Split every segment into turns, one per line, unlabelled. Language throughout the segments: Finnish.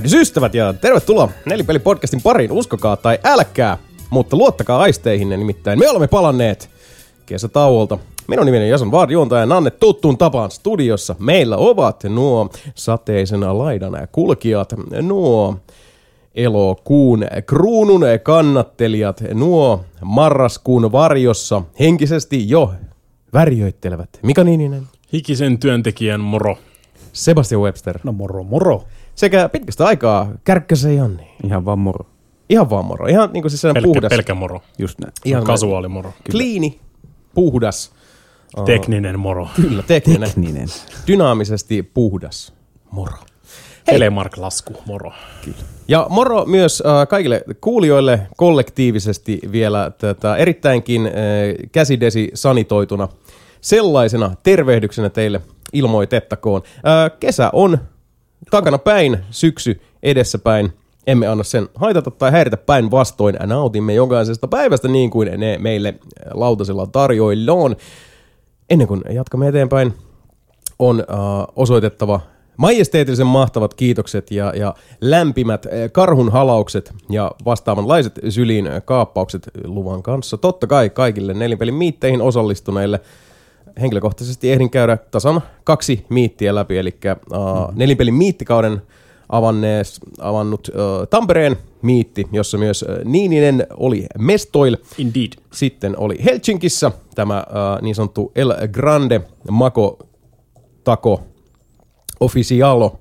Tervehdys ystävät ja tervetuloa Nelipeli-podcastin pariin, uskokaa tai älkää, mutta luottakaa aisteihinne nimittäin. Me olemme palanneet kesätauolta. Minun nimeni on Jason Vard, juontaja Nanne tuttuun tapaan studiossa. Meillä ovat nuo sateisena laidana kulkijat, nuo elokuun kruunun kannattelijat, nuo marraskuun varjossa henkisesti jo värjöittelevät. Mika Niininen,
Hikisen työntekijän moro.
Sebastian Webster
No moro moro.
Sekä pitkästä aikaa Kärkkäsen Janni.
Ihan vaan moro.
Ihan vaan moro. Ihan niin kuin siis sellainen
Pelkkä,
puhdas.
pelkkä moro.
Just näin.
Ihan
Kasuaali moro.
Kliini, puhdas.
Tekninen moro.
Kyllä, tekninen.
Tekninen.
Dynaamisesti puhdas. Moro.
Telemark-lasku moro.
Ja moro myös äh, kaikille kuulijoille kollektiivisesti vielä tätä erittäinkin äh, käsidesi sanitoituna sellaisena tervehdyksenä teille ilmoitettakoon. Äh, kesä on takana päin, syksy edessä päin. Emme anna sen haitata tai häiritä päinvastoin. Nautimme jokaisesta päivästä niin kuin ne meille lautasella tarjoillaan. Ennen kuin jatkamme eteenpäin, on äh, osoitettava majesteetillisen mahtavat kiitokset ja, ja lämpimät äh, karhun halaukset ja vastaavanlaiset syliin äh, kaappaukset luvan kanssa. Totta kai kaikille nelinpelin miitteihin osallistuneille henkilökohtaisesti ehdin käydä tasan kaksi miittiä läpi, eli äh, nelinpelin miittikauden avannees, avannut äh, Tampereen miitti, jossa myös äh, Niininen oli mestoil.
Indeed.
Sitten oli Helsingissä tämä äh, niin sanottu El Grande Mako Tako Officialo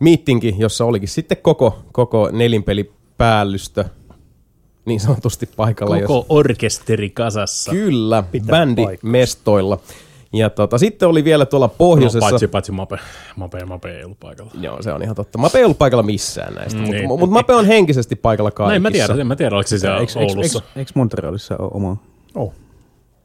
miittinki, jossa olikin sitten koko, koko nelinpelipäällystä niin sanotusti paikalla.
Koko orkesteri kasassa.
Kyllä,
Pitää
bändi
paikkansa.
mestoilla. Ja tota, sitten oli vielä tuolla
No,
pohjoisessa...
paitsi, paitsi Mape. Mape, Mape ei ollut paikalla.
Joo, se on ihan totta. Mape ei ollut paikalla missään näistä,
Mm,
mutta
niin.
mut Mape on henkisesti paikalla
No
kaikissa.
en mä tiedä, en mä tiedä, oliko se siellä
eikö,
Oulussa.
eikö Montrealissa ole oma?
Oh.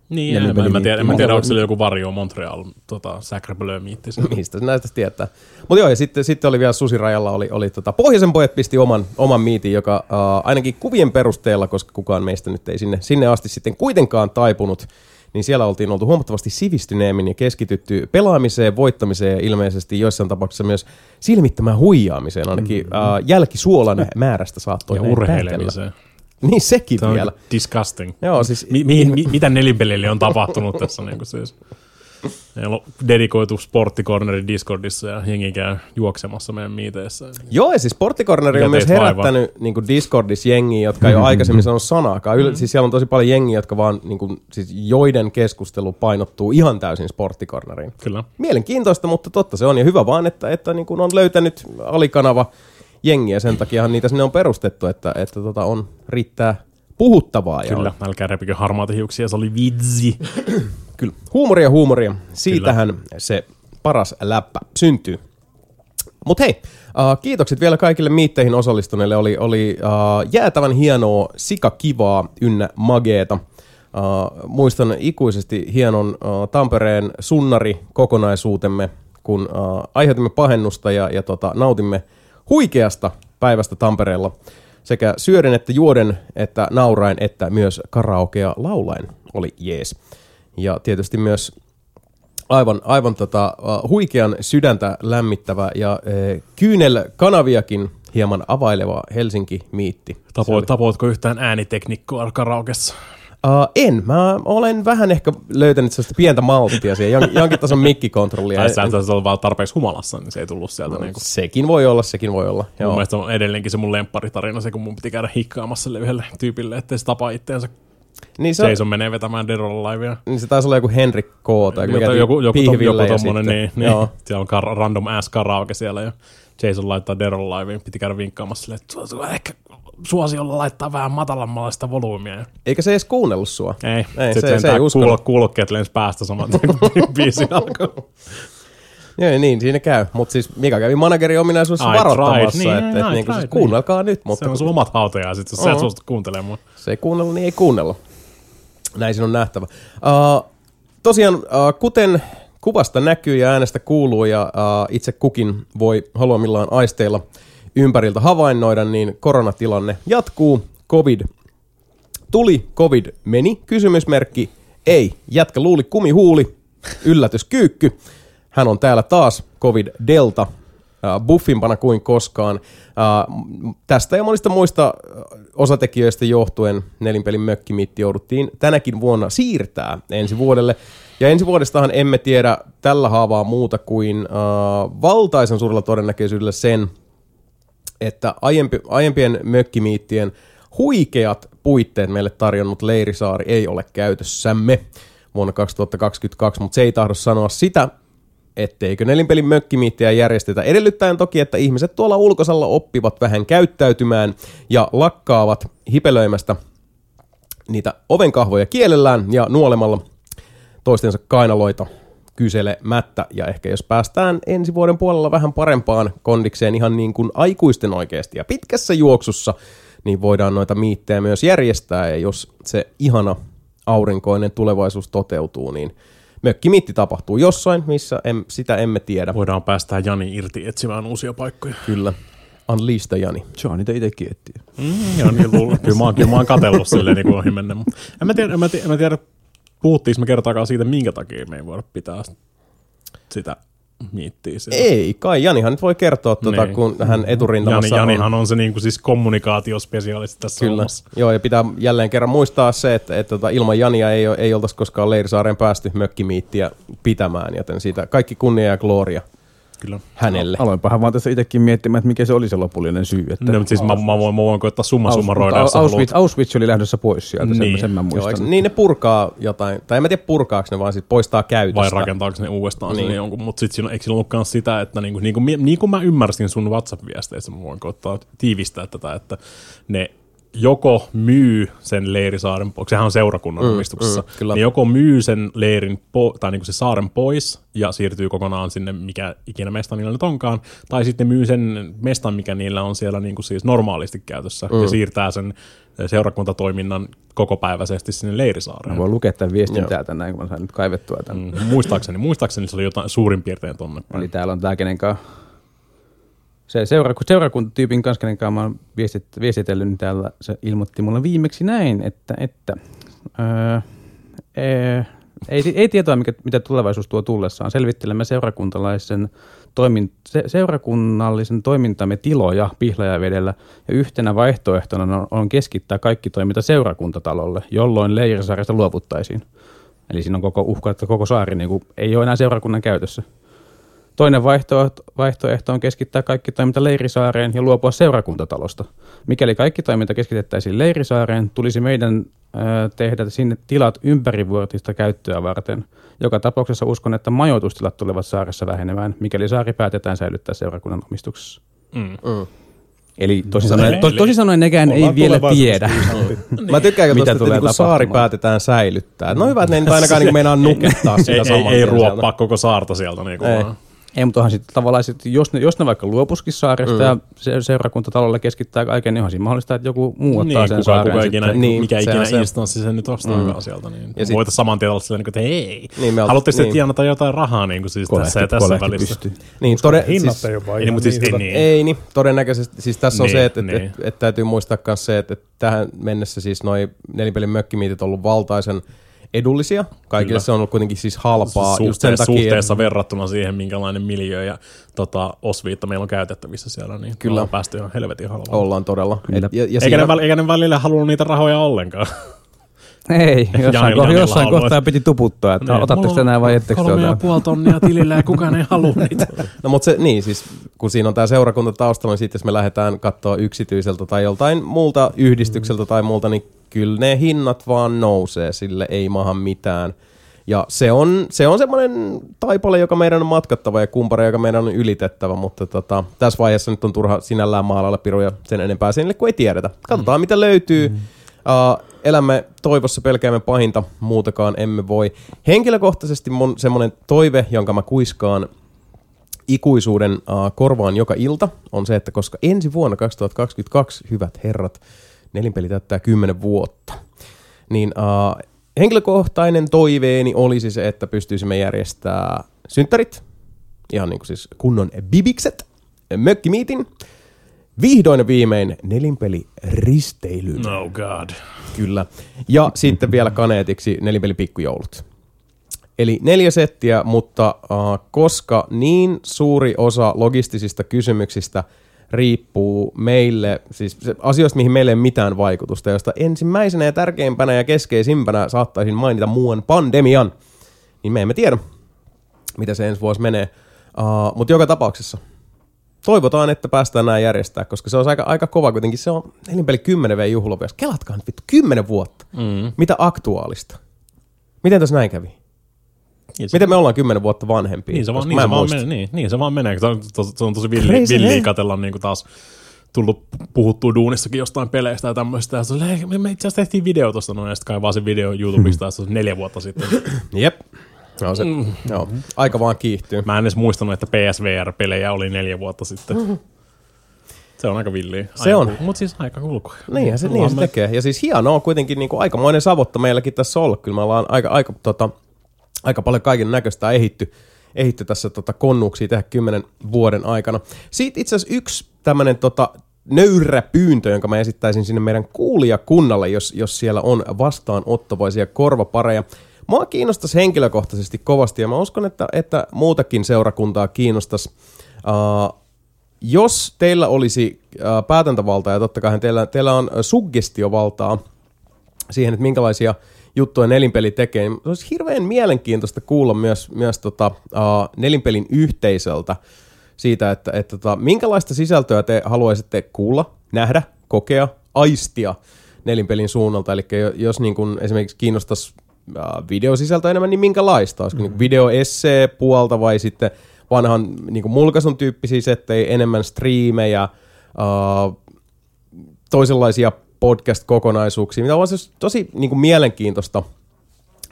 Niin,
Ja
en, mä, mä tiedä, mä
Mo-
tiedä, onko siellä joku varjo Montreal, tota, Sacre Bleu miitti.
Mistä näistä tietää. Mutta joo, ja sitten, sitten oli vielä Susirajalla oli, oli tota, Pohjoisen pojat pisti oman, oman miitin, joka uh, ainakin kuvien perusteella, koska kukaan meistä nyt ei sinne, sinne asti sitten kuitenkaan taipunut, niin siellä oltiin oltu huomattavasti sivistyneemmin ja keskitytty pelaamiseen, voittamiseen ja ilmeisesti joissain tapauksissa myös silmittömään huijaamiseen, ainakin uh, jälkisuolan määrästä saattoi
Ja
näin päätellä. Niin sekin
Se on
vielä.
disgusting.
Joo, siis
Mi- mihin, mi- mitä nelinpelille on tapahtunut tässä niin kuin siis? Meillä on dedikoitu sporttikorneri Discordissa ja jengi käy juoksemassa meidän miiteissä.
Joo, ja siis Sporttikorneri on myös
vaivaa?
herättänyt niin Discordissa jengiä, jotka ei ole aikaisemmin sanonut sanaakaan. Yle, siis siellä on tosi paljon jengiä, jotka vaan, niin kuin, siis joiden keskustelu painottuu ihan täysin Sporttikorneriin.
Kyllä.
Mielenkiintoista, mutta totta se on. Ja hyvä vaan, että, että niin kuin on löytänyt alikanava jengiä. Sen takiahan niitä sinne on perustettu, että, että tota on, riittää puhuttavaa. Ja
Kyllä,
On,
älkää repikö harmaata hiuksia, se oli vitsi.
kyllä. Huumoria, huumoria. Siitähän se paras läppä syntyy. Mutta hei, uh, kiitokset vielä kaikille miitteihin osallistuneille. Oli, oli uh, jäätävän hienoa, sikakivaa ynnä mageeta. Uh, muistan ikuisesti hienon uh, Tampereen sunnari-kokonaisuutemme, kun uh, aiheutimme pahennusta ja, ja tota, nautimme huikeasta päivästä Tampereella. Sekä syöden että juoden, että naurain, että myös karaokea laulain oli jees. Ja tietysti myös aivan, aivan tota, huikean sydäntä lämmittävä ja uh, kyynel kanaviakin hieman availeva Helsinki-miitti.
Tapoit, tapoitko yhtään ääniteknikkoa karaokessa?
Uh, en. Mä olen vähän ehkä löytänyt sellaista pientä malttia siihen, jon, jonkin tason mikkikontrollia.
Tai sä et ollut vaan tarpeeksi humalassa, niin se ei tullut sieltä. niin kuin.
Sekin voi olla, sekin voi olla.
Mun
Joo.
mielestä on edelleenkin se mun lempparitarina, se kun mun piti käydä hikkaamassa sille yhdelle tyypille, ettei se tapa itteensä.
Niin se,
Jason menee vetämään Dead or Alivea.
niin se taisi olla joku Henrik K. tai mikä
Joku, joku, joku, joku tommonen,
sitten-
niin, niin.
Joo.
Siellä on kar- random ass karaoke siellä ja Jason laittaa Dead or Aliveen, piti käydä vinkkaamassa silleen, että ehkä suosiolla laittaa vähän matalammalla sitä volyymia. Ja
Eikä se edes kuunnellut sua.
Ei,
Ei, se-
se,
se ei uskonut.
kuul- kuulokkeet lensi päästä saman tien, kun biisi alkoi.
Joo, niin, siinä käy. Mutta siis Mika kävi managerin ominaisuudessa
I
varoittamassa.
Niin,
että,
I
niinku, siis
tried,
kuunnelkaa nyt, mutta
Se on sun omat hautajaiset, jos sä et suostu kuuntelemaan.
se ei kuunnella, niin ei kuunnella. Näin siinä on nähtävä. Uh, tosiaan, uh, kuten kuvasta näkyy ja äänestä kuuluu ja uh, itse kukin voi haluamillaan aisteilla ympäriltä havainnoida, niin koronatilanne jatkuu. Covid tuli, Covid meni, kysymysmerkki, ei. Jätkä luuli kumihuuli, yllätys kyykky. Hän on täällä taas, Covid Delta. äh, buffimpana kuin koskaan. Äh, tästä ja monista muista äh, osatekijöistä johtuen nelinpelin mökkimiitti jouduttiin tänäkin vuonna siirtää ensi vuodelle. Ja ensi vuodestahan emme tiedä tällä haavaa muuta kuin äh, valtaisen suurella todennäköisyydellä sen, että aiempi, aiempien mökkimiittien huikeat puitteet meille tarjonnut Leirisaari ei ole käytössämme vuonna 2022, mutta se ei tahdo sanoa sitä, etteikö nelinpelin mökkimiittiä järjestetä. Edellyttäen toki, että ihmiset tuolla ulkosalla oppivat vähän käyttäytymään ja lakkaavat hipelöimästä niitä ovenkahvoja kielellään ja nuolemalla toistensa kainaloita kyselemättä. Ja ehkä jos päästään ensi vuoden puolella vähän parempaan kondikseen ihan niin kuin aikuisten oikeasti ja pitkässä juoksussa, niin voidaan noita miittejä myös järjestää. Ja jos se ihana aurinkoinen tulevaisuus toteutuu, niin mökkimiitti tapahtuu jossain, missä em, sitä emme tiedä.
Voidaan päästää Jani irti etsimään uusia paikkoja.
Kyllä. Unleash the Jani.
Se on niitä itsekin etsiä.
Mm, Jani, luul- kyllä, mä, oon- kyllä mä oon katsellut silleen niin kuin ohi mennä. En mä tiedä, en mä tiedä, en mä tiedä puhuttiinko me kertaakaan siitä, minkä takia me ei voida pitää sitä miittiä siellä.
Ei, kai Janihan nyt voi kertoa, tuota,
Niin.
kun hän
Jani,
eturintamassa on.
Janihan on se niin kuin siis kommunikaatiospesiaalisti tässä
Kyllä.
hommassa.
Joo, ja pitää jälleen kerran muistaa se, että, että tota, ilman Jania ei, ole- ei oltaisi koskaan Leirisaareen päästy mökkimiittiä pitämään, joten siitä kaikki kunnia ja gloria
Kyllä.
hänelle.
Aloinpahan vaan tässä itsekin miettimään, että mikä se oli se lopullinen syy. Että
No, mutta siis mä, mä, voin, mä voin koittaa summa summaroida, sä
Auschwitz. Auschwitz oli lähdössä pois sieltä, sen,
Niin.
sen mä
Joo,
muistan.
eikö, niin ne purkaa jotain, tai en mä tiedä purkaako ne, vaan siis poistaa käytöstä.
vai rakentaako ne uudestaan
Niin.
niin. jonkun, mutta sitten siinä, eikö siinä ollutkaan sitä, että niinku, niinku, mi- niin kuin mä ymmärsin sun WhatsApp-viesteissä, mä voin koittaa tiivistää tätä, että ne joko myy sen leirisaaren, onko sehän on seurakunnan
Mm,
omistuksessa,
mm, kyllä.
ne joko myy sen leirin, po, tai niinku se saaren pois ja siirtyy kokonaan sinne, mikä ikinä mesta niillä nyt onkaan, tai sitten myy sen mestan, mikä niillä on siellä niinku siis normaalisti käytössä, mm. ja siirtää sen seurakuntatoiminnan kokopäiväisesti sinne leirisaareen.
Mä voin lukea tämän viestin
Joo.
täältä näin, kun mä sain nyt kaivettua tämän.
Mm, muistaakseni, muistaakseni se oli jotain suurin piirtein tonne. päin.
Eli täällä on tää kenenkaan se seuraku, seurakuntatyypin kanssa, kenen kanssa mä oon viestit, viestitellyt, niin täällä se ilmoitti mulle viimeksi näin, että, että öö, ee, ei, ei tietoa, mikä, mitä tulevaisuus tuo tullessaan. Selvittelemme seurakuntalaisen toimin, se, seurakunnallisen toimintamme tiloja Pihlajavedellä ja yhtenä vaihtoehtona on, on keskittää kaikki toiminta seurakuntatalolle, jolloin Leirisaaresta luovuttaisiin. Eli siinä on koko uhka, että koko saari niin kuin, ei ole enää seurakunnan käytössä. Toinen vaihtoehto, vaihtoehto on keskittää kaikki toiminta Leirisaareen ja luopua seurakuntatalosta. Mikäli kaikki toiminta keskitettäisiin Leirisaareen, tulisi meidän ö, tehdä sinne tilat ympärivuotista käyttöä varten. Joka tapauksessa uskon, että majoitustilat tulevat saaressa vähenemään, mikäli saari päätetään säilyttää seurakunnan omistuksessa.
Mm.
Mm.
Eli tosi sanoen, to, tosi sanoen nekään ei
Ollaan
vielä
tulevaisuudessa
tiedä.
viisaampi.
Mä tykkään,
Mitä
tuosta, että
tulee
niin saari päätetään säilyttää. No hyvä, että ne ei ainakaan niin meinaa nukettaa sitä
Ei, ei, ei ruoppaa koko saarta sieltä. Niin
Ei.
kuin,
Ei, mutta onhan sitten tavallaan, sit, jos, ne, jos ne vaikka luopuskin saaresta mm. ja se, seurakuntatalolle keskittää kaiken, niin onhan siinä mahdollista, että joku muu ottaa
niin,
sen
kuka,
saaren
kuka ikinä,
Niin,
niin, mikä ikinä
se-
instanssi sen nyt ostaakaan mm. sieltä. Niin
Ja sit-
voitaisiin saman tien olla silleen, että hei,
Niin, me oltais-
haluatte sitten
niin.
tienata jotain rahaa niin kuin siis
Kolehti-
tässä ja tässä
kolehti
välissä.
pystyy.
Niin, tode,
Hinnat
siis,
ei ole vaan
Ei, mutta siis
niin,
niin.
Ei niin, todennäköisesti. Siis tässä on
Niin,
se, että, että,
niin.
että, että täytyy muistaa myös se, että, että tähän mennessä siis noi nelinpelin mökkimiitit on ollut valtaisen edullisia. Kaikille
Kyllä.
se on ollut kuitenkin siis halpaa. just sen
Suhteessa,
takia,
suhteessa verrattuna siihen, minkälainen miljö ja tota, osviitta meillä on käytettävissä siellä, niin
Kyllä.
ollaan päästy ihan helvetin halvaan.
ollaan todella.
Kyllä.
Et, ja, ja
Eikä,
siinä,
ne, väl- eikä ne välillä halunnut niitä rahoja ollenkaan.
Ei, jossain, ko- jossain kohtaa piti tuputtaa, että
Niin.
otatteko te näin vai ettekö te
Kolme ja puoli tonnia tilillä ja kukaan ei halua niitä.
no mutta se, niin siis, kun siinä on tämä seurakunta taustalla, niin sitten jos me lähdetään katsoa yksityiseltä tai joltain muulta yhdistykseltä tai muulta, niin kyllä ne hinnat vaan nousee, sille ei maha mitään. Ja se on, se on semmoinen taipale, joka meidän on matkattava ja kumpari, joka meidän on ylitettävä, mutta tota, tässä vaiheessa nyt on turha sinällään maalailla piruja sen enempää sinne, kun ei tiedetä. Katsotaan, mitä löytyy. Uh, elämme toivossa, pelkäämme pahinta, muutakaan emme voi. Henkilökohtaisesti mun semmoinen toive, jonka mä kuiskaan ikuisuuden uh, korvaan joka ilta, on se, että koska ensi vuonna 2022, hyvät herrat, nelinpeli täyttää 10 vuotta, niin uh, henkilökohtainen toiveeni olisi se, että pystyisimme järjestämään synttärit, ihan niin kuin siis kunnon bibikset, mökkimiitin, vihdoin viimein nelinpeli risteilyn.
No god.
Kyllä. Ja sitten vielä kaneetiksi nelinpeli pikkujoulut. Eli neljä settiä, mutta uh, koska niin suuri osa logistisista kysymyksistä riippuu meille, siis asioista, mihin meille ei ole mitään vaikutusta, josta ensimmäisenä ja tärkeimpänä ja keskeisimpänä saattaisin mainita muun pandemian, niin me emme tiedä, mitä se ensi vuosi menee. Uh, mutta joka tapauksessa toivotaan, että päästään näin järjestää, koska se on aika, aika kova kuitenkin. Se on nelinpeli 10 v juhlavuosi. Kelatkaa nyt vittu, 10 vuotta.
Mm.
Mitä aktuaalista? Miten tässä näin kävi?
Niin se,
Miten me ollaan 10 vuotta vanhempia?
niin se vaan, niin se vaan menee. Niin, niin se vaan menee. Se on, se on tosi villi,
Crazy,
villiä
eh?
katella niin kuin taas tullut puhuttua duunissakin jostain peleistä ja tämmöistä. Ja se, me, itse asiassa tehtiin video tuosta noin, ja sitten kaivaa sen video YouTubesta, se on neljä vuotta sitten.
Jep. No, se,
Mm.
joo. Aika vaan kiihtyy.
Mä en edes muistanut, että PSVR-pelejä oli neljä vuotta sitten. Se on aika villiä.
Se on.
Mutta siis aika kulku.
Niinhän se, niinhän se tekee. Ja siis hienoa kuitenkin niin kuin aikamoinen savotta meilläkin tässä ollut. Kyllä me ollaan aika, aika, tota, aika paljon kaiken näköistä ehitty, ehitty tässä tota, konnuuksia tehdä kymmenen vuoden aikana. Siitä itse asiassa yksi tämmöinen tota, nöyrä pyyntö, jonka mä esittäisin sinne meidän kuulijakunnalle, jos, jos siellä on vastaanottavaisia korvapareja. Mua kiinnostaisi henkilökohtaisesti kovasti ja mä uskon, että, että muutakin seurakuntaa kiinnostaisi. Uh, jos teillä olisi äh, päätäntävaltaa, ja totta kai teillä, teillä on äh, suggestiovaltaa siihen, että minkälaisia juttuja nelinpeli tekee, niin se olisi hirveän mielenkiintoista kuulla myös, myös tota, äh, nelinpelin yhteisöltä siitä, että, että tota, minkälaista sisältöä te haluaisitte kuulla, nähdä, kokea, aistia nelinpelin suunnalta. Eli jo- jos niin kun esimerkiksi kiinnostaisi äh, videosisältö enemmän, niin minkälaista? Olisiko mm. niin videoessee puolta vai sitten vanhan niin mulkaisun tyyppisiä settejä, enemmän striimejä, äh, toisenlaisia podcast-kokonaisuuksia, mitä on siis tosi niin kuin mielenkiintoista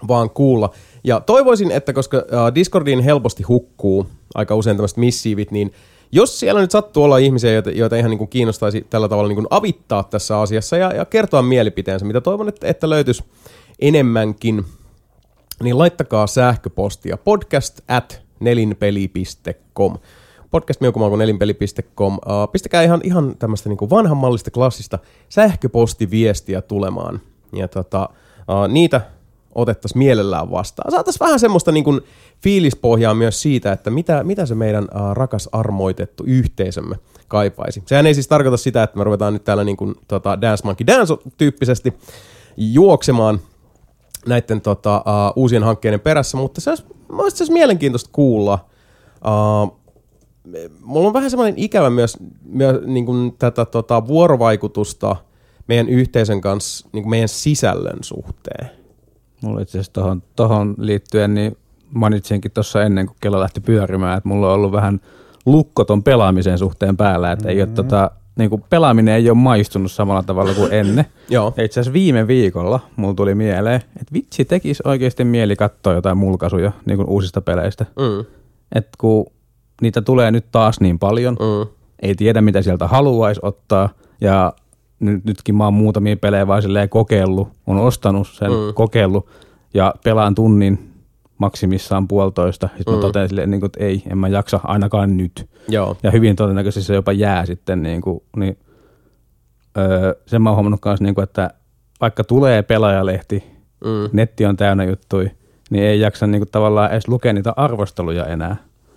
vaan kuulla. Ja toivoisin, että koska äh, Discordiin helposti hukkuu aika usein tämmöiset missiivit, niin jos siellä nyt sattuu olla ihmisiä, joita, joita ihan niin kuin kiinnostaisi tällä tavalla niin kuin avittaa tässä asiassa ja, ja kertoa mielipiteensä, mitä toivon, että, että löytyisi enemmänkin, niin laittakaa sähköpostia podcast at nelinpeli.com podcast nelinpeli.com. Uh, pistäkää ihan, ihan tämmöistä niin vanhanmallista klassista sähköpostiviestiä tulemaan. Ja tota, uh, niitä otettaisiin mielellään vastaan. Saataisiin vähän semmoista niin kuin fiilispohjaa myös siitä, että mitä, mitä se meidän uh, rakas armoitettu yhteisömme kaipaisi. Sehän ei siis tarkoita sitä, että me ruvetaan nyt täällä niin kuin, tota, Dance Monkey Dance-tyyppisesti juoksemaan näiden tota, uh, uusien hankkeiden perässä, mutta se olisi, olisi, mielenkiintoista kuulla. Uh, mulla on vähän semmoinen ikävä myös, myös niin kuin tätä tota, vuorovaikutusta meidän yhteisön kanssa niin kuin meidän sisällön suhteen.
Mulla itse asiassa tohon, tohon liittyen, niin mainitsinkin tuossa ennen kuin kello lähti pyörimään, että mulla on ollut vähän lukkoton pelaamisen suhteen päällä, että ei ole tota, niin kuin pelaaminen ei ole maistunut samalla tavalla kuin ennen.
Joo.
Ja itse asiassa viime viikolla mulla tuli mieleen, että vitsi tekisi oikeasti mieli katsoa jotain mulkaisuja niin kuin uusista peleistä.
Mm,
Että kun niitä tulee nyt taas niin paljon,
mm,
ei tiedä mitä sieltä haluaisi ottaa ja nyt, nytkin mä oon muutamia pelejä vaan silleen kokeillut, on ostanut sen,
mm.
kokeillut ja pelaan tunnin maksimissaan puolitoista. Sitten mm. mä totean silleen, niin kuin, että ei, en mä jaksa ainakaan nyt.
joo.
Ja hyvin todennäköisesti se jopa jää sitten, niin kuin, niin, öö, sen mä oon huomannut kanssa, niin kuin, että vaikka tulee pelaajalehti,
Mm,
netti on täynnä juttui, niin ei jaksa niin kuin, tavallaan edes lukea niitä arvosteluja enää.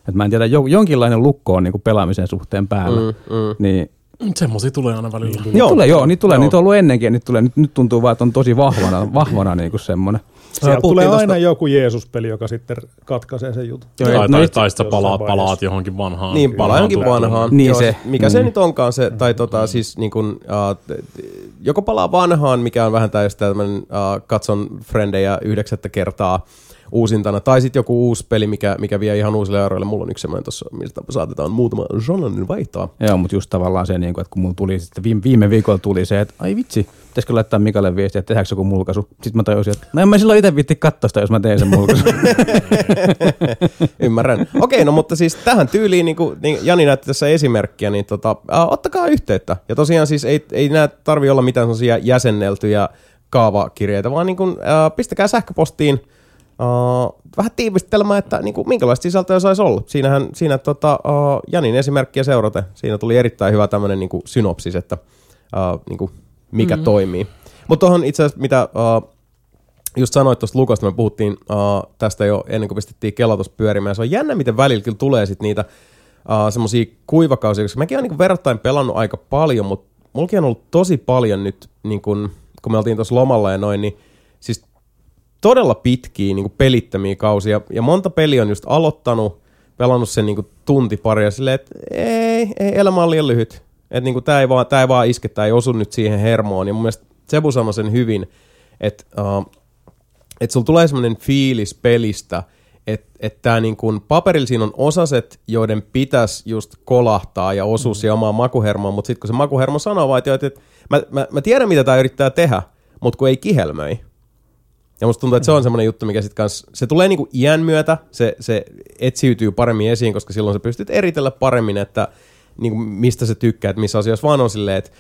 Et mä en tiedä, jo, jonkinlainen lukko on niin kuin pelaamisen suhteen päällä.
mm, mm.
Niin
Semmoisia tulee aina välillä.
Joo.
Joo.
Tulee, joo, niitä tulee,
Joo.
niitä on ollut ennenkin niitä tulee, nyt, nyt tuntuu vaan, että on tosi vahvana, vahvana niin kuin semmoinen.
Sieltä
puhuttiin
tulee aina
tosta-
joku Jeesus-peli, joka sitten katkaisee sen jutun.
Joo,
Tai,
no
tai, tai sitten palaat,
jossain vaiheessa.
palaat johonkin vanhaan.
Niin, palaa johonkin vanhaan.
Niin
Joo,
se.
Mikä se
Mm.
nyt onkaan se, tai tota, siis niin kuin, uh, joko palaa vanhaan, mikä on vähän täysin tämmöinen uh, katson frendejä yhdeksättä kertaa uusintana, tai sitten joku uusi peli, mikä, mikä vie ihan uusille aroille. Mulla on yksi semmoinen tuossa, mistä saatetaan muutama journalin vaihtaa.
Joo, mutta just tavallaan se, niin kuin, että kun mulla tuli sitten viime, viime viikolla tuli se, että ai vitsi, pitäisikö laittaa Mikalle viestiä, että tehdäänkö joku mulkaisu. Sitten mä tajusin, että no en mä silloin itse viitti katsoa sitä, jos mä teen sen mulkaisun.
Ymmärrän. Okei, no mutta siis tähän tyyliin, niin kuin niin Jani näytti tässä esimerkkiä, niin tota, äh, ottakaa yhteyttä. Ja tosiaan siis ei, ei nää tarvi olla mitään sellaisia jäsenneltyjä kaavakirjeitä, vaan niin kuin, äh, pistäkää sähköpostiin äh, vähän tiivistelmään, että niin kuin, minkälaista sisältöä saisi olla. Siinähän, siinä tota, äh, Janin esimerkkiä seurate, siinä tuli erittäin hyvä tämmöinen niin kuin synopsis, että äh, niin kuin, mikä mm-hmm. toimii. Mutta tuohon itse asiassa, mitä äh, just sanoit tuosta Lukosta, me puhuttiin uh, tästä jo ennen kuin pistettiin kelatus pyörimään. Se on jännä, miten välillä kyllä tulee sit niitä uh, semmoisia kuivakausia, koska mäkin olen niin verrattain pelannut aika paljon, mutta mullakin on ollut tosi paljon nyt, niin kun, kun me oltiin tuossa lomalla ja noin, niin siis todella pitkiä niin pelittömiä kausia. Ja monta peliä on just aloittanut, pelannut sen niin tunti pari ja silleen, että ei, ei, elämä on liian lyhyt. Että niin tämä ei, vaan, tää ei vaan iske, tämä ei osu nyt siihen hermoon. Ja mun mielestä Sebu sanoi sen hyvin, että uh, et sulla tulee semmoinen fiilis pelistä, että et tämä niin kuin, paperilla siinä on osaset, joiden pitäisi just kolahtaa ja osua mm. siihen omaan makuhermoon, mutta sitten kun se makuhermo sanoo vaan, että, että mä, mä, mä tiedän mitä tämä yrittää tehdä, mutta kun ei kihelmöi. Ja musta tuntuu, että se on semmoinen juttu, mikä sitten kans, se tulee niinku iän myötä, se, se etsiytyy paremmin esiin, koska silloin sä pystyt eritellä paremmin, että niinku, mistä sä tykkäät, missä asioissa vaan on silleen, että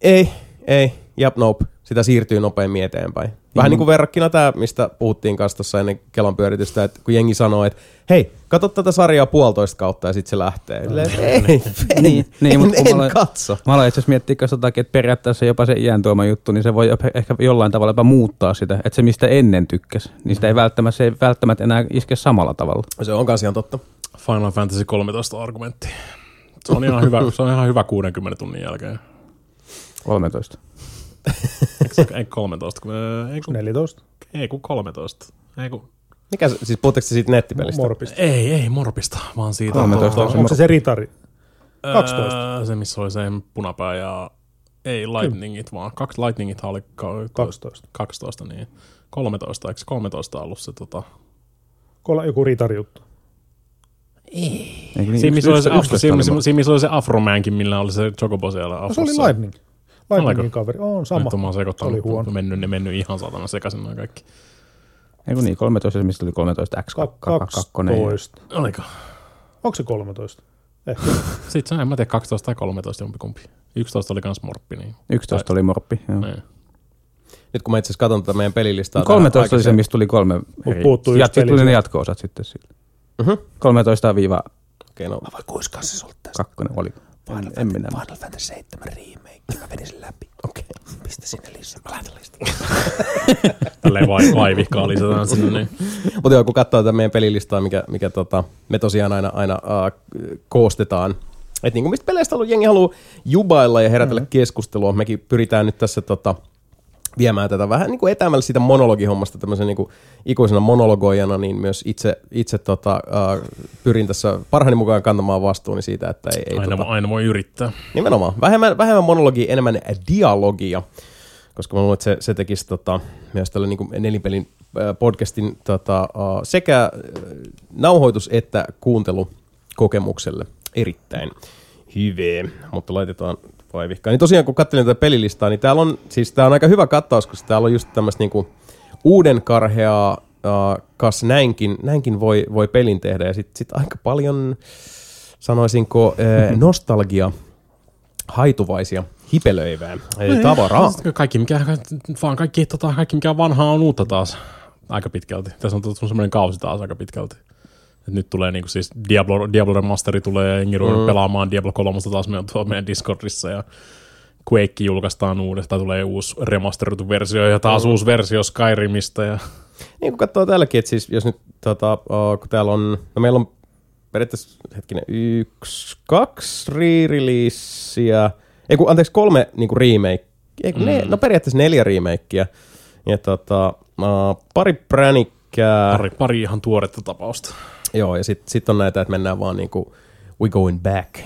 ei, ei, jap, nope, sitä siirtyy nopeammin eteenpäin. Vähän mm. niin kuin verrakkina tämä, mistä puhuttiin kanssa tuossa ennen kelon pyöritystä, että kun jengi sanoo, että hei, katso tätä sarjaa puolitoista kautta ja sitten se lähtee. Silleen, ei, en, niin, niin, mutta en, en mä katso.
Mä aloin itse asiassa miettiä kanssa jotakin, että periaatteessa jopa se iän tuoma juttu, niin se voi ehkä jollain tavalla jopa muuttaa sitä. Että se, mistä ennen tykkäsi, niin sitä ei välttämättä, se ei välttämättä enää iske samalla tavalla.
Se on kanssa ihan totta.
Final Fantasy 13 argumentti. Se on ihan hyvä, se on ihan hyvä 60 tunnin jälkeen.
13.
ei 13, kun, ei kun,
14.
Ei kun 13. Ei kun,
mikä, siis puhutteko siitä nettipelistä?
Morpista.
Ei, ei Morpista, vaan siitä.
13.
Onko, onko se se ritari? 12.
Öö, se, missä oli se punapää ja ei lightningit, vaan kaksi lightningit oli ka-
12.
12, niin 13, eikö 13 ollut se tota...
Kolla joku ritari juttu.
Ei. Niin, siinä, missä oli se, afro, siinä, siinä, missä oli se Afromankin, millä oli se Chocobo siellä
Afrossa. No, se oli Lightning. Lightningin kaveri. On sama.
Nyt mä oon sekoittanut. Oli huono. Mennyt, ne mennyt ihan satana sekaisin noin kaikki.
Eikö niin, 13, mistä tuli 13 X2.
12.
Oliko?
Onko se 13? Ehkä.
Sitten se en mä tiedä 12 tai 13 jompikumpi. 11 oli kans morppi. Niin.
11 tai... oli morppi, joo. Niin.
Nyt kun mä itse asiassa katson tätä meidän pelilistaa.
13 oli se, mistä tuli kolme eri.
Puuttuu
ja sitten tuli ne jatko-osat sitten sille.
Uh-huh.
13 viiva...
Okei, okay, no.
Mä voin kuiskaa se sulta tästä.
Kakkonen oli.
Final, minä. Final Fantasy 7 remake. Mä vedin sen läpi.
Okei. Okay.
Pistä sinne lisää. Mä lähetän listaa.
Tälleen vai, vaivihkaa lisätään sinne. Niin.
Mutta joo, kun katsoo tätä meidän pelilistaa, mikä, mikä tota, me tosiaan aina, aina uh, koostetaan, että niin kuin mistä peleistä ollut jengi haluaa jubailla ja herätellä mm-hmm. keskustelua. Mekin pyritään nyt tässä tota, viemään tätä vähän niin kuin etämällä siitä monologihommasta tämmöisen niin kuin ikuisena monologoijana, niin myös itse, itse tota, uh, pyrin tässä parhaani mukaan kantamaan vastuuni siitä, että ei... ei
aina,
tota,
aina voi yrittää.
Nimenomaan. Vähemmän, vähemmän monologia, enemmän dialogia, koska mä luulen, että se, se tekisi tota, myös tällä niin kuin nelinpelin podcastin tota, uh, sekä nauhoitus- että kuuntelukokemukselle erittäin hyvää, mutta laitetaan vaivihkaa. Niin tosiaan kun katselin tätä pelilistaa, niin täällä on, siis tää on aika hyvä kattaus, koska täällä on just tämmöistä niinku uuden karheaa, uh, kas näinkin, näinkin voi, voi pelin tehdä. Ja sitten sit aika paljon, sanoisinko, uh, nostalgia, haituvaisia hipelöivää niin. tavaraa.
Kaikki mikä, vaan kaikki, tota, kaikki mikä vanhaa on uutta taas aika pitkälti. Tässä on semmoinen kausi taas aika pitkälti. Et nyt tulee niinku siis Diablo, Diablo Remasteri tulee ja jengi mm. pelaamaan Diablo 3 taas meidän, meidän Discordissa ja Quake julkaistaan uudestaan, tulee uusi remasteroitu versio ja taas mm. uusi versio Skyrimistä. Ja...
Niin kun katsoo täälläkin, että siis jos nyt tota, kun täällä on, no meillä on periaatteessa hetkinen, yksi, kaksi re-releaseä, ei kun, anteeksi, kolme niinku remake, ei kun mm. ne, no periaatteessa neljä remakea, ja tota, uh, pari pränikkää.
Pari, pari ihan tuoretta tapausta.
Joo, ja sitten sit on näitä, että mennään vaan niinku, we going back.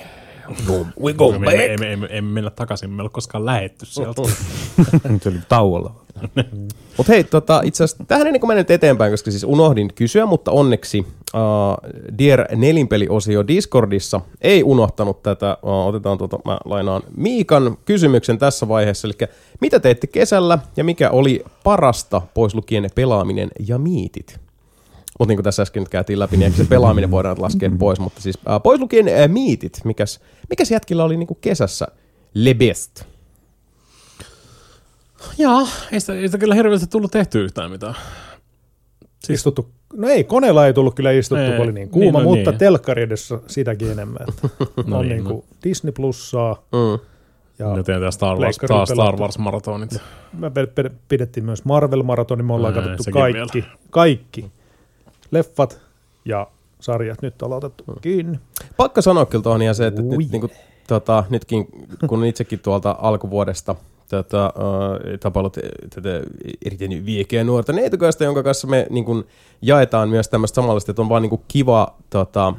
We go, we go back. Emme, emme, emme, emme mennä takaisin, me ei ole koskaan lähetty sieltä.
Se oli tauolla.
Mutta hei, tota, itse asiassa tähän ennen kuin menen nyt eteenpäin, koska siis unohdin kysyä, mutta onneksi uh, Dear nelinpeli-osio Discordissa ei unohtanut tätä. Uh, otetaan tuota, mä lainaan Miikan kysymyksen tässä vaiheessa. Eli mitä teette kesällä ja mikä oli parasta pois lukien pelaaminen ja miitit? Mutta niin kuin tässä äsken nyt käytiin läpi, niin se pelaaminen voidaan laskea pois. Mutta siis äh, pois lukien äh, miitit, mikäs, mikäs jätkillä oli niin kuin kesässä le best?
Joo, ei sitä, ei sitä kyllä hirveästi tullut tehty yhtään mitään.
Siis, istuttu, no ei, koneella ei tullut kyllä istuttu, ei, kun oli niin kuuma, niin, no mutta niin. telkkari edessä sitäkin enemmän. Että no on niin, niin kuin no. Disney Plussaa, mm. Ja
tehdään Star Wars, taas Star. Wars maratonit.
me pidettiin myös Marvel-maratoni, me ollaan katsottu kaikki, kaikki leffat ja sarjat nyt on otettu kiinni.
Pakko sanoa kyllä tuohon ihan se, että
Ui.
nyt, niin kuin, tota, nytkin kun itsekin tuolta alkuvuodesta tota, uh, tapailut tätä erittäin viekeä nuorta neitokaista, jonka kanssa me niin kuin, jaetaan myös tämmöistä samanlaista, että on vaan niin kuin, kiva tota,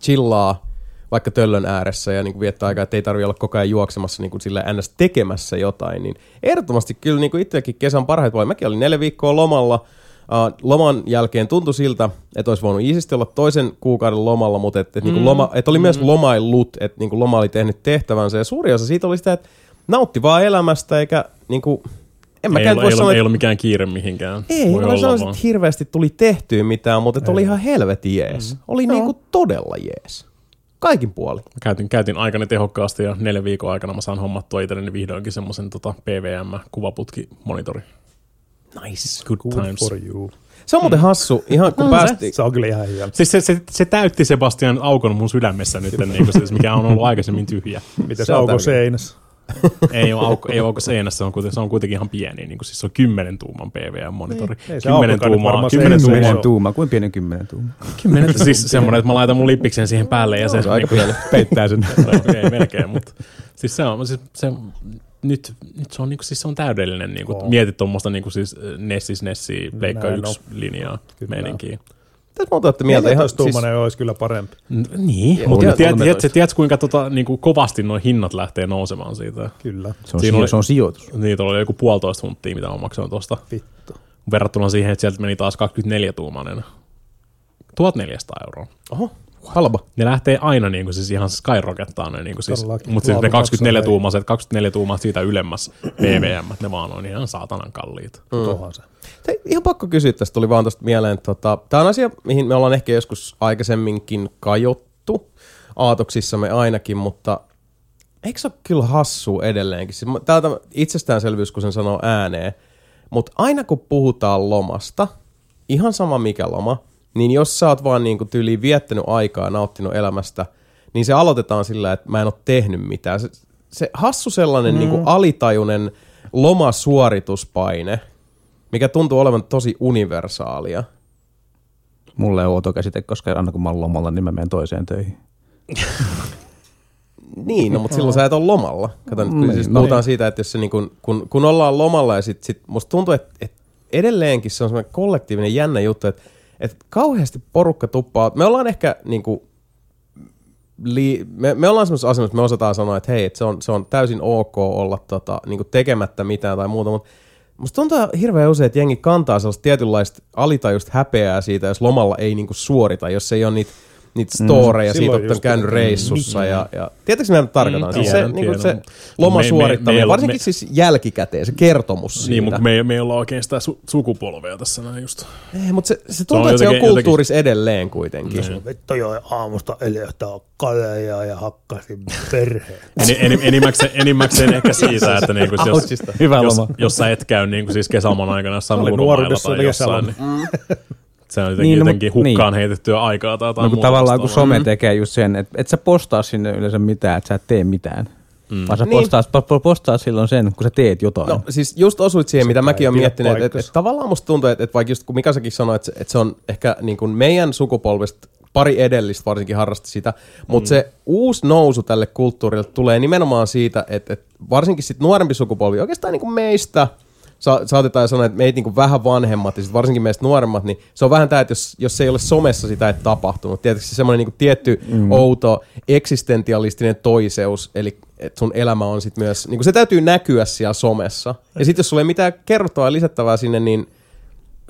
chillaa vaikka töllön ääressä ja niin kuin viettää aikaa, että ei tarvitse olla koko ajan juoksemassa niin kuin sillä ns. tekemässä jotain, niin ehdottomasti kyllä niin kuin itsekin kesän parhaita puolia. Mäkin olin neljä viikkoa lomalla, loman jälkeen tuntui siltä, että olisi voinut iisisti olla toisen kuukauden lomalla, mutta että et, niinku
Mm.
loma, et oli myös lomaillut, että niinku loma oli tehnyt tehtävänsä. Ja suuri osa siitä oli sitä, että nautti vaan elämästä, eikä niinku, en mä
Ei,
voi
ollut, ei,
sanoa,
ei
että
ollut mikään kiire mihinkään.
ei,
Voi
mä sanoisin, että hirveästi tuli tehtyä mitään, mutta että oli ihan helvetin jees. Oli niinku todella jees. Kaikin puoli.
Mä käytin, käytin aikani tehokkaasti ja neljän viikon aikana mä saan hommattua itselleni vihdoinkin semmoisen tota, PVM-kuvaputki-monitori.
Nice.
Good,
Good
times.
for you.
Se on muuten hassu, ihan kun päästiin,
Se on kyllä ihan hieno.
Siis se, se, se, täytti Sebastian aukon mun sydämessä nyt, niin kuin siis, mikä on ollut aikaisemmin tyhjä.
Miten
Se
se
on
auko
tärkeä.
seinässä?
Ei ole aukko, ei ole aukko seinässä, se on, kuitenkin, se on kuitenkin ihan pieni. Niin kuin, siis se on 10 tuuman PVM-monitori.
Niin, ei se
10
aukkokaan nyt
tuumaa,
varmaan
10
seinässä
tuumaa.
iso.
Kymmenen tuuma, kuin pienen kymmenen tuuma.
10, siis semmoinen, että mä laitan mun lippiksen siihen päälle ja se,
se on aika
niin.
Peittää sen.
kuin, ei melkein, mutta siis se on, siis se, nyt, nyt se on, niinku, siis se on täydellinen, niinku,
Oo.
mietit tuommoista niinku, siis Nessis, Nessi, Pleikka
Näin
1 linjaa
Kyllä.
meininkiä.
Mitä muuta olette mieltä? Ihan,
14 tuumainen olisi kyllä parempi.
N- Niin,
Ja-
mutta tiedät,
13.
tiedät, tiedät, kuinka tota, niinku, kovasti nuo hinnat lähtee nousemaan siitä.
Kyllä.
Se on,
Siinä
sijo-
oli-
se on sijoitus.
Niitä oli joku puolitoista hunttia, mitä mä maksoin tuosta.
Vittu.
Verrattuna siihen, että sieltä meni taas 24-tuumainen. 1400 euroa.
Oho, halpa.
Ne lähtee aina niin kuin, siis ihan skyrockettaa ne, niin kuin, siis, mutta siis ne
Laatu
24
maksaa,
tuumaiset, 24 tuumaa siitä ylemmäs PVM, ne vaan on ihan saatanan kalliit.
Mm. Se.
Hei, ihan pakko kysyä tästä, tuli vaan tuosta mieleen. Tota, Tämä on asia, mihin me ollaan ehkä joskus aikaisemminkin kajottu, aatoksissamme ainakin, mutta eikö se ole kyllä hassu edelleenkin? Siis on itsestäänselvyys, kun sen sanoo ääneen, mutta aina kun puhutaan lomasta, ihan sama mikä loma, niin jos sä oot vaan niin tyyliin viettänyt aikaa ja nauttinut elämästä, niin se aloitetaan sillä, että mä en ole tehnyt mitään. Se, se hassu sellainen mm. niin kuin alitajunen lomasuorituspaine, mikä tuntuu olevan tosi universaalia.
Mulle ei ole outo käsite, koska aina kun mä oon lomalla, niin mä menen toiseen töihin.
Niin, no, mutta silloin sä et ole lomalla. Kato, nyt, kun
Niin,
siis
no
puhutaan siitä, että jos se niin kun, kun, kun ollaan lomalla ja sit, sit musta tuntuu, että, että edelleenkin se on semmoinen kollektiivinen jännä juttu, että, että kauheasti porukka tuppaa. Me ollaan ehkä niin kuin, li, me, me ollaan semmoisessa asemassa, että me osataan sanoa, että hei, että se on, se on täysin ok olla tota, niin kuin tekemättä mitään tai muuta, mutta Musta tuntuu hirveän usein, että jengi kantaa sellaista tietynlaista alitajusta häpeää siitä, jos lomalla ei niinku suorita, jos ei ole niitä niitä storeja, mm, siitä, että on käynyt reissussa. Ja, ja, tiedätkö, mitä mä tarkoitan?
Mm,
siis se,
tiedän,
niin kuin
tiedän.
se loma
Me- me-
suorittaminen,
me
varsinkin
me-
siis jälkikäteen, se kertomus siitä.
Niin, mutta me, me ei olla oikein sitä su- sukupolvea tässä näin just.
Ei, mutta se, se tuntuu, että se on
jotenkin-
kulttuurissa edelleen kuitenkin.
Niin.
Vittu jo aamusta eljähtää kaleja ja hakkasin perheen.
En, en, enimmäkseen, enimmäkseen ehkä siitä, että niinku, jos,
Outsista.
Hyvä
jos,
loma.
jos sä et käy niinku, siis kesäloman aikana
nuoruudessa
tai jossain, niin se on jotenkin,
Niin,
niin,
no,
jotenkin
mut-
hukkaan heitettyä aikaa tai jotain
No, kun tavallaan kun some tekee just sen, että et sä postaa sinne yleensä mitään, että sä et tee mitään. Mm. Vaan sä
Niin.
postaa, po- postaa silloin sen, kun sä teet jotain.
No siis just osuit siihen, mitä mäkin olen miettinyt, että, että, tavallaan musta tuntuu, että, että vaikka just kun Mika säkin sanoi, että, se- että se on ehkä niin kuin meidän sukupolvesta pari edellistä varsinkin harrasti sitä, mutta mm. se uusi nousu tälle kulttuurille tulee nimenomaan siitä, että, että varsinkin sit nuorempi sukupolvi, oikeastaan niin kuin meistä, sa- saatetaan sanoa, että meitä niin kuin vähän vanhemmat ja sit varsinkin meistä nuoremmat, niin se on vähän tämä, että jos, jos se ei ole somessa sitä ei tapahtunut. Tietysti se semmoinen niin tietty mm. outo eksistentialistinen toiseus, eli että sun elämä on sitten myös, niin kuin se täytyy näkyä siellä somessa. Ja sitten jos sulla ei mitään kertoa ja lisättävää sinne, niin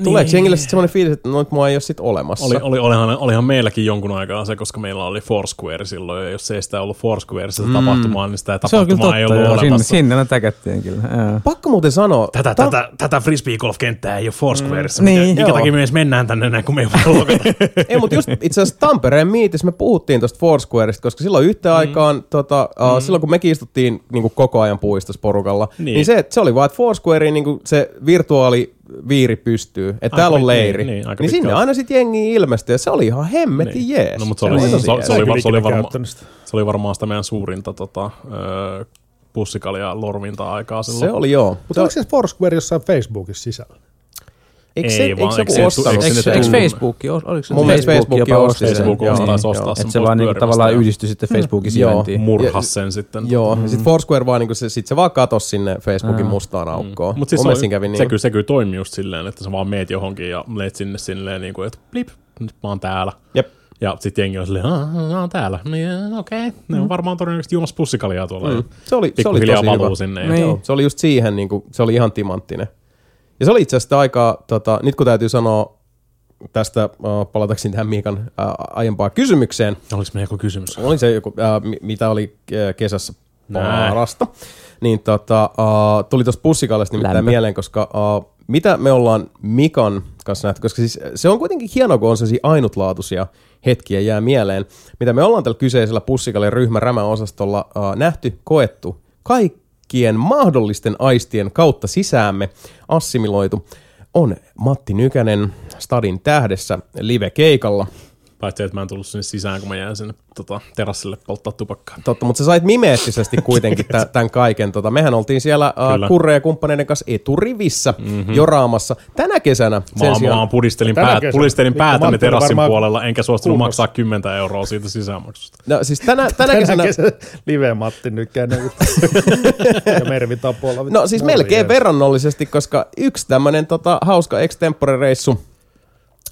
tuleeko
Niin.
jengille sitten semmoinen fiilis, että no nyt mua ei ole sitten olemassa.
Oli, oli, olihan, olihan meilläkin jonkun aikaa se, koska meillä oli Foursquare silloin, ja jos ei sitä ollut Foursquare sitä mm. tapahtumaa, niin sitä tapahtumaa
totta,
ei ollut
joo, sinne,
olemassa.
sinne ne täkättiin kyllä. Joo.
Pakko muuten sanoa.
Tätä,
tää-
tätä, tätä frisbee golf-kenttää ei ole Foursquareissa.
Mm,
Mikä,
niin,
minkä
joo.
takia me edes mennään tänne näin, kun me ei voi logata?
Ei, mutta just itse asiassa Tampereen miitissä me puhuttiin tuosta Foursquareista, koska silloin yhteen mm. aikaan, tota, uh, silloin kun mekin istuttiin niin kuin koko ajan puistossa porukalla, niin,
Niin.
se, se oli vaan, että Foursquareen niin kuin se virtuaali viiri pystyy, että
Aika
täällä on
pit-
leiri,
niin,
niin,
niin,
niin sinne aina sitten jengi ilmestyi ja se oli ihan hemmetin niin. jees.
No, mutta se
Se
oli,
oli
se,
tosi
se, se, oli, se, oli
ikinä
varma, se oli varmaan sitä meidän suurinta tota, pussikalia lorvinta aikaa silloin.
Se oli joo.
Mutta oliko se Foursquare jossain Facebookissa sisällä?
Eikö,
Ei
se, eikö
vaan,
joku
eikö se-
ostanut
eikö
Eikö? Facebook, oliko se
Mun mielestä Facebook
jopa
jo
osti sen?
Facebook
Joo,
taisi
joo.
ostaa sen
Että se vaan niinku tavallaan
joo.
yhdistyi sitten Facebookin
Joo.
sijaintiin.
Murhas sen sitten.
Joo, mm. ja sitten Foursquare vaan, niin se, sit se vaan katosi sinne Facebookin mustaan aukkoon.
Mutta siis se, on,
kävi
se,
niin.
kyllä, se kyllä toimii just silleen, että sä vaan meet johonkin ja meet sinne silleen, niin kuin, että blip, nyt mä oon täällä.
Jep.
Ja sitten jengi on silleen, "Aa, mä oon täällä. Niin, okei, okay. ne on varmaan todennäköisesti juomassa pussikaliaa tuolla.
Mm.
Mm.
Se oli, se oli tosi hyvä.
sinne.
Niin.
Joo, se oli just siihen, niin kuin, se oli ihan timanttinen. Ja se oli itse asiassa aika, tota, nyt kun täytyy sanoa tästä, uh, palatakseni tähän Miikan uh, aiempaan kysymykseen,
oliko meillä joku kysymys?
oli se joku, uh, mi- mitä oli kesässä parasta, niin tota, uh, tuli tuosta pussikallesta nimittäin
Lämpö.
mieleen, koska uh, mitä me ollaan Mikan kanssa nähty, koska siis se on kuitenkin hienoa, kun on sellaisia ainutlaatuisia hetkiä jää mieleen, mitä me ollaan tällä kyseisellä pussikalien ryhmän rämäosastolla uh, nähty, koettu, kaikkien mahdollisten aistien kautta sisäämme assimiloitu, on Matti Nykänen Stadin tähdessä live-keikalla.
Paitsi, että mä en tullut sinne sisään, kun mä jäin sinne tota, terassille polttaa tupakkaa.
Totta, mutta sä sait mimeettisesti kuitenkin tä- tämän kaiken. Tota, mehän oltiin siellä uh, Kurre ja kumppaneiden kanssa eturivissä mm-hmm. joraamassa. Tänä kesänä
Mä,
sen
mä
sijaan...
vaan pudistelin,
Tänä
päät,
kesänä.
pudistelin
Mikko
päätäni terassin
varmaan
puolella, enkä suostunut
kuumassa.
maksaa 10 euroa siitä sisäänmaksusta.
No, siis tänä, tänä
Tänä
kesänä...
kesä live Matti Nykänen ja Mervi Tapola.
No siis
Morjens.
melkein verrannollisesti, koska yksi tämmönen tota, hauska extempore-reissu uh,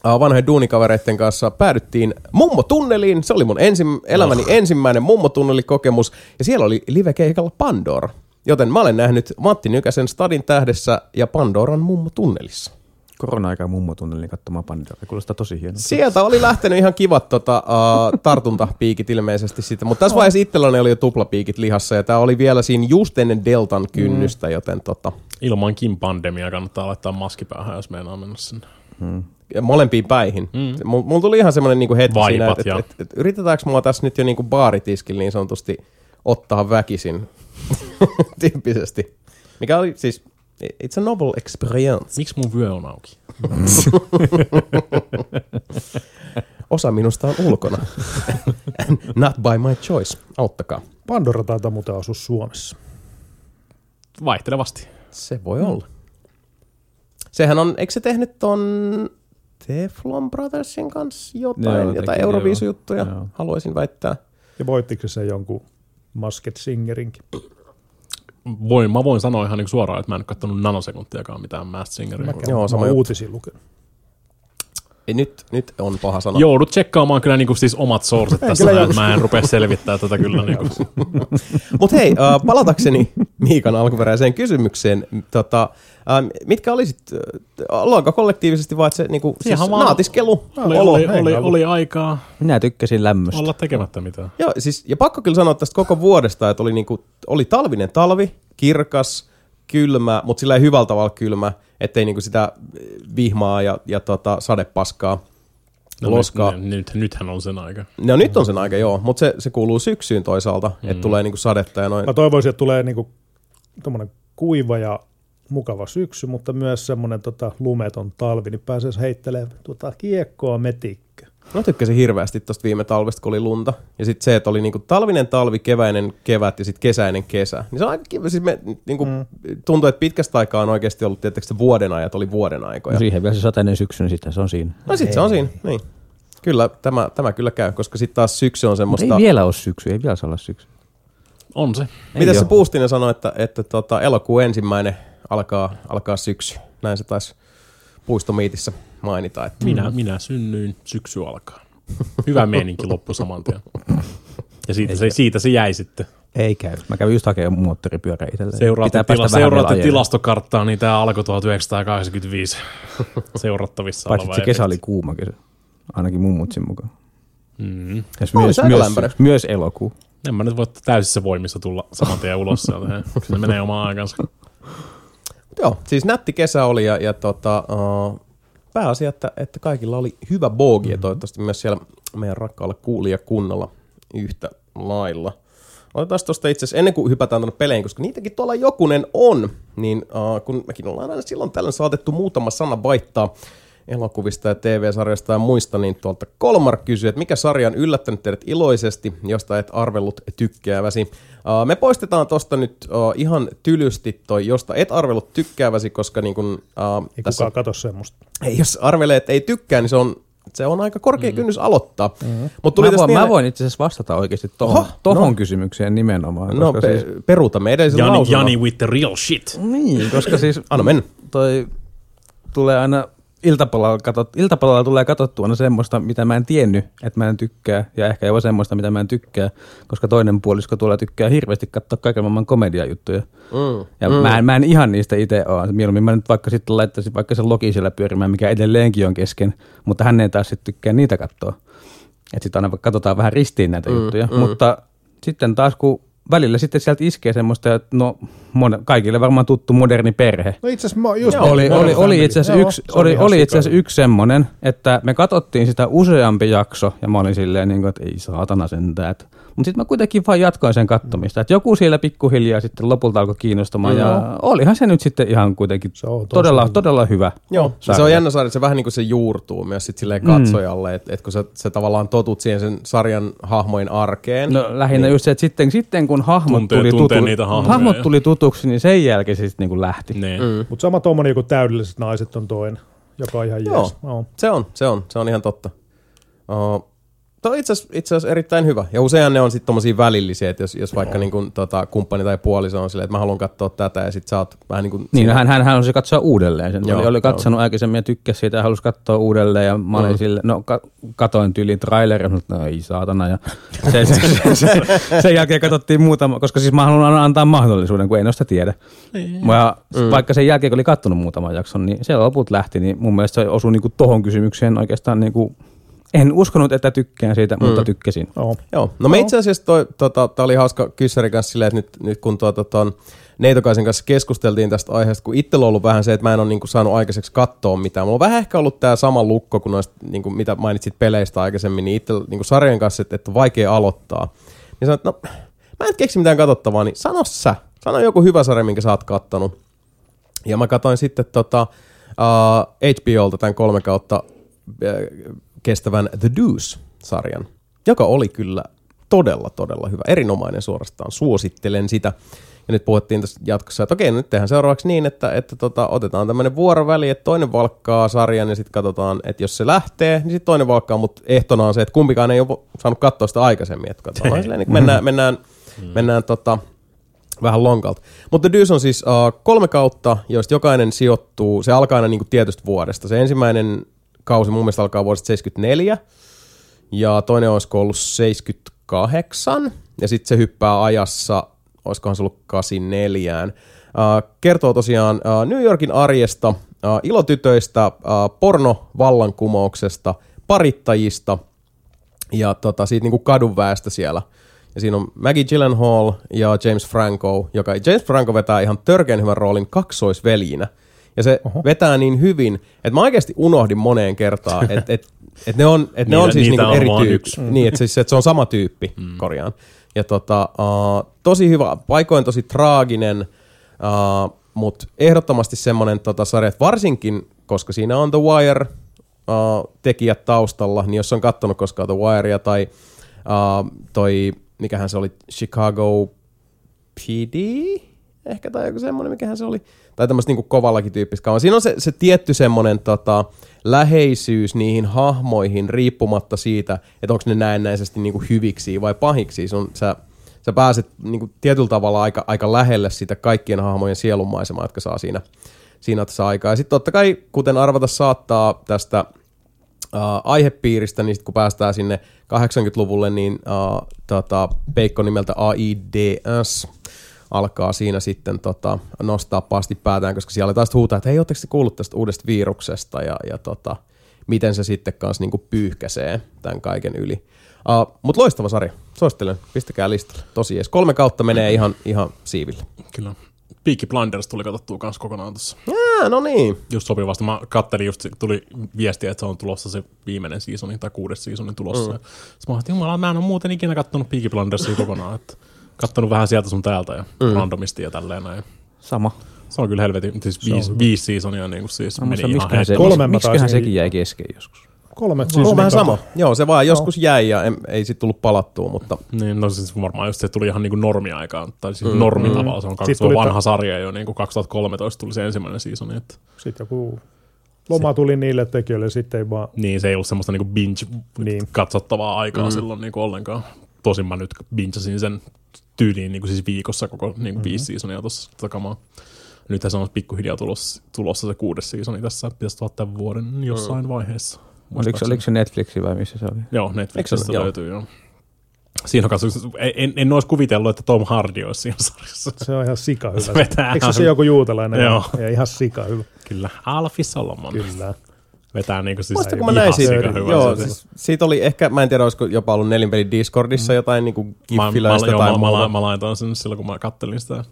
vanhojen duunikavereiden kanssa päädyttiin mummotunneliin. Se oli mun ensim, elämäni ensimmäinen mummotunnelikokemus. Ja siellä oli live-keikalla Pandora. Joten mä olen nähnyt Matti Nykäsen Stadin tähdessä ja Pandoran mummotunnelissa.
Korona-aikaa mummotunnelin katsomaan Pandora. Kuulostaa tosi hienolta.
Sieltä oli lähtenyt ihan kivat tota, uh, tartuntapiikit ilmeisesti sitten, mutta tässä vaiheessa itselläni oli jo tuplapiikit lihassa ja tämä oli vielä siinä just ennen Deltan kynnystä, joten tota,
Ilmankin pandemia kannattaa laittaa maski päähän, jos meinaa mennä sinne.
ja molempiin päihin. Mm. Mulla mul tuli ihan semmoinen niinku hetki
Vaipat
siinä, että et, et, et, yritetäänkö mua tässä nyt jo niinku baaritiskillä niin sanotusti ottaa väkisin tyyppisesti. Mikä oli siis, it's a novel experience.
Miksi mun vyö on auki?
Osa minusta on ulkona. Not by my choice. Auttakaa.
Pandora taitaa muuten asua Suomessa.
Vaihtelevasti.
Se voi olla. Sehän on, eikö se tehnyt ton Teflon Brothersin kanssa jotain,
Joo,
jotain
teki,
Euroviisujuttuja,
joo.
haluaisin väittää.
Ja voittiko se jonkun Masked Singerinkin?
Voin, mä voin sanoa ihan niin suoraan, että mä en ole katsonut nanosekuntiakaan mitään Masked Singeria.
Mäkään.
Joo,
Mä
sama
uutisia lukenut.
Ei, nyt, nyt on paha sana.
Joudut tsekkaamaan kyllä niinku siis omat sourcet tässä,
kyllä
näin,
joudu.
että mä en rupea selvittää tätä kyllä. Niinku.
Mutta hei, äh, palatakseni Miikan alkuperäiseen kysymykseen. Tota, äh, mitkä olisit, äh, ollaanko kollektiivisesti vai että se niinku, siis
vaan-
naatiskelu?
Oli,
Olo,
oli, oli, oli aikaa
Minä tykkäsin lämmöstä.
olla tekemättä mitään.
Joo, siis, ja pakko kyllä sanoa tästä koko vuodesta, että oli, niinku, oli talvinen talvi, kirkas, kylmä, mutta sillä ei hyvällä tavalla kylmä, ettei niinku sitä vihmaa ja, ja tota, sadepaskaa, no, loskaa.
Nyt, nyt, nythän on sen aika.
No nyt on sen aika, joo, mutta se, se kuuluu syksyyn toisaalta, mm. että tulee niinku sadetta ja noin.
Mä toivoisin, että tulee niinku kuiva ja mukava syksy, mutta myös semmoinen tota, lumeton talvi, niin pääsee heittelemään tota, kiekkoa metikkä.
Mä tykkäsin hirveästi tosta viime talvesta, kun oli lunta. Ja sitten se, että oli niinku talvinen talvi, keväinen kevät ja sitten kesäinen kesä. Niin se on aika kiva. Siis me, niinku, mm. tuntuu, että pitkästä aikaa on oikeasti ollut, tietysti se vuoden ajat oli vuoden aikoja.
No siihen vielä se sateinen syksy, niin sitten se on siinä.
No sit se on siinä, niin. Kyllä, tämä, tämä kyllä käy, koska sitten taas syksy on
Mutta
semmoista...
ei vielä ole syksy, ei vielä saa olla syksy.
On se.
Miten se. Puustinen sanoi, että, että tota, elokuun ensimmäinen alkaa, alkaa syksy. Näin se taisi puistomiitissä mainita. Että
Minä, minä synnyin, syksy alkaa. Hyvä meininki loppu saman tien. Ja siitä se, siitä se jäi sitten.
Ei käy. Mä kävin just hakemaan moottoripyörä itselleen.
Seuraatte, tila, seuraatte tilastokarttaa, niin tämä alkoi 1985 seurattavissa
Paitsi
oleva
se kesä oli kuuma kesä. Ainakin mun mutsin mukaan.
Mm.
Myös, myös,
lämpärä.
myös elokuu.
En mä nyt voi täysissä voimissa tulla saman tien ulos sieltä. Kyllä Se menee omaan aikansa.
Joo, siis nätti kesä oli ja, ja tota, uh, pääasia, että, että kaikilla oli hyvä boogi mm-hmm. ja toivottavasti myös siellä meidän rakkaalla kuulijakunnalla yhtä lailla. Otetaan tuosta itse asiassa, ennen kuin hypätään tuonne peleihin, koska niitäkin tuolla jokunen on, niin uh, kun mekin ollaan aina silloin tällöin saatettu muutama sana vaihtaa elokuvista ja TV-sarjasta ja muista, niin tuolta Kolmar kysyy, että mikä sarja on yllättänyt teidät iloisesti, josta et arvellut tykkääväsi. Me poistetaan tosta nyt ihan tylysti toi, josta et arvellut tykkääväsi, koska niin kun,
Ei
tässä,
kukaan katso semmoista.
ei, jos arvelee, että ei tykkää, niin se on, se on aika korkea mm. kynnys aloittaa. Mm. Mut tuli
Mä voin,
mieleen-
mä voin itse asiassa vastata oikeasti tohon,
Oho,
tohon
no.
kysymykseen nimenomaan.
No,
koska
pe-
siis,
peruutamme edellisen
Jani,
lausunnon.
Jani with the real shit.
niin, koska siis
Anna mennä.
toi tulee aina iltapalalla, katot, iltapalalla tulee katsottua aina semmoista, mitä mä en tiennyt, että mä en tykkää, ja ehkä jopa semmoista, mitä mä en tykkää, koska toinen puolisko tulee tykkää hirveästi katsoa kaiken maailman komediajuttuja.
Mm.
Ja mm. mä, en, mä en ihan niistä itse ole. Mieluummin mä nyt vaikka sitten laittaisin vaikka sen Loki siellä pyörimään, mikä edelleenkin on kesken, mutta hän ei taas sitten tykkää niitä katsoa. Että sitten aina katsotaan vähän ristiin näitä mm, juttuja. Mm. Mutta sitten taas kun välillä sitten sieltä iskee semmoista, että no mon, kaikille varmaan tuttu moderni perhe.
No itse asiassa just
Joo, oli, oli, oli itse asiassa
Joo,
yksi,
on
oli, oli itse asiassa yksi semmoinen, että me katsottiin sitä useampi jakso ja mä olin silleen, niin kuin, että ei saatana sentään. Mutta sitten mä kuitenkin vaan jatkoin sen kattomista. Että joku siellä pikkuhiljaa sitten lopulta alkoi kiinnostamaan ja olihan se nyt sitten ihan kuitenkin
Se on
todella,
hyvä.
todella hyvä.
Joo,
sarja.
se on jännä sarja, että se vähän niin kuin se juurtuu myös sit silleen katsojalle, mm. että et kun sä, sä tavallaan totut siihen sen sarjan hahmojen arkeen.
No lähinnä niin. just se, että sitten, sitten kun hahmot,
Tuntee-
tuli,
tuntee
tutu,
niitä hahmoja,
hahmot
joo.
tuli tutuksi, niin sen jälkeen se sitten niin lähti.
Niin.
Mm.
Mutta sama tuommoinen joku täydelliset naiset on toinen, joka on ihan
Joo.
jees. No.
Se on, se on, se on ihan totta. Uh, Tuo on itse asiassa, itse asiassa erittäin hyvä. Ja useinhan ne on sitten tommosia välillisiä, että jos, jos vaikka niin kun, tota, kumppani tai puoliso on silleen, että mä haluan katsoa tätä ja sit sä oot vähän niin kuin...
Niin, no hän, hän, hän halusi katsoa uudelleen sen.
Joo,
oli, oli
joo.
katsonut aikaisemmin ja tykkäsi siitä ja halusi katsoa uudelleen. Ja mä olin
Mm.
sille, no ka, katoin tyyliin trailerin, mutta no ei saatana. Ja se, se, se, se, sen jälkeen katsottiin muutama, koska siis mä haluan antaa mahdollisuuden, kun en ole sitä tiedä. Ja mm. vaikka sen jälkeen, kun oli kattonut muutaman jakson, niin se loput lähti, niin mun mielestä se osui niinku tohon kysymykseen oikeastaan niinku, en uskonut, että tykkään siitä, mm. mutta tykkäsin.
Joo.
Joo, no me itse asiassa toi, tota, tää oli hauska kyssäri kanssa silleen, että nyt, nyt kun tuota, ton Neitokaisen kanssa keskusteltiin tästä aiheesta, kun itsellä on ollut vähän se, että mä en ole niinku saanut aikaiseksi katsoa mitään. Mulla on vähän ehkä ollut tämä sama lukko kuin noista, niinku, mitä mainitsit peleistä aikaisemmin, niin itsellä niinku sarjan kanssa, että, että on vaikea aloittaa. Niin sanoin, että no, mä en keksi mitään katsottavaa, niin sano sä. Sano joku hyvä sarja, minkä sä oot kattonut. Ja mä katsoin sitten tota, uh, HBOlta tämän kolme kautta äh, kestävän The Deuce-sarjan, joka oli kyllä todella, todella hyvä. Erinomainen suorastaan. Suosittelen sitä. Ja nyt puhuttiin tässä jatkossa, että okei, no nyt tehdään seuraavaksi niin, että, että tota, otetaan tämmöinen vuoroväli, että toinen valkkaa sarjan ja sitten katsotaan, että jos se lähtee, niin sitten toinen valkkaa, mutta ehtona on se, että kumpikaan ei ole saanut katsoa sitä aikaisemmin. Että katsotaan, silleen, niin mennään, mennään, mennään tota, vähän lonkalta. Mutta The Deuce on siis uh, kolme kautta, joista jokainen sijoittuu, se alkaa aina niinku tietystä vuodesta. Se ensimmäinen kausi mun mielestä alkaa vuodesta 74, ja toinen olisiko ollut 78, ja sitten se hyppää ajassa, olisikohan se ollut 84. Uh, kertoo tosiaan uh, New Yorkin arjesta, uh, ilotytöistä, uh, pornovallankumouksesta, parittajista ja tota, siitä niinku kadunväestä siellä. Ja siinä on Maggie Gyllenhaal ja James Franco, joka James Franco vetää ihan törkeän hyvän roolin kaksoisveljinä. Ja se Oho. vetää niin hyvin, että mä oikeasti unohdin moneen kertaan, että et, et ne on, et ne on siis niinku
on
eri tyyppi.
yksi.
Niin, että siis, et se on sama tyyppi, mm. korjaan. Ja tota, uh, tosi hyvä, paikoin tosi traaginen, uh, mutta ehdottomasti semmoinen tota, sarja, että varsinkin, koska siinä on The Wire uh, tekijät taustalla, niin jos on kattonut koskaan The Wirea tai uh, toi, mikähän se oli, Chicago PD, ehkä tai joku semmoinen, mikähän se oli, tai tämmöistä niinku kovallakin tyyppistä kauan. Siinä on se, se tietty semmoinen tota, läheisyys niihin hahmoihin riippumatta siitä, että onko ne näennäisesti niinku hyviksi vai pahiksi. Se sä, sä pääset niinku tietyllä tavalla aika, aika lähelle sitä kaikkien hahmojen sielunmaisemaa, jotka saa siinä, siinä tässä aikaa. Ja sitten totta kai, kuten arvata saattaa tästä uh, aihepiiristä, niin sit kun päästään sinne 80-luvulle, niin uh, tota, peikko nimeltä AIDS alkaa siinä sitten tota, nostaa paasti päätään, koska siellä taas huutaa, että hei, ootteko te kuullut tästä uudesta viruksesta ja, ja tota, miten se sitten kanssa niinku pyyhkäsee tämän kaiken yli. Uh, Mutta loistava sarja, suosittelen, pistäkää listalle. Tosi ees. Kolme kautta menee ihan, ihan siiville.
Kyllä. Peaky Blinders tuli katsottua kans kokonaan tuossa.
Jaa, no niin.
Just sopivasti. Mä kattelin just, tuli viestiä, että se on tulossa se viimeinen seasoni tai kuudes seasoni tulossa. Mm. Sitten mä ajattelin, jumala, mä en ole muuten ikinä kattonut Peaky Blindersia kokonaan. Että kattonut vähän sieltä sun täältä ja mm. randomisti ja tälleen näin.
Sama.
Se on kyllä helvetin, siis
on
viisi, viisi seasonia niin kuin siis
No,
meni ihan
miksiköhän, se.
Kolme
miksiköhän sekin jäi kesken joskus?
Kolme
Se on vähän sama. Joo, se vaan joskus
Joo.
jäi ja en, ei sit tullut palattua, mutta
Niin, no siis varmaan just se tuli ihan niin kuin normiaikaan, tai siis mm, normitavalla, se on, kaksi,
Sitten tuli
vanha
ta-
sarja jo, niin kuin 2013 tuli se ensimmäinen seasoni, että
Sitten joku loma tuli niille tekijöille, sitten ei vaan,
niin se ei ollut semmoista niin kuin binge
Niin.
katsottavaa aikaa mm. silloin niin kuin ollenkaan. Tosin mä nyt bingesin sen tyyliin niin kuin siis viikossa koko niin kuin
Mm-hmm.
mm. viisi seasonia tuossa takamaa. Nythän se on pikkuhiljaa tulossa, tulossa se kuudes seasoni tässä, pitäisi tulla tämän vuoden jossain vaiheessa.
Oliko, oliko se Netflixi vai missä se oli?
Joo,
Eikö
Netflixistä
ole?
löytyy, joo. Siinä on katsotaan, en, en olisi kuvitellut, että Tom Hardy olisi siinä sarjassa.
se on ihan sika hyvä.
Se vetää
Eikö se se joku juutalainen?
Joo.
Ja ihan sika hyvä.
Kyllä, Alfie Solomon.
Kyllä.
Vetää niinku siis
Muista, kun mä näin siitä,
hyvä
joo,
se-
siis, siitä oli ehkä, mä en tiedä, olisiko jopa ollut nelinpelin Discordissa jotain niinku
Mä, mä, joo,
tai
mä, mä,
muuta.
mä, laitoin sen silloin, kun mä kattelin sitä.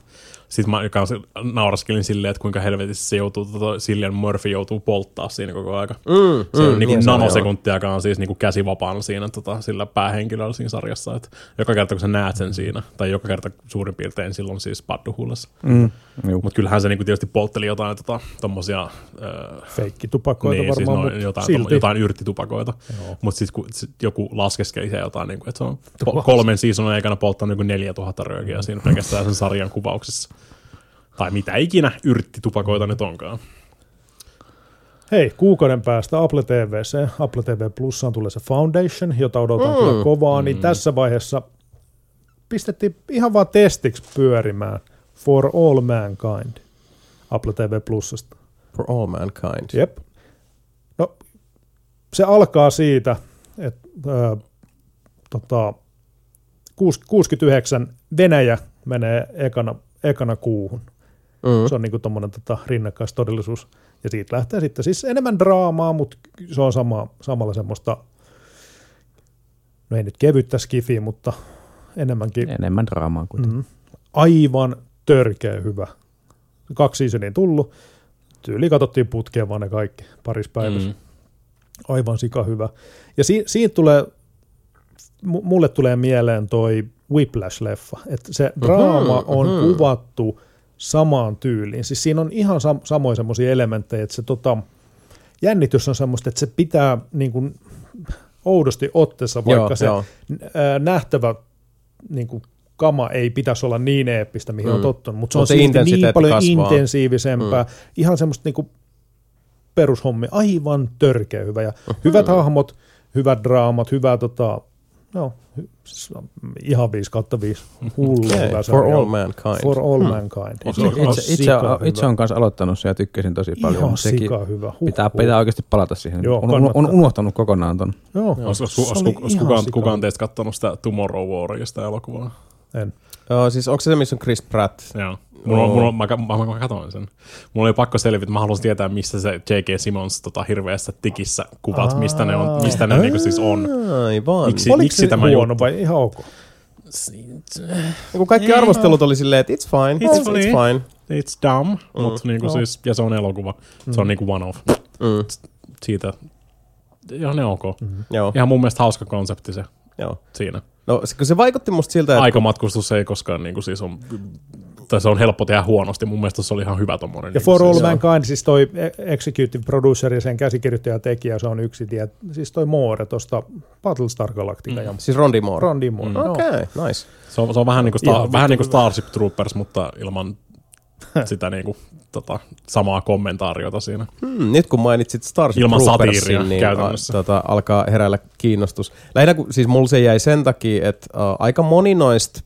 Sitten mä kanssa nauraskelin silleen, että kuinka helvetissä se joutuu, tota, Cillian Murphy joutuu polttaa siinä koko aika.
Mm,
Se on
mm,
niinku
niin on, joo.
nanosekuntiakaan siis niinku käsi vapaana siinä tota, sillä päähenkilöllä siinä sarjassa. Et joka kerta kun sä näet sen siinä, tai joka kerta suurin piirtein silloin siis padduhullassa.
Mm.
Mutta kyllähän se niinku tietysti poltteli jotain tota, tommosia, öö,
Feikkitupakoita
niin, siis
varmaan,
noin,
mutta
jotain,
silti.
jotain yrttitupakoita. Mutta sitten kun sit joku laskeskeli se jotain, niin kuin, että se on po- kolmen seasonin aikana polttanut niin 4000 röökiä siinä pelkästään sen sarjan kuvauksessa. Tai mitä ikinä yrttitupakoita nyt onkaan.
Hei, kuukauden päästä Apple TVC, Apple TV Plusaan tulee se Foundation, jota odotan mm. kyllä kovaa, niin tässä vaiheessa pistettiin ihan vaan testiksi pyörimään For All Mankind Apple TV Plusasta.
For all mankind.
Jep. No, se alkaa siitä, että ää, tota, kuus- 69 Venäjä menee ekana, ekana kuuhun.
Mm.
Se on niinku tommonen tota, rinnakkaistodellisuus. Ja siitä lähtee sitten siis enemmän draamaa, mutta se on sama, samalla semmoista, no ei nyt kevyttä skifiä, mutta enemmänkin
Enemmän draamaa kuin.
mm, aivan törkeä hyvä. Kaksi seasonia tullut. Tyyli katsottiin putkeen vaan ne kaikki parissa päivässä.
Mm.
Aivan sika hyvä. Ja si- siitä tulee, mu- mulle tulee mieleen toi Whiplash-leffa. Että se draama on
mhm.
kuvattu samaan tyyliin. Siis siinä on ihan sam- samoja semmoisia elementtejä, että se tota, jännitys on semmoista, että se pitää niin kuin, oudosti otteessa, vaikka
Joo,
se
joo.
nähtävä niin kuin, kama ei pitäisi olla niin eeppistä, mihin mm. on tottunut, mutta se on
se
silti niin paljon
kasvaa.
intensiivisempää. Mm. Ihan semmoista niin kuin, perushommi, aivan törkeä hyvä. Ja hyvät hahmot, hyvät draamat, hyvä tota, no, ihan 5 kautta 5. Hullu
Okay.
hyvä
For all mankind.
For all mankind.
Itse, itse, itse,
sika
on- itse on kanssa aloittanut sen ja tykkäsin tosi paljon.
Ihan
mutta sekin
sika hyvä. Huh,
pitää,
huh.
pitää oikeasti palata siihen.
Joo,
on, on,
kannattaa.
on unohtanut kokonaan ton.
Joo,
Olisiko kukaan,
sika
kukaan teistä kattonut sitä Tomorrow Waria, sitä elokuvaa?
En.
Joo, siis onko se se, missä on Chris Pratt?
Joo. Mulla, on, mulla, on- mä, mä, mä, mä katoin sen. Mulla oli pakko selvitä, mä halusin tietää, missä se J.K. Simmons tota, hirveässä tikissä kuvat, mistä ne, on, mistä ne niinku siis on.
Aivan.
Miksi-
Oliko
miksi
se
tämä
huono
juttu?
vai ihan ok?
Kun kaikki arvostelut oli silleen, että it's fine,
It's
it's,
funny.
it's fine.
It's dumb, mm. mutta niinku
Joo.
siis, ja se on elokuva. Se on niinku one off.
Mm.
Siitä, ihan ne ok.
Joo,
Ihan mun mielestä hauska konsepti se
joo.
siinä.
No, se, kun se vaikutti musta siltä, että
Aikamatkustus ei koskaan niinku siis on, tai se on helppo tehdä huonosti. Mun mielestä se oli ihan hyvä tommonen.
Ja
niinku
For All
siis,
Mankind, siis toi executive producer ja sen käsikirjoittaja ja tekijä, se on yksi tie. Siis toi Moore tuosta Battlestar Galactica ja
siis Rondi Moore.
Rondi Moore. No.
Okei, okay, nice.
Se on, se on vähän niin kuin, Star, vähän niin kuin. Starship Troopers, mutta ilman sitä niin kuin, tota, samaa kommentaariota siinä.
Hmm, nyt kun mainitsit Starship
Ilman
Troopersin,
satiiria
niin
käytännössä.
A, tota, alkaa heräillä kiinnostus. Lähinnä kun, siis mulla se jäi sen takia, että uh, aika moni noista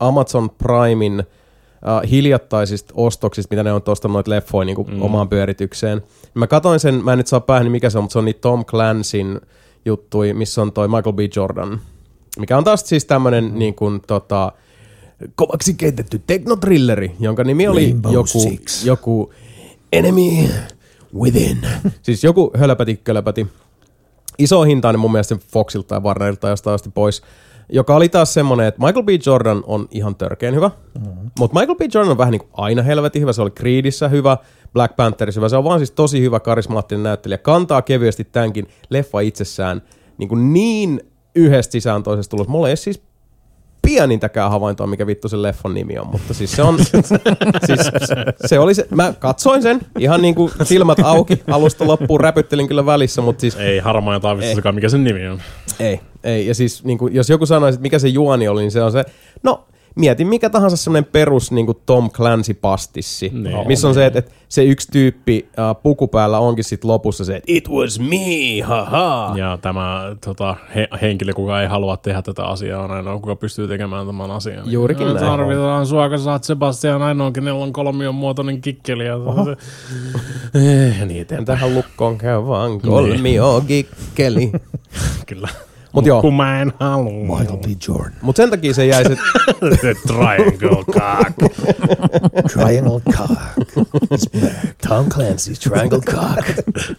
Amazon Primein uh, hiljattaisista ostoksista, mitä ne on ostanut noita leffoja niin mm. omaan pyöritykseen. Mä katoin sen, mä en nyt saa päähän, niin mikä se on, mutta se on niitä Tom Clansin juttui, missä on toi Michael B. Jordan, mikä on taas siis tämmönen mm. niin kuin, tota, kovaksi keitetty teknotrilleri, jonka nimi oli
Rainbow
joku,
Six.
joku Enemy Within. siis joku hölpäti, kölpäti. Iso hintainen mun mielestä Foxilta ja Warnerilta ja jostain asti pois. Joka oli taas semmonen, että Michael B. Jordan on ihan törkeen hyvä. Mm-hmm. Mutta Michael B. Jordan on vähän niin kuin aina helvetin hyvä. Se oli Creedissä hyvä, Black Pantherissa hyvä. Se on vaan siis tosi hyvä karismaattinen näyttelijä. Kantaa kevyesti tämänkin leffa itsessään niin, kuin niin yhdestä sisään toisesta tulossa. Mulla ei siis pienintäkään havaintoa, mikä vittu sen leffan nimi on, mutta siis se on, siis se oli se, mä katsoin sen ihan niin kuin silmät auki alusta loppuun, räpyttelin kyllä välissä, mutta siis
Ei harmaa ja taavistussakaan, mikä sen nimi on.
ei, ei. Ja siis niin kuin, jos joku sanoisi, että mikä se juoni oli, niin se on se, no mietin mikä tahansa semmoinen perus niin kuin Tom Clancy-pastissi,
Niin.
missä on se, että, että se yksi tyyppi uh, pukupäällä onkin sit lopussa se, että it was me, haha.
Ja tämä tota, he, henkilö, kuka ei halua tehdä tätä asiaa, on ainoa, kuka pystyy tekemään tämän asian.
Juurikin näin.
Tarvitaan sua, kun sä oot Sebastian ainoa, kenellä on kolmion muotoinen kikkeli. Ja se, eh, niin
tähän lukkoon käy vaan kolmio gikkeli.
Kyllä.
Mut joo.
Kun mä en halua.
Michael B. Jordan.
Mut sen takia se jäi se,
The triangle cock.
Triangle Cock. It's. Tom Clancy's Triangle Cock.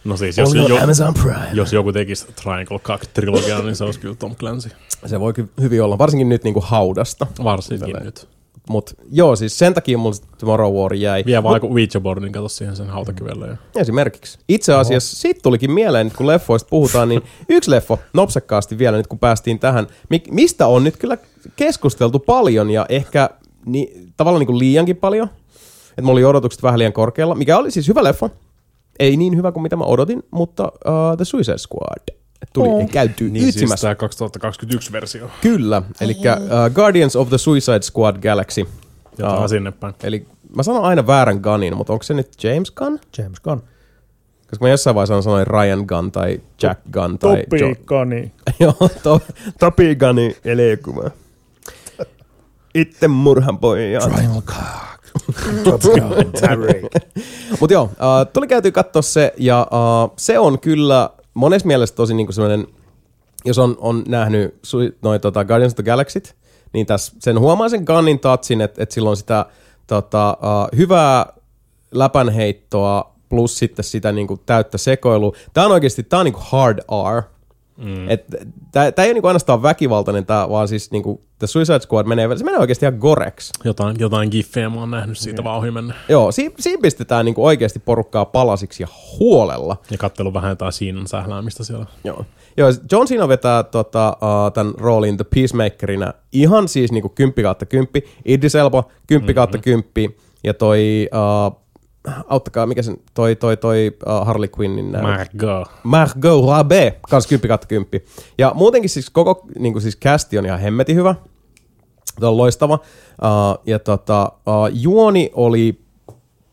No siis, jos,
Only
jo,
Amazon Prime.
jos joku tekisi Triangle Cock-trilogiaa, niin se olisi kyllä Tom Clancy.
se voi kyllä hyvin olla, varsinkin nyt niinku haudasta.
Varsinkin
Tälleen.
nyt.
Mut joo, siis sen takia mulla se Tomorrow War jäi.
Vie vaan joku Ouija boardin, kato siihen sen hautakyvelle. Ja...
Esimerkiksi. Itse asiassa siitä tulikin mieleen, nyt kun leffoista puhutaan, niin yksi leffo nopsakkaasti vielä nyt kun päästiin tähän, mi- mistä on nyt kyllä keskusteltu paljon ja ehkä ni- tavallaan niin kuin liiankin paljon. Että mulla oli odotukset vähän liian korkealla, mikä oli siis hyvä leffa. Ei niin hyvä kuin mitä mä odotin, mutta uh, The Suicide Squad tuli oh. käytyy
Niin siis tämä 2021-versio.
Kyllä, eli uh, Guardians of the Suicide Squad Galaxy.
Jotain
Aa.
sinne päin.
Eli mä sanon aina väärän Gunnin, mutta onko se nyt James Gunn?
James Gunn.
Koska mä jossain vaiheessa sanoin Ryan Gunn tai Jack Gunn tai
Topi
Jo-
Gunny.
Joo, to, Topi Gunnin elokuva. Itse murhan pojat.
Triangle Cock.
Mutta joo, uh, tuli käyty katsoa se, ja uh, se on kyllä monessa mielessä tosi niinku semmoinen, jos on, on nähnyt sui- noi, tota, Guardians of the Galaxyt, niin tässä sen huomaa sen Gunnin touchin, että et sillä on sitä tota, uh, hyvää läpänheittoa plus sitten sitä niinku täyttä sekoilua. Tämä on oikeasti, tämä on niinku hard R. Mm. Tämä ei ole niinku ainoastaan väkivaltainen, tää, vaan siis niinku, The Suicide Squad menee, se menee oikeasti ihan goreksi.
Jotain, jotain giffejä mä oon nähnyt siitä vaan ohi mennä.
Joo, siinä, siinä pistetään niinku oikeasti porukkaa palasiksi ja huolella.
Ja kattelu vähän jotain siinan sähläämistä siellä.
Joo. Joo, John Cena vetää tota, uh, tämän roolin The Peacemakerina ihan siis niinku 10 kautta 10. Idris Elba 10 kautta 10. Ja toi, uh, auttakaa, mikä sen, toi, toi, toi uh, Harley Quinnin näyt.
Margot.
Margot Robbie, kans 10 kautta 10. Ja muutenkin siis koko niinku siis casti on ihan hemmetin hyvä. Tämä on loistava. Uh, ja tota, uh, juoni oli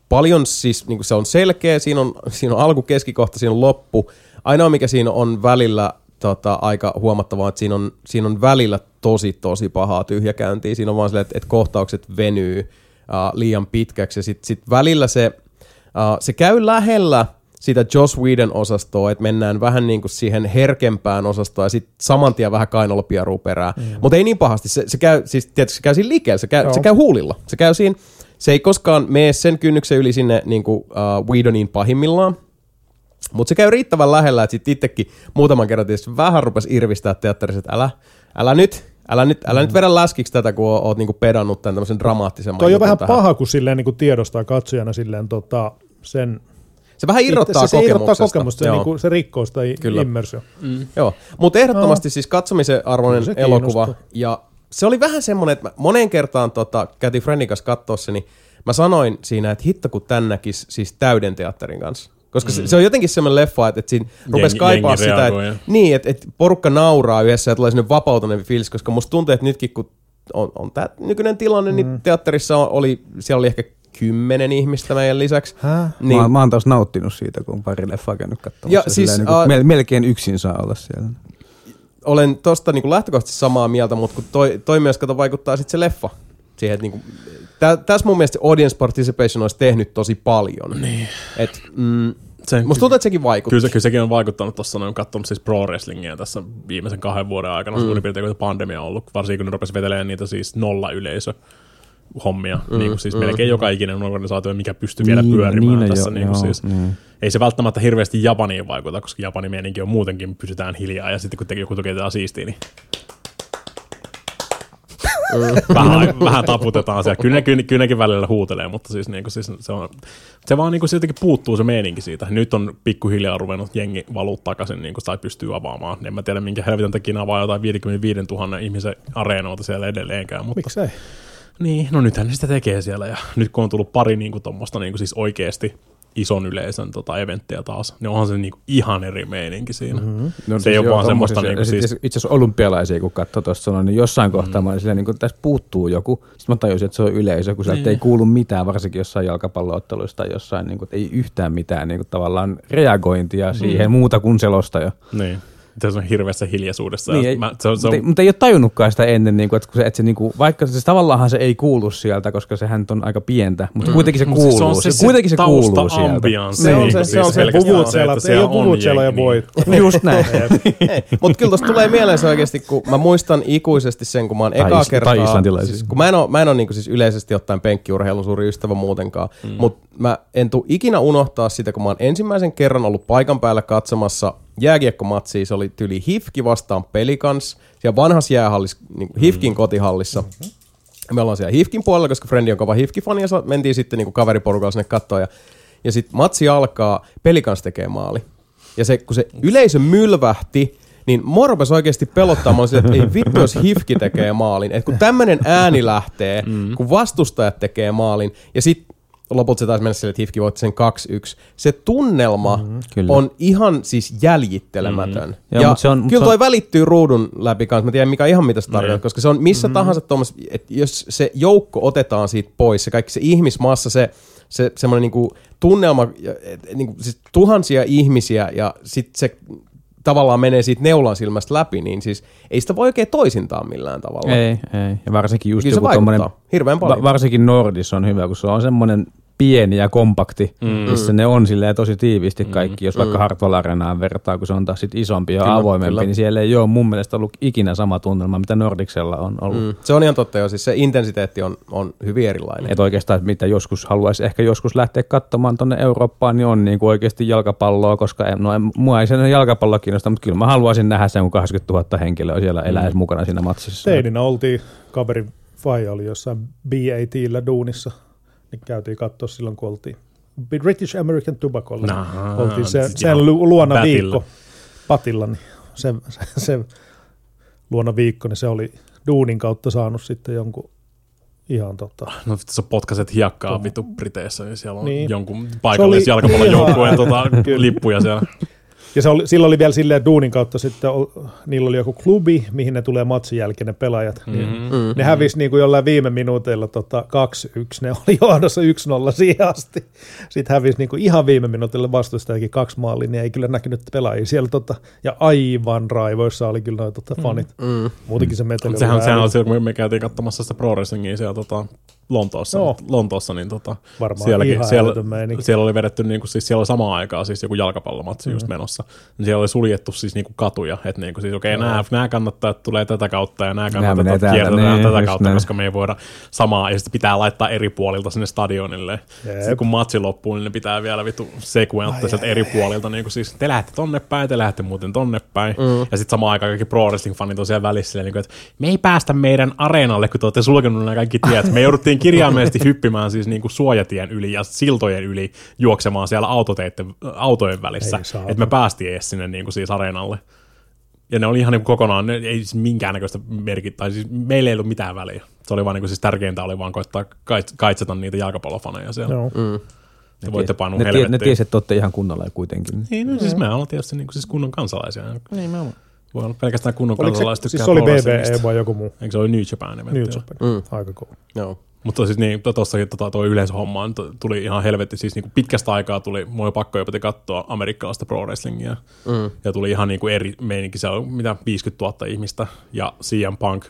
paljon siis, niin se on selkeä, siinä on, siinä on alku, keskikohta, siinä on loppu. Ainoa mikä siinä on välillä tota, aika huomattavaa, että siinä on, siinä on välillä tosi tosi pahaa tyhjäkäyntiä. Siinä on vaan silleen, että, että kohtaukset venyy uh, liian pitkäksi ja sitten sit välillä se, uh, se käy lähellä sitä Joss Whedon osastoa, että mennään vähän niin kuin siihen herkempään osastoon ja sitten saman tien vähän kainalopieruu perään. Mm. Mutta ei niin pahasti. Se, se käy, siis tietysti se käy siinä liikkeellä, se käy,
Joo.
se käy huulilla. Se käy siinä, se ei koskaan mene sen kynnyksen yli sinne niin kuin, uh, Whedonin pahimmillaan, mutta se käy riittävän lähellä, että sitten itsekin muutaman kerran tietysti vähän rupesi irvistää teatterissa, että älä, älä nyt, älä nyt, älä nyt vedä läskiksi tätä, kun oot, niinku pedannut tämän tämmöisen dramaattisemman
Toi on vähän
tähän.
paha, kun silleen niin kuin tiedostaa katsojana silleen tota, sen...
Se vähän irrottaa
se, se irrottaa kokemusta, se,
Joo.
niin kuin, se rikkoo sitä
Kyllä.
immersio.
Joo, mutta ehdottomasti siis katsomisen arvoinen
se
elokuva.
kiinnostaa.
Ja se oli vähän semmoinen, että mä moneen kertaan tota, käytiin kanssa katsoa se, niin mä sanoin siinä, että hitto kun tän näkisi siis täyden teatterin kanssa. Koska mm. se, se, on jotenkin semmoinen leffa, että, että siinä rupesi
Jengi-
kaipaa sitä, että, niin, että, että porukka nauraa yhdessä ja tulee sinne vapautuneempi fiilis, koska musta tuntuu, että nytkin kun on, on tämä nykyinen tilanne, mm. niin teatterissa oli, siellä oli ehkä kymmenen ihmistä meidän lisäksi.
Häh?
Niin.
Niin,
Mä, mä oon taas nauttinut siitä, kun on pari leffaa käynyt katsomassa.
Ja siis,
siis, niin
a-
mel- melkein yksin saa olla siellä.
olen tosta niin lähtökohtaisesti samaa mieltä, mutta kun toi, toi myös kato vaikuttaa sitten se leffa siihen, että niinku, tä, tässä mun mielestä audience participation olisi tehnyt tosi paljon. Niin. Et, mm,
Se,
musta tuntuu, että sekin vaikutti.
Kyllä, se, kyllä sekin on vaikuttanut tuossa, on katsonut siis pro wrestlingia tässä viimeisen kahden vuoden aikana, mm. suurin piirtein kun pandemia on ollut, varsinkin kun ne rupesi vetelemään niitä siis nolla yleisö hommia, mm, niin kuin siis mm, melkein joka ikinen organisaatio, mikä pystyy vielä
Niin,
pyörimään
niin,
tässä.
joo,
niin kuin
joo,
siis,
niin.
Ei se välttämättä hirveästi Japaniin vaikuta, koska Japanin meininki on muutenkin, pysytään hiljaa, ja sitten kun teki joku tekee jotain siistiä, niin vähän, vähän taputetaan siellä. Kyllä, kyllä, kyllä nekin välillä huutelee, mutta siis, niin kuin, siis se, on, se vaan niin kuin, jotenkin puuttuu se meininki siitä. Nyt on pikkuhiljaa ruvennut jengi valuu takaisin niin kuin, tai pystyy avaamaan. En mä tiedä, minkä helvetin takia avaa jotain 55 000 ihmisen areenoita siellä edelleenkään. Mutta,
Miksei?
niin, no nythän ne sitä tekee siellä. Ja nyt kun on tullut pari niin kuin, tuommoista niin kuin, siis oikeasti ison yleisön tota, eventtiä taas, niin onhan se niin kuin, ihan eri meininki siinä. Mm-hmm.
No,
Se ei ole vaan semmoista niinku siis-
Itse asiassa olympialaisia, kun katsoo tuosta sanoa, niin jossain kohtaa mä olin silleen, niin tässä puuttuu joku. Sitten mä tajusin, että se on yleisö, kun sieltä
Niin.
ei kuulu mitään, varsinkin jossain jalkapallootteluissa tai jossain, niin kuin, ei yhtään mitään niin kuin, tavallaan reagointia siihen muuta kuin selostaja.
Niin. Se on hirveässä hiljaisuudessa.
Niin, ei,
mä, se on, se on,
mutta, ei, mutta ei ole tajunnutkaan sitä ennen, niin kuin, että, kun se, että se, niin kuin, vaikka se tavallaan se ei kuulu sieltä, koska sehän on aika pientä, mutta kuitenkin se
siis
kuuluu. se, kuitenkin se kuuluu sieltä.
Se on
niin
se-
kuin
se on
siis
se
Puvut siellä,
että
ei
siellä
ole puvut siellä ja
jengi,
voit.
niin-
Just näin.
Mutta kyllä tuosta tulee mieleen se oikeasti, kun mä muistan ikuisesti sen, kun mä oon ekaa kertaa...
tai islantilaisia.
Siis, kun mä en ole, mä en ole niin siis yleisesti ottaen penkkiurheilun suuri ystävä muutenkaan, mm. mutta mä en tuu ikinä unohtaa sitä, kun mä oon ensimmäisen kerran ollut paikan päällä katsomassa jääkiekkomatsia, se oli tyli Hifki vastaan Pelikans, siellä vanhassa jäähallis, niin Hifkin kotihallissa. Me ollaan siellä Hifkin puolella, koska Frendi on kova Hifki-fani, ja mentiin sitten niin kaveriporukalla sinne katsoa, ja, ja sitten matsi alkaa, Pelikans tekee maali. Ja se, kun se yleisö mylvähti, niin mua rupesi oikeasti olin silleen, että ei vittu, jos Hifki tekee maalin. Että kun tämmönen ääni lähtee, mm. kun vastustajat tekee maalin, ja sitten lopulta se taisi mennä silleen, että Hifki voitti sen 2-1. Se tunnelma mm,
kyllä.
on ihan siis jäljittelemätön. Mm.
Joo,
ja
mut se on-
kyllä
se
toi
on-
välittyy ruudun läpi kanssa. Mä tiedän, mikä ihan mitä se tarkoittaa,
Niin.
koska se on missä mm. tahansa tuommoista, että jos se joukko otetaan siitä pois, se kaikki se ihmismassa, se, se semmoinen niinku tunnelma, et, niinku, siis tuhansia ihmisiä ja sitten se tavallaan menee siitä neulan silmästä läpi, niin siis ei sitä voi oikein toisintaa millään tavalla.
Ei, ei. Ja varsinkin just
Kyllä se
joku
vaikuttaa
tommonen,
hirveän paljon.
va- varsinkin Nordis on hyvä, kun se on semmoinen pieni ja kompakti, mm. missä ne on silleen tosi tiiviisti kaikki. Jos vaikka Hartwall Arenaan vertaa, kun se on taas sit isompi ja
Kyllä,
avoimempi,
kyllä.
niin siellä ei ole mun mielestä ollut ikinä sama tunnelma, mitä Nordiksella on ollut. Mm.
Mm. Se on ihan totta jo, siis se intensiteetti on, on hyvin erilainen.
Että oikeastaan, mitä joskus haluaisi ehkä joskus lähteä katsomaan tuonne Eurooppaan, niin on niin kuin oikeasti jalkapalloa, koska en, no, en, mua ei sen jalkapallo kiinnosta, mutta kyllä mä haluaisin nähdä sen, kun 80 000 henkilöä siellä eläisi mukana siinä matsissa.
Teininä oltiin, kaveri Faija oli jossain BATllä duunissa, niin käytiin katsoa silloin, kun oltiin British American Tobaccolla.
Nah,
oltiin se,
sit
sen luona
Batilla.
viikko patilla, niin se, se, se luona viikko, niin se oli duunin kautta saanut sitten jonkun ihan tota,
No vittu sä potkaset hiekkaa vittu Briteissä, niin siellä on
Niin.
jonkun paikallisen jalkapallojoukkueen
ihan-
tota, lippuja siellä.
Ja se oli, silloin oli vielä silleen, että duunin kautta sitten niillä oli joku klubi, mihin ne tulee matsin jälkeen ne pelaajat. Mm.
Mm.
Ne hävisi niin kuin jollain viime minuuteilla tota 2-1, ne oli johdossa 1-0 siihen asti. Sitten hävisi niin kuin ihan viime minuutilla vastustajakin kaksi maalia, niin ei kyllä näkynyt pelaajia siellä. Tota, ja aivan raivoissa oli kyllä noin tota fanit.
Mm.
Muutenkin se meteli
Mut sehän,
oli
sehän on silloin, kun me, käytiin katsomassa sitä Pro Wrestlingia siellä tota, Lontoossa,
Joo.
Lontoossa, niin tota,
varmaan
sielläkin, siellä, siellä oli vedetty, niin kuin, siis siellä oli samaan aikaan siis joku jalkapallomatsi mm. just menossa. Niin siellä oli suljettu siis niin kuin katuja, että niin kuin, siis, okei, okay, nämä, nämä kannattajat tulee tätä kautta ja nämä
menee
kannattajat
täältä,
kiertetään
niin,
tätä kautta,
näin.
koska me ei voida samaa, ja sitten pitää laittaa eri puolilta sinne stadionille.
Jep.
Sitten kun matsi loppuu, niin ne pitää vielä vittu sekuenttia sieltä eri puolilta, niin kuin siis te lähdette tonne päin, te lähdette muuten tonne päin. Mm. Ja sitten samaan aikaan kaikki pro wrestling fanit on siellä välissä, niin kuin, että me ei päästä meidän areenalle, kun te olette sulkenut nämä kaikki tiet. Me jouduttiin kirjaimellisesti hyppimään siis niin kuin suojatien yli ja siltojen yli juoksemaan siellä autoteitten, autojen välissä, että me päästiin edes sinne niin kuin siis areenalle. Ja ne oli ihan niin kuin kokonaan, ne ei siis minkäännäköistä merkit, tai siis meillä ei ollut mitään väliä. Se oli vaan niin kuin siis tärkeintä oli vaan koittaa kait- kaitseta niitä jalkapallofaneja siellä.
Joo.
Mm.
Te voitte painua
ne, tie, ne
helvettiin.
tiesi, että olette ihan kunnolla ja kuitenkin.
Niin, no siis me ollaan tietysti niin kuin siis kunnon kansalaisia. Niin, me Voi olla pelkästään kunnon
Oliko
kansalaiset
siis se oli. BBE vai joku muu?
Eikö se oli New Japan?
New. Japan.
Mm.
Aika kova.
Joo.
Mutta siis niin, tossakin tota, tuo yleisöhomma tuli ihan helvetti, siis niin kuin pitkästä aikaa tuli, oli pakko jopa katsoa amerikkalaista pro wrestlingia,
Mm.
ja tuli ihan niin kuin eri meininki, siellä oli mitä 50 000 ihmistä, ja CM Punk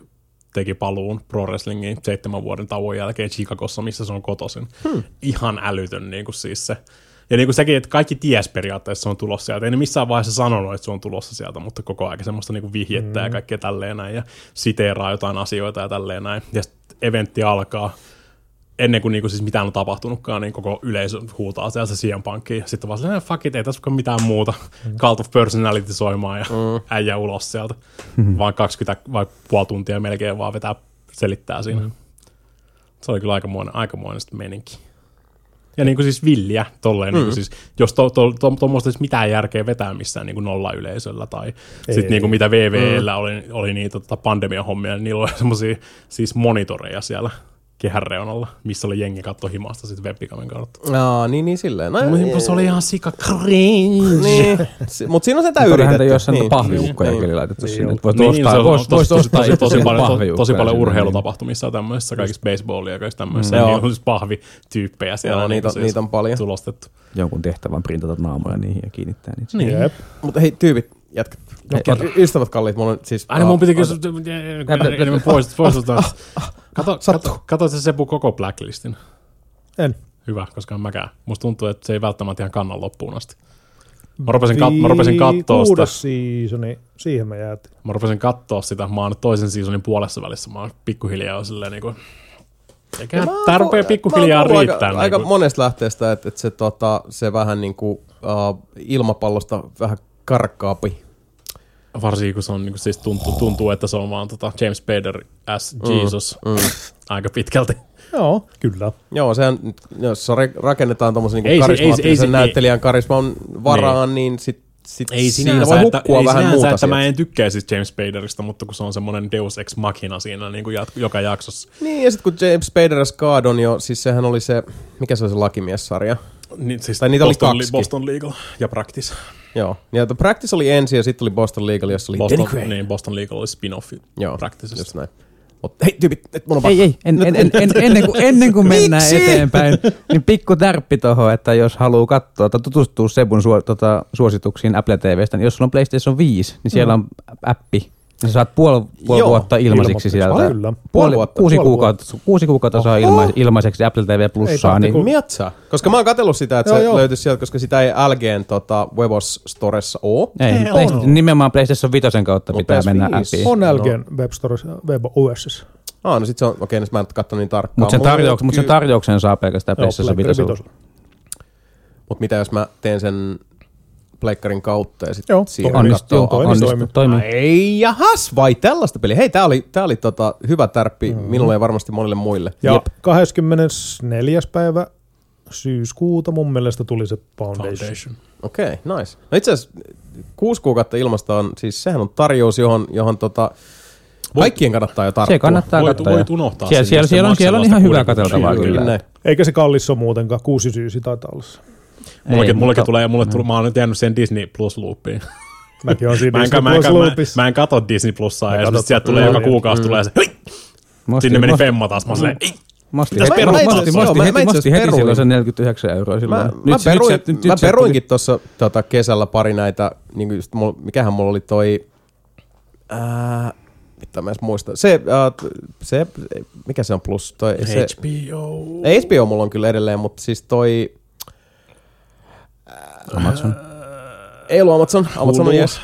teki paluun pro wrestlingiin seitsemän vuoden tauon jälkeen Chicagossa, missä se on kotoisin. Hmm. Ihan älytön niin kuin siis se. Ja niin kuin sekin, että kaikki ties periaatteessa se on tulossa sieltä. Ei ne missään vaiheessa sanonut, että se on tulossa sieltä, mutta koko ajan semmoista niin kuin vihjettä ja kaikkea tälleen näin. Ja siteeraa jotain asioita ja tälleen näin. Ja sitten eventti alkaa ennen kuin niinku siis mitään on tapahtunutkaan, niin koko yleisö huutaa sieltä se CM Punkiin. Sitten vaan silleen, fuck it, ei tässä mitään muuta. Cult of Personality soimaan ja mm. äijä ulos sieltä. Mm. Vaan 20 vai puoli tuntia melkein vaan vetää selittää siinä. Mm. Se oli kyllä aikamoinen, aikamoinen sitten meininki. Ja niin kuin siis villiä, tolleen, mm. niin kuin siis, jos tuommoista to, to, to, olisi mitään järkeä vetää missään niin kuin nolla yleisöllä, tai sitten niin kuin mitä VVllä mm. oli, oli niitä tota pandemian hommia, niin niillä oli semmoisia siis monitoreja siellä kehän reunalla, missä oli jengi katto himasta sitten webikamen kautta.
Aa, niin, niin silleen. No,
Mutta se oli ihan sika cringe.
niin. Si- Mut siinä on sitä
Onko häntä
yritetty.
jossain
niin.
niin. pahviukkoja
Niin.
niin. laitettu
Niin
sinne?
on.
Voisi
Niin,
ostaa, vois
tosi, tosi,
itse
tosi, paljon, tosi paljon
sinne.
urheilutapahtumissa ja tämmöisissä, kaikissa baseballia ja kaikissa tämmöisissä.
Mm.
Niin on siis pahvityyppejä siellä.
Joo,
niin
niitä,
kuin
niitä on paljon.
Tulostettu.
Jonkun tehtävän printata naamoja niihin ja kiinnittää niitä.
Niin.
Jep.
Mutta hei, tyypit. Y- Ystävät kalliit, mulla on siis...
Aina mun piti kysyä, enemmän pois, poistutaan. Kato,
Sattuu.
kato, kato se Sepu koko Blacklistin.
En.
Hyvä, koska en mäkään. Musta tuntuu, että se ei välttämättä ihan kannan loppuun asti. Mä rupesin, kat- mä rupesin kattoo sitä.
Seasoni, siihen me jäätiin.
Mä rupesin kattoo sitä. Mä oon nyt toisen seasonin puolessa välissä. Mä oon pikkuhiljaa silleen niinku... Eikä,
Mä
tää rupeaa
kuullut-
pikkuhiljaa
mä
riittää.
Aika, aika
niinku.
monesta lähteestä, että, että se, tota, se vähän niin kuin uh, ilmapallosta vähän karkkaapi.
Varsinkin kun se on, niinku, siis tuntuu, tuntuu, että se on vaan tota James Spader as Jesus mm, mm. aika pitkälti.
Joo, kyllä.
Joo, sehän, jos ra- rakennetaan tuommoisen
Ei
niin
se- ei se-
karismaattisen
ei se-
näyttelijän karisman varaan, niin sit, sit
Ei
siinä
sinänsä,
voi
että,
hukkua
ei
vähän
sinänsä,
muuta
että mä en tykkää siis James Spaderista, mutta kun se on semmoinen Deus Ex Machina siinä niin kuin jat- joka jaksossa.
Niin, ja sitten kun James Spader as God on jo, siis sehän oli se, mikä se oli se lakimiessarja?
Niin, siis
Tai niitä oli
Boston,
kaksi.
Boston Legal ja Practice.
Joo. Ja The Practice oli ensin ja sitten oli Boston Legal, jossa oli
Boston,
Danny
niin, Boston Legal oli spin-offi
Joo,
Practicesta.
just näin. Mut hei tyypit, nyt mun on
Ei, ei, en, en, en, en, ennen, kuin, ennen kuin mennään
Miksi?
eteenpäin, niin pikku tärppi tohon, että jos haluaa katsoa tai tutustua Sebun suo, tota, suosituksiin Apple TVstä, niin jos sulla on PlayStation 5, niin siellä on appi, sä saat puoli, puoli
Joo,
vuotta ilmaisiksi
ilmoitteko?
sieltä.
Kyllä.
Puoli
Puoli,
vuotta,
kuusi,
puoli
kuukautta, kuusi kuukautta saa ilmais, ilmaiseksi Apple TV Plussaa,
tarvitse
niin
Miatsa. Koska mä oon katsellut sitä, että
Joo,
se
joo.
löytyisi sieltä, koska sitä ei LGn tota, Webos Storessa oo.
ei,
Ei,
Play-
on.
nimenomaan PlayStation 5 kautta
Mut
pitää
PS5
mennä appiin.
On LGn Web Store, Web OS.
Ah, no sit se on, okei, okay, mä en katso niin tarkkaan.
Mutta sen,
Mulla on
tarjouk- mut sen tarjouksen saa pelkästään PlayStation 5.
Mut mitä jos mä teen sen pleikkarin kautta ja sitten
Joo,
siirryn
onnistuu,
kattoo-
onnistuu.
onnistu, toimii.
Ei, jahas, vai tällaista peliä. Hei, tää oli, tää oli tota, hyvä tärppi mm. minulle ja varmasti monille muille.
Ja
Jep.
24. päivä syyskuuta mun mielestä tuli se Foundation.
Foundation.
Okei, okay, nice. No itse asiassa kuusi kuukautta ilmasta on, siis sehän on tarjous, johon, johon tota, kaikkien kannattaa jo tarttua.
Se kannattaa
Voit-
katsoa.
voit unohtaa
siellä,
sen,
siellä, siellä, on, siellä on ihan
60
katseltavaa kyllä.
Eikä se kallis ole muutenkaan, 69 taitaa olla se.
Mullekin,
Ei,
mullekin
mutta-
tulee, mulle tulee, mä oon nyt jäänyt siihen Disney Plus loopiin.
Mäkin on siinä
Mä en,
Disney
mä, en,
Plus
mä,
Loopissa.
mä en katso Disney Plusaa ja sitten sieltä tulee joka kuukausi tulee se, hei,
Mosti-
sinne meni Femma taas. Mä oon silleen, ei, Pitäis
heti. Mosti,
Joo,
Mosti,
mä-
heti,
mä asiassa
heti
peruin.
silloin se 49 euroa silloin.
Mä,
Nyt
mä, peruin,
nyt se- nyt
mä peruinkin tuossa tota, kesällä pari näitä, niin just, mulla, mikähän mulla oli toi, ää, mitä mä edes muista, se, t- se, mikä se on plus, toi, se,
HBO.
ei HBO mulla on kyllä edelleen, mutta siis toi,
tuli Amazon,
ei ollut Amazon, Amazon on yes.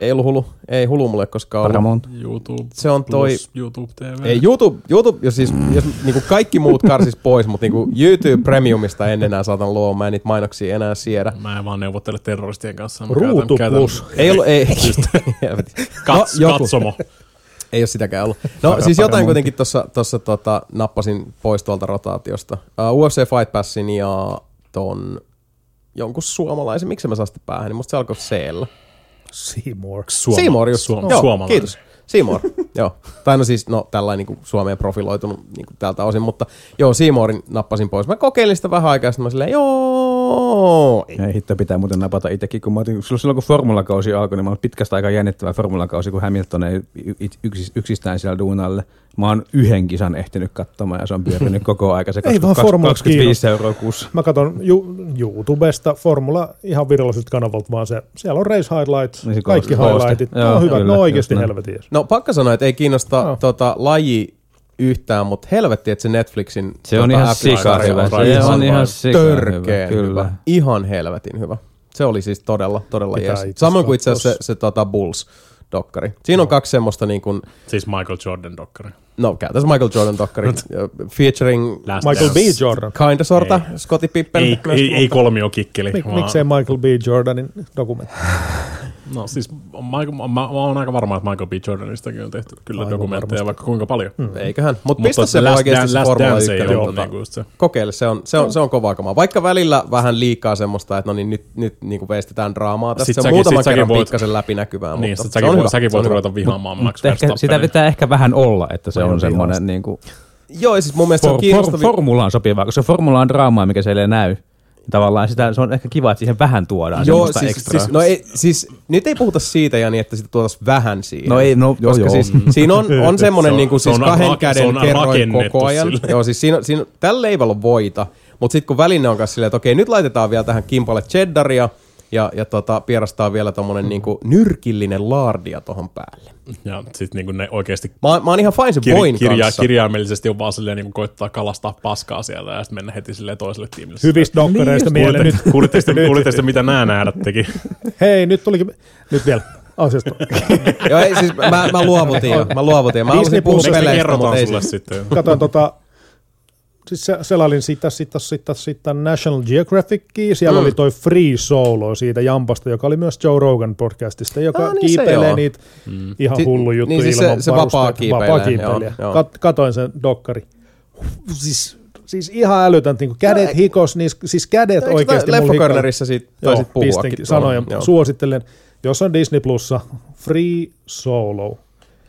Ei ollut Hulu, ei Hulu mulle koskaan ollut.
Paramount.
YouTube
Se on toi-
Plus, YouTube TV.
Ei, YouTube, YouTube jos, siis, jos niinku kaikki muut karsis pois, mutta niinku YouTube Premiumista en enää saatan luoda, mä en niitä mainoksia enää siedä.
Mä en vaan neuvottele terroristien kanssa. Mä
Ruutu
käytän-
Plus.
Ei ollut, ei,
Kats,
No,
katsomo.
ei ole sitäkään ollut. No
Para-
siis jotain kuitenkin tuossa tossa, tota, nappasin pois tuolta rotaatiosta. Uh, UFC Fight Passin ja ton jonkun suomalaisen, miksi mä saa sitä päähän, niin musta se alkoi C-llä.
Seymour.
Suoma,
Seymour just.
Suom,
Joo,
suomalainen.
kiitos. Seymour, joo. Tai no siis, no tällainen niin Suomeen profiloitunut niin kuin tältä osin, mutta joo, Seymourin nappasin pois. Mä kokeilin sitä vähän aikaa, sitten mä silleen, joo, ei.
Hitto pitää muuten napata itsekin, kun mä otin, silloin, kun formulakausi alkoi, niin mä olin pitkästä aikaa jännittävä formulakausi, kun Hamilton ei yksistään siellä duunalle. Mä oon yhden kisan ehtinyt katsomaan ja se on pyörinyt koko aika. Se
Ei vaan
20
formulat
25 euroa kuussa.
Mä katson ju- YouTubesta Formula ihan viralliselta kanavalta, vaan se, siellä on race highlights,
Niin se
kaikki
kooste.
highlightit.
Joo,
ne on hyvät,
kyllä,
ne on oikeasti helvetin.
No pakko sanoa, että ei kiinnosta
Joo.
tota, laji yhtään, mutta helvetti, että se Netflixin
Se on
tota,
ihan
F1
sika hyvä.
on
Se
ihan
on ihan sika
törkeen
hyvä,
hyvä. Ihan helvetin hyvä. Se oli siis todella, todella jees. Samoin kuin itse asiassa se, se tota Bulls-dokkari. Siinä on kaksi semmoista niin kuin,
Siis Michael Jordan dokkari.
No käytännössä Michael Jordan dokkari, featuring
Last
Michael B.
Dance.
Jordan.
kinda sorta, Scottie Pippen.
Ei, ei, ei kolmio kikkeli.
Mik,
vaan-
miksei Michael B. Jordanin dokumentti?
No siis Michael, mä, mä oon aika varma, että Michael B. Jordanistakin on tehty kyllä
Aivan
dokumentteja
varmasti.
vaikka kuinka paljon. Mm.
Eiköhän. Mut
Mutta
pistä se
Last
oikeasti Formula
Dance ei
1.
ole
tota,
niinku se.
Kokeile, se on, se on, se on kovaa kamaa. Vaikka välillä vähän liikaa semmoista, että no niin nyt, nyt niin kuin veistetään draamaa. Tästä
Sit
se on muutaman kerran
voit-
pikkasen läpinäkyvää,
Niin,
mutta
sit
se
säkin,
on hyvä.
säkin
on
voit ruveta vihaamaan Max
ehkä sitä
Verstappenia.
pitää ehkä vähän olla, että se
Aivan
on semmoinen niin kuin,
Joo, siis mun mielestä se
for,
on
for,
kiinnostavaa.
formulaan sopivaa, koska se formula on draamaa, mikä siellä ei näy. Tavallaan sitä, se on ehkä kiva, että siihen vähän tuodaan
Joo,
semmoista
siis,
ekstraa.
siis, no ei, siis nyt ei puhuta siitä, Jani, että sitä tuotaisiin vähän siihen.
No ei, no, joo,
Koska
joo.
siis siinä on, on semmoinen
Se
niin kuin,
se
siis
on
kahden
se
käden kerroin koko ajan.
sille.
Joo, siis siinä, siinä, tällä leivällä on voita, mutta sitten kun väline on kanssa silleen, että okei, nyt laitetaan vielä tähän kimpalle cheddaria, ja, ja tota, pierastaa vielä tommonen niinku nyrkillinen laardia tohon päälle.
Ja sit niinku ne oikeesti
Mä, mä oon ihan fine sen voin
kirja,
kanssa.
kirjaimellisesti on vaan silleen niinku koittaa kalastaa paskaa sieltä ja sitten mennä heti silleen toiselle tiimille.
Hyvistä dokkareista
Niin,
mieleen. Nyt,
Kuulitteko sitten, kuulitteko sitten, mitä nämä nähdät teki?
hei, nyt tulikin, nyt vielä asiasta.
Joo, ei, siis mä, mä luovutin jo. Mä luovutin. Mä
Disney
halusin puhua peleistä, mutta
kerrotaan
ei
sulle
se.
sitten?
Katoin tota, siis se- selailin sitä, sitä, sitä, sitä National Geographicia, siellä
Mm.
oli toi Free Solo siitä Jampasta, joka oli myös Joe Rogan podcastista, joka
Ah, niin se
kiipeilee niitä
Mm.
ihan
Si-
hullu juttu
niin siis se-
ilman
se kiipeilee,
Vapaa kiipeilijä.
joo, joo.
Kat, katoin sen dokkari. Siis, siis ihan älytön, niin kädet
No,
hikos, niin, siis kädet
Eikö
oikeasti mulla hikos.
Leffakörnerissä siitä
Joo,
taisit puhuakin.
pistinkin,
tuolla?
sanoin ja
Joo.
suosittelen. Jos on Disney Plussa, Free Solo.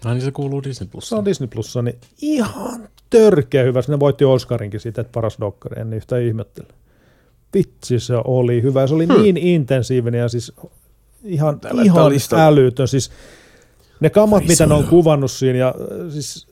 Ai niin se kuuluu Disney Plus.
Se on Disney Plussa, niin ihan törkeä hyvä. Ne voitti Oscarinkin siitä, että paras dokkari, en yhtään ihmettele. Vitsi se oli hyvä. Se oli hmm. niin intensiivinen ja siis ihan, ihan älytön. Siis ne kamat, mitä ne on kuvannut siinä ja äh, siis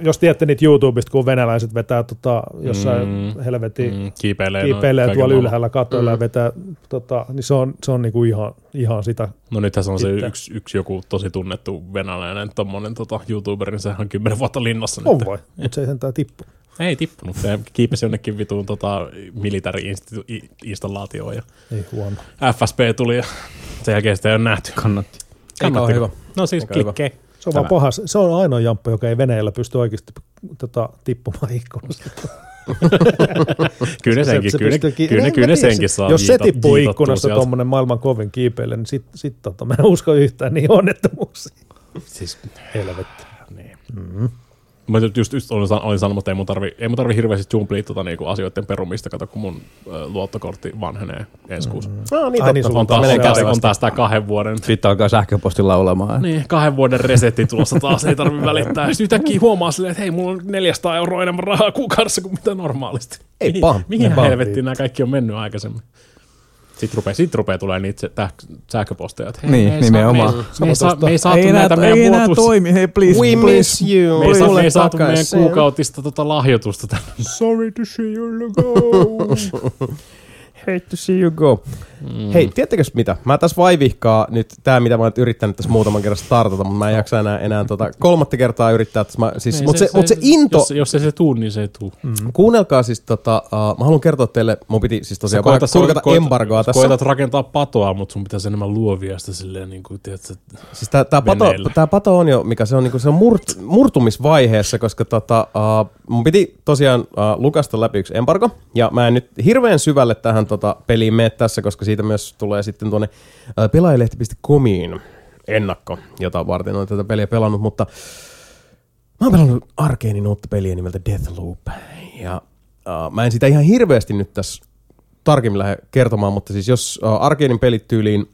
jos tiedätte niitä YouTubesta, kun venäläiset vetää tota, jossain
Mm,
helvetin
Mm, kiipeilee.
kiipeilee
noin
tuolla ylhäällä katoilla mm. ja vetää, tota, niin se on, se on niinku ihan, ihan sitä.
No nythän se on se
Sitten.
yksi, yksi joku tosi tunnettu venäläinen tommonen tota, YouTuber, niin sehän on kymmenen vuotta linnassa
On
nyt.
voi, mutta se ei sentään tippu.
Ei tippunut, se kiipesi jonnekin vituun tota, militari-installaatioon ja
Ei huono.
FSP tuli ja sen jälkeen sitä ei ole nähty.
Kannatti.
Ei kauhean hyvä.
No siis klikkei.
Se on vaan paha. Se on ainoa jamppa, joka ei Venäjällä pysty oikeasti tota, tippumaan ikkunasta.
Kyllä ne
Se-
senkin,
se
kyllä, kyllä,
en
kyllä
tiedä,
senkin
se-
saa
Jos se tippuu ikkunasta tuommoinen maailman kovin kiipeille, niin sit, sit tota, mä en usko yhtään niin onnettomuuksia.
Siis,
Helvetti.
niin. Mä just, just olin, san- olin sanonut, että ei mun tarvi, ei mun tarvi hirveästi jumplia tota niinku asioiden perumista, kato kun mun ö, luottokortti vanhenee ensi kuussa. Mm.
No niin,
Ai niin,
On taas,
Menee
on, taas, on taas tää kahden vuoden
Sitten alkaa sähköposti laulamaan.
Niin, kahden vuoden resetti tulossa taas, ei tarvi välittää. Sitten yhtäkkiä huomaa silleen, että hei, mulla on 400 euroa enemmän rahaa kuukaudessa kuin mitä normaalisti.
Ei
Mihin-
paha,
Mihin helvettiin nämä kaikki on mennyt aikaisemmin? Sitten rupeaa, sit rupeaa tulee niitä täh- sähköposteja, että hei,
Niin,
me ei
nimenomaan.
Saa, me, ei saa, me ei saatu
Ei
näitä
ei
meidän
enää
vuotuis...
toimi, hei please,
We
please.
miss you.
Me ei, saa, me ei saatu meidän kuukautista tota lahjoitusta tänne.
Sorry to see you go.
Hate to see you go. Mm. Hei, tiedättekö mitä? Mä tässä vaivihkaa nyt tää, mitä mä oon yrittänyt tässä muutaman kerran startata, mutta mä en jaksa enää, enää tota kolmatta kertaa yrittää. Tässä mä, siis,
Ei,
mutta se, mut se into,
Jos, jos ei se tuu, niin se ei tuu. Mm.
kuunnelkaa siis tota, uh, mä haluan kertoa teille, mun piti siis tosiaan vähän kurkata embargoa tässä.
Koetat rakentaa patoa, mutta sun pitäisi enemmän luovia sitä silleen, niin kuin, tiedätkö,
Siis tää, tää, pato, tää pato on jo, mikä se on, niinku, se on murt, murtumisvaiheessa, koska tota, uh, mun piti tosiaan uh, lukasta läpi yksi embargo, ja mä en nyt hirveän syvälle tähän tota, peliin mene tässä, koska siitä myös tulee sitten tuonne uh, pelaajalehti.comiin ennakko, jota varten olen tätä peliä pelannut, mutta mä oon pelannut Arkeenin uutta peliä nimeltä Deathloop, ja uh, mä en sitä ihan hirveästi nyt tässä tarkemmin lähde kertomaan, mutta siis jos uh, Arkeenin pelit tyyliin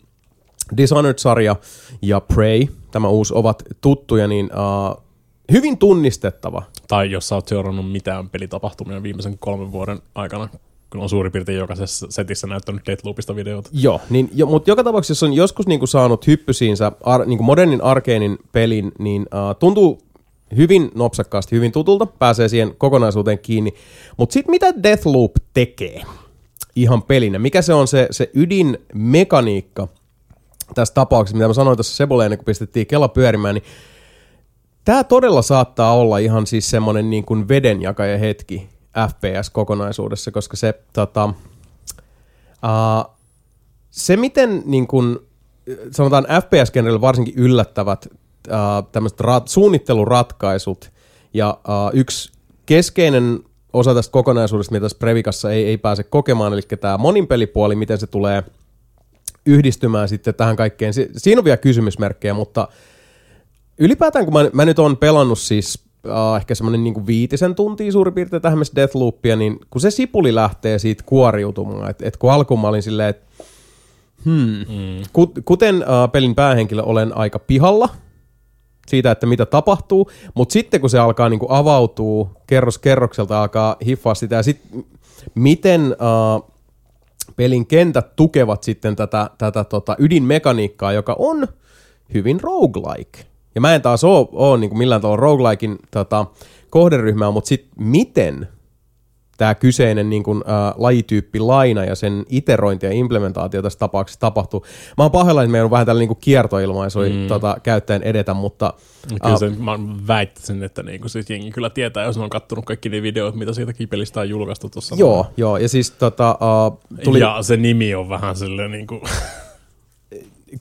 Dishonored-sarja ja Prey, tämä uusi, ovat tuttuja, niin uh, hyvin tunnistettava.
Tai jos sä oot seurannut mitään pelitapahtumia viimeisen kolmen vuoden aikana, kun on suurin piirtein jokaisessa setissä näyttänyt Deathloopista videota.
Joo, niin, jo, mutta joka tapauksessa, on joskus niinku saanut hyppysiinsä ar, niinku modernin arkeenin pelin, niin uh, tuntuu hyvin nopsakkaasti, hyvin tutulta, pääsee siihen kokonaisuuteen kiinni. Mutta sitten mitä Deathloop tekee ihan pelinä? Mikä se on se, se ydinmekaniikka tässä tapauksessa, mitä mä sanoin tuossa Sebolle ennen kuin pistettiin Kela pyörimään, niin Tämä todella saattaa olla ihan siis semmoinen niin kuin vedenjakaja hetki FPS-kokonaisuudessa, koska se, tota, uh, se miten niin kuin, sanotaan FPS-genrelle varsinkin yllättävät uh, tämmöiset rat, suunnitteluratkaisut ja uh, yksi keskeinen osa tästä kokonaisuudesta, mitä tässä Previkassa ei, ei pääse kokemaan, eli tämä moninpelipuoli, miten se tulee yhdistymään sitten tähän kaikkeen. Si- siinä on vielä kysymysmerkkejä, mutta ylipäätään kun mä, mä nyt on pelannut siis uh, ehkä semmoinen niin viitisen tuntia suurin piirtein tähän mennessä Deathloopia, niin kun se sipuli lähtee siitä kuoriutumaan, että et kun alkuun mä olin silleen, että hmm, mm. kuten uh, pelin päähenkilö olen aika pihalla siitä, että mitä tapahtuu, mutta sitten kun se alkaa niin kuin avautuu kerros kerrokselta, alkaa hiffaa sitä ja sitten miten uh, pelin kentät tukevat sitten tätä, tätä tota ydinmekaniikkaa, joka on hyvin roguelike. Ja mä en taas oo, oo niin kuin millään tavalla roguelikein tota, kohderyhmää, mutta sitten miten tämä kyseinen niin kuin, ä, lajityyppi laina ja sen iterointi ja implementaatio tässä tapauksessa tapahtuu. Mä oon pahoillani, että meillä on vähän tällainen niin kiertoilmaisu mm. tota, käyttäen edetä, mutta...
Kyllä uh, se, mä väittäisin, että niin kuin siis jengi kyllä tietää, jos ne on kattonut kaikki ne videot, mitä siitä kipelistä on julkaistu tuossa.
Joo, joo, ja siis tota, uh,
tuli... Ja se nimi on vähän silleen niin kuin...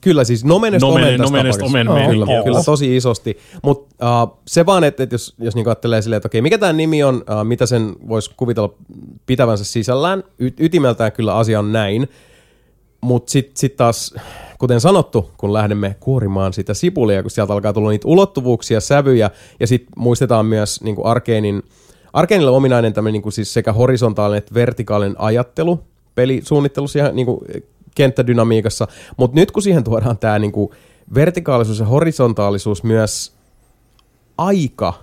Kyllä siis Nomenest
Nomen-
Omen tässä
Nomenest. Omen
kyllä,
meininki,
kyllä
joo.
tosi isosti. Mutta uh, se vaan, että et jos, jos niinku ajattelee silleen, että okei, mikä tämä nimi on, uh, mitä sen voisi kuvitella pitävänsä sisällään, y- ytimeltään kyllä asia on näin. Mutta sitten sit taas, kuten sanottu, kun lähdemme kuorimaan sitä sipulia, kun sieltä alkaa tulla niitä ulottuvuuksia, sävyjä, ja sitten muistetaan myös niinku Arkeenin, Arkeenille ominainen tämmöinen niinku siis sekä horisontaalinen että vertikaalinen ajattelu pelisuunnittelussa ja niinku kenttädynamiikassa, mutta nyt kun siihen tuodaan tämä niinku vertikaalisuus ja horisontaalisuus myös aika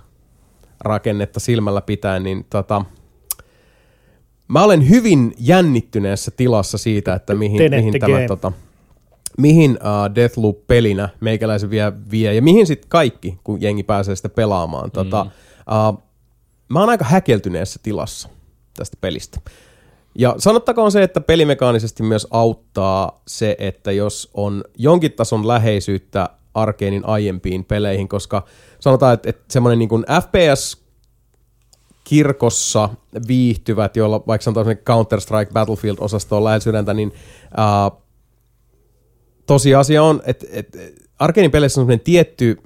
rakennetta silmällä pitäen, niin tota, mä olen hyvin jännittyneessä tilassa siitä, että mihin,
Tenet
mihin tämä tota, mihin uh, Deathloop-pelinä meikäläisen vie, vie ja mihin sitten kaikki, kun jengi pääsee sitä pelaamaan. Tota, uh, mä oon aika häkeltyneessä tilassa tästä pelistä. Ja sanottakoon se, että pelimekaanisesti myös auttaa se, että jos on jonkin tason läheisyyttä arkeenin aiempiin peleihin, koska sanotaan, että, että semmoinen niin FPS kirkossa viihtyvät, joilla vaikka sanotaan Counter-Strike Battlefield-osasto on lähellä sydäntä, niin uh, tosiasia on, että, että Arkeenin peleissä on semmoinen tietty,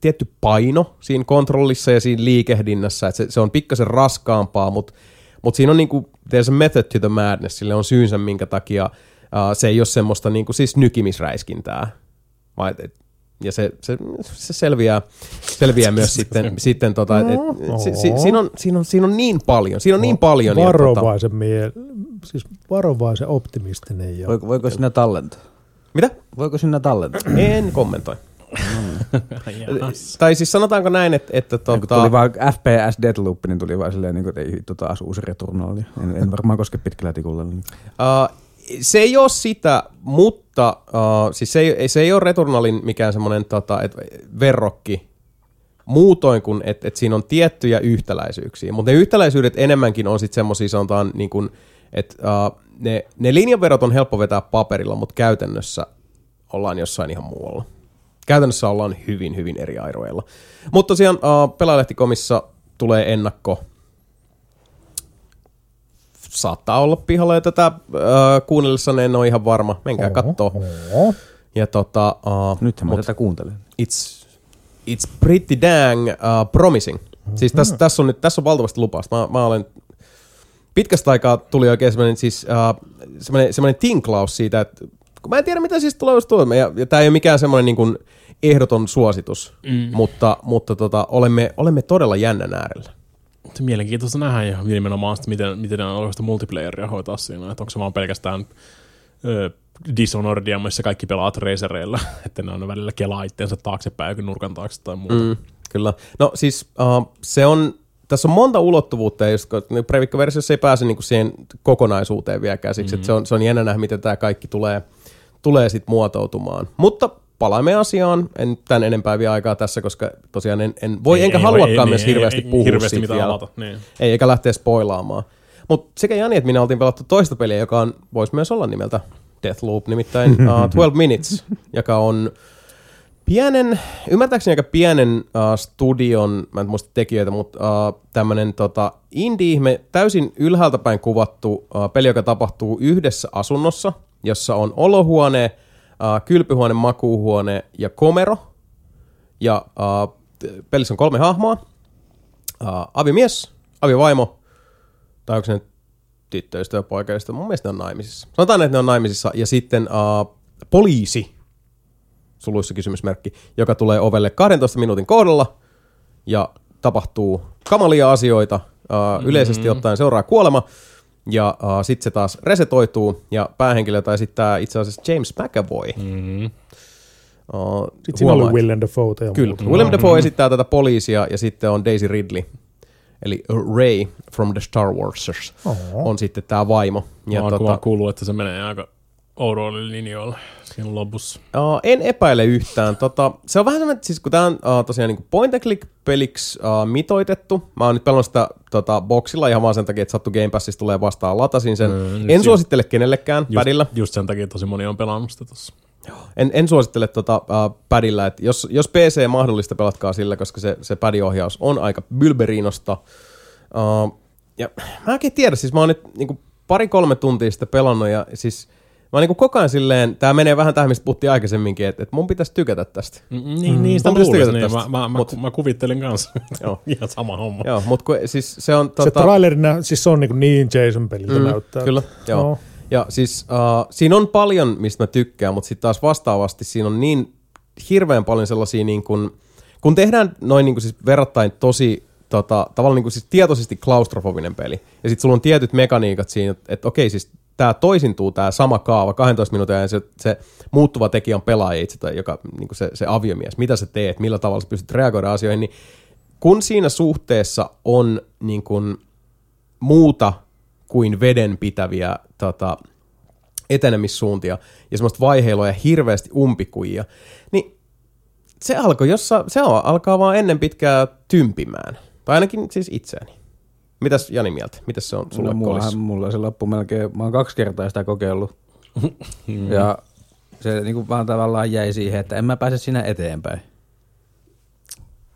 tietty paino siinä kontrollissa ja siinä liikehdinnässä, että se, se on pikkasen raskaampaa, mutta mut siinä on niinku, there's a method to the madness, sille on syynsä, minkä takia uh, se ei ole semmoista niinku, siis nykimisräiskintää. Vai, et, ja se, se, se selviää, selviää myös sitten, sitten tota, et, et, si, si, siinä, on, siinä, on, siinä on niin paljon, siinä on niin paljon. ja tota,
Varovaisen, mie- siis varovaisen optimistinen. Ja...
Voiko, voiko sinä tallentaa?
mitä?
Voiko sinä tallentaa?
En kommentoi. tai siis sanotaanko näin, että, että
Kun
tota,
tuli vaan FPS Deathloop, niin tuli vaan silleen, niin kuin, että ei hitto taas uusi Returnal. En, en varmaan koske pitkällä tikulla. Niin.
Uh, se ei ole sitä, mutta uh, siis se, ei, se ei ole Returnalin mikään semmoinen tota, et, verrokki muutoin kuin, että et siinä on tiettyjä yhtäläisyyksiä. Mutta ne yhtäläisyydet enemmänkin on sitten semmoisia, sanotaan, niin kuin, että uh, ne, ne linjanverot on helppo vetää paperilla, mutta käytännössä ollaan jossain ihan muualla. Käytännössä ollaan hyvin, hyvin eri airoilla. Mutta tosiaan uh, Pelaalehtikomissa tulee ennakko saattaa olla pihalla ja tätä äh, kuunnellessanne en ole ihan varma. Menkää kattoo. Ja tota, uh,
Nythän mä tätä kuuntelen.
it's, it's pretty dang uh, promising. Siis tässä, tässä, on nyt, tässä on valtavasti lupausta. Mä, mä olen pitkästä aikaa tuli oikein semmoinen, siis, uh, semmoinen, semmoinen tinklaus siitä, että kun mä en tiedä mitä siis tulee tulemaan. Ja, ja tämä ei ole mikään semmoinen niin kuin ehdoton suositus, mm. mutta, mutta tota, olemme, olemme todella jännän äärellä.
Mielenkiintoista nähdä ja nimenomaan sitä, miten, miten on oikeasta multiplayeria hoitaa siinä. Että onko se vaan pelkästään ö, Dishonoredia, missä kaikki pelaat racereilla, että ne on välillä kelaa itseensä taaksepäin jokin nurkan taakse tai muuta. Mm.
Mm, kyllä. No siis uh, se on, tässä on monta ulottuvuutta, kun Previkka-versiossa ei pääse niinku siihen kokonaisuuteen vielä käsiksi. Mm-hmm. Se, on, se on jännä nähdä, miten tämä kaikki tulee, tulee sit muotoutumaan. Mutta palaamme asiaan, en tämän enempää vielä aikaa tässä, koska tosiaan en, en voi
Ei-
enkä
ei
haluakaan
voi-
myös
ei-
hirveästi
ei-
puhua
hirveästi
siitä
mitään
vielä.
avata, niin.
Ei, eikä lähteä spoilaamaan. Mutta sekä Jani että minä oltiin pelattu toista peliä, joka on, voisi myös olla nimeltä Deathloop, nimittäin uh, 12 Minutes, joka on pienen, ymmärtääkseni aika pienen uh, studion, mä en muista tekijöitä, mutta uh, tämmönen tota, indie-ihme, täysin ylhäältä päin kuvattu uh, peli, joka tapahtuu yhdessä asunnossa, jossa on olohuone, uh, kylpyhuone, makuuhuone ja komero. Ja t- pelissä on kolme hahmoa. Uh, avimies, avivaimo, tai onko se nyt tyttöystävä, poikaystävä. Mun mielestä ne on naimisissa. Sanotaan, että ne on naimisissa. Ja sitten poliisi, suluissa kysymysmerkki, joka tulee ovelle 12 minuutin kohdalla ja tapahtuu kamalia asioita. Yleisesti ottaen seuraa kuolema. Ja uh, sitten se taas resetoituu ja päähenkilö, jota esittää itse asiassa James McAvoy.
Mm.
Uh,
Sitten siinä oli
huomaa,
Willem Dafoe ja
Kyllä.
muuta.
Willem Dafoe esittää tätä poliisia ja sitten on Daisy Ridley, eli Ray from the Star Warsers,
Oho.
on sitten tämä vaimo.
Ja
Ja
mä oon
tota,
kuullut, että se menee aika oudoille linjoille siinä lopussa.
uh, en epäile yhtään. Tota, se on vähän semmoinen, siis kun tämä on uh, tosiaan niin point and click peliksi uh, mitoitettu. Mä oon nyt pelannut sitä tota, boxilla ihan vaan sen takia, että sattu Game Passista tulee vastaan. Latasin sen.
Mm,
en
just-
suosittele kenellekään
Just,
padilla.
just sen takia tosi moni on pelannut sitä tossa.
En, en suosittele tota, uh, padilla, että jos, jos PC mahdollista, pelatkaa sillä, koska se, se padiohjaus on aika bylberiinosta. Uh, ja mä en tiedä, siis mä oon nyt niinku, pari-kolme tuntia sitä pelannut ja siis mä oon niinku koko ajan silleen, tää menee vähän tähän, mistä puhuttiin aikaisemminkin, että, että mun pitäisi tykätä tästä.
Niin, niin sitä
Mun tykätä
niin.
tästä.
Mä, mä, mä,
Mut-
mä, kuvittelin kanssa.
Joo.
Ihan sama homma.
Joo, mutta kun, siis se on...
Se
Tota,
trailerina, siis se on niin, niin Jason-peliltä
Mm,
näyttää.
Kyllä, joo.
Joo.
Ja siis uh, siinä on paljon, mistä mä tykkään, mutta sitten taas vastaavasti siinä on niin hirveän paljon sellaisia niin kuin, kun tehdään noin niin kuin siis verrattain tosi tota, tavallaan niin kuin siis tietoisesti klaustrofobinen peli, ja sitten sulla on tietyt mekaniikat siinä, että, että okei siis tämä toisintuu tämä sama kaava 12 minuutin ajan, se, se muuttuva tekijä on pelaaja itse, tai joka, niin se, se aviomies, mitä sä teet, millä tavalla sä pystyt reagoida asioihin, niin kun siinä suhteessa on niin kuin muuta kuin vedenpitäviä tota, etenemissuuntia ja semmoista vaiheilua ja hirveästi umpikujia, niin se alkoi jossa, se al- alkaa vaan ennen pitkää tympimään. Tai ainakin siis itseäni. Mitäs Jani mieltä? Mitäs se on sulle
No, mulla,
kolissa?
mulla se loppu melkein, mä oon kaksi kertaa sitä kokeillut. ja se niinku vaan tavallaan jäi siihen, että en mä pääse siinä eteenpäin.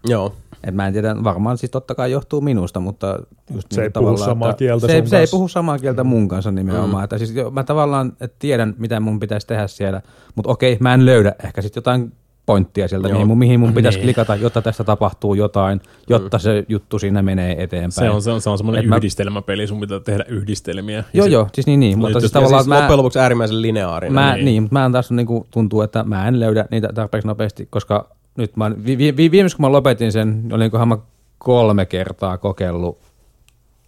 Joo.
Et mä en tiedä, varmaan siis totta kai johtuu minusta, mutta just
Se ei
niinku
puhu
tavallaan,
samaa
että
kieltä
se, ei-
sun
se ei puhu samaa kieltä mun kanssa nimenomaan. Mm. Että siis jo, mä tavallaan et tiedän, mitä mun pitäisi tehdä siellä, mutta okei, mä en löydä ehkä sitten jotain pointtia sieltä,
Joo.
mihin mun, mihin mun pitäisi
Niin.
klikata, jotta tästä tapahtuu jotain, jotta se juttu siinä menee eteenpäin.
Se on, se on, se on semmoinen
Et mä-
yhdistelmäpeli, sun pitää tehdä yhdistelmiä.
Joo,
sit-
joo, siis niin, niin mutta
Nyt
siis tavallaan
siis
mä,
loppujen lopuksi äärimmäisen lineaarinen.
Mä,
Niin.
niin. niin, mutta mä en taas niinku, tuntuu, että mä en löydä niitä tarpeeksi nopeasti, koska nyt mä, vi, vi, vi, viimeis kun mä lopetin sen, olinkohan mä kolme kertaa kokeillut,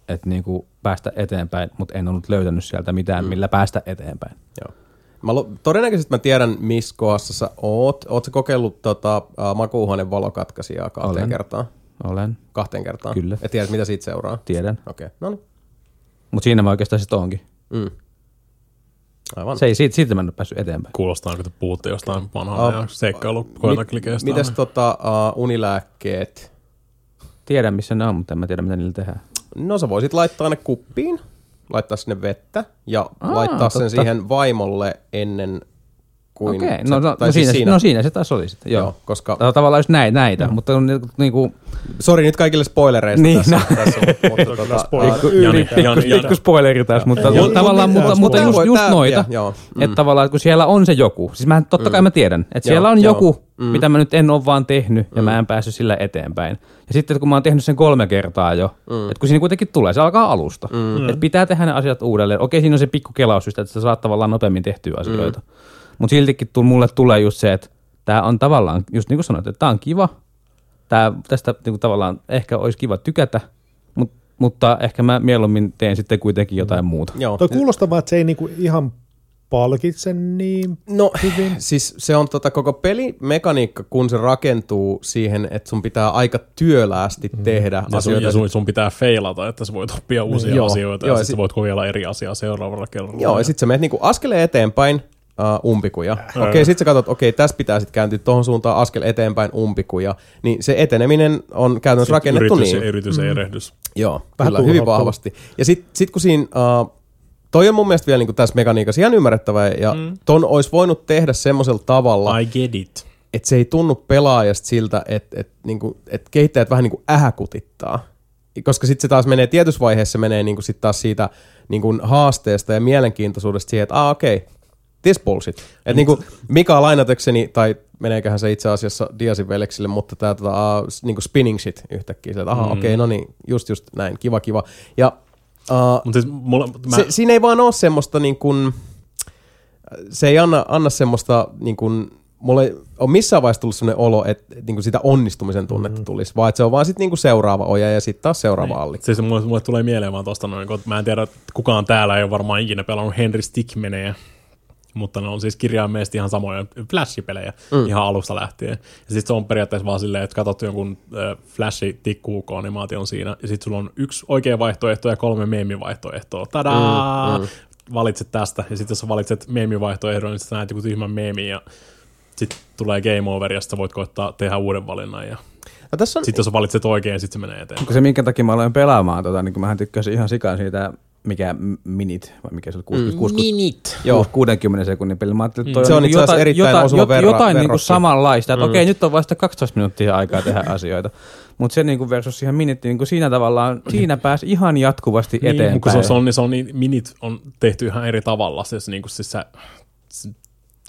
että niinku päästä eteenpäin, mutta en ollut löytänyt sieltä mitään, mm. millä päästä eteenpäin.
Joo. Mä lo- todennäköisesti mä tiedän, missä kohdassa sä oot. Oot sä kokeillut tota, uh, makuuhuoneen valokatkaisijaa kahteen
Olen.
kertaan?
Olen,
Kahteen kertaan?
Kyllä.
Et tiedät, mitä siitä seuraa?
tiedän.
Okei, okay. no niin.
Mutta siinä mä oikeastaan sitten onkin.
Mm. Aivan.
Se ei, siitä, siitä mä en ole päässyt eteenpäin.
Kuulostaa, kun te puhutte jostain vanhaa uh, ja seikkailu
Mit, mites tota, uh, unilääkkeet?
Tiedän, missä ne on, mutta en mä tiedä, mitä niillä tehdään.
No sä voisit laittaa ne kuppiin, laittaa sinne vettä ja
Aa,
laittaa sen
totta.
siihen vaimolle ennen kuin...
Okei, no, no,
tai
no,
siis
siinä, no siinä se taas oli sitten, joo.
Joo, koska...
Tai Tavallaan just näin, näitä, mutta on niinku, niinku
Sori nyt kaikille spoilereista
Niin,
tässä.
no.
tässä mutta, tota,
spoiler.
pikku,
Jani,
pikku,
Jani,
pikku, pikku spoileri taas, mutta
ei,
tavallaan, mutta, mutta just,
voi-
just noita,
joo, mm.
että tavallaan kun siellä on se joku, siis mä totta kai mä tiedän, että siellä on joku,
Mm.
mitä mä nyt en ole vaan tehnyt ja mä en päässyt sillä eteenpäin. Ja sitten kun mä oon tehnyt sen kolme kertaa jo, että kun siinä kuitenkin tulee, se alkaa alusta, että pitää tehdä ne asiat uudelleen. Okei, siinä on se pikku kelaus että sä saat tavallaan nopeammin tehtyä asioita. Mutta siltikin tu- mulle tulee just se, että tämä on tavallaan, just niin kuin sanoit, että tämä on kiva, tää, tästä niin kuin tavallaan ehkä olisi kiva tykätä, mut, mutta ehkä mä mieluummin teen sitten kuitenkin jotain muuta.
Joo.
Toi kuulostaa vaan, että se ei niinku ihan palkitse niin
No,
hyvin.
siis se on tota koko pelimekaniikka, kun se rakentuu siihen, että sun pitää aika työläästi tehdä
Ja, sun,
asioita.
ja sun, sun, pitää feilata, että sä voit oppia uusia
Joo,
asioita
joo,
ja,
ja
sit
sit-
sä voit kokeilla eri asiaa seuraavalla kerralla.
Joo, ja sitten sä menet niinku askeleen eteenpäin, uh, umpikuja. Okei, okay, sitten sä katsot, okei, tässä pitää sitten kääntyä tuohon suuntaan askel eteenpäin umpikuja. Niin se eteneminen on käytännössä
Sit
rakennettu
yritys,
niin.
yritys ja erehdys.
Joo,
Vähän
kyllä, hyvin vahvasti. Ja sitten sit kun siinä, uh, toi on mun mielestä vielä niinku tässä mekaniikassa ihan ymmärrettävää, ja mm. ton olisi voinut tehdä semmoisella tavalla,
I get it.
että se ei tunnu pelaajasta siltä, että et, niinku, et kehittäjät vähän niinku ähäkutittaa. Koska sitten se taas menee, tietyssä vaiheessa se menee niinku sit taas siitä niinku haasteesta ja mielenkiintoisuudesta siihen, että ah okei, okay, this bullshit. Että niinku Mika lainatekseni, tai meneeköhän se itse asiassa Diasin veljeksille, mutta tämä tota, uh, niinku spinning shit yhtäkkiä. Että aha, mm. okei, okay, no niin, just just näin, kiva kiva. Ja Uh,
Mutta siis mulla, mä,
se, siinä ei vaan ole semmoista niin kuin, se ei anna, anna semmoista niin kuin, mulle ei ole missään vaiheessa tullut sellainen olo, että niin kuin sitä onnistumisen tunnetta tulisi, vaan että se on vaan sitten niin kuin seuraava oja ja sitten taas seuraava
Niin.
allikko.
Siis mulle, mulle tulee mieleen vaan noin, kun mä en tiedä, että kukaan täällä ei ole varmaan ikinä pelannut Henry Stickmanejä, mutta ne on siis kirjaimellisesti ihan samoja Flash-pelejä mm. ihan alusta lähtien. Ja sitten se on periaatteessa vaan silleen, että katsot jonkun äh, Flash-tikkuukko-animaation siinä, ja sitten sulla on yksi oikea vaihtoehto ja kolme meemivaihtoehtoa. Tadaa! Mm, mm. Valitset tästä, ja sitten jos valitset meemivaihtoehdon, niin sä näet joku tyhmän meemi, ja sitten tulee game over, ja sitten voit koittaa tehdä uuden valinnan, ja
No, tässä on,
sitten jos sä valitset oikein, sitten se menee eteenpäin.
Onko se minkä takia mä aloin pelaamaan, tota, niin kun mähän tykkäsin ihan sikaan siitä, mikä minit, vai mikä se oli, 60, 60,
Minit.
Joo. 60 sekunnin peli. Mä ajattelin, että toi
Se on
niinku
itse asiassa erittäin osuva verra-
jotain niinku
verrokki.
samanlaista, että mm. okei, nyt on vasta 12 minuuttia aikaa tehdä asioita. Mutta se niinku versus siihen minit, niinku siinä tavallaan, siinä pääsi ihan jatkuvasti
Niin,
eteenpäin.
kun se on, niin se on niin, minit on tehty ihan eri tavalla. Siis, niin kuin, siis sä,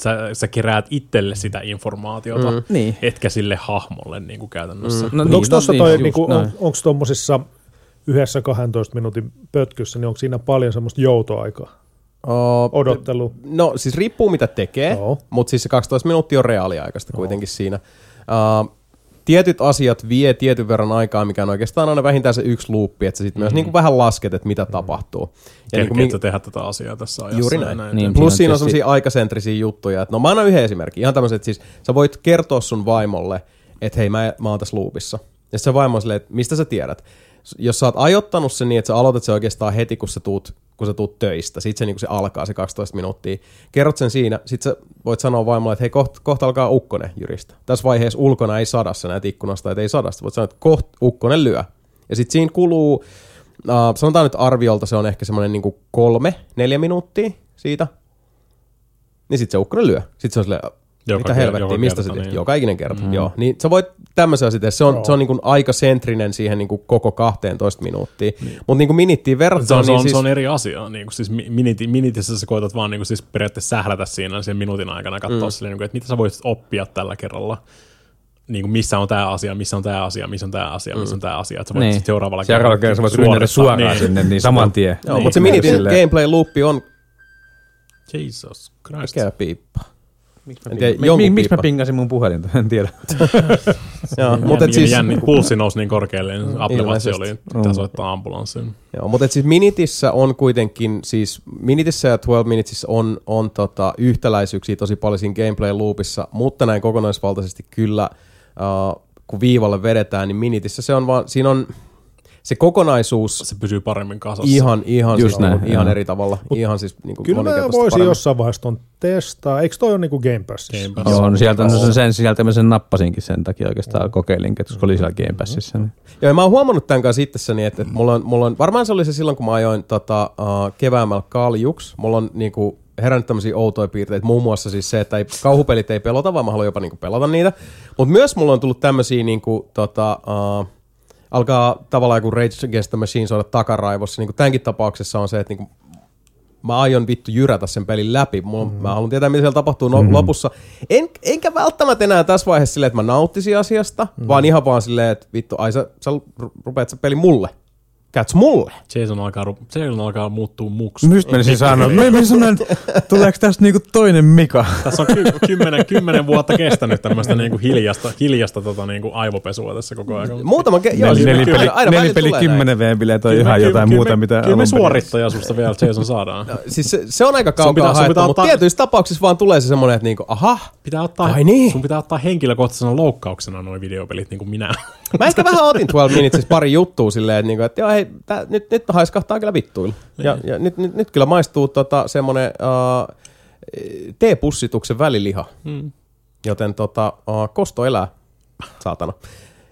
sä, sä keräät itselle sitä informaatiota, mm.
Niin.
etkä sille hahmolle niin kuin käytännössä.
No
Onko tuossa toi,
just
niinku, on, onko tuommoisissa yhdessä 12 minuutin pötkyssä, niin onko siinä paljon semmoista joutoaikaa?
uh,
Odottelu.
No siis riippuu mitä tekee,
Joo.
mutta siis se 12 minuuttia on reaaliaikaista kuitenkin siinä. Uh, tietyt asiat vie tietyn verran aikaa, mikä on oikeastaan aina vähintään se yksi luuppi, että sä sitten myös niinku vähän lasket, että mitä tapahtuu. Ja
Kerkeet
niinku,
sä tehdä tätä asiaa tässä ajassa.
Juuri
ja
näin.
Niin,
Niin.
Plus
siinä on
sellaisia aikasentrisiä juttuja. Että no mä annan yhden esimerkin. Ihan tämmöiset, että siis sä voit kertoa sun vaimolle, että hei mä, mä oon tässä loopissa. Ja se vaimo on silleen, että mistä sä tiedät? Jos sä oot ajoittanut sen niin, että sä aloitat se oikeastaan heti, kun sä tuut, kun sä tuut töistä. Sitten se, niin se alkaa se 12 minuuttia. Kerrot sen siinä. Sitten sä voit sanoa vaimolle, että hei kohta, kohta alkaa ukkonen jyristä. Tässä vaiheessa ulkona ei sada, sä näet ikkunasta, että ei sadasta. Voit sanoa, että kohta ukkonen lyö. Ja sitten siinä kuluu, uh, sanotaan nyt arviolta se on ehkä semmoinen niin kolme, neljä minuuttia siitä. Niin sitten se ukkonen lyö. Sitten se on silleen,
Joka
mitä helvettiä,
joka
mistä
kerta,
se
niin.
niin. Joka ikinen kerta, mm. joo. Niin sä voit tämmöisen asian tehdä. Se on, se on niin kuin aika sentrinen siihen niin kuin koko 12 minuuttia. Niin. Mutta niin kuin minittiin
Se
verrattuna,
on, se,
niin
on,
siis...
se on eri asia. Niin kuin siis mi- miniti, minitissä sä koetat vaan niin kuin siis periaatteessa sählätä siinä sen minuutin aikana, katsoa mm. silleen, niin kuin, että mitä sä voisit oppia tällä kerralla. Niin kuin missä on tämä asia, missä on tämä asia, missä on tämä asia, missä on tämä asia. Että sä voit
Niin.
sit seuraavalla
Seuraavalla kerralla sä voit rynnätä suoraan sinne, niin saman tien.
Joo,
niin,
mutta se
niin,
minitin
silleen-
gameplay loopi on
Jesus Christ.
mikä piippa. Tiedä,
Miksi mä
piippa.
pingasin mun puhelinta? En tiedä.
Joo, mutta
siis, jänni, pulssi nousi niin korkealle, niin Apple Watch oli, pitää soittaa ambulanssin.
joo, mutta et siis Minitissä on kuitenkin, siis Minitissä ja 12 Minutesissa on, on tota, yhtäläisyyksiä tosi paljon siinä gameplay loopissa, mutta näin kokonaisvaltaisesti kyllä, uh, kun viivalle vedetään, niin Minitissä se on vaan, siinä on se kokonaisuus
Se pysyy paremmin kasassa.
ihan, ihan,
Just
siis,
näin,
on, ihan eri tavalla, ihan siis niin kuin
Kyllä mä voisin
paremmin.
jossain vaiheessa ton testaa. Eikö toi ole niinku Game Passissa?
Game Pass.
Joo, no sieltä sen, sen sieltä mä sen nappasinkin sen takia oikeastaan kokeilin, koska oli siellä Game Passissa. Niin.
Joo, ja mä oon huomannut tämän kanssa itsessäni, että, että mulla, on, mulla on, varmaan se oli se silloin, kun mä ajoin tota, uh, keväämällä kaljuks, mulla on niinku, herännyt tämmöisiä outoja piirteitä, muun muassa siis se, että ei, kauhupelit ei pelota, vaan mä haluan jopa niinku pelata niitä, mutta myös mulla on tullut tämmöisiä niinku, tota, uh, alkaa tavallaan joku Rage Against the Machine soida takaraivossa, niinku tämänkin tapauksessa on se, että niinku, mä aion vittu jyrätä sen pelin läpi. Mulla, mm. Mä haluan tietää, mitä siellä tapahtuu no, mm-hmm. lopussa. En, enkä välttämättä enää tässä vaiheessa silleen, että mä nauttisin asiasta, mm. vaan ihan vaan silleen, että vittu, ai sä, sä ru- rupeat se peli mulle. Käytkö mulle?
Jason alkaa, Jason alkaa muuttua muksi.
Just menisin sanoa, että tuleeko tästä niinku toinen Mika?
Tässä on ky- kymmenen, kymmenen vuotta kestänyt tämmöistä niinku hiljasta, hiljasta tota niinku aivopesua tässä koko ajan.
Muutama ke- joo, siis
Nelipeli,
aina- aina
nelipeli. 10 V-bileet on ihan jotain
kyllä
muuta, mitä
Kyllä me suorittaja susta vielä Jason saadaan.
Siis se, se on aika kaukaa haettu, mutta
ottaa-
tietyissä tapauksissa vaan tulee se semmoinen, että niinku, aha,
Pitää ottaa,
Ai niin?
Sun pitää ottaa henkilökohtaisena loukkauksena nuo videopelit, niin kuin minä.
Mä ehkä vähän otin 12 Minutesissa pari juttua silleen, että, niinku, että joo, hei, tää, nyt, nyt haiskahtaa kyllä vittuilla. Ja, ja nyt, nyt, nyt, kyllä maistuu tota, semmoinen uh, teepussituksen väliliha.
Mm.
Joten tota, uh, kosto elää, saatana.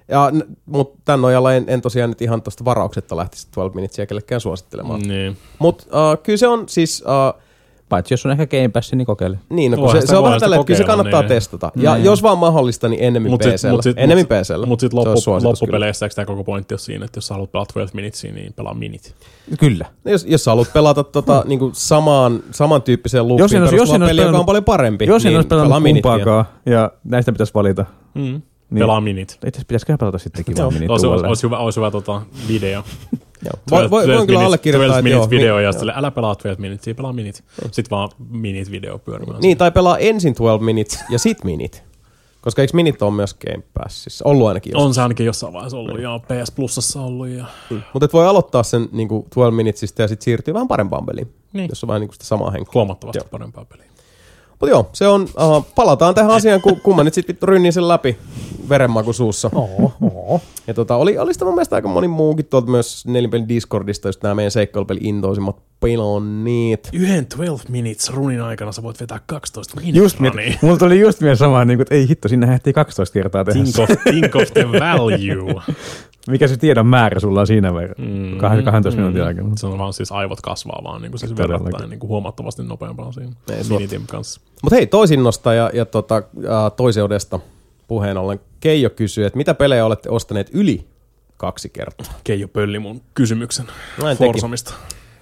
Ja, mutta tämän nojalla en, en tosiaan nyt ihan tuosta varauksetta lähtisi 12 Minutesia kellekään suosittelemaan.
Niin.
Mutta uh, kyllä se on siis... Uh,
Paitsi jos on ehkä Game Pass, niin kokeile.
Niin, no, kun se, se on vähän tälleen, että kyllä se kannattaa
niin.
testata. Ja
Niin.
jos vaan mahdollista, niin ennemmin
Mut sit-
PCllä.
mut sit-
ennemmin
mut-
PCllä.
Mutta sitten
olisi
loppu, loppupeleissä eikö tämä koko pointti on siinä, että jos sä haluat pelata 12 minutesia, niin pelaa minit.
Kyllä.
No Jos, jos sä haluat pelata tota, niinku samaan, samantyyppiseen loopiin
Jos en olisi- en olisi
peliä, joka on paljon parempi,
Jos en
niin
olisi
pelaa
pelannut kumpaakaan, ja näistä pitäisi valita.
Mm.
Niin.
Pelaa minit.
Itse asiassa pitäisikö pelata sittenkin vaan minit
Olisi, olisi, olisi hyvä, olisi hyvä tota, video.
Joo. Voi, voi, voin kyllä allekirjoittaa, että joo.
minutes video ja sitten älä pelaa 12 minutes, pelaa minutes. Sitten vaan minute video pyörimään.
Niin, tai pelaa ensin 12 minutes ja sit minit. Koska eikö minit ole myös Game Passissa? Ollut ainakin
On
joskus.
se ainakin jossain vaiheessa ollut ja PS Plusassa ollut. Ja...
Mutta et voi aloittaa sen niin 12 minutesista ja sitten siirtyä vähän parempaan peliin.
Niin.
Jos on vähän niin sitä samaa henkeä.
Huomattavasti
Joo.
parempaa peliä.
Mutta joo, se on, uh, palataan tähän asiaan, kun, kun mä nyt sitten vittu rynnin sen läpi verenmaku suussa. Ja tota, oli, oli sitä mun mielestä aika moni muukin tuolta myös nelinpelin Discordista, just nämä meidän seikkailupeli intoisimmat pelonnit.
Yhden 12 minutes runin aikana sä voit vetää 12
Just
minuuttia.
miet,
niin.
mulla tuli just mieleen sama, niin kuin, että ei hitto, sinne ehtii 12 kertaa tehdä.
Think of, think of the value.
Mikä se tiedon määrä sulla on siinä verran? Mm, 12 minuutin aikana.
Se on vaan siis aivot kasvaa vaan niin kuin siis
Todellakin.
verrattain niin kuin huomattavasti nopeampaa siinä
Ei
minitin kanssa.
Mutta hei, toisinnosta ja, ja tota, äh, toiseudesta puheen ollen. Keijo kysyy, että mitä pelejä olette ostaneet yli kaksi kertaa?
Keijo pölli mun kysymyksen
Näin teki.
Forsomista.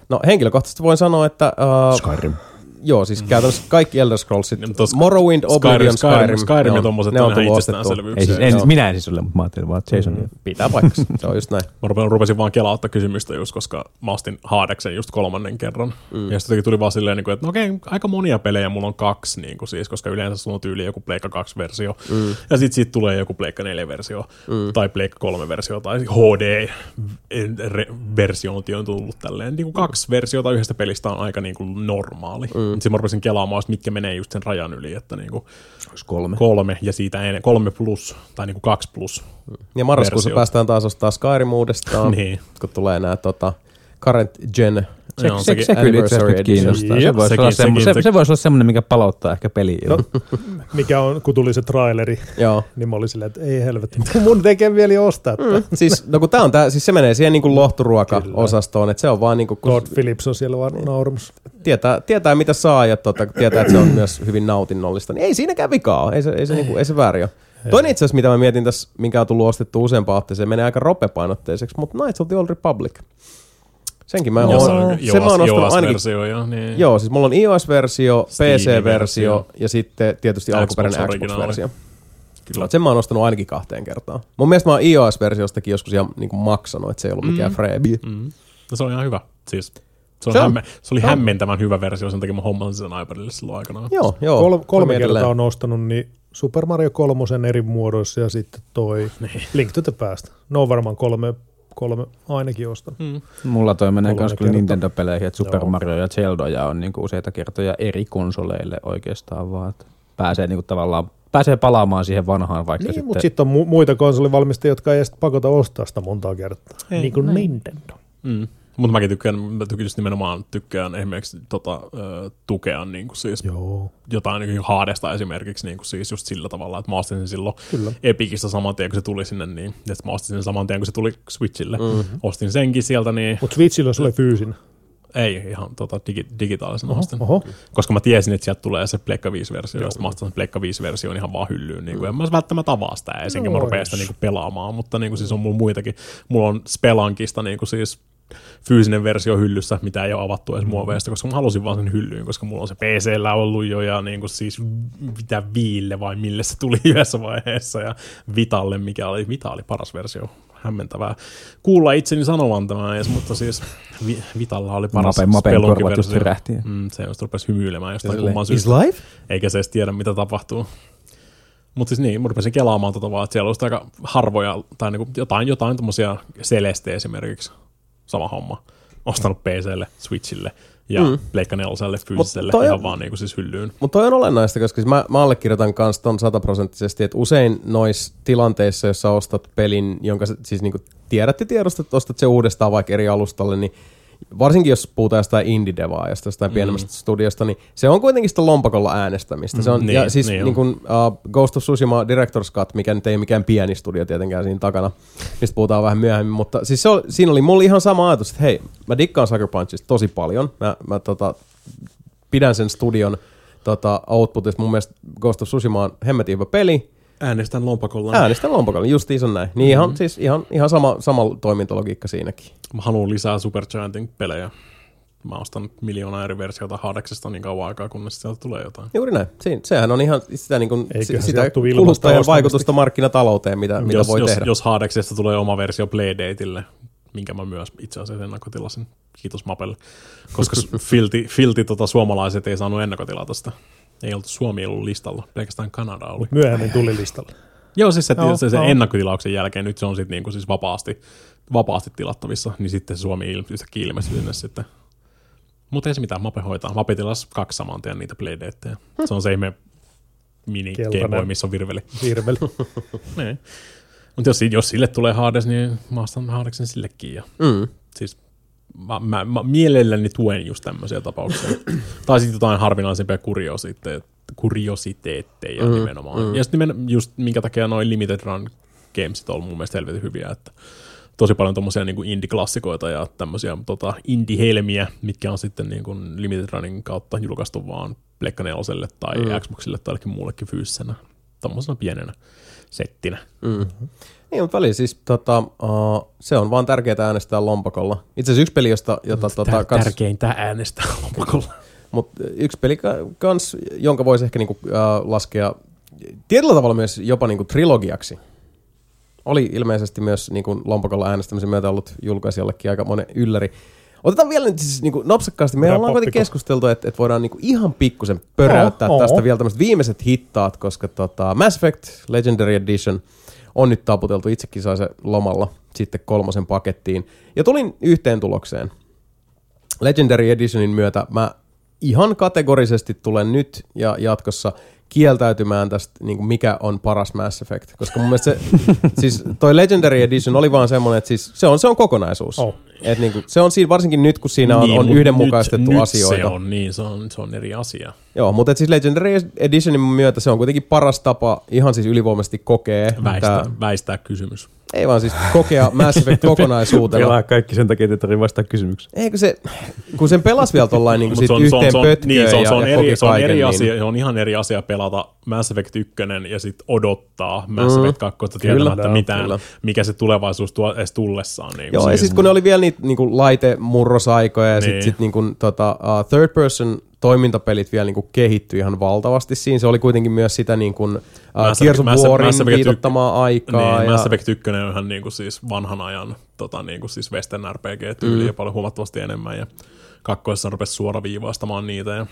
No henkilökohtaisesti voin sanoa, että... Uh,
Skyrim.
Joo, siis käytännössä kaikki Elder Scrollsit.
Mutta tos-
Morrowind, Oblivion, Skyrim.
Skyrim, Skyrim ja tommoset
ne on tullut ostettua.
Ei siis, en,
Joo.
siis, minä en siis ole, mutta mä ajattelin vaan Jason. Mm.
Pitää paikkansa, se on just näin.
Mä rupesin, rupesin vaan kelautta kysymystä just, koska mä ostin Hadeksen just kolmannen kerran. Mm. Ja sitten tuli vaan silleen, niin kuin, että no okei, aika monia pelejä mulla on kaksi, niin kuin siis, koska yleensä sulla on tyyli joku Pleikka 2-versio. Mm. Ja sitten siitä tulee joku Pleikka 4-versio, mm. tai Pleikka 3-versio, tai HD-versiointi on tullut tälleen. Niin kuin kaksi versiota yhdestä pelistä on aika niin kuin normaali. Mm. Sitten mä rupesin kelaamaan, että mitkä menee just sen rajan yli, että niin kuin
kolme.
kolme ja siitä ennen, kolme plus, tai niin kuin kaksi plus.
Ja marraskuussa
Versio.
päästään taas ostaa Skyrim uudestaan,
Niin.
kun tulee nämä tota, current gen
Se, se, se, kyllä itse asiassa kiinnostaa.
Edition.
Se voisi
Sekin-
semmo, se,
se-
se voisi olla semmoinen, mikä palauttaa ehkä peliin.
No, mikä on, kun tuli se traileri,
Joo.
niin mä olin silleen, että ei helvetti, mun tekee vielä ostaa tätä.
Siis, no kun tää on tää, siis se menee siihen niinku lohturuoka-osastoon, että se on vaan niinku, kun
Todd Phillips on siellä vaan naurumassa.
tietää, tietää mitä saa ja tota, tietää, että se on myös hyvin nautinnollista, niin ei siinäkään vikaa ole, ei se, ei se, niinku, ei se väärin ole. Toinen itse asiassa, mitä mä mietin tässä, minkä on tullut ostettu useampaan otteeseen, menee aika ropepainotteiseksi, mutta Knights of the Old Republic. Senkin mä oon,
on
sen mä oon ostanut ainakin
versio ja niin.
Joo, siis mulla on iOS-versio, PC-versio
Steam-versio.
ja sitten tietysti
Xbox
alkuperäinen. Xbox-versio. Kyllä. Sen mä oon ostanut ainakin kahteen kertaan. Mun mielestä mä oon iOS-versiostakin joskus ihan niin kuin maksanut, että se ei ollut mikään mm. freebie.
Mm. No, se on ihan hyvä. Siis, se, on
Se on.
hämme, se oli
Se on.
hämmentävän hyvä versio, sen takia mä hommasin sen iPadille silloin aikanaan.
Joo, joo.
Kol, kolme kertaa
edelleen.
on ostanut, niin Super Mario 3 eri muodoissa ja sitten toi
Niin.
Link to the Past. Ne on varmaan kolme, kolme ainakin ostanut.
Mm.
Mulla toi menee myös kyllä. Nintendo-peleihin, että Super
Joo.
Mario ja Zelda on niinku useita kertoja eri konsoleille oikeastaan vaan. Että pääsee niinku tavallaan pääsee palaamaan siihen vanhaan, vaikka
Niin,
sitten...
mutta sitten on mu- muita konsolivalmistajia, jotka ei edes pakota ostaa sitä montaa kertaa.
Ei,
niin kuin Nintendo.
Mm. Mutta mäkin tykkään, mä tykkään nimenomaan tykkään esimerkiksi tota, ö, tukea niin kuin siis
Joo.
jotain niin haadesta esimerkiksi niin kuin siis just sillä tavalla, että mä ostin sen silloin
Kyllä.
Epikistä saman tien, kun se tuli sinne, niin ja sit mä ostin sen saman tien, kun se tuli Switchille. Mm-hmm. Ostin senkin sieltä, niin
Mutta Switchillä se oli fyysinen.
ei ihan tota, digi, digitaalisena ostin.
Oho.
Koska mä tiesin, että sieltä tulee se Pleikka 5-versio, ja mä ostan sen Pleikka 5-version ihan vaan hyllyyn. Niin kuin, en mä välttämättä avaa sitä, ensinkin mä
Nois.
rupean sitä niin kuin pelaamaan, mutta niin kuin, siis on mulla muitakin. Mulla on Spelankista niin kuin siis fyysinen versio hyllyssä, mitä ei ole avattu edes muoveista, koska mä halusin vaan sen hyllyyn, koska mulla on se PCllä ollut jo ja niin kuin siis mitä Viille vai mille se tuli yhdessä vaiheessa ja Vitalle, mikä oli, Vita oli paras versio, hämmentävää kuulla itseni sanovan tämän edes, mutta siis Vi- Vitalla oli paras
Mape, Mapen
Spelunkin
korvat just rähti.
Mm, se just rupesi hymyilemään jostain kumman syystä,
life?
eikä se edes tiedä, mitä tapahtuu. Mutta siis niin, mä rupesin kelaamaan tota vaan, että siellä olisi aika harvoja, tai niinku jotain, jotain tommosia Celeste esimerkiksi, sama homma. Ostanut PClle, Switchille ja mm. Pleikka 4 fyysiselle,
toi on-
ihan vaan niinku siis hyllyyn.
Mutta toi on olennaista, koska siis mä, mä allekirjoitan kanssa ton sataprosenttisesti, että usein noissa tilanteissa, jossa ostat pelin, jonka siis niinku tiedät ja tiedostat, että ostat se uudestaan vaikka eri alustalle, niin varsinkin jos puhutaan jostain indie-devaajasta, jostain mm. pienemmästä studiosta, niin se on kuitenkin sitä lompakolla äänestämistä. Se on,
Mm,
ja
niin,
siis
niin
niin kuin, uh, Ghost of Tsushima Director's Cut, mikä nyt ei mikään pieni studio tietenkään siinä takana, mistä puhutaan vähän myöhemmin, mutta siis se oli, siinä oli mulla ihan sama ajatus, että hei, mä dikkaan Sucker Punchista tosi paljon, mä, mä tota, pidän sen studion tota, outputista. Mun mielestä Ghost of Tsushima on hemmetin hyvä peli.
Äänestän lompakolla.
Äänestän lompakolla, justiin on näin. Niin ihan, siis ihan, ihan sama, sama toimintalogiikka siinäkin.
Mä haluan lisää Supergiantin pelejä. Mä ostan miljoona eri versiota Hadeksesta niin kauan aikaa, kunnes sieltä tulee jotain.
Juuri näin. Siin, sehän on ihan sitä, niin kuin,
Eiköhän
sitä kuluttajan
ostamista.
vaikutusta markkinatalouteen, mitä, mitä
jos,
voi
jos,
tehdä.
jos Hadeksesta tulee oma versio Playdateille, minkä mä myös itse asiassa ennakkotilasin. Kiitos Mapelle. Koska filti, filti tota, suomalaiset ei saanut ennakkotilata sitä. Ei oltu Suomi ollut listalla, pelkästään Kanada oli.
Myöhemmin tuli listalle.
Joo, siis se,
Joo,
se, se
joo.
ennakkotilauksen jälkeen nyt se on sitten niinku siis vapaasti, vapaasti tilattavissa, niin sitten se Suomi il, yhtäkkiä ilmestyi sinne sitten. Mutta ei se mitään, Mape hoitaa. Mape tilasi kaksi saman tien niitä playdateja. Se on se ihme mini
Keltainen.
Game Boy, missä on virveli.
Virveli.
Niin. Mutta jos, jos sille tulee Hades, niin mä ostan Hadeksen sillekin. Ja
Mm.
siis mä, mä, mä mielelläni tuen just tämmöisiä tapauksia. tai sitten jotain harvinaisempia kuriositeetteja, kuriositeetteja mm, nimenomaan. Mm. Ja sitten nimen, just minkä takia noin limited run gamesit on mun mielestä helvetin hyviä, että tosi paljon tommosia niin indie-klassikoita ja tämmöisiä tota, indie-helmiä, mitkä on sitten niin kuin limited runin kautta julkaistu vaan Pleikka 4 tai mm. Xboxille tai jollekin muullekin fyysisenä, tommosena pienenä settinä.
Mm. Niin, mutta väliin siis tota, uh, se on vaan tärkeää äänestää lompakolla. Itse asiassa yksi peli, josta, jota tota,
Tär,
kans,
tärkeintä äänestää lompakolla.
mut yksi peli ka- kans, jonka voisi ehkä niinku, uh, laskea tietyllä tavalla myös jopa niinku trilogiaksi. Oli ilmeisesti myös niinku lompakolla äänestämisen myötä ollut julkaisijallekin aika monen ylläri. Otetaan vielä nyt siis niinku nopsakkaasti. Me
Otetaan
ollaan kuitenkin keskusteltu, että, että voidaan niinku ihan pikkusen pöräyttää
Oo,
tästä
oo.
vielä tämmöiset viimeiset hittaat, koska tota, Mass Effect Legendary Edition on nyt taputeltu. Itsekin sai se lomalla sitten kolmosen pakettiin. Ja tulin yhteen tulokseen. Legendary Editionin myötä mä ihan kategorisesti tulen nyt ja jatkossa kieltäytymään tästä, niin kuin mikä on paras Mass Effect. Koska mun mielestä se, siis toi Legendary Edition oli vaan semmoinen, että siis se on, se on kokonaisuus.
Oh.
Et niin kuin, se on siinä, varsinkin nyt, kun siinä on,
Niin,
on yhdenmukaistettu
nyt,
asioita.
Nyt se on, niin se on, se on eri asia.
Joo, mutta et siis Legendary Editionin myötä se on kuitenkin paras tapa ihan siis ylivoimaisesti kokea.
Väistää,
tää-
väistää kysymys.
Ei vaan siis kokea Mass Effect kokonaisuutena.
Pelaa kaikki sen takia, että ei tarvitse vastata kysymykseen.
Eikö se, kun sen pelas vielä tollain niin
Mut
sit yhteen
se on,
pötköön
niin, se on,
ja,
se on,
ja
eri, se on
kaiken,
eri
niin-
asia, se on ihan eri asia pelata Mass Effect 1 ja sitten odottaa Mass
Mm.
Effect 2 tietämättä
Kyllä,
mitään,
kyllä.
mikä se tulevaisuus tuo edes tullessaan. Niin
Joo, ja sitten kun ne oli vielä niitä niinku laite-murrosaikoja ja sitten
Niin.
sit niinku, tota, uh, third person toimintapelit vielä niinku kehittyi ihan valtavasti siinä. Se oli kuitenkin myös sitä Warin
Mass Effect yk-
viitottamaa aikaa.
Niin,
ja,
Mass Effect 1 on ihan niinku siis vanhan ajan tota, niinku siis Western RPG-tyyliä mm. paljon huomattavasti enemmän ja kakkoissa rupesi suoraviivaistamaan niitä ja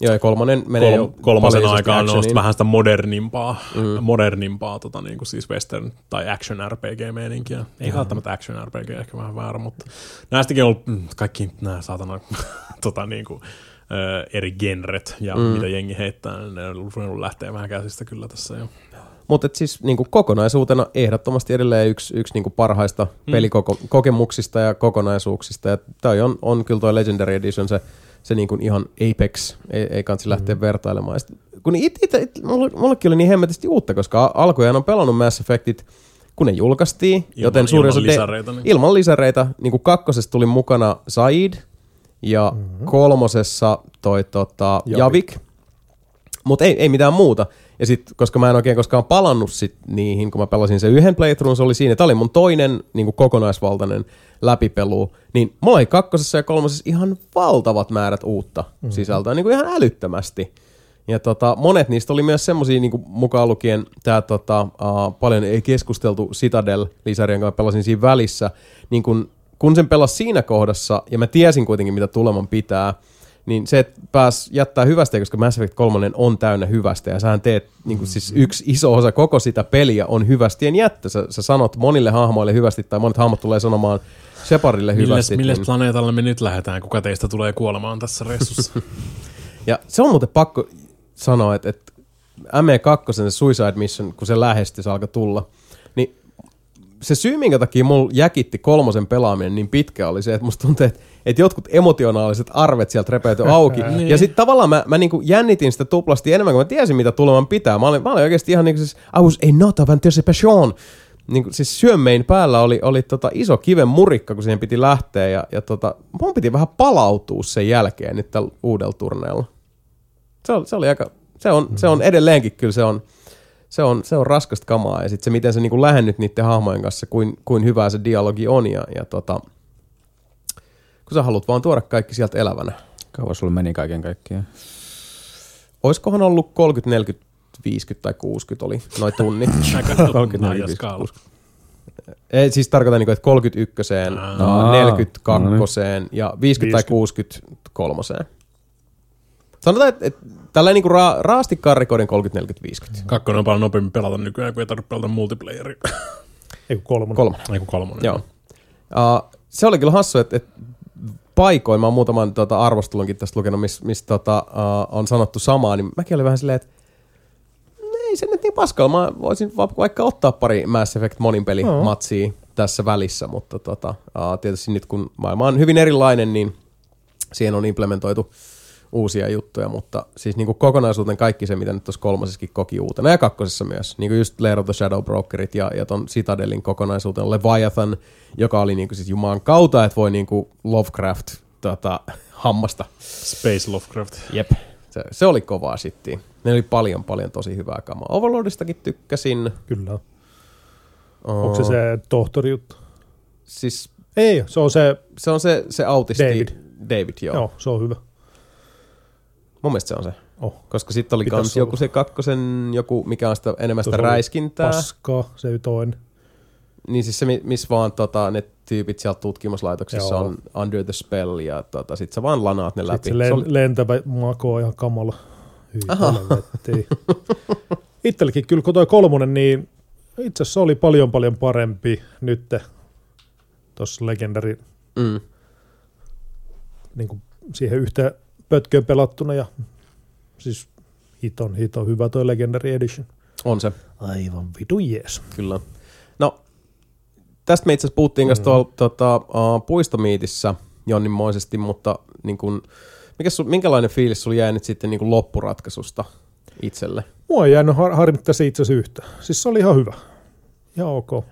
joo, ja kolmonen menee
Kol- kolmosen
paljon
aikaan on vähän sitä modernimpaa, mm. modernimpaa tota, niin kuin siis western tai action RPG-meininkiä. Ei välttämättä action RPG, ehkä vähän väärä, mutta näistäkin on ollut mm, kaikki nämä saatana tota, niin kuin, ö, eri genret ja mm. mitä jengi heittää, niin ne on ruvennut lähteä vähän käsistä kyllä tässä jo.
Mutta siis niinku kokonaisuutena ehdottomasti edelleen yksi, yksi niinku parhaista mm. pelikokemuksista ja kokonaisuuksista. Ja toi on, on kyllä toi Legendary Edition se, se niinku ihan apex, ei, ei kansi lähteä mm. vertailemaan. Ja sit, kun it, it, it, mulle, mullekin oli niin hemmetisti uutta, koska alkujaan on pelannut Mass Effectit, kun ne julkaistiin,
Ilman-
joten suuri
ilman
osa
lisäreitä, niin.
ilman lisäreitä. Niin kuin kakkosessa tuli mukana Said ja mm-hmm. kolmosessa toi tota,
Javik.
Javik. Mutta ei, ei mitään muuta. Ja sitten, koska mä en oikein koskaan palannut sit niihin, kun mä pelasin sen yhden playthroughin, se oli siinä. Tämä oli mun toinen niin kuin kokonaisvaltainen läpipelu. Niin mulla oli kakkosessa ja kolmosessa ihan valtavat määrät uutta mm-hmm. sisältöä, niin kuin ihan älyttömästi. Ja tota, monet niistä oli myös semmosia niin kuin mukaan lukien tämä tota, uh, paljon ei keskusteltu Citadel-lisäri, jonka mä pelasin siinä välissä. Niin kun, kun sen pelasi siinä kohdassa, ja mä tiesin kuitenkin mitä tuleman pitää, niin se, että pääs jättää hyvästä, koska Mass Effect 3 on täynnä hyvästä, ja sähän teet, niin kuin siis yksi iso osa koko sitä peliä on hyvästien jättö. Sä, sä sanot monille hahmoille hyvästi, tai monet hahmot tulee sanomaan Shepardille
Milles,
hyvästi.
milles
niin-
planeetalle me nyt lähdetään? Kuka teistä tulee kuolemaan tässä reissussa?
Ja se on muuten pakko sanoa, että, että ME2, se Suicide Mission, kun se lähestyi, se alkoi tulla, niin se syy, minkä takia mulla jäkitti kolmosen pelaaminen niin pitkä oli se, että musta tuntuu, että, että jotkut emotionaaliset arvet sieltä repeytyi auki. ja sitten tavallaan mä, mä niinku jännitin sitä tuplasti enemmän, kun mä tiesin, mitä tuleman pitää. Mä olin, mä olin oikeasti ihan niin kuin siis, I was a not of anticipation. Niin kuin, siis syömmein päällä oli, oli tota iso kiven murikka, kun siihen piti lähteä. Ja, ja tota, mun piti vähän palautua sen jälkeen nyt tällä uudella turneella. Se oli, se oli aika, se on, se on edelleenkin kyllä se on, se on, se on raskasta kamaa ja sitten se, miten sä niinku lähennyt niiden hahmojen kanssa, kuin, kuin hyvää se dialogi on ja, ja tota, kun sä haluat vaan tuoda kaikki sieltä elävänä.
Kauan sulla meni kaiken kaikkiaan?
Oiskohan ollut 30, 40, 50 tai 60 oli noin tunnit.
Aika
30,
laaja
40,
skaala.
Ei, siis tarkoitan, niin kuin, että 31,
Aa.
42
No
ja 50 tai
50.
63. Sanotaan, että, että tällä niin kuin ra, raastikkaan rekordin 30, 40, 50.
Kakkonen on paljon nopeammin pelata nykyään, kun ei tarvitse pelata multiplayeria.
Ei kun kolmonen.
Kolme.
Ei kun kolmonen.
Joo. Uh, se oli kyllä hassu, että, että paikoin, mä oon muutaman tota, arvostelunkin tästä lukenut, missä mis, tota, uh, on sanottu samaa, niin mäkin olin vähän silleen, että ei se nyt niin paskalla. Mä voisin va- vaikka ottaa pari Mass Effect monin peli
Joo.
matsia tässä välissä, mutta tota, uh, tietysti nyt kun maailma on hyvin erilainen, niin siihen on implementoitu uusia juttuja, mutta siis niin kuin kokonaisuuden kaikki se, mitä nyt tuossa kolmosessakin koki uutena ja kakkosessa myös. Niin kuin just Lair of the Shadow Brokerit ja, ja ton Citadelin kokonaisuuteen Leviathan, joka oli niin kuin siis Jumalan kautta, että voi niin kuin Lovecraft tota, hammasta.
Space Lovecraft.
Jep. Se, se oli kovaa shittiä. Ne oli paljon, paljon tosi hyvää kamaa. Overlordistakin tykkäsin.
Kyllä.
Oh,
Onko se se tohtori juttu?
Siis
Ei, se on se,
se on se, se autisti.
David.
David, joo,
joo. se on hyvä.
Mun mielestä se on se.
Oh.
Koska sitten oli
Pitäis olla.
joku se kakkosen, joku, mikä on sitä enemmän sitä
Se
räiskintää.
Paskaa, se toinen.
Niin siis se, mi- missä vaan tota, ne tyypit sieltä tutkimuslaitoksissa
Joo.
on under the spell ja tota, sit sä vaan lanaat ne läpi.
Sitten se,
Se
len,
oli,
lentävä mako on ihan kamala. Hyi. Itsellekin kyllä, kun toi kolmonen, niin itse asiassa oli paljon paljon parempi nyt tuossa Legendary
mm,
niin kuin siihen yhteen pötköön pelattuna ja siis hiton, hiton hyvä toi Legendary Edition.
on se,
Aivan vitu jees.
kyllä. No, tästä me itse asiassa puhuttiin kanssa tuolla tota, uh, puistomiitissä jonninmoisesti, mutta niin kun, mikä sul, minkälainen fiilis sulla jäi nyt sitten niin kun loppuratkaisusta itselle?
Mua ei jäänyt har- harmittaa se itse asiassa yhtä. Siis se oli ihan hyvä. Ihan ok.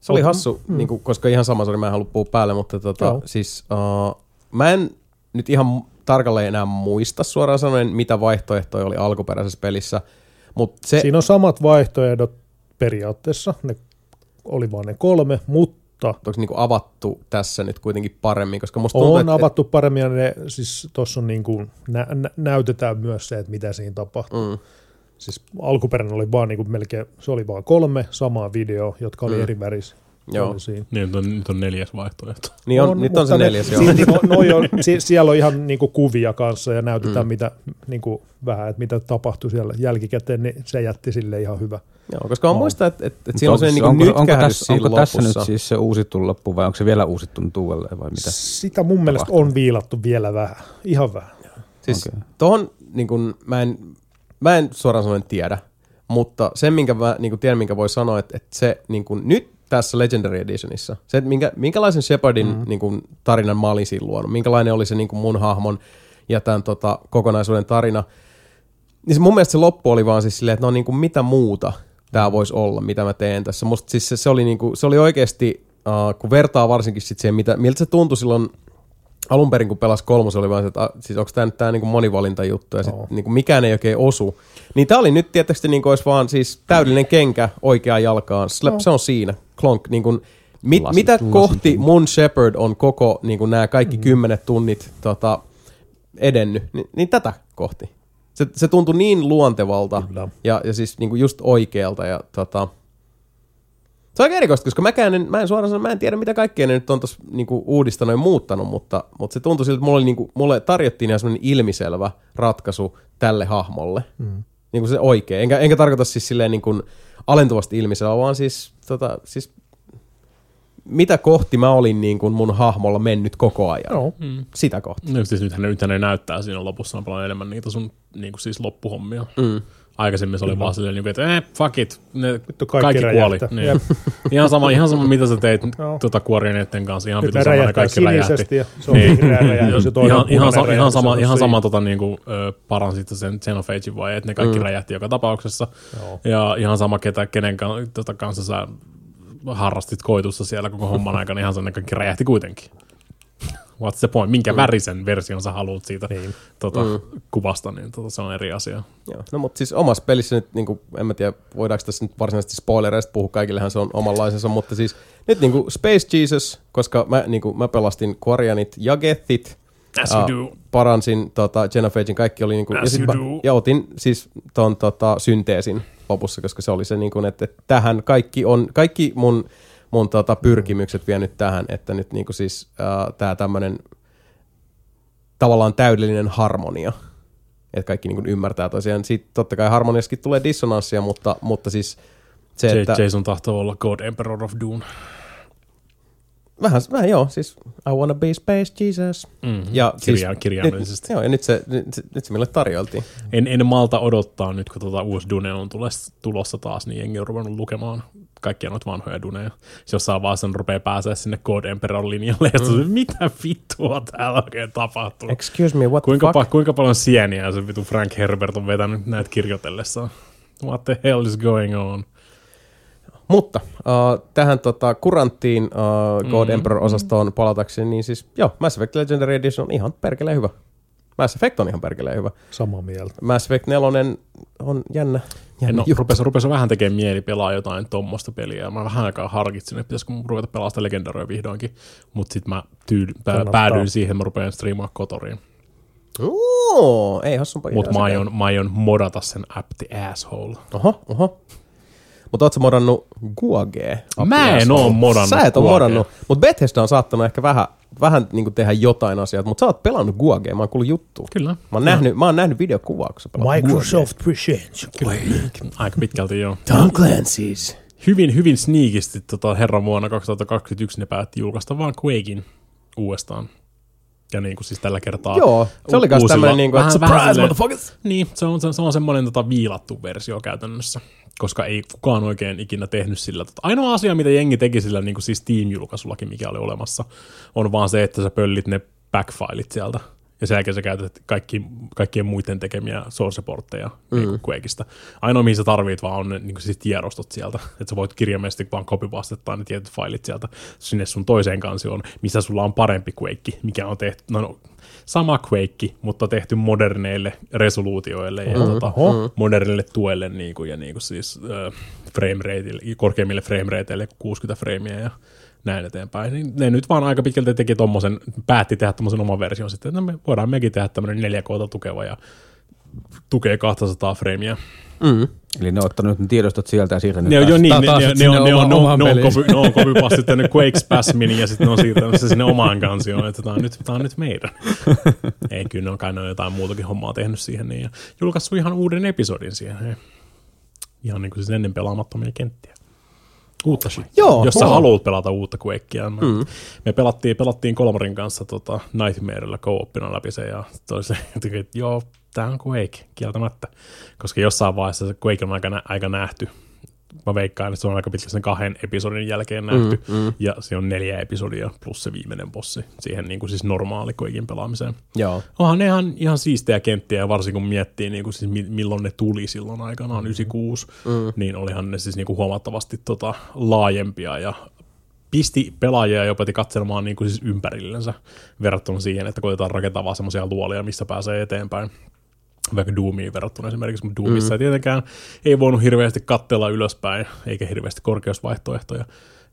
Se oli hassu, mm. niin kuin, koska ihan sama, sorry, mä en halua puhua päälle, mutta tota,
Joo.
siis uh, mä en nyt ihan tarkalleen enää muista suoraan sanoen, mitä vaihtoehtoja oli alkuperäisessä pelissä, mutta se,
Siinä on samat vaihtoehdot periaatteessa. Ne oli vaan ne kolme, mutta
onko niinku avattu tässä nyt kuitenkin paremmin, koska musta tuntuu,
on
että,
avattu paremmin ja ne, siis tuossa on niin kuin, nä, nä, näytetään myös se, että mitä siinä tapahtuu.
Mm.
Siis alkuperäinen oli vaan niin kuin melkein, se oli vaan kolme samaa videoa, jotka oli
Mm.
eri väris.
Joo.
Niin, nyt on, nyt on neljäs vaihtoehto.
niin on, nyt on se
mutta ne-
neljäs, joo.
silti no, noi on, si, siellä on ihan niinku kuvia kanssa ja näytetään
Mm.
mitä, niinku, vähän, että mitä tapahtui siellä jälkikäteen, niin se jätti sille ihan hyvä.
joo koska on
No.
muista, että, että, että siinä on se niinku
onko,
nyt
onko, tässä, onko tässä nyt siis se uusittu loppu vai onko se vielä uusittu uudelleen vai mitä?
Sitä mun mielestä
tapahtuu?
on viilattu vielä vähän, ihan vähän.
Siis
Okei.
tohon, niin kun, mä, en, mä en suoraan sanoen tiedä, mutta sen, minkä mä niin kun tiedän, minkä voi sanoa, että, että se niin kun, nyt tässä Legendary Editionissa, se, että minkä, minkälaisen Shepardin mm-hmm. niin kun, tarinan mä olin siinä luonut, minkälainen oli se niin kun mun hahmon ja tämän tota, kokonaisuuden tarina, niin se mun mielestä se loppu oli vaan siis silleen, että no niin kuin mitä muuta tämä voisi olla, mitä mä teen tässä. Musta siis se, se, oli, niin kuin, se oli oikeasti, uh, kun vertaa varsinkin sit siihen, mitä, miltä se tuntui silloin alun perin, kun pelasi kolmos, oli vaan se, että a, siis onko tämä nyt tämä niinku monivalintajuttu ja sit,
Joo.
niinku mikään ei oikein osu. Niin tämä oli nyt tietysti niinku olisi vaan siis täydellinen kenkä oikeaan jalkaan. Slap,
Joo.
se on siinä. Klonk. Niinku, mit,
Lasit-
mitä
lasit-
kohti mun Shepard on koko niinku nämä kaikki mm. kymmenet tunnit tota, edennyt, niin, niin tätä kohti. Se, se tuntui niin luontevalta
Kyllä.
ja, ja siis niinku just oikealta. Ja, tota, se on aika erikoista, koska mäkään en, mä en suoraan sanoa, mä en tiedä mitä kaikkea ne nyt on tuossa niinku uudistanut ja muuttanut, mutta, mutta se tuntui siltä, että mulla oli niinku, mulle tarjottiin ihan semmoinen ilmiselvä ratkaisu tälle hahmolle. Mm. Niin kuin se oikein. Enkä, enkä tarkoita siis silleen niin kuin alentuvasti ilmiselvä, vaan siis, tota, siis mitä kohti mä olin niin kuin mun hahmolla mennyt koko ajan.
Joo.
Mm.
Sitä kohti.
No, siis nythän, nythän ne näyttää siinä lopussa on paljon enemmän niitä sun niin kuin siis loppuhommia.
Mm.
Aikaisemmin se oli vaan silleen, niin kuin, että eh, fuck it, ne
Vittu
kaikki,
kaikki
kuoli. Niin. Ihan, sama, ihan sama, mitä sä teit
Joo.
tuota kuorineiden kanssa. Ihan pitää
ne räjähtää
kaikki räjähti.
ja se on räjähdys
ihan, ihan, sa, ihan sama, ihan sama tota, niinku, ö, paransit sen Xenophagein vai, että ne kaikki mm. räjähti joka tapauksessa.
Joo.
Ja ihan sama, ketä, kenen tota, kanssa sä harrastit koitussa siellä koko homman aikana, ihan ne kaikki räjähti kuitenkin. What's the point? Minkä mm. värisen version sä haluat siitä
Niin.
tota,
Mm.
kuvasta, niin tota, se on eri asia.
Joo. No mutta siis omassa pelissä nyt, niin kuin, en mä tiedä, voidaanko tässä nyt varsinaisesti spoilereista puhua, kaikillehan se on omanlaisensa, mutta siis nyt niin kuin Space Jesus, koska mä, niin kuin, mä pelastin Quarianit ja Gethit,
As you
Ah,
do.
paransin tota, Genophagein, kaikki oli niinku,
As
ja, mä, ja otin siis ton tota, synteesin lopussa, koska se oli se niinku, että, että tähän kaikki on, kaikki mun mun tota, pyrkimykset vienyt tähän, että nyt niinku siis äh, tää tämmönen tavallaan täydellinen harmonia, että kaikki niinku ymmärtää tosiaan. Sitten totta kai harmoniassakin tulee dissonanssia, mutta, mutta siis se, että...
Jason tahtoo olla God Emperor of Dune.
Vähän, vähän joo, siis I wanna be space Jesus.
Mm-hmm.
Ja
Kirja,
siis,
kirjaimellisesti.
Nyt, joo, ja nyt se, nyt, nyt se meille tarjoltiin.
En, en malta odottaa nyt, kun tuota uusi Dune on tulossa taas, niin jengi on ruvennut lukemaan kaikkia noita vanhoja Duneja. Se jossain vaiheessa ne rupeaa pääsee sinne God Emperor linjalle, ja mm. mitä vittua täällä oikein tapahtuu?
Excuse me, what
Kuinka,
the
pa-
fuck?
kuinka paljon sieniä se vitu Frank Herbert on vetänyt näitä kirjoitellessaan? What the hell is going on?
Mutta uh, tähän tota, kuranttiin uh, God
Mm,
Emperor-osastoon palatakseni, niin siis joo, Mass Effect Legendary Edition on ihan perkeleen hyvä. Mass Effect on ihan perkeleen hyvä.
Samaa mieltä.
Mass Effect 4 on jännä. jännä
No, rupesi, rupesi vähän tekemään mieli pelaa jotain tommosta peliä. ja Mä vähän aikaa harkitsin, että pitäisikö mun ruveta pelaa sitä legendaroja vihdoinkin. Mutta sitten mä tyydy, pä,
Kannattaa.
päädyin siihen, että mä rupean striimaa kotoriin.
Oo, ei hassumpaa
Mutta mä aion, mä aion modata sen app the asshole.
Oho, oho. Mutta ootko modannut Guagee?
Mä en oo modannut
Sä et oo modannut, mutta Bethesda on saattanut ehkä vähän, vähän niin tehdä jotain asioita, mutta sä oot pelannut Guagee, mä oon kuullut juttua.
Kyllä.
Mä oon, nähnyt, mä oon nähnyt videokuvaa, kun sä
Microsoft Presents.
Aika pitkälti joo.
Tom Clancy's.
Hyvin, hyvin sneakisti tota, herran vuonna 2021 ne päätti julkaista vaan Quakein uudestaan. Ja niin kuin siis tällä kertaa
Joo, se oli niinku, että
vähän- vähän
surprise, motherfuckers!
Niin, se on, se, se on semmoinen tota, viilattu versio käytännössä, koska ei kukaan oikein ikinä tehnyt sillä. Tota, ainoa asia, mitä jengi teki sillä niin kuin siis Steam-julkaisullakin, mikä oli olemassa, on vaan se, että sä pöllit ne backfilit sieltä. Ja sen jälkeen sä käytät kaikki, kaikkien muiden tekemiä source-portteja mm. niin Quakeista. Ainoa, mihin sä tarvit vaan on ne niin kuin siis tiedostot sieltä. Että sä voit kirjaimellisesti vaan copypastettaa ne tietyt failit sieltä sinne sun toiseen kansioon, missä sulla on parempi Quake, mikä on tehty, no, no sama Quake, mutta tehty moderneille resoluutioille ja tota, modernille tuelle niin kuin, ja niin kuin siis äh, frame rateille, korkeimmille frame rateille kuin 60 freimiä ja näin eteenpäin. Niin ne nyt vaan aika pitkälti teki tommosen, päätti tehdä tommosen oman version sitten, että me voidaan mekin tehdä tämmöinen 4K tukeva ja tukee 200 freimiä.
Mm.
Eli ne on ottanut ne tiedostot sieltä ja siirtänyt
Ne on jo
taas-
niin, ne,
taas
ne, ne, on, ne,
oma-
on,
omaan
ne, on, copy, ne on copypastit tänne Quake Spasminin ja sitten ne on siirtänyt se sinne omaan kansioon, että tämä on nyt, tää on nyt meidän. Ei, kyllä ne on kai ne on jotain muutakin hommaa tehnyt siihen niin, ja julkaissut ihan uuden episodin siihen. Hei. Ihan niin kuin siis ennen pelaamattomia kenttiä. Uutta shit.
Joo,
Jos sä haluat pelata uutta Quakea. Mä, mm. Me pelattiin, pelattiin Kolmarin kanssa tota, Nightmarella co-opina läpi se ja toisen, että joo, tää on Quake, kieltämättä. Koska jossain vaiheessa se Quake on aika, aika nähty. Mä veikkaan, että se on aika pitkä sen kahden episodin jälkeen nähty. Mm, mm. Ja se on neljä episodia plus se viimeinen bossi siihen niin kuin siis normaali Quakein pelaamiseen.
Joo.
Onhan ne ihan, ihan siistejä kenttiä, ja varsinkin kun miettii, niin kuin siis mi- milloin ne tuli silloin aikanaan, 96, mm. niin olihan ne siis niin kuin huomattavasti tota, laajempia ja pisti pelaajia jopa katselemaan niin kuin siis ympärillensä verrattuna siihen, että koitetaan rakentaa vaan semmoisia luolia, missä pääsee eteenpäin vaikka Doomiin verrattuna esimerkiksi, mutta Doomissa mm. ei tietenkään ei voinut hirveästi kattella ylöspäin, eikä hirveästi korkeusvaihtoehtoja,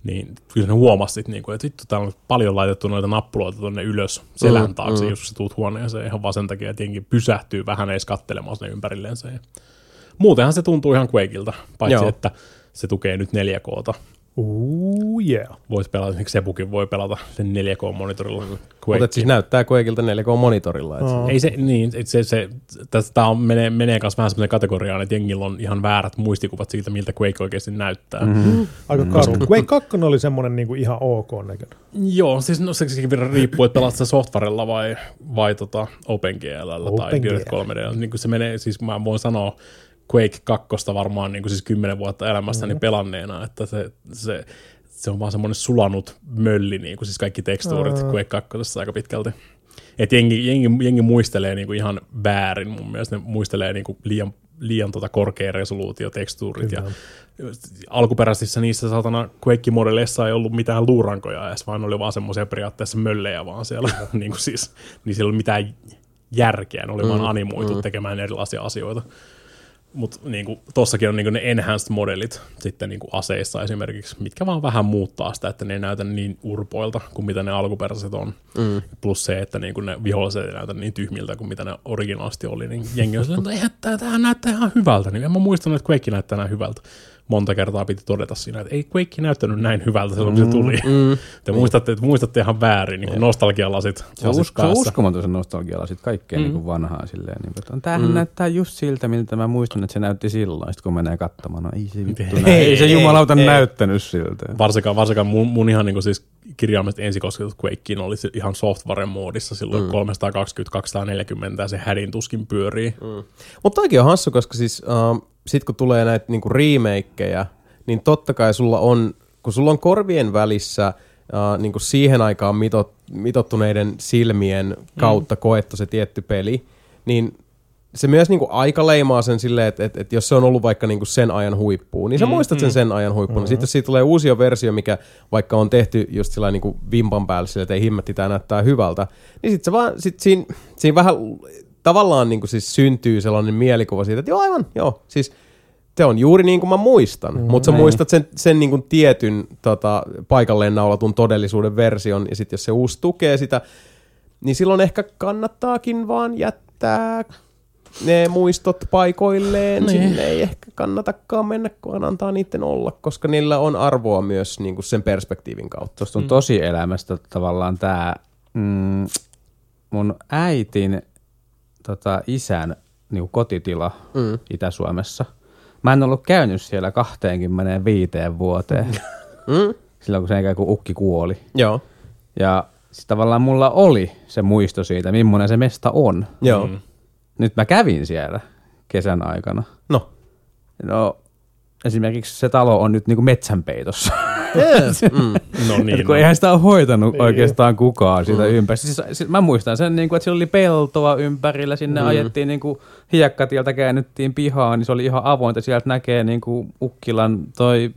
niin kyllä ne huomasit, niin kuin, että vittu, täällä on paljon laitettu noita nappuloita tuonne ylös selän
Mm,
taakse,
mm.
jos sä tuut huoneeseen ihan vaan sen takia, että jengi pysähtyy vähän edes kattelemaan sinne ympärilleensä. Ja muutenhan se tuntuu ihan Quakeilta, paitsi
Joo.
että se tukee nyt 4Kta.
Ooh, yeah.
Voit pelata, esimerkiksi Sebukin voi pelata sen 4K-monitorilla.
Mutta siis näyttää Quakeilta 4K-monitorilla. Et
Aa.
Ei se, niin, et se, se, tämä on, menee, menee kanssa vähän semmoinen kategoriaan, että jengillä on ihan väärät muistikuvat siitä, miltä Quake oikeasti näyttää. Mm-hmm.
Aika karun. Quake 2 oli semmoinen niinku ihan ok näköinen.
Joo, siis no, se sekin vielä riippuu, että pelaat sitä softwarella vai, vai tota OpenGLllä tai
OpenGL.
Direct 3D. Niin kuin se menee, siis mä voin sanoa Quake 2 varmaan niin kuin siis 10 vuotta elämästäni mm. pelanneena, että se, se, se on vaan semmoinen sulanut mölli, niin kuin siis kaikki tekstuurit
Aa.
Quake 2 aika pitkälti. Et jengi, jengi, jengi muistelee niinku ihan väärin mun mielestä. Ne muistelee niinku liian, liian tota korkea resoluutio, tekstuurit ja alkuperäisissä niissä satana Quake-modelleissa ei ollut mitään luurankoja edes, vaan oli vaan semmoisia periaatteessa möllejä vaan siellä. niin kuin siis, niin siellä ei ollut mitään järkeä, ne oli mm, vaan animoitu mm. tekemään erilaisia asioita. Mutta niinku, tossakin on niinku ne enhanced modelit sitten niinku aseissa esimerkiksi, mitkä vaan vähän muuttaa sitä, että ne ei näytä niin urpoilta kuin mitä ne alkuperäiset on. Mm. Plus se, että niinku ne viholliset ei näytä niin tyhmiltä kuin mitä ne originaalisti oli, niin jengi on silleen, että eihän tämähän näyttää ihan hyvältä. Niin en mä muistanut, että Quake näyttää näin hyvältä. Monta kertaa piti todeta siinä, että ei Quake näyttänyt näin hyvältä silloin, kun se tuli.
Mm.
Te muistatte, muistatte ihan väärin, niin nostalgialasit
Se on, usko, se on uskomaton se nostalgialla sit kaikkea mm. niin kuin vanhaa silleen. Niin kuin, että tämähän mm. näyttää just siltä, miltä mä muistan, että se näytti silloin. Sitten kun menee katsomaan, no ei se vittu
Ei,
näy. Ei, se
ei,
jumalauta
ei.
näyttänyt siltä.
Varsinkaan, varsinkaan mun, mun ihan niin kuin siis kirjaimellisesti ensikosketus Quakeen oli ihan software-moodissa silloin mm. 320-240 ja se hädin tuskin pyörii. Mm.
Mutta toikin on hassu, koska siis uh, sit kun tulee näitä niinku remakeja, niin totta kai sulla on, kun sulla on korvien välissä uh, niinku siihen aikaan mitot, mitottuneiden silmien kautta mm. koettu se tietty peli, niin se myös niinku aika leimaa sen silleen, että et, et jos se on ollut vaikka niinku sen ajan huippuun, niin sä mm, muistat sen sen ajan huippuun. Mm-hmm. Sitten jos siitä tulee uusi versio, mikä vaikka on tehty just sillä niinku vimpan päälle sille, että ei himmetti, tää näyttää hyvältä, niin sitten se vaan, sit siinä, siinä vähän tavallaan niinku siis syntyy sellainen mielikuva siitä, että joo aivan, joo, siis se on juuri niin kuin mä muistan, mm, mutta sä
niin.
muistat sen, sen niin kuin tietyn tota, paikalleen naulatun todellisuuden version, ja sitten jos se uusi tukee sitä, niin silloin ehkä kannattaakin vaan jättää ne muistot paikoilleen. Niin. Sinne ei ehkä kannatakaan mennä, kun antaa niiden olla, koska niillä on arvoa myös niin kuin sen perspektiivin kautta.
Tuosta on mm. tosi elämästä tavallaan tämä mm, mun äitin tota, isän niin kotitila mm. Itä-Suomessa. Mä en ollut käynyt siellä 25 vuoteen,
Mm?
silloin kun sen jälkeen kun ukki kuoli.
Joo,
Ja sit tavallaan mulla oli se muisto siitä, millainen se mesta on.
joo.
Mm.
Nyt mä kävin siellä kesän aikana.
No.
No, esimerkiksi se talo on nyt niinku metsänpeitossa.
Yes. Mm.
No
Niin,
niin,
kun
no.
eihän sitä ole hoitanut
Niin.
oikeastaan kukaan siitä mm. ympäri. Siis, siis mä muistan sen, niin kuin, että siellä oli peltoa ympärillä, sinne mm. ajettiin niin kuin, hiekkatieltä, käännyttiin pihaan, niin se oli ihan avointa. Sieltä näkee niin kuin, Ukkilan toi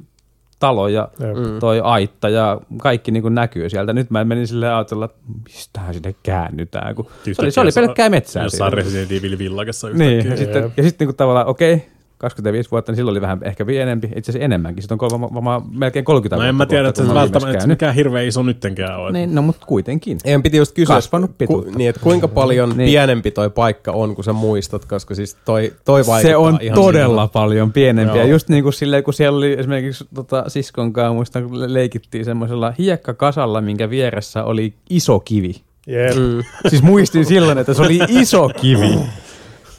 talo ja mm. toi aitta ja kaikki niin kuin, näkyy sieltä. Nyt mä menin silleen ajatella, että mistähän sinne käännytään, kun se oli, se oli pelkkää metsää.
Jossain. Resident Evil villakessa yhtäkkiä.
Niin, ja sitten, ja sitten niin kuin, tavallaan, okei, 25 vuotta, niin silloin oli vähän ehkä pienempi, itse asiassa enemmänkin. Sitten on kolma, varmaan melkein 30
No
vuotta.
en mä tiedä, että se välttämättä mikään hirveän iso nyttenkään ole.
Niin, no mutta kuitenkin.
En piti just kysyä,
Kasvanut
ku, niin, että kuinka paljon
Niin.
pienempi toi paikka on, kun sä muistat, koska siis toi, toi vaikuttaa
Se on
ihan
todella paljon pienempi. Ja
Joo.
just niin kuin silleen, kun siellä oli esimerkiksi tota, siskon kanssa, muistan, kun le- leikittiin semmoisella hiekkakasalla, minkä vieressä oli iso kivi.
Jep.
Mm.
Siis muistin silloin, että se oli iso kivi.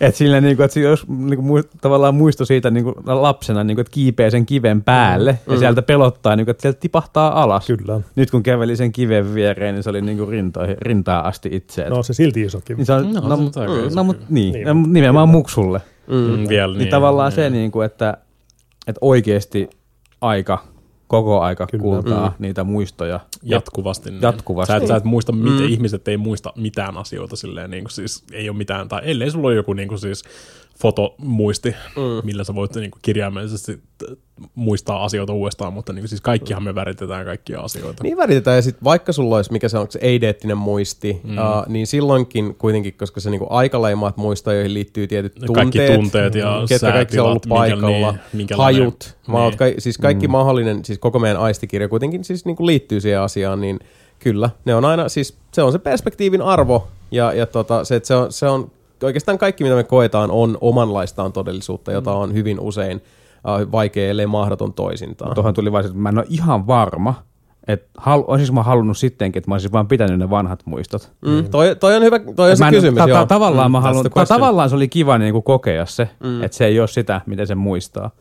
Että sillä niinku, että jos niinku, muist, tavallaan muisto siitä niinku, lapsena, niinku, että kiipeä sen kiven päälle mm. ja sieltä pelottaa, niinku, että sieltä tipahtaa alas.
Kyllä.
Nyt kun käveli sen kiven viereen, niin se oli niinku rintoihin, rintaa asti itse.
No se silti iso kivi.
niin se on,
No,
no,
se
no,
on
no, no, niin,
Niin,
niin
mut-
nimenomaan muksulle.
Mm, vielä
Niin, niin tavallaan se, niin kuin, että, että oikeasti aika, koko aika
Kyllä.
kultaa niitä muistoja.
jatkuvasti. Niin.
Jatkuvasti.
Sä et, sä et muista, miten
Mm.
ihmiset ei muista mitään asioita silleen, niin kuin siis ei ole mitään, tai ellei sulla ole joku niin kuin siis fotomuisti, mm. millä sä voit niin kuin kirjaimellisesti muistaa asioita uudestaan, mutta niin kuin siis kaikkihan me väritetään kaikkia asioita.
Niin väritetään, ja sitten vaikka sulla olisi, mikä se on, se eideettinen muisti, mm. uh, niin silloinkin kuitenkin, koska se niinku aikaleimaat muistaa, joihin liittyy tietyt tunteet,
Kaikki tunteet ja
ketkä kaikki on ollut
säätilat, minkä-
paikalla,
niin,
hajut, maut,
niin.
ka- siis kaikki mm. mahdollinen, siis koko meidän aistikirja kuitenkin siis niinku liittyy siihen asiaan, niin kyllä, ne on aina, siis se on se perspektiivin arvo, ja, ja tota, se, että se on, se on, oikeastaan kaikki mitä me koetaan on omanlaistaan todellisuutta, jota on hyvin usein uh, vaikea, ellei mahdoton toisintaan.
Tuohon tuli vaan se, että mä en ole ihan varma, että hal, olisinko mä halunnut sittenkin, että mä olisin vaan pitänyt ne vanhat muistot.
Mm, toi, toi on hyvä, toi on se kysymys,
ta- ta- tavallaan,
Mm,
mä haluan,
the
ta- tavallaan se oli kiva niin kuin kokea se, mm. että se ei ole sitä, miten se muistaa.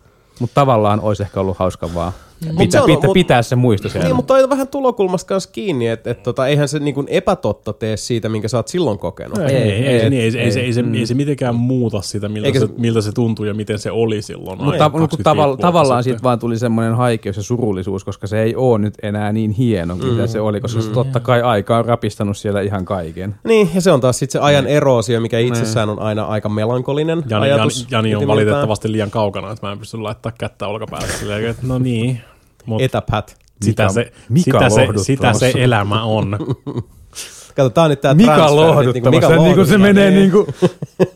Mutta tavallaan olisi ehkä ollut hauska vaan
Mut se
pitää,
on-
pitää,
mut-
pitää se muisto siellä.
Niin, mutta toi on vähän tulokulmasta kanssa kiinni, että et, tota, eihän se niin epätotta tee siitä, minkä sä oot silloin kokenut.
Ei.
Ei, ei, ei,
ei,
niin, ei, se- ei, se, ei, se,
mm.
ei se mitenkään muuta sitä, miltä,
Eikä
se,
se-
miltä se tuntuu ja miten se oli silloin.
Mutta ta-
25
tavalla, tavallaan
sitten.
siitä vaan tuli semmoinen haikeus ja surullisuus, koska se ei ole nyt enää niin hieno kuin mitä se oli, koska se totta kai aika on rapistanut siellä ihan kaiken.
Niin, ja se on taas sitten se ajan eroosio, mikä itsessään on aina aika melankolinen
Jani, Jani,
ajatus.
Jani on
ytimiltään.
valitettavasti liian kaukana, että mä en pysty laittaa kättä olkapäälle silleen, että no niin. Mut
Etäpät.
sitä,
Mika-
se,
Mika
sitä, se, sitä se elämä on.
Kato, tää on nyt tää
Mika
transfer, niinku
niin kuin se
lohduttaa.
menee niin kuin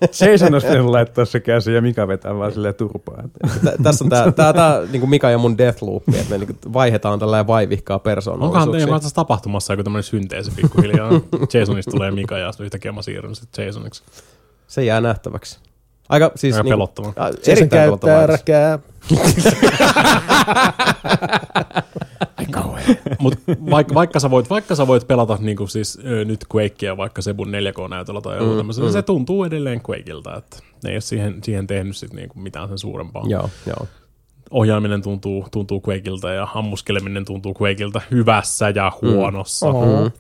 Jason olisi pitänyt laittaa se käsi ja Mika vetää vaan silleen turpaan.
Tä- Tässä on tää, tää, tää niinku Mika ja mun Deathloop, että me niinku vaihdetaan tällä vaivihkaa
Onkohan
persoonallisuuksia.
teidän kanssa tapahtumassa joku tämmöinen synteesi pikkuhiljaa? Jasonista tulee Mika ja sitten yhtäkkiä mä siirryn sitten Jasoniksi.
Se jää nähtäväksi. Aika siis...
Aika
niinku-
pelottava.
a-
Se
Erittäin pelottava
räkää.
Mut vaikka, vaikka, sä voit, vaikka sä voit pelata niinku siis, ö, nyt Quakea vaikka Sebun 4K-näytöllä tai joku mm, mm. se tuntuu edelleen Quakeilta, että ne ei ole siihen, siihen tehnyt sit niinku mitään sen suurempaa.
Joo, joo.
Ohjaaminen tuntuu, tuntuu Quakeilta ja ammuskeleminen tuntuu Quakeilta hyvässä ja huonossa. Mm.
Oho.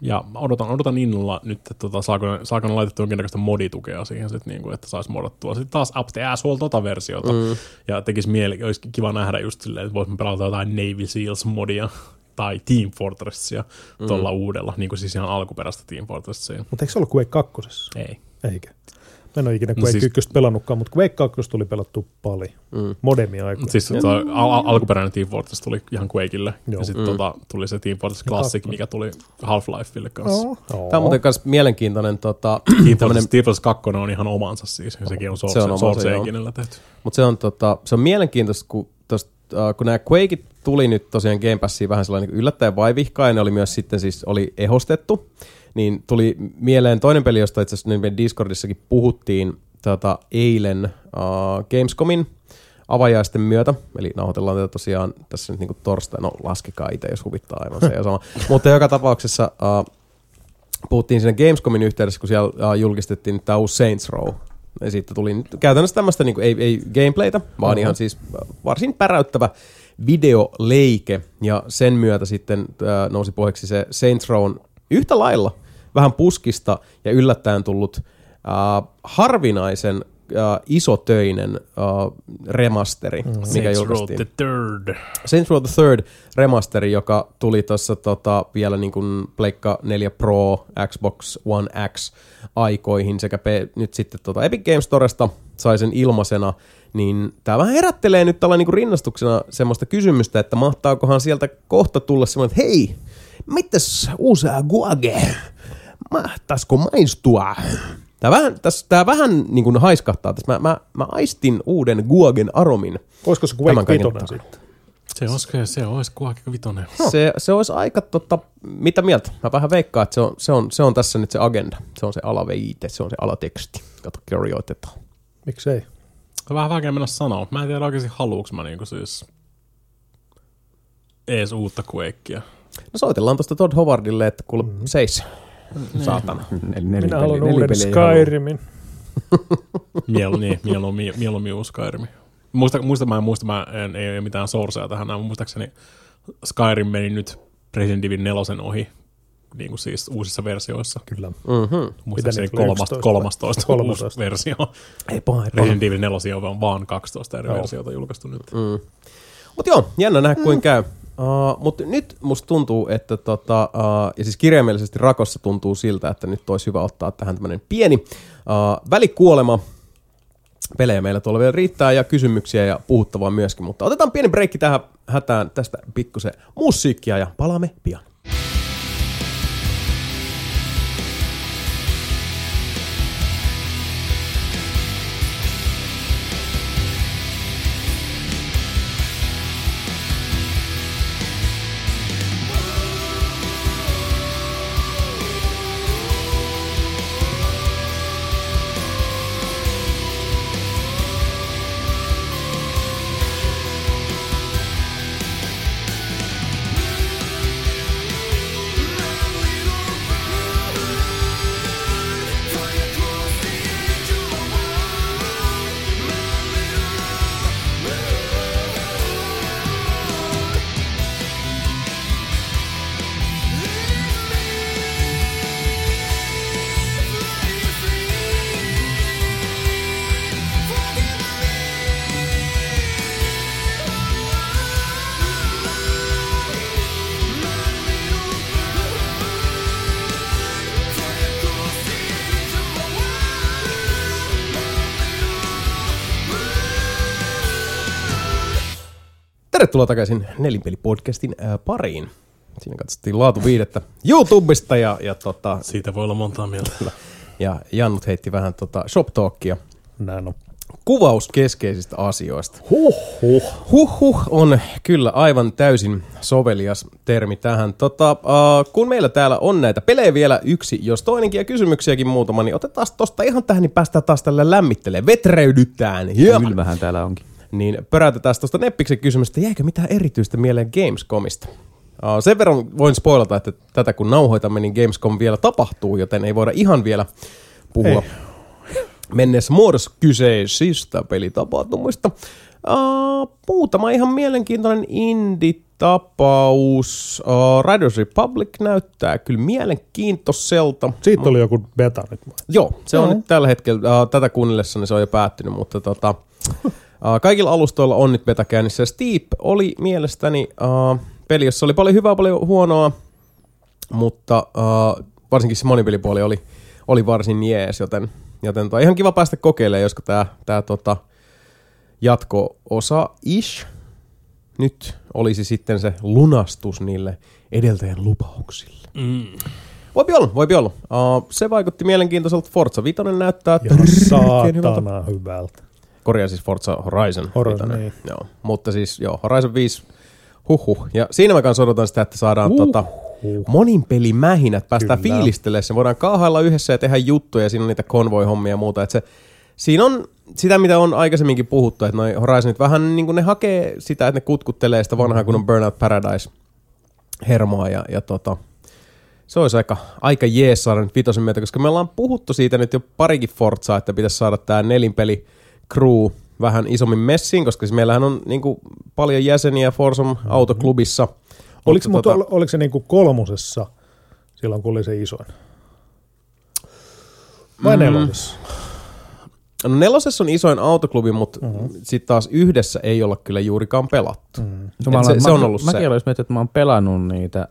Ja odotan, odotan innolla nyt, että tota, saako, saako ne laitettua jonkinnäköistä moditukea siihen, sit, niinku, että saisi modattua sitten taas up the asshole tota versiota. Mm. Ja tekisi mieli, olisi kiva nähdä just silleen, että voisimme pelata jotain Navy Seals-modia tai Team Fortressia mm. tuolla uudella, niin kuin siis ihan alkuperäistä Team Fortressia.
Mutta eikö se ollut Quake 2?
Ei.
Eikä. Mä en ole ikinä
No
Quake
siis-
1 pelannutkaan, mutta Quake 2 tuli pelattu paljon.
Mm.
Modemi aikoina.
Siis tuo al- al- alkuperäinen Team Fortress tuli ihan Quakeille,
Joo.
ja sitten mm. tota, tuli se Team Fortress Classic, mikä tuli Half-Lifeille kanssa.
Oh.
Tämä on muuten myös mielenkiintoinen, tota,
Team
tämmönen,
Fortress, Team Fortress 2 on ihan omansa siis, sekin on
Se on
Source, Source. Enginellä tehty.
mutta se on, tota, se on mielenkiintoista, kun, tosta, äh, kun nämä Quakeit tuli nyt tosiaan Game Passiin vähän sellainen niin yllättäen vaivihkaa, ja ne oli myös sitten siis oli ehostettu, niin tuli mieleen toinen peli, josta itse asiassa meidän Discordissakin puhuttiin tota, eilen uh, Gamescomin avajaisten myötä, eli nauhoitellaan tätä tosiaan tässä nyt niin torstai, no laskekaa itse, jos huvittaa aivan se ja sama. Mutta joka tapauksessa uh, puhuttiin siinä Gamescomin yhteydessä, kun siellä uh, julkistettiin tämä uusi Saints Row. Ja sitten tuli nyt käytännössä tämmöistä, niin ei, ei gameplaytä, vaan
Oho.
ihan siis varsin päräyttävä videoleike. Ja sen myötä sitten äh, nousi puheeksi se Saints Rown yhtä lailla vähän puskista ja yllättäen tullut äh, harvinaisen äh, isotöinen äh, remasteri, mm. mikä
Saints Row
julkaistiin.
the Third.
Saints Row the Third remasteri, joka tuli tuossa tota, vielä niin kuin Pleikka 4 Pro, Xbox One X aikoihin sekä P- nyt sitten tota Epic Games Storesta sai sen ilmaisena, niin tämä vähän herättelee nyt tällä niin rinnastuksena semmoista kysymystä, että mahtaakohan sieltä kohta tulla semmoinen, että hei, mitäs uusia guage, mahtaisiko maistua? Tämä vähän, tässä, tämä vähän niin kuin haiskahtaa tässä. Mä, mä, mä aistin uuden guagen aromin.
Olisiko se Quake
kaiken
5
takana.
sitten?
Se olisi, se olisi Quake vitonen.
Se, se olisi aika, tota, mitä mieltä? Mä vähän veikkaan, että se on, se, on, se on tässä nyt se agenda. Se on se alaveite, se on se alateksti, jota kirjoitetaan.
Miksei?
On vähän vaikea mennä sanoa. Mä en tiedä oikeasti haluuks mä niinku siis ees uutta Quakea.
No soitellaan tuosta Todd Howardille, että kuule mm-hmm. seis. Saatana.
Nel, nel,
Minä haluan uuden
ei halua.
Skyrimin.
Mielu, niin, mieluummin, mieluummin uusi Skyrim. Muista, muista, mä en muista, mä en, ei ole mitään sourcea tähän, mutta muistaakseni Skyrim meni nyt Resident Evil 4 ohi, niin kuin siis uusissa versioissa.
Kyllä.
Mm-hmm.
Muistaakseni
niitä tuli
kolmas,
11?
13,
13.
uusi versio.
Ei paha, ei paha.
Resident Evil 4 on vaan 12 eri
Joo.
versiota julkaistu nyt.
Mm. Mutta joo, jännä nähdä kuin käy. Uh, Mutta nyt musta tuntuu, että tota, uh, ja siis kirjaimellisesti rakossa tuntuu siltä, että nyt olisi hyvä ottaa tähän tämmöinen pieni uh, välikuolema. Pelejä meillä tuolla vielä riittää ja kysymyksiä ja puhuttavaa myöskin, mutta otetaan pieni breikki tähän hätään tästä pikkusen musiikkia ja palaamme pian. Tervetuloa takaisin Nelinpeli-podcastin ää, pariin. Siinä katsottiin laatuviidettä YouTubesta ja, ja, tota,
Siitä voi olla montaa mieltä.
ja Jannut heitti vähän tota shop talkia.
Näin on.
kuvauskeskeisistä asioista.
Huhhuh.
Huhhuh on kyllä aivan täysin sovelias termi tähän. Tota, uh, kun meillä täällä on näitä pelejä vielä yksi, jos toinenkin ja kysymyksiäkin muutama, niin otetaan tosta ihan tähän, niin päästään taas tällä lämmittelee. Vetreydytään.
Kylmähän täällä onkin.
Niin pöräytetään tuosta Neppiksen kysymystä, jäikö mitään erityistä mieleen Gamescomista? Sen verran voin spoilata, että tätä kun nauhoitamme, niin Gamescom vielä tapahtuu, joten ei voida ihan vielä puhua menneessä muodossa kyseisistä pelitapahtumista. Uh, muutama ihan mielenkiintoinen indie-tapaus. Uh, Riders Republic näyttää kyllä mielenkiintoiselta.
Siitä oli joku beta nyt.
Joo, se on nyt tällä hetkellä, uh, tätä kuunnellessa se on jo päättynyt, mutta tota, uh, kaikilla alustoilla on nyt beta käynnissä. Steep oli mielestäni uh, peli, jossa oli paljon hyvää, paljon huonoa, mutta uh, varsinkin se monipelipuoli oli, oli varsin jees, joten, joten toi ihan kiva päästä kokeilemaan, josko tämä tää, tota, jatko-osa ish nyt olisi sitten se lunastus niille edeltäjän lupauksille.
Mm.
Voipi olla, voipi olla. Uh, se vaikutti mielenkiintoiselta. Forza 5 näyttää
Ja saatana hyvältä.
Korjaa siis Forza Horizon.
Horizon,
5.
niin.
Joo. Mutta siis joo, Horizon 5, huhhuh. Ja siinä mä kanssa odotan sitä, että saadaan uh. tota, monin pelimähinät, päästään
Kyllä.
fiilistelemään se. Voidaan kaahailla yhdessä ja tehdä juttuja, ja siinä on niitä konvoi-hommia ja muuta. Että se, siinä on sitä, mitä on aikaisemminkin puhuttu, että noi Horizonit vähän niin kuin ne hakee sitä, että ne kutkuttelee sitä vanhaa kun on Burnout Paradise hermoa ja, ja tota, se olisi aika, aika jees saada nyt vitosen myötä, koska me ollaan puhuttu siitä nyt jo parikin Forzaa, että pitäisi saada tämä nelinpeli crew vähän isommin messiin, koska siis meillähän on niin kuin, paljon jäseniä Forzon autoklubissa.
Oliko, mutta,
tota,
tota, oliko se niinku kolmosessa silloin, kun oli se isoin? Vai
Mm.
nelosessa?
no nelosessa on isoin autoklubi, mutta mm-hmm. sitten taas yhdessä ei olla kyllä juurikaan pelattu. Mm.
No,
se- se on ollut
mäkin
se.
olisi miettinyt, että mä oon pelannut niitä,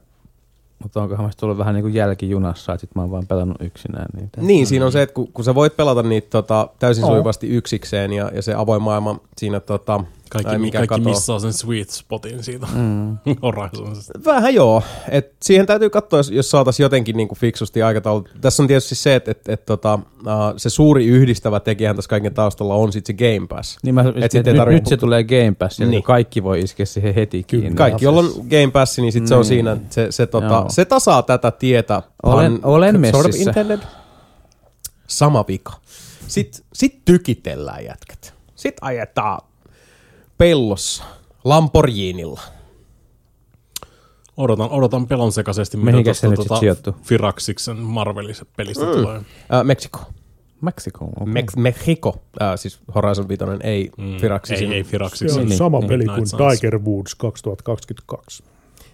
mutta onkohan mä tullut vähän niin kuin jälkijunassa, että sit mä oon vaan pelannut yksinään niitä.
Niin, siinä on se, että kun, kun sä voit pelata niitä tota, täysin
Oo.
sujuvasti yksikseen ja, ja se avoin maailma siinä tota,
Kaikki,
ai, mikä
kaikki
katoo.
missaa sen sweet spotin siitä
Mm.
Horizonsista.
Vähän joo. Et siihen täytyy katsoa, jos, jos saataisiin jotenkin niinku fiksusti aikataulu. Tässä on tietysti se, että et, et, tota, uh, se suuri yhdistävä tekijähän tässä kaiken taustalla on sitten se Game Pass.
Niin mä,
Et
et
sit ei
nyt, nyt se tulee Game Pass,
Niin.
niin. kaikki voi iskeä siihen heti kiinni.
Kaikki, jolla on Game Pass, niin sitten se on
Niin.
siinä, se, se, tota,
Joo.
se tasaa tätä tietä.
Olen- olen
sort of
messissä.
Sama vika. Sitten sit tykitellään jätkät. Sitten ajetaan pellossa Lamborghinilla.
Odotan, odotan pelon sekaisesti,
Mihinkä se nyt sit sijoittuu?
Firaxiksen Marvelisen pelistä
Mm.
tulee.
Äh, Meksiko.
Mexico. Okay.
Mex- Mexico. Äh, siis Horizon 5 ei mm. Firaxisin.
Ei, ei
Se
Firaxiksen.
on
Niin,
sama
niin.
peli
Midnight
kuin
Suns.
Tiger Woods 2022.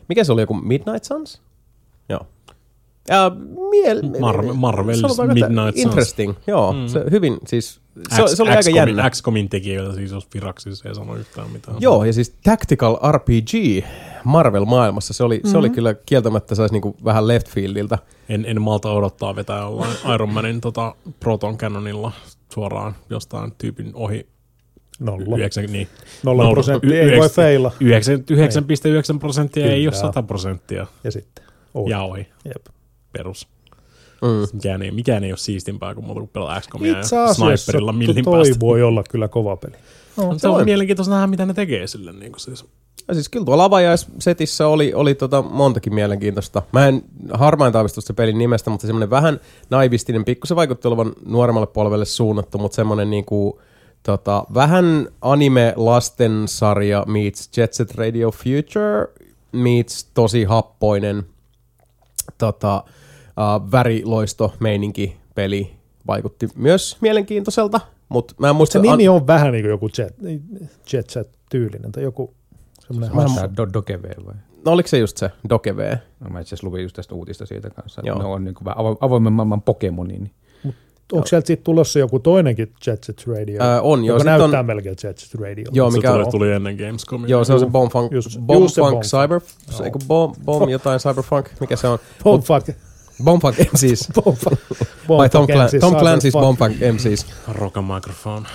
Mikä se oli, joku Midnight Suns? Joo. Ja miel...
Mar- Marvel's Midnight Suns.
Interesting, joo. Mm. Se, hyvin, siis se, se oli aika
XCOMin-
jännä.
XCOMin tekijöitä siis jos Firaxis ei sano yhtään mitään.
Joo, ja siis Tactical RPG Marvel-maailmassa, se oli, mm-hmm. se oli kyllä kieltämättä saisi niinku vähän left fieldiltä.
En, en malta odottaa vetää jollain Iron Manin tota, Proton Cannonilla suoraan jostain tyypin ohi.
Nolla.
9, niin,
Nolla prosenttia, ei
Yhdeksän-
voi feila.
99,9 prosenttia ei ole
Kyllä.
100 prosenttia.
Ja sitten. Ohi.
Ja ohi.
Jep.
Perus.
Mm.
Mikään ei, mikään ei ole siistimpää kuin muuta kuin pelaa XCOMia
Itse
ja sniperilla millin
toi
päästä.
voi olla kyllä kova peli.
No, se on mielenkiintoista nähdä, mitä ne tekee sille. Niin kuin siis.
Ja siis kyllä tuolla avajaissetissä oli, oli tota montakin mielenkiintoista. Mä en harmain taavistusta se pelin nimestä, mutta semmoinen vähän naivistinen, pikku se vaikutti olevan nuoremmalle polvelle suunnattu, mutta semmoinen niinku, tota, vähän anime-lastensarja meets Jet Set Radio Future meets tosi happoinen tota, uh, väriloisto-meininki peli. Vaikutti myös mielenkiintoiselta, mutta mä en muista...
Se nimi on vähän niin kuin joku jet, jet set tyylinen tai joku semmoinen hassu.
Tää Do- Dokeve vai?
No oliko se just se Doke V?
No, mä itse asiassa luvin just tästä uutista siitä kanssa.
Joo.
Ne on niin kuin avo- avoimen maailman Pokemoni. Niin.
Onko sieltä sitten tulossa joku toinenkin Jet Set Radio?
Ää, on, joo,
joka näyttää
on-
melkein Jet Set Radio.
Joo,
se
mikä
tuli,
on-
tuli ennen Gamescomia.
Joo, se on se
Juu.
Bombfunk,
Just-
Bombfunk
just se Bombfunk.
Cyber,
Joo.
eikö Bomb, bomb jotain Cyberfunk, mikä se on?
Bombfuck.
Bombfunk MCs. Vai Tom, Clan-
MCs,
Tom Clancy's. Bombfunk MCs.
Rock microphone.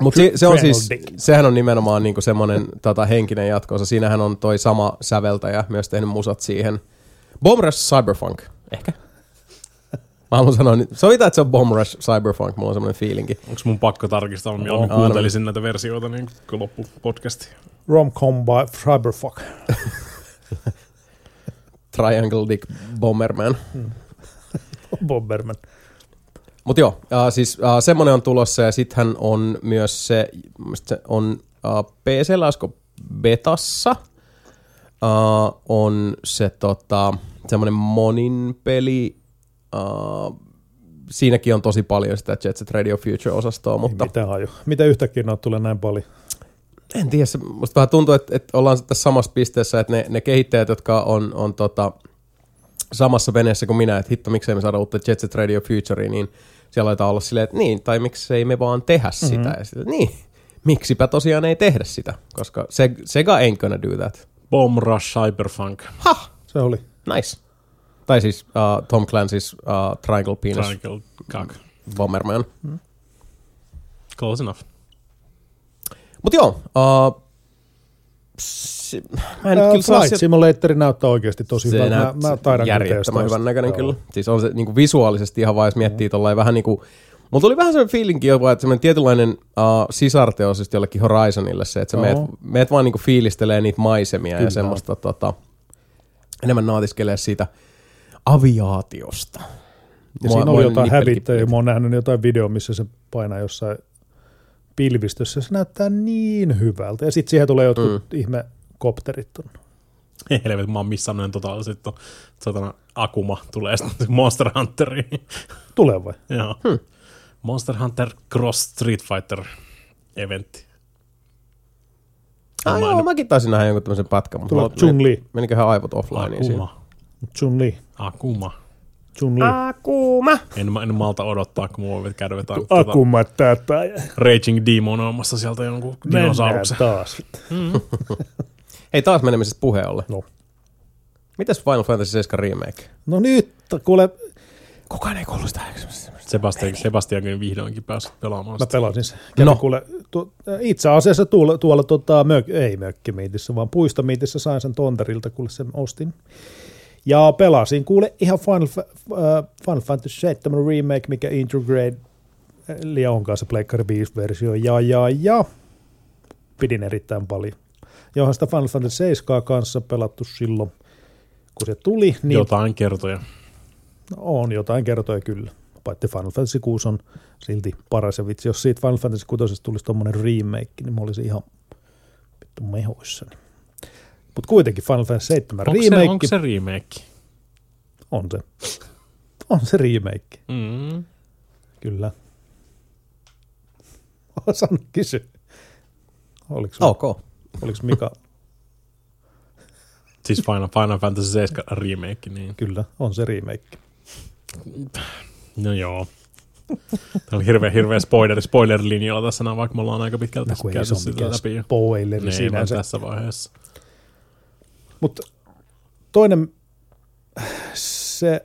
Mutta se, se on siis, sehän on nimenomaan niinku semmoinen tota, henkinen jatkoosa. Siinähän on toi sama säveltäjä myös tehnyt musat siihen. Bomb Rush Cyberpunk, ehkä. Mä haluan sanoa, niin sovitaan, että se on Bomb Rush Cyberpunk, mulla on semmoinen fiilinki.
Onko mun pakko tarkistaa, mieluummin
Aina.
kuuntelisin näitä versioita niin kuin loppupodcasti.
Rom-com by Cyberfuck.
Triangle Dick Bomberman.
Bomberman.
Mutta joo, äh, siis äh, semmoinen on tulossa ja sittenhän on myös se, se on äh, PC, olisiko betassa, äh, on se tota, semmoinen monin peli, äh, siinäkin on tosi paljon sitä Jet Set Radio Future-osastoa, mutta
Mitä haju? Miten yhtäkkiä noita tulee näin paljon?
En tiedä, se, musta vähän tuntuu, että, että ollaan tässä samassa pisteessä, että ne, ne kehittäjät, jotka on, on tota, samassa veneessä kuin minä, että hitto, miksei me saada uutta Jet Set Radio Futurea, niin siellä aletaan olla silleen, että niin, tai miksei me vaan tehdä sitä. Mm-hmm. Ja sitten, niin, miksipä tosiaan ei tehdä sitä, koska se, Sega ain't gonna do that.
Bomb Rush Cyberpunk.
Ha!
Se oli.
Nice. Tai siis uh, Tom Clancy's uh, Triangle Penis
Triangle Cock.
Bomberman.
Close enough.
Mut joo, uh, se, mä en
Ää,
kyllä saa
Flight Simulator näyttää oikeasti tosi
se
hyvältä. Mä, mä taidan
järjettömän hyvän näköinen
Joo.
kyllä. Siis on se niinku visuaalisesti ihan vaan, jos miettii tollain vähän niinku... Mulla tuli vähän sellainen feelinki jopa, että semmoinen tietynlainen uh, sisarteos just jollekin Horizonille se, että sä meet, meet vaan niinku fiilistelee niitä maisemia
Kyllä.
ja semmoista tota, enemmän naatiskelee siitä aviaatiosta.
Ja
Mua-
siinä oli jotain
pelit.
Mä oon nähnyt jotain video, missä se painaa jossain pilvistössä. Se näyttää niin hyvältä. Ja sitten siihen tulee jotkut mm. ihme kopterit. tonne.
Helvetti, mä oon missannut en totaalisesti ton satana Akuma tulee sitten Monster Hunteriin.
Tulee vai?
Joo. Hmm. Monster Hunter Cross Street Fighter eventti.
Ah, joo, mäkin taisin nähdä jonkun tämmöisen pätkän, mutta
Tulee
mulla-
Chun-Li.
meniköhän aivot offline siinä.
Akuma.
Chun-Li.
Akuma.
Chun-Li.
Akuma!
En, mä- en malta odottaa, kun mulla käydä vetää tota
Akuma tätä.
Raging Demonoimassa sieltä jonkun
Mennään
dinosauruksen.
taas.
Hei, taas menemisestä puheen ollen.
No.
Mitäs Final Fantasy 7 Remake?
No nyt, kuule,
Kukaan ei kuulu sitä
Sebastian, Sebastiankin vihdoinkin päässyt pelaamaan
mä
sitä.
pelasin se. Kävin
No.
no. kuule, tu, itse asiassa tuolla, tuolla tota, mök, ei mökkimiitissä, vaan puistomiitissä sain sen tonterilta, kuule sen ostin. Ja pelasin kuule ihan Final, äh, Final Fantasy 7 Remake, mikä Intergrade liian on kanssa Pleikkari 5-versio, ja, ja, ja pidin erittäin paljon. Ja onhan sitä Final Fantasy 7 kanssa pelattu silloin, kun se tuli, niin
Jotain kertoja.
on jotain kertoja kyllä. Paitsi Final Fantasy 6 on silti paras. Ja vitsi, jos siitä Final Fantasy 6 tulisi tommonen remake, niin mä olisin ihan vittu mehoissani. Mutta kuitenkin Final Fantasy 7
Onko se,
remake
onko se remake?
on se. On se remake,
Mm.
kyllä. Sano kysy. Oliko,
Ok.
oliko Mika?
Siis Final, Final Fantasy 7 remake, niin
kyllä, on se remake.
no joo. Tämä oli hirveä, hirveä spoiler, spoiler-linjalla tässä vaikka me ollaan aika pitkälti
No
käyty
se ole
sitä läpi.
spoileri
Niin,
sinänsä.
tässä vaiheessa.
Mutta toinen, se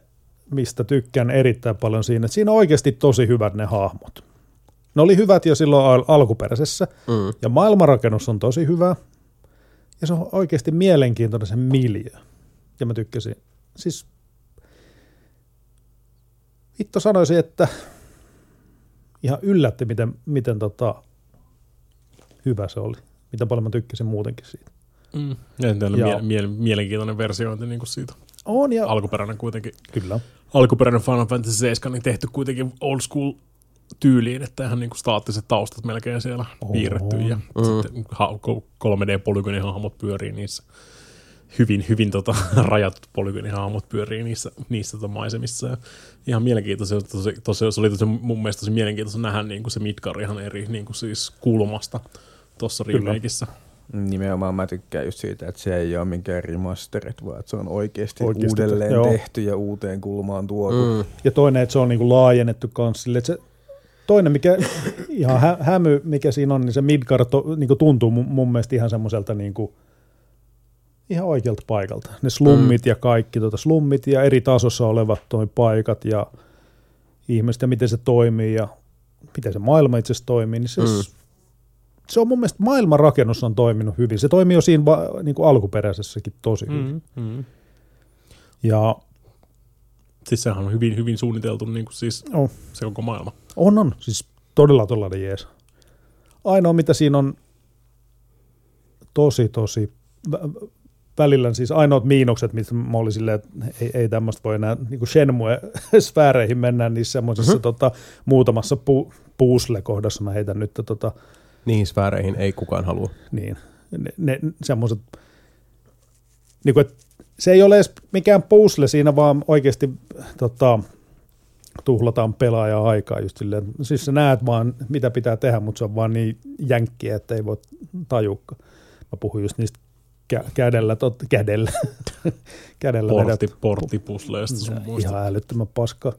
mistä tykkään erittäin paljon siinä, että siinä on oikeasti tosi hyvät ne hahmot. Ne oli hyvät jo silloin al- alkuperäisessä,
Mm.
ja maailmanrakennus on tosi hyvä, ja se on oikeasti mielenkiintoinen se miljö. Ja mä tykkäsin. Siis Vittu sanoisin, että ihan yllätti, miten, miten tota, hyvä se oli. Miten paljon mä tykkäsin muutenkin siitä.
Mm. Ja
Ja-
mie- mie- mielenkiintoinen versiointi niin kuin siitä.
On ja
Alkuperäinen kuitenkin.
kyllä.
Alkuperäinen Final Fantasy 7 niin tehty kuitenkin old school tyyliin, että ihan niin kuin staattiset taustat melkein siellä
On.
piirretty ja
Mm.
sitten ha- ko- 3D-polygonihahmot pyörii niissä hyvin, hyvin tota, rajatut polygonihahmot pyörii niissä, niissä tota maisemissa. Ja ihan mielenkiintoista, tosi, tosi, se oli tosi, mun mielestä tosi mielenkiintoista nähdä niin kuin se Midgar ihan eri niin kuin siis kulmasta tuossa
Kyllä.
remakeissa.
Nimenomaan mä tykkään just siitä, että se ei ole mikään remasterit, vaan että se on oikeasti,
Oikeasti,
uudelleen
joo.
tehty ja uuteen kulmaan tuotu.
Mm.
Ja toinen, että se on niinku laajennettu kans sille, että se toinen, mikä ihan hä- hämy, mikä siinä on, niin se Midgard to, niinku tuntuu mun, mun mielestä ihan semmoiselta niinku, ihan oikealta paikalta. Ne slummit mm. ja kaikki, tota, slummit ja eri tasossa olevat toi paikat ja ihmiset ja miten se toimii ja miten se maailma itse asiassa toimii, niin se,
Mm.
Se on mun mielestä maailmanrakennus on toiminut hyvin. Se toimii jo siinä niin kuin alkuperäisessäkin tosi hyvin.
Mm, mm.
Ja
Siis sehän on hyvin, hyvin suunniteltu niin kuin siis
Oh.
se koko maailma.
On, on. Siis todella todella jees. Ainoa, mitä siinä on tosi, tosi vä- välillä siis ainoat miinukset, mitä mä olin silleen, että ei, ei tämmöistä voi enää niin Shenmue-sfääreihin mennä niissä semmoisessa mm-hmm. tota, muutamassa pu, puusle-kohdassa. Mä heitän nyt tota,
Niihin sfääreihin ei kukaan halua.
niin, ne, ne semmoiset, niin kuin, se ei ole edes mikään puzzle siinä, vaan oikeasti tota, tuhlataan pelaajan aikaa just silleen. Siis sä näet vaan, mitä pitää tehdä, mutta se on vaan niin jänkkiä, että ei voi tajukka. Mä puhun just niistä kä- kädellä, tot, kädellä, kädellä
Portti, porttipusleista sun muista.
Ihan älyttömän paska.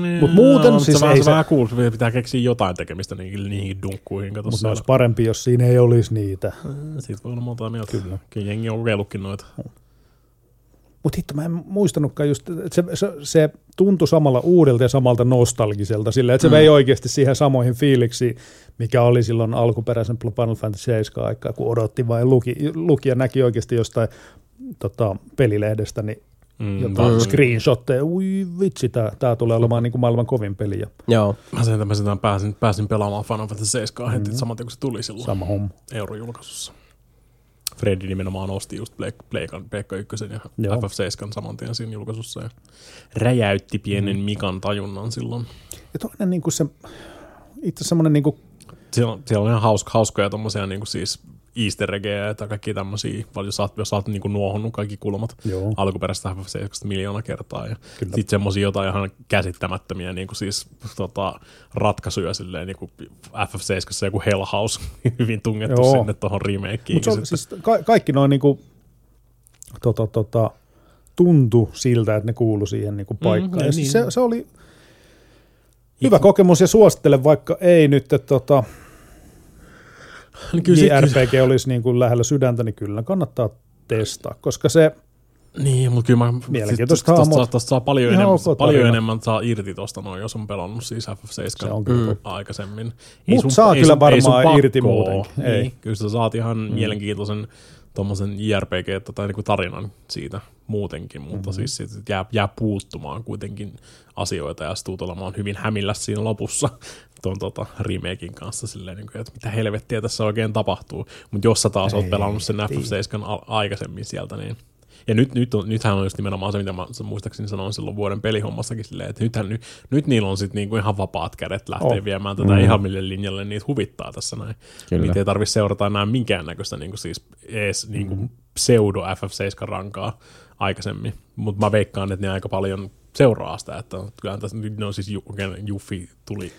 Niin,
Mut muuten
no,
siis
se,
ei
vähän,
se-
se vähän cool, pitää keksiä jotain tekemistä niihin, niihin dunkkuihin.
Mutta olisi parempi, jos siinä ei olisi niitä.
Siitä voi olla monta mieltä. Kyllä. Kyllä jengi on kokeillutkin noita.
Mutta hitto, mä en muistanutkaan just, että se, se, se tuntui samalla uudelta ja samalta nostalgiselta, sillä että se mm. vei oikeasti siihen samoihin fiiliksiin, mikä oli silloin alkuperäisen Final Fantasy 7 aikaa, kun odotti vain luki, luki ja näki oikeasti jostain tota, pelilehdestä niin
Mm,
jotain
mm.
screenshotteja. Ui vitsi, tämä, tämä tulee olemaan niin kuin maailman kovin peli ja
Joo.
Mä sen, mä sen pääsin, pääsin pelaamaan Final Fantasy 7 heti mm. saman tien, kun se tuli silloin
sama homma.
eurojulkaisussa. Freddy nimenomaan osti just Blake, Blakean, Pleikka 1 ja
Joo.
FF7 saman tien siinä julkaisussa ja räjäytti pienen Mikan tajunnan silloin.
Ja toinen niin kuin se, itse semmoinen niin kuin,
Siellä, on- siellä on ihan hauska, hauskoja tommosia niinku siis easter eggejä tai kaikki tämmöisiä, jos oot, jos sä oot niinku nuohonnut kaikki kulmat
Joo.
alkuperäistä FF7 miljoona kertaa. Ja sitten semmosia jotain ihan käsittämättömiä niinku siis, tota, ratkaisuja silleen, niinku FF7 joku Hell House hyvin tungettu
Joo.
sinne tuohon remakeen.
Siis ka- kaikki noin niinku, tota, tota, tuntu siltä, että ne kuulu siihen niinku paikkaan.
niin,
ja siis
niin.
se, se oli hyvä kokemus ja suosittelen, vaikka ei nyt, että tota,
niin kyllä se, kyllä,
JRPG olisi niin kuin lähellä sydäntä, niin kyllä kannattaa testaa, koska se,
niin, mutta kyllä mä,
Mielenkiintoista
tosta, tosta, tosta saa paljon,
Ihan
enemmän,
ok
paljon
tarina.
enemmän saa irti tosta noin, jos on pelannut siis FF7
Se on kyllä
mm. aikaisemmin.
Mut saa kyllä
sun-
varmaan
sun pakko
irti muutenkin. Ei.
Niin, kyllä sä saat ihan mm. mielenkiintoisen tommosen JRPG tai niinku tarinan siitä muutenkin, mutta
Mm-hmm.
siis sit jää, jää puuttumaan kuitenkin asioita ja sitten olemaan hyvin hämillä siinä lopussa tuon tota, remakein kanssa silleen, niin kuin, että mitä helvettiä tässä oikein tapahtuu. Mutta jos sä taas oot pelannut sen FF7 al- aikaisemmin sieltä, niin ja nyt, nyt on, nythän on just nimenomaan se, mitä mä muistaakseni sanoin silloin vuoden pelihommassakin silleen, että nythän, nyt, nyt niillä on sitten niinku ihan vapaat kädet lähteä oh. viemään tätä mm. ihan mille linjalle, niitä huvittaa tässä näin.
Kyllä.
Niitä ei tarvitse seurata enää minkäännäköistä niinku siis ees niinku mm. pseudo FF7-rankaa aikaisemmin, mutta mä veikkaan, että ne aika paljon seuraa sitä, että kyllähän tässä nyt no siis Juffi tuli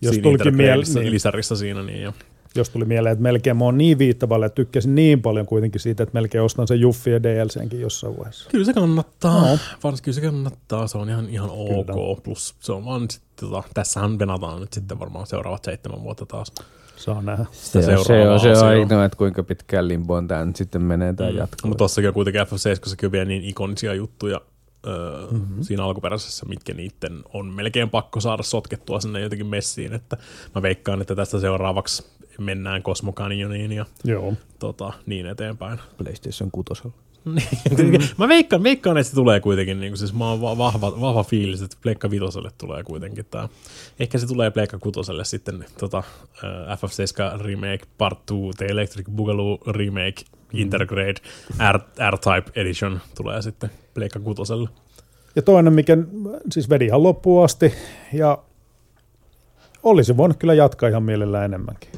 Jos
siinä
tulikin
Intergradeissa,
miel- niin.
lisärissa siinä, niin jo.
Jos tuli mieleen, että melkein mä oon niin viittavalle, että tykkäsin niin paljon kuitenkin siitä, että melkein ostan sen Juffi ja DLCnkin jossain vaiheessa.
Kyllä se kannattaa.
No.
Varsinkin kyllä se kannattaa. Se on ihan, ihan ok.
Kyllä.
Plus se on vaan sitten, tota, tässähän venataan nyt sitten varmaan seuraavat seitsemän vuotta taas.
Saa nähdä.
Se, on- se, on, se on
asiaa.
aina, että kuinka pitkään limboon tämä nyt sitten menee tämä mm. jatko.
Mutta tossakin on kuitenkin F7 on vielä niin ikonisia juttuja öö, mm-hmm. siinä alkuperäisessä, mitkä niiden on melkein pakko saada sotkettua sinne jotenkin messiin. Että mä veikkaan, että tästä seuraavaksi mennään Cosmo Canyoniin ja
Joo.
tota, niin eteenpäin.
PlayStation 6.
Niin. mä veikkaan, veikkaan, että se tulee kuitenkin, niin kuin, siis mä oon va- vahva, vahva fiilis, että Pleikka Vitoselle tulee kuitenkin tää. Ehkä se tulee Pleikka Kutoselle sitten tota, äh, FF7 Remake Part 2, The Electric Boogaloo Remake Intergrade R, R-Type Edition tulee sitten Pleikka Kutoselle.
Ja toinen, mikä siis vedi ihan loppuun asti, ja olisi voinut kyllä jatkaa ihan mielellään enemmänkin.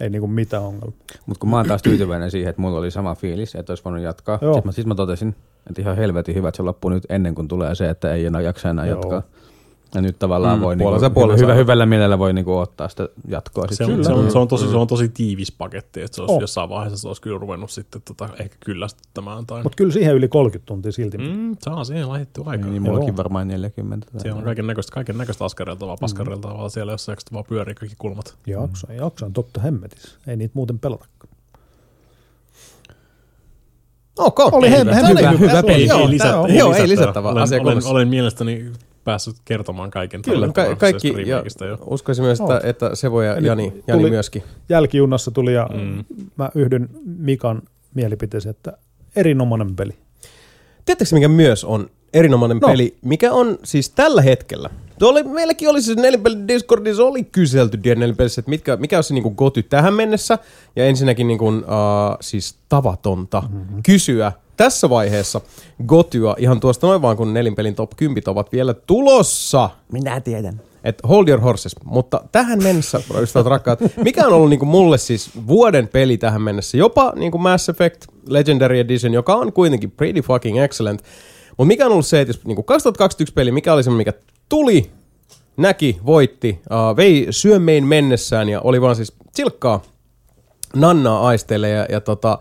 Ei niinku mitään ongelmaa.
Mutta kun mä oon taas tyytyväinen siihen, että mulla oli sama fiilis, että olisi voinut jatkaa. Sitten mä, sit mä totesin, että ihan helvetin hyvä, että se loppuu nyt ennen kuin tulee se, että ei enää jaksa enää
Joo.
jatkaa. Ja nyt tavallaan
Mm,
voi
puolensa
niinku,
puolen
hyvä,
saa.
hyvällä mielellä voi niinku ottaa sitä jatkoa. Sit
Se on, se, on, se, on tosi, se on tosi tiivis paketti, että se olisi
On.
oh. jossain vaiheessa se olisi kyllä ruvennut sitten tota, ehkä kyllästyttämään. Tai...
Mutta kyllä siihen yli 30 tuntia silti. Mm.
mm, saa siihen laitettu aikaa.
Niin, niin
Niin,
mullakin
Joo.
varmaan 40. tai
siellä on kaiken näköistä, kaiken näköistä askareltavaa, paskareltavaa siellä jossain, kun vaan pyörii kaikki kulmat.
Jaksa, jaksa on totta hemmetissä. Ei niitä muuten pelata.
Ok.
Oli hem-
Hyvä,
hemmetin
hyvä,
hyvä
hyvä
peli.
peli. Joo,
Ei
lisättävää. Joo, ei lisättävää.
Olen,
Asia
olen, olen mielestäni päässyt kertomaan kaiken.
Kyllä,
tällä
ka- kaikki, ja
jo.
uskoisin myös, että, että Sevo ja
Eli
Jani, Jani
tuli-
myöskin.
Jälkijunassa tuli ja
Mm.
mä yhdyn Mikan mielipiteeseen, että erinomainen peli.
Tiedättekö mikä myös on erinomainen
No.
no. peli, mikä on siis tällä hetkellä? Tuo oli, meilläkin oli siis nelipeli Discordissa oli kyselty nelipelissä, että mitkä, mikä on se niin goty tähän mennessä. Ja ensinnäkin niin kuin, uh, siis tavatonta mm-hmm. kysyä tässä vaiheessa gotyä ihan tuosta noin vaan, kun nelinpelin top 10 ovat vielä tulossa.
Minä tiedän.
Et hold your horses. Mutta tähän mennessä, ystävät rakkaat, mikä on ollut niinku mulle siis vuoden peli tähän mennessä? Jopa niinku Mass Effect Legendary Edition, joka on kuitenkin pretty fucking excellent. Mutta mikä on ollut se, että jos niinku 2021 peli, mikä oli se, mikä tuli, näki, voitti, uh, vei syömmein mennessään ja oli vaan siis silkkaa nannaa aisteille ja, ja tota,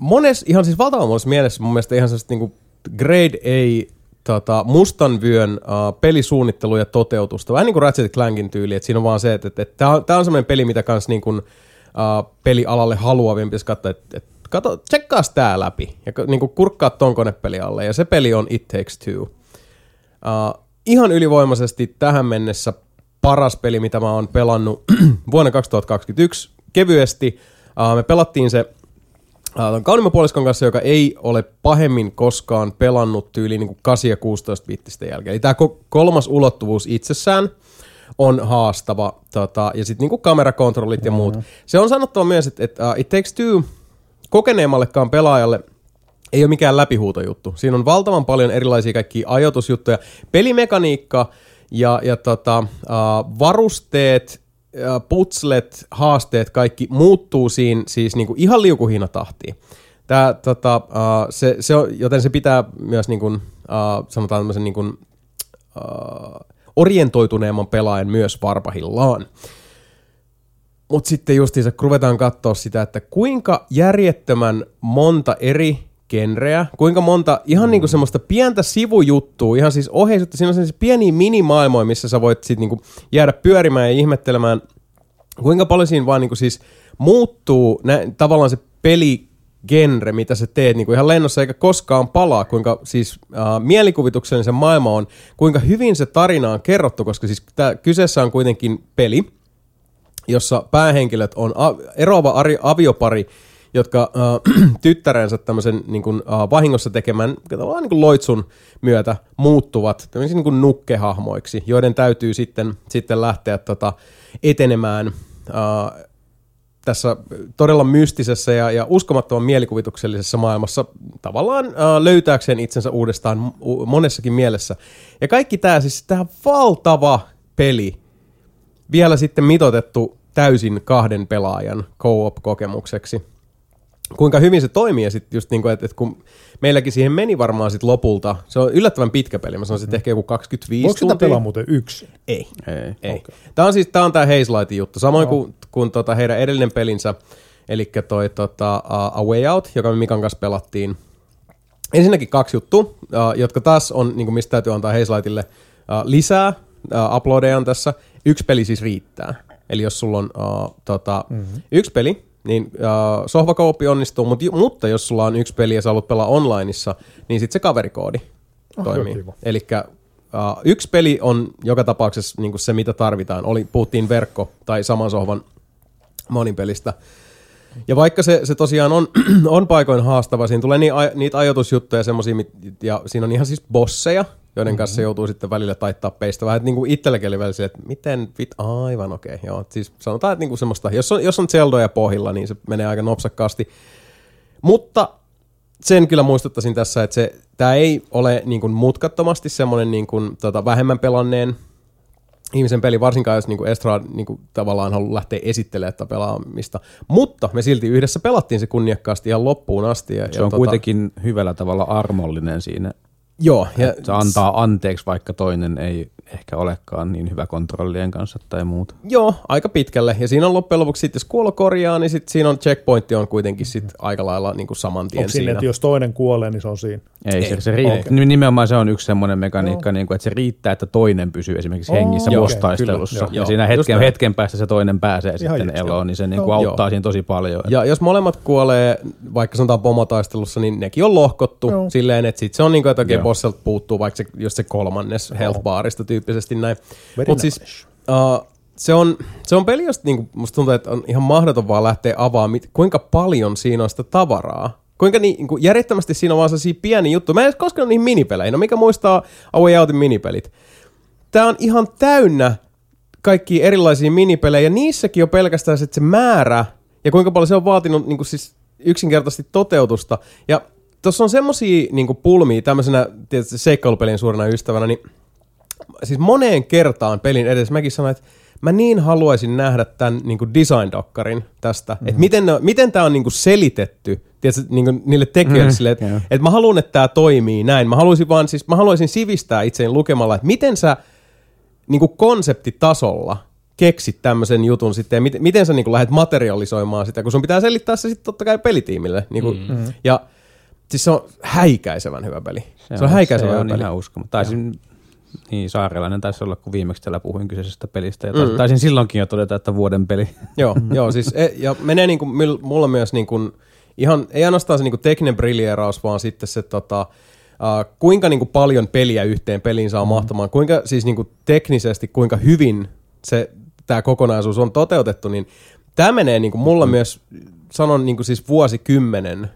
mones, ihan siis valtavan monessa mielessä mun mielestä ihan sellaista niinku grade A tota, mustan vyön uh, pelisuunnittelu ja toteutusta. Vähän niin kuin Ratchet Clankin tyyli, että siinä on vaan se, että, että, että tämä on, tää on semmoinen peli, mitä kans niin kuin, uh, pelialalle haluavien pitäisi katsoa, että, että kato, tsekkaas tää läpi ja niin kuin kurkkaa ton konepeli alle. Ja se peli on It Takes Two. Uh, ihan ylivoimaisesti tähän mennessä paras peli, mitä mä oon pelannut vuonna 2021 kevyesti. Uh, me pelattiin se uh, kaunimmapuoliskon kanssa, joka ei ole pahemmin koskaan pelannut tyyliin niin kuin 8 ja 16 bittistä jälkeen. Eli tämä kolmas ulottuvuus itsessään on haastava. Tota, ja sitten niin kamerakontrollit ja muut. Se on sanottava myös, että, että uh, It Takes Two kokeneemmallekaan pelaajalle ei ole mikään läpihuutojuttu. Siinä on valtavan paljon erilaisia kaikkia ajoitusjuttuja. Pelimekaniikka ja, ja tota, uh, varusteet, putslet, haasteet, kaikki muuttuu siinä siis niinku ihan liukuhihnatahtiin. Tää, tota, uh, se, se on, joten se pitää myös niin uh, sanotaan tämmöisen niin uh, orientoituneemman pelaajan myös varpahillaan. Mutta sitten justiinsa, ruvetaan katsoa sitä, että kuinka järjettömän monta eri genreä, kuinka monta ihan mm. niinku semmoista pientä sivujuttua, ihan siis oheisuutta, siinä on sellaisia pieniä minimaailmoja, missä sä voit sit niinku jäädä pyörimään ja ihmettelemään, kuinka paljon siinä vaan niinku siis muuttuu nä, tavallaan se peligenre, mitä sä teet niinku ihan lennossa eikä koskaan palaa, kuinka siis äh, mielikuvituksellinen se maailma on, kuinka hyvin se tarina on kerrottu, koska siis tää, kyseessä on kuitenkin peli, jossa päähenkilöt on a- eroava ari- aviopari, jotka äh, tyttärensä tämmöisen niin kuin, äh, vahingossa tekemän niin kuin loitsun myötä muuttuvat tämmöisiin niin kuin nukkehahmoiksi, joiden täytyy sitten, sitten lähteä tota, etenemään äh, tässä todella mystisessä ja, ja uskomattoman mielikuvituksellisessa maailmassa tavallaan äh, löytääkseen itsensä uudestaan monessakin mielessä. Ja kaikki tämä siis tämä valtava peli, vielä sitten mitotettu täysin kahden pelaajan co-op-kokemukseksi. Kuinka hyvin se toimii ja sitten just niin kuin, että, että kun meilläkin siihen meni varmaan sitten lopulta, se on yllättävän pitkä peli, mä sanoisin, että ehkä joku 25
Voiko sitä
tuntia.
pelaa muuten yksin?
Ei.
Ei.
Ei. Okay. Tämä on siis tää on tää Hazelightin juttu, samoin no. kuin, kuin tota heidän edellinen pelinsä, eli toi tota, uh, A Way Out, joka me Mikan kanssa pelattiin. Ensinnäkin kaksi juttua, uh, jotka taas on, niin kuin mistä täytyy antaa Hazelightille uh, lisää uh, uploadeja tässä. Yksi peli siis riittää. Eli jos sulla on uh, tota, mm-hmm. yksi peli, niin uh, sohvakooppi onnistuu, mutta, mutta jos sulla on yksi peli ja sä haluat pelaa onlineissa, niin sitten se kaverikoodi
Oh,
toimii. Eli uh, yksi peli on joka tapauksessa niin se, mitä tarvitaan. Oli, puhuttiin verkko- tai saman sohvan monipelistä. Ja vaikka se, se tosiaan on, on paikoin haastava, siinä tulee niin, niitä ajoitusjuttuja semmosia, ja siinä on ihan siis bosseja, joiden mm-hmm. kanssa se joutuu sitten välillä taittaa peistä. Vähän niin kuin itselläkin oli välillä että miten vit, aivan okei, okay, joo. Siis sanotaan, että niin kuin semmoista, jos on, jos on Zeldoja pohjilla, niin se menee aika nopsakkaasti. Mutta sen kyllä muistuttaisin tässä, että se, tämä ei ole niin kuin mutkattomasti semmoinen niin kuin, tota, vähemmän pelanneen ihmisen peli, varsinkaan jos niin Estrad niin kuin, tavallaan haluaa lähteä esittelemään tätä pelaamista. Mutta me silti yhdessä pelattiin se kunniakkaasti ihan loppuun asti. Ja,
Se
ja
on kuitenkin hyvällä tavalla armollinen siinä.
Joo, ja
Se antaa anteeksi, vaikka toinen ei ehkä olekaan niin hyvä kontrollien kanssa tai muuta.
Joo, aika pitkälle. Ja siinä on loppujen lopuksi sitten, jos kuolo korjaa, niin sit siinä on checkpointti on kuitenkin sit aika lailla niin kuin saman tien
Onko siinä,
siinä.
että jos toinen kuolee, niin se on siinä?
Ei,
Ei.
se, se riittää.
Okei.
Nimenomaan se on yksi semmoinen mekaniikka, niin kuin, että se riittää, että toinen pysyy esimerkiksi
Oo,
hengissä
joo,
boss-taistelussa.
kyllä,
ja
joo.
siinä hetken, hetken päästä se toinen pääsee
Ihan
sitten
just,
eloon, niin se niin kuin auttaa siinä tosi paljon.
Ja jos molemmat kuolee, vaikka sanotaan pomotaistelussa, niin nekin on lohkottu
Joo.
silleen, että sit se on niin kuin, että okei, bosselta puuttuu vaikka se, just se kolmannes health barista tyyppisesti näin. Mutta siis uh, se, on, se on peli, josta niinku, musta tuntuu, että on ihan mahdoton vaan lähteä avaamaan, mit, kuinka paljon siinä on sitä tavaraa. kuinka ni, niin kuin järjettömästi siinä on vaan sellaisia pieni juttu. Mä en edes koskenut niihin minipeleihin. No mikä muistaa A Way Outin minipelit? Tää on ihan täynnä kaikki erilaisia minipelejä. Ja niissäkin on pelkästään sit se määrä ja kuinka paljon se on vaatinut niin kuin siis yksinkertaisesti toteutusta. Ja tuossa on semmosia niin pulmia tämmöisenä tietysti seikkailupelin suurena ystävänä, niin siis moneen kertaan pelin edessä mäkin sanoin, että mä niin haluaisin nähdä tämän niin design-dokkarin tästä, mm-hmm. että miten, ne, miten tämä on niin selitetty tiedätkö, niin niille tekijöille mm-hmm. silleen, että,
Joo.
että mä haluan, että tämä toimii näin. Mä haluaisin vaan siis, mä haluaisin sivistää itseäni lukemalla, että miten sä niin kuin konseptitasolla keksit tämmöisen jutun sitten, ja miten, miten sä niin kuin lähdet materialisoimaan sitä, kun sun pitää selittää se sitten totta kai pelitiimille. Niin kuin, mm. Ja siis se on häikäisevän hyvä peli. Se, se on häikäisevän
se
hyvä
on
peli.
ihan uskomaton. Taisin, niin saarelainen taisi olla, kun viimeksi täällä puhuin kyseisestä pelistä. Ja mm. taisin silloinkin jo todeta, että vuoden peli.
Joo, joo siis, e, ja menee niin kuin, mulla myös niin kuin, ihan, ei ainoastaan se niin kuin tekninen brillieraus, vaan sitten se tota, uh, kuinka niin kuin paljon peliä yhteen peliin saa mm. mahtumaan, kuinka siis niin kuin teknisesti, kuinka hyvin se tämä kokonaisuus on toteutettu, niin tämä menee niin kuin mulla mm. myös, sanon niin kuin siis vuosikymmenen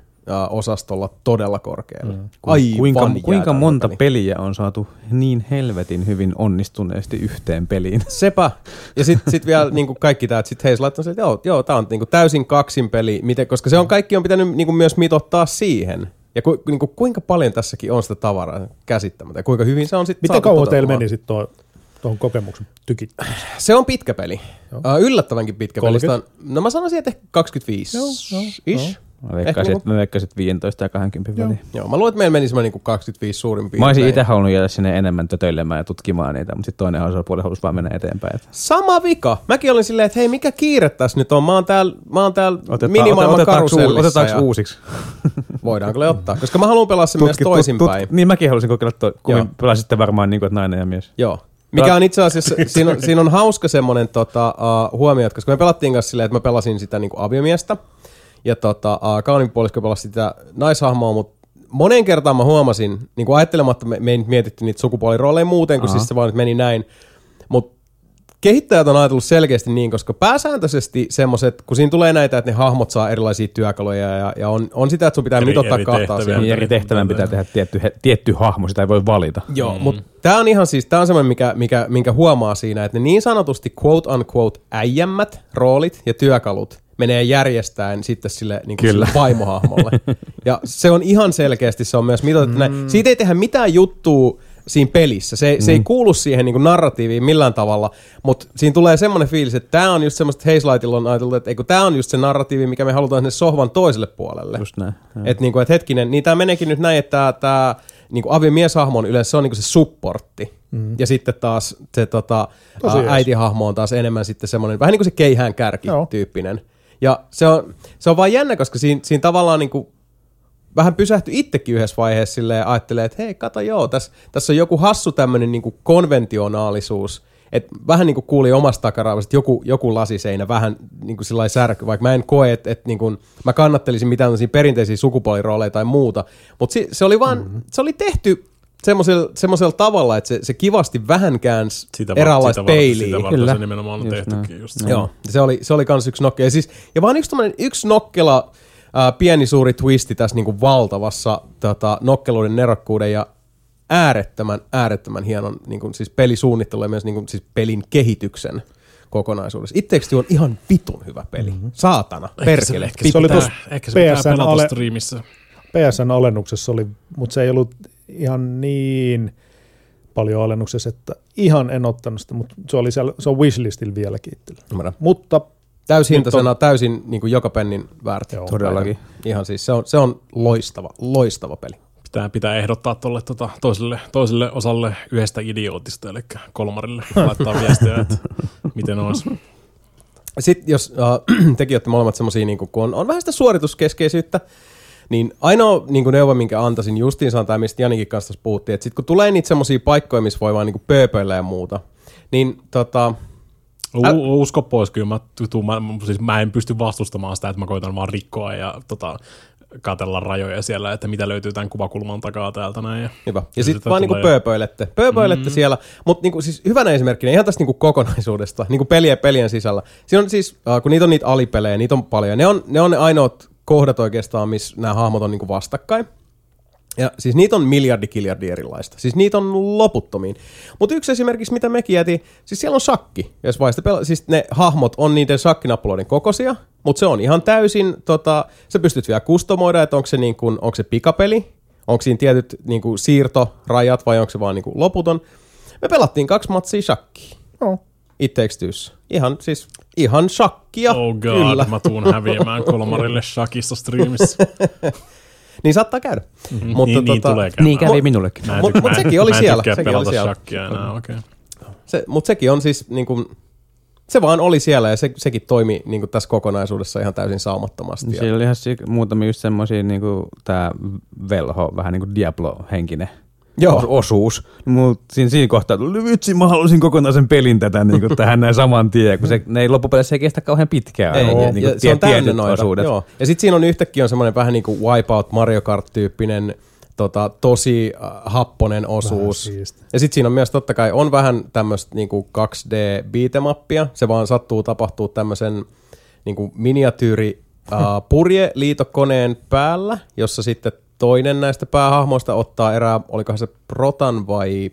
osastolla todella korkealle. Mm. Aivan
kuinka, kuinka monta
peli.
peliä on saatu niin helvetin hyvin onnistuneesti yhteen peliin?
Sepä. Ja sitten sit vielä niinku kaikki tämä, että sitten Hayes laittoi että joo, joo tämä on niinku täysin kaksin peli, miten, koska se on kaikki on pitänyt niinku myös mitottaa siihen. Ja ku, niinku, kuinka paljon tässäkin on sitä tavaraa käsittämättä ja kuinka hyvin se on sitten
Miten kauan teillä meni sitten tuohon kokemuksen tykittämiseen?
Se on pitkä peli. Uh, yllättävänkin pitkä peli.
30?
Sitä on- No mä sanoisin, että ehkä 25
Joo, joo,
ish.
Mä veikkasin,
niinku-
mä veikkasin, että 15 ja 20 väliin.
Joo, mä luulen, että meillä meni semmoinen niinku 25 suurin piirtein.
Mä olisin itse halunnut jäädä sinne enemmän tötöilemään ja tutkimaan niitä, mutta sitten toinen osapuoli halusi vaan mennä eteenpäin. Et
Sama vika. Mäkin olin silleen, että hei, mikä kiire tässä nyt on? Mä oon täällä, mä oon täällä
Otetaan,
minimaailman
otetaanko,
karusellissa.
otetaanko
ja
uusiksi?
Voidaanko le ottaa? Koska mä haluan pelaa sen myös
Tutki- tut-
toisinpäin.
tut- niin mäkin halusin kokeilla, toi, kun
Joo.
pelasitte varmaan niin kuin, että nainen ja mies.
Joo. Mikä on itse asiassa, siinä on, siinä on hauska semmoinen tota, uh, huomio, että koska me pelattiin kanssa silleen, että mä pelasin sitä niin aviomiestä, ja tota, uh, kaunin puolisko pelasi sitä naishahmoa, mutta monen kertaan mä huomasin, niin kuin ajattelematta me, me ei nyt mietitty niitä sukupuolirooleja muuten, kun
Aha.
siis se vaan nyt meni näin, mutta kehittäjät on ajatellut selkeästi niin, koska pääsääntöisesti semmoiset, kun siinä tulee näitä, että ne hahmot saa erilaisia työkaluja ja, ja on, on sitä, että sun pitää
Eri-
mitottaa
eri
kahta asiaa.
Niin eri tehtävän pitää tehdä tietty, he- tietty hahmo, sitä ei voi valita.
Joo, mm. mutta tämä on ihan siis, tämä on semmoinen, mikä, mikä, minkä huomaa siinä, että ne niin sanotusti quote unquote äijämmät roolit ja työkalut menee järjestäen sitten sille, niin kuin sille vaimohahmolle. ja se on ihan selkeästi, se on myös mitoitettu mm. näin. Siitä ei tehdä mitään juttua siinä pelissä. Se, mm. se ei kuulu siihen niin kuin narratiiviin millään tavalla, mutta siinä tulee semmoinen fiilis, että tämä on just semmoista, että Hazelightilla on ajateltu, että tämä on just se narratiivi, mikä me halutaan sinne sohvan toiselle puolelle.
Just näin.
Että niinku, et hetkinen, niin tämä meneekin nyt näin, että tämä niinku aviomieshahmo on yleensä se on niinku se supportti. Mm. Ja sitten taas se tota, äitihahmo on taas enemmän sitten semmoinen, vähän niin kuin se keihään kärki
Joo.
tyyppinen. Ja se on, se on vaan jännä, koska siinä, siinä tavallaan niinku, vähän pysähtyi itsekin yhdessä vaiheessa silleen ja ajattelee, että hei, kato joo, tässä, tässä on joku hassu tämmöinen niinku konventionaalisuus, että vähän niin kuin kuuli omasta takaraavasta, että joku, joku lasiseinä vähän niin kuin sillä särky, vaikka mä en koe, että, että niin kuin, mä kannattelisin mitään perinteisiä sukupuolirooleja tai muuta, mutta se, se oli vaan, mm-hmm. se oli tehty semmoisella, semmoisella tavalla, että se, se kivasti vähän käänsi
Sitä, var-
eräänlaista
sitä, varten,
peiliä.
sitä varten
Kyllä.
se nimenomaan on
Just
tehtykin.
näin.
Just.
Joo, se oli, se oli kans yksi nokkela. Ja, siis, ja vaan yksi, yksi nokkela, ää, pieni suuri twisti tässä niinku valtavassa tota, nokkeluuden nerokkuuden ja äärettömän, äärettömän hienon niinku, siis pelisuunnittelu ja myös niinku, siis pelin kehityksen kokonaisuudessa. It Takes Two on ihan vitun hyvä peli. Mm-hmm. Saatana, perkele.
Ehkä se,
Se oli
ehkä se pitää
PSN
pelata
ale-
striimissä.
PSN alennuksessa oli, mutta se ei ollut ihan niin paljon alennuksessa, että ihan en ottanut sitä, mutta se, oli siellä, se on wishlistillä vieläkin itsellä. Mutta
Täyshintaisena, täysin niin kuin joka pennin väärti.
Joo.
Todellakin.
Ihan siis, se on, se on loistava, loistava peli.
Pitää, pitää ehdottaa tuolle tota, toiselle, toiselle osalle yhdestä idiootista, eli kolmarille laittaa viestiä, että miten olisi.
Sitten jos äh, tekin olette molemmat semmosia, niin kun on, on vähän sitä suorituskeskeisyyttä, niin ainoa niin neuvo, minkä antaisin justiinsa on tämä, mistä Janikin kanssa puhuttiin, että sitten kun tulee niitä semmosia paikkoja, missä voi vaan niin pööpöillä ja muuta, niin tota,
U- usko pois, kyllä mä, tuun, mä, siis mä en pysty vastustamaan sitä, että mä koitan vaan rikkoa ja tota, katella rajoja siellä, että mitä löytyy tämän kuvakulman takaa täältä näin. Ja,
Hyvä. Ja
Ja
sitten
sitä
vaan niinku pööpöilette. Pööpöilette mm. siellä, mutta niinku, siis hyvänä esimerkkinä ihan tästä niinku kokonaisuudesta, niinku pelien pelien sisällä. Siinä on siis, äh, kun niitä on niitä alipelejä, niitä on paljon. Ne on ne, on ne ainoat kohdat oikeastaan, missä nämä hahmot on niinku vastakkain. Ja siis niitä on miljardi kiljardi erilaista. Siis niitä on loputtomiin. Mutta yksi esimerkiksi, mitä mekin jätin, siis siellä on shakki. Jos vaiheessa pela- siis ne hahmot on niiden shakkinappuloiden kokoisia, mutta se on ihan täysin, tota, sä pystyt vielä kustomoida, että onko se, niin kuin, onko se pikapeli, onko siinä tietyt niin siirtorajat vai onko se vaan niin loputon. Me pelattiin kaksi matsia shakkiin.
No.
It Takes Twossa. Ihan siis, ihan shakkia.
Oh god,
Kyllä.
mä tuun häviämään kolmarille shakissa streamissa.
Niin saattaa käydä.
Mm-hmm. niin, niin tulee käymään.
Niin kävi minullekin.
En
Mut- sekin oli
mä en
siellä,
tykkää
sekin
pelata
oli siellä.
shakkia enää, okei. Okay.
Se, mutta sekin on siis niin kuin, se vaan oli siellä ja se, sekin toimi niin kuin tässä kokonaisuudessa ihan täysin saumattomasti.
Siellä oli ihan si- muutamia just semmosia niinku tää velho, vähän niinku Diablo-henkinen
Joo.
os- osuus. Mut siinä, siinä kohtaa tuli, vitsi mä halusin kokonaisen pelin tätä niinku tähän näin saman tien, kun se, ne ei loppupeleissä ei kestä kauhean pitkään.
ei,
niinku
ja se on täynnä
tietyt
noita.
osuudet.
Joo. Ja sitten siinä on yhtäkkiä on semmoinen vähän niin kuin Wipeout Mario Kart-tyyppinen tota, tosi äh, happonen osuus. Ja sitten siinä on myös totta kai on vähän tämmöistä niinku 2D beatemappia. Se vaan sattuu tapahtuu tämmöisen niinku miniatyyri äh, purjeliitokoneen päällä, jossa sitten toinen näistä päähahmoista ottaa erää, olikohan se Protan vai...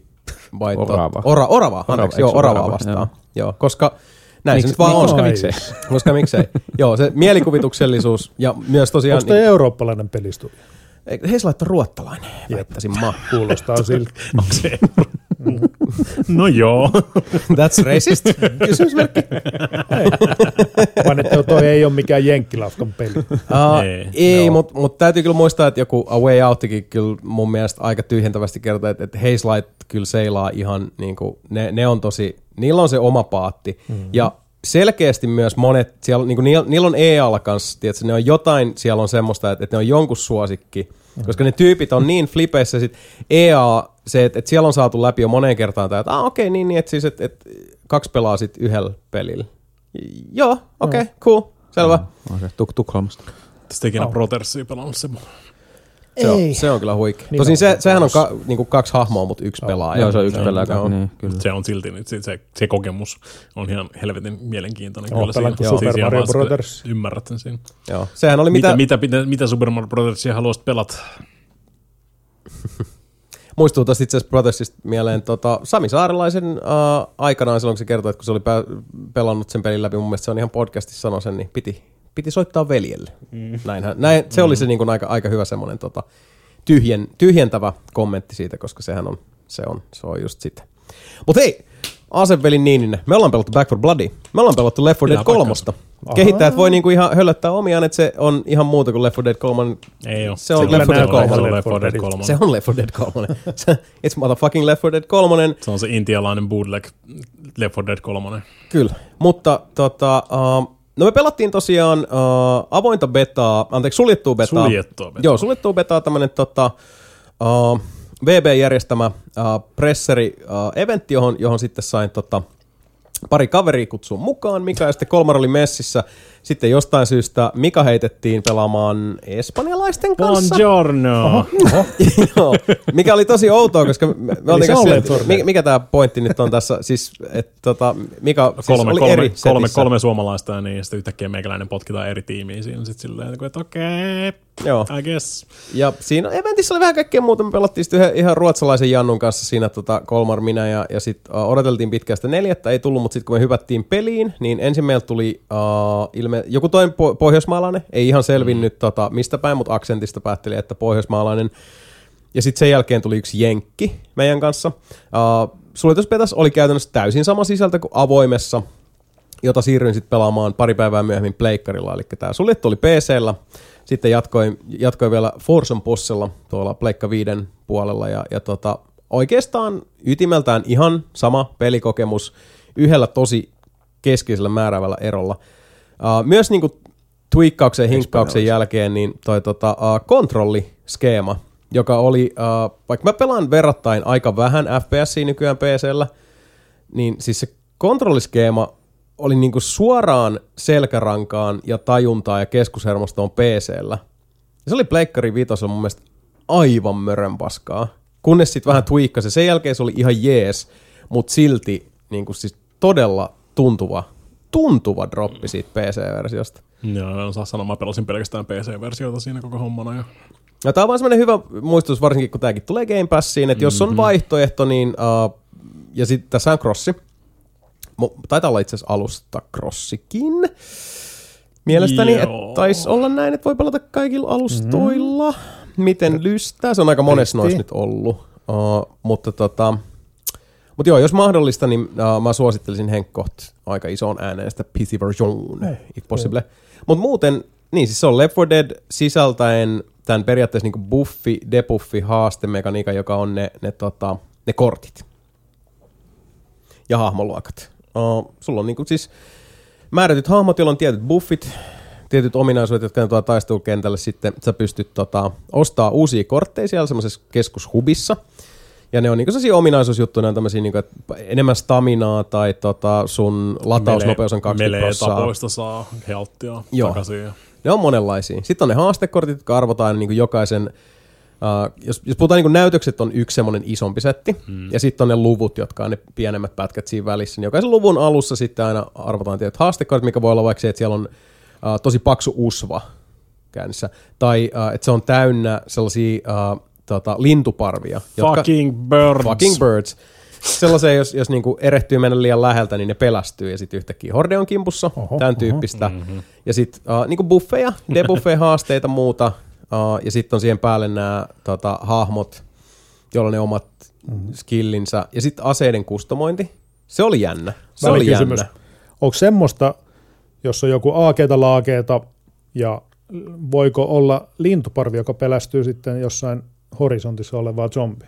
vai
Orava.
ora, orava, anteeksi,
eikö
joo,
se
oravaa
orava?
vastaan.
Joo.
Joo. koska näin se
Miksi-
nyt vaan on.
koska miksei?
Koska miksei. Joo, se mielikuvituksellisuus ja myös tosiaan...
Onko toi eurooppalainen pelistudio?
Niin, Heis laittoi ruottalainen, väittäisin mä.
Kuulostaa siltä.
Onko se? No joo.
That's racist? Kysymysmerkki.
Vaan että toi ei ole mikään jenkkilafkan peli.
Uh,
Ei,
ei,
joo.
mutta mut täytyy kyllä muistaa, että joku A Way Outtikin kyllä mun mielestä aika tyhjentävästi kertoo, että, että Haze Light kyllä seilaa ihan, niin kuin, ne, ne on tosi, niillä on se oma paatti. Mm-hmm. Ja selkeästi myös monet, siellä, niin kuin niillä, niillä on EAlla kanssa, tiedätkö, ne on jotain, siellä on semmoista, että, että ne on jonkun suosikki. Koska ne tyypit on niin flipeissä, sit EA, se, että, että siellä on saatu läpi jo moneen kertaan, tämä, että ah, okei, okay, niin, niin, että, siis, että, että kaksi pelaa sitten yhdellä pelillä. Joo, okei, okay, cool, selvä.
On se Tuk- Tukholmasta.
Tästä ikinä Brothersia pelannut se.
Se on, se on kyllä huikea.
Niin
Tosin
on.
se, sehän on ka, niinku kaksi hahmoa, mutta yksi pelaaja.
Joo, se on yksi
Joo,
pelaaja,
joo.
niin kyllä.
Se on silti nyt se, se, se kokemus on ihan helvetin mielenkiintoinen.
Pelannut Super
siinä
Mario
vaiheessa, kun
Brothers?
Ymmärrät sen siinä.
Joo. Sehän oli
Mitä,
mitä,
mitä, mitä, mitä Super Mario Brothersia haluaisit pelata?
muistuu tuosta itse asiassa Brothersista mieleen tota, Sami Saarelaisen uh, aikanaan silloin, kun se kertoi, että kun se oli pää, pelannut sen pelin läpi, mun mielestä se on ihan podcastissa sanoi sen, niin piti, piti soittaa veljelle. Mm. Näinhän, näin, se oli se niin kuin aika, aika hyvä semmoinen tota, tyhjen, tyhjentävä kommentti siitä, koska sehän on, se on, se on just sitä. Mutta hei, Asevelin Niininen, me ollaan pelattu Back for Bloody, me ollaan pelattu Left 4 Dead
Pitää
3. Kehittäjät voi niinku ihan hölöttää omiaan, että se on ihan muuta kuin Left 4 Dead 3.
Ei ole.
Se on Left 4 Dead
näyttää
3.
Se on
Left
Left 4 Dead
4
3.
Se on Left 4 Dead 3. Se- It's motherfucking Left 4 Dead 3.
Se on se intialainen bootleg Left 4 Dead 3.
Kyllä, mutta tota, uh, no me pelattiin tosiaan uh, avointa betaa, anteeksi suljettua betaa.
Suljettua betaa.
Joo, suljettua betaa tämmönen tota, uh, VB järjestämä uh, presseri uh, eventti, johon, johon sitten sain tota, pari kaveria kutsua mukaan. Mika ja sitten Kolmar oli messissä. Sitten jostain syystä Mika heitettiin pelaamaan espanjalaisten kanssa.
Buongiorno.
Joo, mikä oli tosi outoa, koska me, me oltiin kanssa
on
sille-
Left 4 Dead.
mikä, mikä tämä pointti nyt on tässä, siis että tota, Mika siis
Kolme,
oli
kolme,
eri
kolme,
setissä.
kolme suomalaista ja niin, sitten yhtäkkiä meikäläinen potkitaan eri tiimiin siinä sitten silleen, että okei, okay,
Joo.
I guess.
Ja siinä eventissä oli vähän kaikkea muuta. Me pelattiin sitten yhden, ihan ruotsalaisen Jannun kanssa siinä tota, Kolmar, minä ja, ja sitten uh, odoteltiin pitkään sitä neljättä. Ei tullut, mutta sitten kun me hypättiin peliin, niin ensin meillä tuli uh, ilme, joku toinen po- pohjoismaalainen. Ei ihan selvinnyt mm. tota, mistä päin, mutta aksentista päätteli, että pohjoismaalainen. Ja sitten sen jälkeen tuli yksi jenkki meidän kanssa. Uh, suljetuspetas oli käytännössä täysin sama sisältö kuin avoimessa, jota siirryin sitten pelaamaan pari päivää myöhemmin pleikkarilla. Eli tämä suljettu oli PCllä. Sitten jatkoin, jatkoin vielä Forson Possella tuolla Pleikka 5 puolella. Ja, ja tota, oikeastaan ytimeltään ihan sama pelikokemus yhdellä tosi keskeisellä määräävällä erolla. Uh, myös niinku ja hinkkauksen jälkeen niin toi tota, uh, kontrolliskeema, joka oli, uh, vaikka mä pelaan verrattain aika vähän FPSiä nykyään PCllä, niin siis se kontrolliskeema oli niinku suoraan selkärankaan ja tajuntaa ja keskushermostoon PCllä. Ja se oli Pleikkari vitosella mun mielestä aivan mörön paskaa. Kunnes sitten vähän tweakkasi. Sen jälkeen se oli ihan jees, mutta silti niinku siis todella tuntuva, tuntuva droppi siitä PC-versiosta.
Joo, en saa sanoa, mä pelasin pelkästään PC-versiota siinä koko hommana. Ja...
Ja tämä on vaan semmoinen hyvä muistutus, varsinkin kun tämäkin tulee Game Passiin, että jos on vaihtoehto, niin, uh, ja sitten tässä on crossi, taitaa olla itse asiassa alusta crossikin, mielestäni, että taisi olla näin, että voi pelata kaikilla alustoilla, miten lystää, se on aika monessa noissa nyt ollut, uh, mutta tota, mutta joo, jos mahdollista, niin uh, mä suosittelisin Henkkoht aika isoon ääneen sitä PC-version,
Ei,
if possible. Mutta muuten, niin siis se on Left 4 Dead sisältäen tämän periaatteessa niinku buffi, debuffi, haastemekaniikan, joka on ne, ne, tota, ne kortit ja hahmoluokat. Uh, sulla on niinku siis määrätyt hahmot, joilla on tietyt buffit, tietyt ominaisuudet, jotka ne tuo taistelukentälle sitten. Sä pystyt tota, ostaa uusia kortteja siellä semmoisessa keskushubissa. Ja ne on niinku sellaisia ominaisuusjuttuja, ne on tämmöisiä niinku, enemmän staminaa tai tota, sun latausnopeus on 20 prosenttia.
tapoista saa helttia
Joo.
takaisin.
Ne on monenlaisia. Sitten on ne haastekortit, jotka arvotaan niin jokaisen, uh, jos, jos puhutaan niin näytökset on yksi semmoinen isompi setti, mm. ja sitten on ne luvut, jotka on ne pienemmät pätkät siinä välissä. Niin jokaisen luvun alussa sitten aina arvotaan tietyt haastekortit, mikä voi olla vaikka se, että siellä on uh, tosi paksu usva käynnissä, tai uh, että se on täynnä sellaisia uh, tota, lintuparvia, jotka,
Fucking birds.
fucking birds, sellaisia, jos, jos niinku erehtyy mennä liian läheltä, niin ne pelästyy ja sitten yhtäkkiä horde on kimpussa,
Oho,
tämän
oho.
tyyppistä. Mm-hmm. Ja sitten uh, niinku buffeja, debuffeja-haasteita muuta, uh, ja sitten on siihen päälle nämä tota, hahmot, joilla on ne omat mm-hmm. skillinsä. Ja sitten aseiden kustomointi, se oli jännä. Se oli jännä.
Onko semmoista, jos on joku aakeeta laakeeta ja voiko olla lintuparvi, joka pelästyy sitten jossain horisontissa olevaa zombi?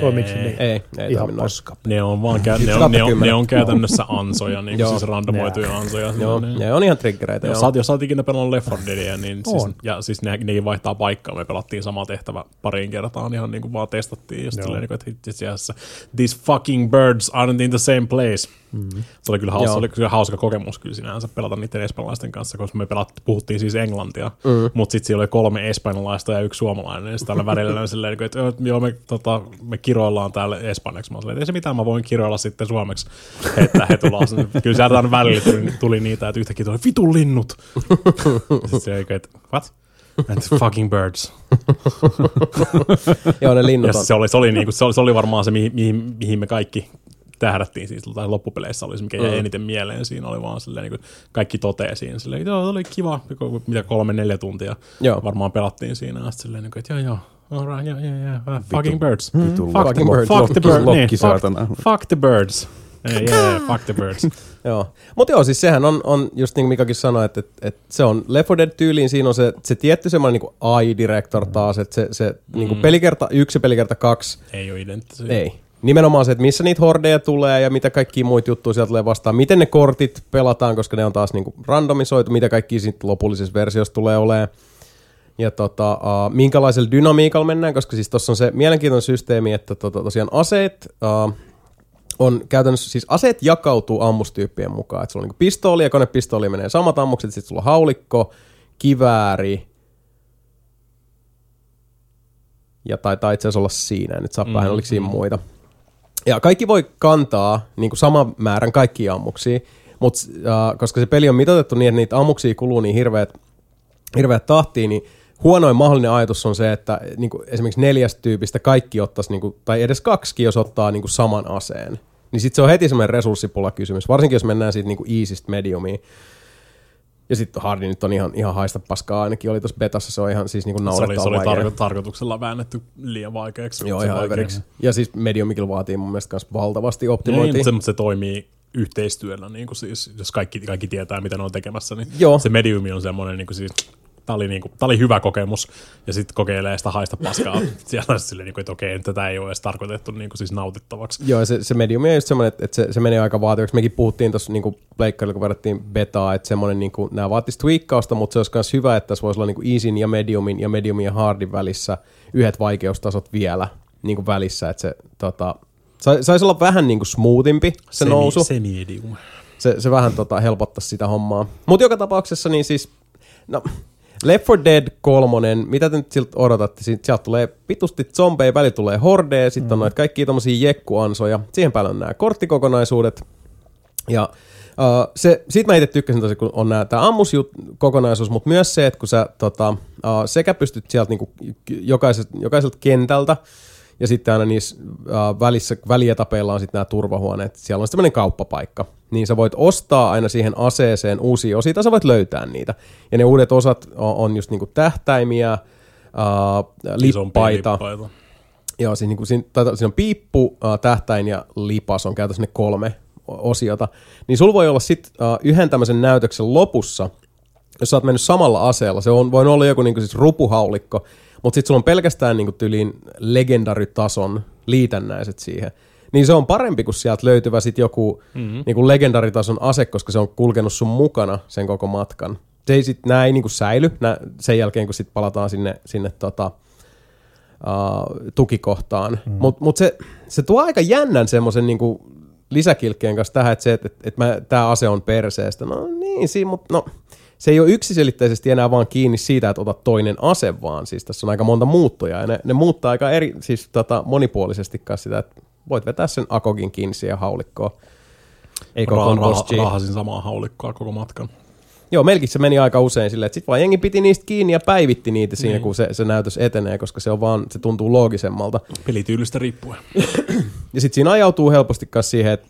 Toimiiko se niin?
Ei, ei
Ihan paska.
Ne on vaan kä- ne, on, ne, on, ne on käytännössä ansoja, niin siis randomoituja ansoja.
Joo,
Niin.
ne on ihan triggereitä.
Jos oot- jos ikinä pelannut Left 4 Deadia, niin siis,
On.
ja siis ne, nekin vaihtaa paikkaa. Me pelattiin sama tehtävä pariin kertaan, ihan niin kuin vaan testattiin. Just silleen, niin kuin, että itse asiassa these fucking birds aren't in the same place. Mm-hmm. Se oli kyllä hauska,
Joo.
oli kyllä hauska kokemus kyllä sinänsä pelata niiden espanjalaisten kanssa, koska me pelat, puhuttiin siis englantia, mm. mutta sitten siellä oli kolme espanjalaista ja yksi suomalainen, ja sitten aina välillä oli silleen, että "Ö, joo, me, tota, me kiroillaan täällä espanjaksi. Mä olin ei se mitään, mä voin kiroilla sitten suomeksi, että he tullaan. Kyllä sieltä aina välillä tuli, tuli niitä, että yhtäkkiä tuli vitun linnut. Sitten se, että what? And fucking birds.
Joo, ne linnut
Ja
on.
se oli, se, oli, niinku, se, oli, se oli varmaan se, mihin, mihin, mihin me kaikki tähdättiin siis, tai loppupeleissä oli se, mikä jäi
Mm.
eniten mieleen siinä, oli vaan silleen, niin kaikki totee siinä, silleen, joo, oli kiva, mitä kolme, neljä tuntia
Joo.
varmaan pelattiin siinä, ja sitten silleen, niin kuin, että joo, joo, alright, yeah, yeah, uh, fucking birds.
Vitu
Fuck,
Fucking
the,
birds.
fuck the
Lokki-
birds, niin,
lokki,
fuck,
saatana.
fuck the birds. Yeah, yeah, fuck the birds.
Joo. Mutta joo, siis sehän on, on just niin kuin Mikakin sanoi, että, että, että se on Left 4 Dead tyyliin, siinä on se, se tietty semmoinen niin AI-director taas, että se, se mm. niin kuin pelikerta yksi ja pelikerta kaksi,
Ei ole identtisiä.
ei. Nimenomaan se, että missä niitä hordeja tulee ja mitä kaikki muita juttuja sieltä tulee vastaan. Miten ne kortit pelataan, koska ne on taas niinku randomisoitu, mitä kaikki siitä lopullisessa versiossa tulee olemaan. Ja tota, uh, minkälaisella dynamiikalla mennään, koska siis tuossa on se mielenkiintoinen systeemi, että tota, tosiaan aseet uh, on käytännössä, siis aseet jakautuu ammustyyppien mukaan. Että sulla on niinku pistooli ja konepistooli menee samat ammukset, sitten sulla on haulikko, kivääri, ja taitaa itse asiassa olla siinä, nyt saa päähän, mm, oliko siinä muita. Ja kaikki voi kantaa niin kuin saman määrän kaikkia ammuksia, mutta äh, koska se peli on mitoitettu niin, että niitä ammuksia kuluu niin hirveät, hirveät tahtiin, niin huonoin mahdollinen ajatus on se, että niin kuin esimerkiksi neljästä tyypistä kaikki ottaisi, niin kuin, tai edes kaksi, jos ottaa niin kuin saman aseen. Niin sitten se on heti semmoinen resurssipula kysymys, varsinkin jos mennään siitä niin kuin easystä mediumiin. Ja sitten Hardi nyt on ihan, ihan haista paskaa, ainakin oli tuossa betassa, se on ihan siis niinku
Se oli,
naurettava
se oli tarko- tarkoituksella väännetty liian vaikeaksi.
Joo, ihan
vaikeaksi.
överiksi. Ja siis mediumikilla vaatii mun mielestä myös valtavasti
Niin,
optimointia.
mutta se, mutta se toimii yhteistyöllä, niin kuin siis, jos kaikki, kaikki tietää, mitä ne on tekemässä, niin
Joo.
se mediumi on semmoinen, niin kuin siis, tämä oli, niin kuin, tää oli hyvä kokemus, ja sitten kokeilee sitä haista paskaa siellä silleen, niin kuin, että okei, tätä ei ole edes tarkoitettu niin kuin, siis nautittavaksi.
Joo, se, se medium on just semmoinen, että, se, se menee aika vaativaksi. Mekin puhuttiin tuossa niin pleikkarilla, kun verrattiin betaa, että semmoinen, niin kuin, nämä vaatisi tweakkausta, mutta se olisi myös hyvä, että tässä voisi olla niin kuin easyn ja mediumin ja mediumin ja hardin välissä yhdet vaikeustasot vielä niin kuin välissä, että se tota, sai- saisi olla vähän niin kuin smoothimpi se
Semi-
nousu.
Semi-medium.
se, se vähän tota, helpottaisi sitä hommaa. Mutta joka tapauksessa niin siis, no, Left 4 Dead 3, mitä te nyt siltä odotatte? Sieltä tulee pitusti zombeja, väli tulee hordeja, sitten on noita kaikkia tommosia jekkuansoja. Siihen päälle on nämä korttikokonaisuudet. Ja Uh, se, siitä mä itse tykkäsin tosi, kun on tämä ammusjut-kokonaisuus, mutta myös se, että kun sä tota, uh, sekä pystyt sieltä niinku, jokaiselta, jokaiselta kentältä, ja sitten aina niissä uh, välissä, välietapeilla on sitten nämä turvahuoneet. Siellä on tämmöinen kauppapaikka. Niin sä voit ostaa aina siihen aseeseen uusia osia, tai sä voit löytää niitä. Ja ne uudet osat on, on just niinku tähtäimiä,
Isompia
lippaita.
lippaita.
Joo, siis niinku, siinä, tai, siinä on piippu, äh, tähtäin ja lipas on käytössä ne kolme osiota. Niin sulla voi olla sitten äh, yhden tämmöisen näytöksen lopussa, jos sä oot mennyt samalla aseella, se on, voi olla joku niinku siis rupuhaulikko, mutta sitten sulla on pelkästään niinku tyliin legendaritason liitännäiset siihen. Niin se on parempi, kun sieltä löytyvä sitten joku mm-hmm. niinku legendaritason ase, koska se on kulkenut sun mukana sen koko matkan. Se ei sit, nää ei niinku säily nää, sen jälkeen, kun sit palataan sinne, sinne tota, uh, tukikohtaan. Mm. Mutta mut se, se tuo aika jännän semmoisen niinku lisäkilkkeen kanssa tähän, että se, että et, et tämä ase on perseestä. No niin, siinä, mutta no, se ei ole yksiselitteisesti enää vaan kiinni siitä, että otat toinen ase, vaan siis tässä on aika monta muuttoja, ja ne, ne muuttaa aika eri, siis tota, monipuolisesti kanssa sitä, että voit vetää sen akogin kiinni siihen haulikkoon. Ei koko
Ra- rahasin samaa haulikkoa koko matkan.
Joo, melkein se meni aika usein silleen, että sit vaan jengi piti niistä kiinni ja päivitti niitä siinä, niin. kun se, se näytös etenee, koska se on vaan, se tuntuu loogisemmalta.
Pelityylistä riippuen.
Ja sitten siinä ajautuu helposti myös siihen, että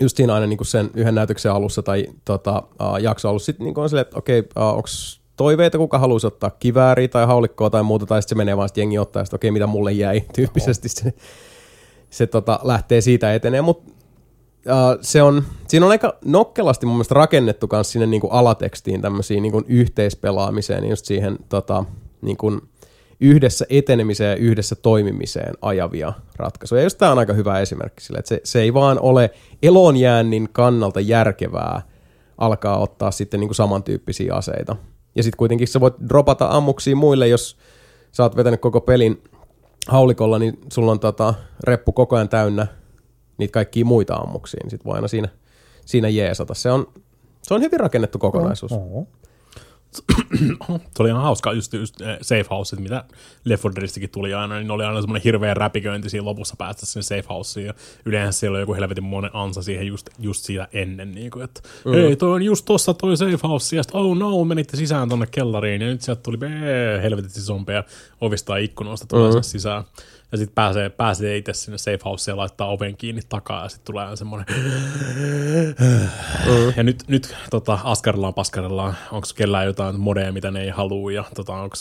just siinä aina niin sen yhden näytöksen alussa tai tota, uh, jakso alussa sitten niin on silleen, että okei, uh, onko toiveita, kuka haluaisi ottaa kivääriä tai haulikkoa tai muuta, tai sitten se menee vaan sitten jengi ottaa, että okei, mitä mulle jäi tyyppisesti. Se, se tota, lähtee siitä etenee, mutta uh, se on, siinä on aika nokkelasti mun mielestä rakennettu myös sinne niin kuin alatekstiin tämmöisiin niin kuin yhteispelaamiseen, just siihen tota, niin kuin yhdessä etenemiseen ja yhdessä toimimiseen ajavia ratkaisuja. Ja just tämä on aika hyvä esimerkki sille, että se, se ei vaan ole elonjäännin kannalta järkevää alkaa ottaa sitten niin kuin samantyyppisiä aseita. Ja sitten kuitenkin sä voit dropata ammuksia muille, jos sä oot vetänyt koko pelin haulikolla, niin sulla on tota, reppu koko ajan täynnä niitä kaikkia muita ammuksia, niin sit voi aina siinä, siinä jeesata. Se on, se on hyvin rakennettu kokonaisuus.
Oho.
Se oli ihan hauska, just, just eh, safe house, mitä Left 4 Deadistäkin tuli aina, niin oli aina semmoinen hirveä räpiköinti siinä lopussa päästä sinne safe houseen, ja yleensä siellä oli joku helvetin monen ansa siihen just, just siitä ennen, niin kuin, että mm. hei, toi on just tossa toi safe house, ja sitten oh no, menitte sisään tonne kellariin, ja nyt sieltä tuli helvetin isompeja ovista ja ikkunoista tulee mm. sisään. Ja sitten pääsee, pääsee itse sinne safe houseen ja laittaa oven kiinni takaa ja sitten tulee aina semmoinen... Ja nyt, nyt tota, askarellaan, paskarellaan, onko kellään jotain modeja, mitä ne ei halua ja tota, onko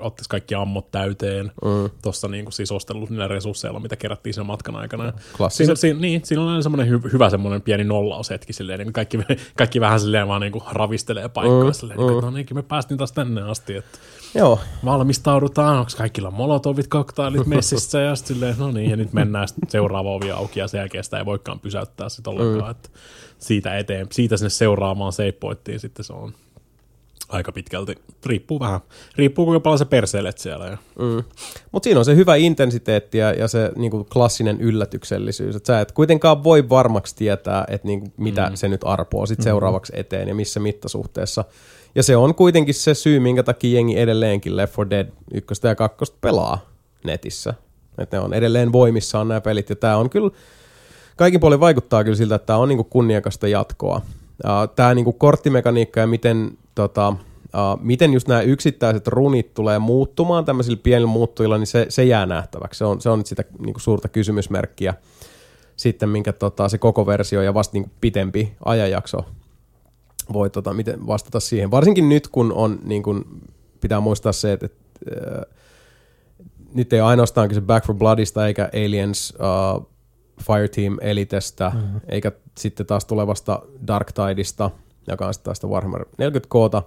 ottais kaikki ammot täyteen mm. tuossa niin siis ostellut niillä resursseilla, mitä kerättiin sen matkan aikana. Siinä, siinä, niin, siinä on aina semmoinen hy, hyvä semmoinen pieni nollaushetki silleen, niin kaikki, kaikki vähän silleen vaan niin kuin ravistelee paikkaa mm, silleen, mm. niin, että no niin, me päästiin taas tänne asti, että
Joo,
valmistaudutaan, onko kaikilla molotovit, koktailit messissä ja sitten no niin, ja nyt mennään sit seuraava ovi auki ja sen jälkeen sitä ei voikaan pysäyttää sitten ollenkaan, mm. että siitä eteen, siitä sinne seuraamaan seippoittiin sitten se on aika pitkälti, riippuu vähän, riippuu kuinka paljon sä perseilet siellä. Ja.
Mm. Mutta siinä on se hyvä intensiteetti ja, ja se niinku klassinen yllätyksellisyys. Että sä et kuitenkaan voi varmaksi tietää, että niinku, mitä mm. se nyt arpoo sit seuraavaksi eteen ja missä mittasuhteessa. Ja se on kuitenkin se syy, minkä takia jengi edelleenkin Left 4 Dead 1 ja 2 pelaa netissä. Että ne on edelleen voimissaan nämä pelit. Ja tämä on kyllä, kaikin puolin vaikuttaa kyllä siltä, että tämä on niinku kunniakasta jatkoa. Tämä niinku korttimekaniikka ja miten, tota, miten just nämä yksittäiset runit tulee muuttumaan tämmöisillä pienillä muuttujilla, niin se, se jää nähtäväksi. Se on, se on nyt sitä niinku suurta kysymysmerkkiä sitten, minkä tota, se koko versio ja vasta niinku pitempi ajanjakso voi tota, miten vastata siihen. Varsinkin nyt, kun on, niin kun, pitää muistaa se, että, että äh, nyt ei ainoastaan kyse Back for Bloodista eikä Aliens uh, Fireteam Elitestä, mm-hmm. eikä sitten taas tulevasta Dark Tideista, joka on sitten taas sitä Warhammer 40K,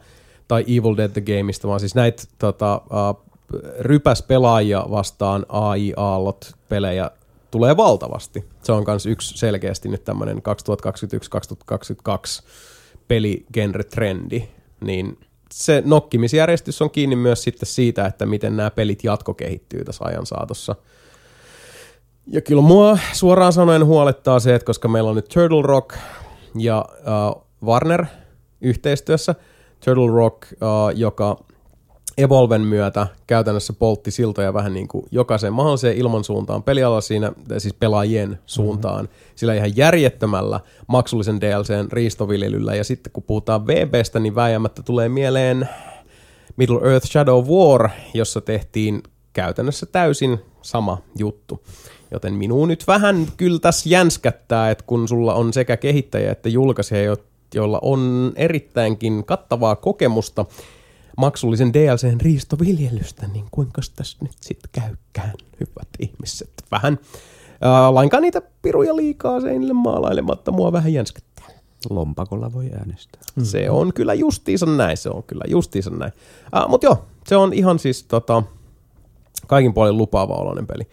tai Evil Dead the Gameista, vaan siis näitä tota, uh, rypäs pelaajia vastaan AI-aallot pelejä tulee valtavasti. Se on myös yksi selkeästi nyt tämmöinen 2021-2022 peligenre-trendi, niin se nokkimisjärjestys on kiinni myös sitten siitä, että miten nämä pelit jatkokehittyy tässä ajan saatossa. Ja kyllä mua suoraan sanoen huolettaa se, että koska meillä on nyt Turtle Rock ja uh, Warner yhteistyössä, Turtle Rock, uh, joka Evolven myötä käytännössä poltti siltoja vähän niin kuin jokaiseen mahdolliseen ilmansuuntaan peliala siinä, siis pelaajien suuntaan, mm-hmm. sillä ihan järjettömällä maksullisen DLCn riistoviljelyllä. Ja sitten kun puhutaan VBstä, niin vääjäämättä tulee mieleen Middle Earth Shadow War, jossa tehtiin käytännössä täysin sama juttu. Joten minun nyt vähän kyllä tässä jänskättää, että kun sulla on sekä kehittäjä että julkaisija, jo- joilla on erittäinkin kattavaa kokemusta maksullisen DLCn riistoviljelystä, niin kuinka tässä nyt sitten käykään, hyvät ihmiset. Vähän äh, lainkaan niitä piruja liikaa seinille maalailematta, mua vähän jänskättää.
Lompakolla voi äänestää.
Se on kyllä justiinsa näin, se on kyllä justiinsa näin. Uh, Mutta joo, se on ihan siis tota, kaikin puolin lupaava oloinen peli.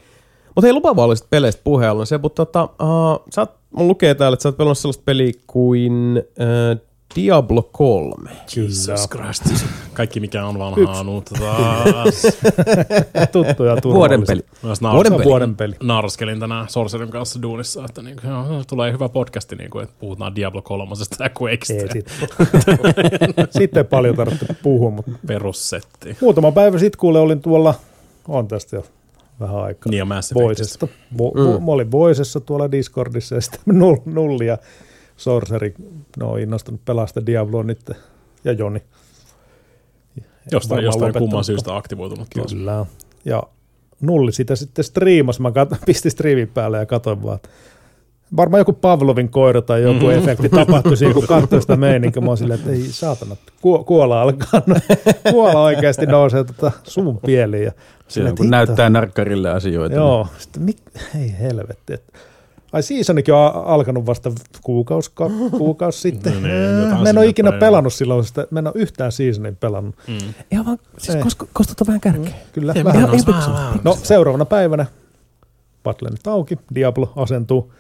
Mutta hei, lupaava oloisista peleistä puheen ollen se, mutta tota, uh, sä oot, mun lukee täällä, että sä oot pelannut sellaista peliä kuin uh, Diablo 3.
Jesus Christ. Kaikki mikä on vanhaa nuutta taas.
Tuttu ja.
Vuoden peli.
Myös
Vuoden peli.
vuoden peli.
naaraskelin tänään Sorcerin kanssa duunissa, että niin, joo, tulee hyvä podcasti, niin kuin, että puhutaan Diablo 3 ja Quakeista.
Ei sit. Sitten paljon tarvitse puhua, mutta
Perussetti.
muutama päivä sitten kuule olin tuolla, on tästä jo vähän aikaa.
Niin ja Mass.
Voisesta. Vo, mm. Mä olin Voisessa tuolla Discordissa ja sitten Null- Nulli ja Sorcery, ne on innostunut pelaa sitä Diabloa nyt ja Joni.
Jostain, jostain kumman syystä aktivoitunut taas.
Kyllä. Ja Nulli sitä sitten striimas. Mä kat- pistin striimin päälle ja katsoin vaan, että varmaan joku Pavlovin koira tai joku mm. efekti tapahtui siinä, kun katsoi sitä meininkiä. Mä oon silleen, että ei saatana, ku- kuola alkaa. kuola oikeasti nousee tota suun pieliin. Ja silleen,
kun näyttää narkkarille asioita.
Joo, sitten mik, ei helvetti. Että, ai seasonikin on a- alkanut vasta kuukausi, ka, kuukausi sitten.
No niin,
mä en ole ikinä
päin.
pelannut silloin sitä, mä en ole yhtään seasonin pelannut.
Mm.
Ihan vaan, siis
Ei.
koska, kostuttaa vähän kärkeä.
Kyllä,
Ei,
vähän.
ihan-
ihan
vähän-
pikkusen.
vähän-
No seuraavana päivänä Battle.net auki, Diablo asentuu,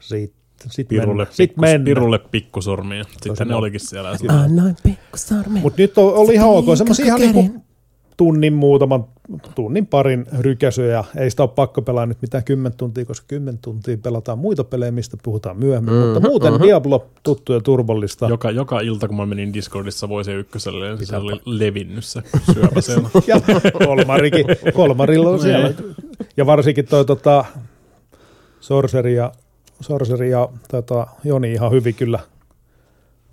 sitten sit
Pirulle,
mennään. Sit
pikkus,
mennään.
pirulle pikkusormia. Sitten ne
mä-
olikin siellä.
Annoin pikkusarmen.
Mutta nyt on, oli ihan ok, semmoisia ihan niinku tunnin muutaman, tunnin parin rykäsyjä. Ei sitä ole pakko pelaa nyt mitään 10 tuntia, koska 10 tuntia pelataan muita pelejä, mistä puhutaan myöhemmin. Mm-hmm, mutta muuten mm-hmm. Diablo tuttu ja turvallista.
Joka, joka ilta, kun mä menin Discordissa Voise ykköselle, niin se oli levinnyt se syöpä siellä.
ja Kolmarikin, Kolmarilla on siellä. Ja varsinkin toi tota, Sorcery ja, Sorcery ja tota, Joni ihan hyvin kyllä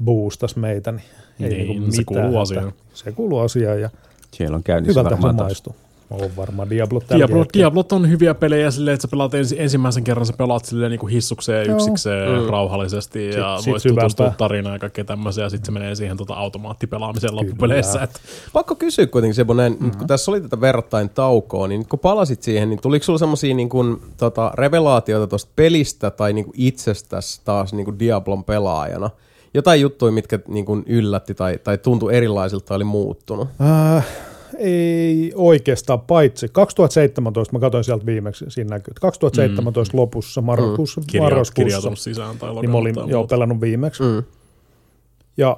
boostas meitä. Niin ei
Niin,
niinku
se
mitään
kuuluu
hätää.
asiaan.
Se kuuluu asiaan ja
Siellä on käynnissä
hyvältä
varmaan taas.
maistuu. On varmaan Diablo tällä
Diablo,
hetkellä.
Diablot on hyviä pelejä silleen, että sä pelaat ensi, ensimmäisen kerran, sä pelaat silleen niin kuin hissukseen
Joo.
yksikseen mm. rauhallisesti ja
Sit- sit
voit tutustua
syvämpää.
tarinaan ja kaikkea tämmöisiä, ja sitten se menee siihen tota automaattipelaamiseen loppupeleissä. Et,
Pakko kysyä kuitenkin Sebo näin, mm-hmm. kun tässä oli tätä verrattain taukoa, niin kun palasit siihen, niin tuliko sulla semmoisia niin kuin, tota, revelaatioita tuosta pelistä tai niin kuin itsestäsi taas niin kuin Diablon pelaajana? Jotain juttuja, mitkä niin kuin yllätti tai, tai tuntui erilaisilta tai oli muuttunut?
Äh, ei oikeastaan, paitsi 2017, mä katsoin sieltä viimeksi, siinä näkyy, että 2017 mm. lopussa, marraskuussa,
kirja,
marraskuussa
kirjautunut sisään tai
niin mä olin
tai
joo,
muuta.
pelannut viimeksi.
Mm.
Ja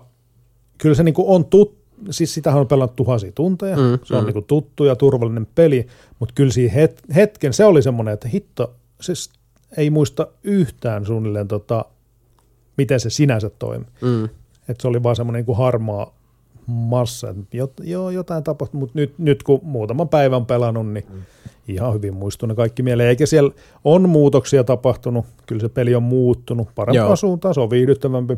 kyllä se niinku on tut, siis sitähän on pelannut tuhansia tunteja,
Mm,
mm, se on
mm.
niinku tuttu ja turvallinen peli, mutta kyllä siinä het, hetken se oli semmoinen, että hitto, siis ei muista yhtään suunnilleen tota, miten se sinänsä toimi.
Mm.
Että se oli vaan semmoinen niin harmaa massa, että jot, joo, jotain tapahtui, mutta nyt, nyt kun muutaman päivän pelannut, niin mm. ihan hyvin muistuu ne kaikki mieleen. Eikä siellä on muutoksia tapahtunut, kyllä se peli on muuttunut parempaan
Joo.
suuntaan, se on viihdyttävämpi.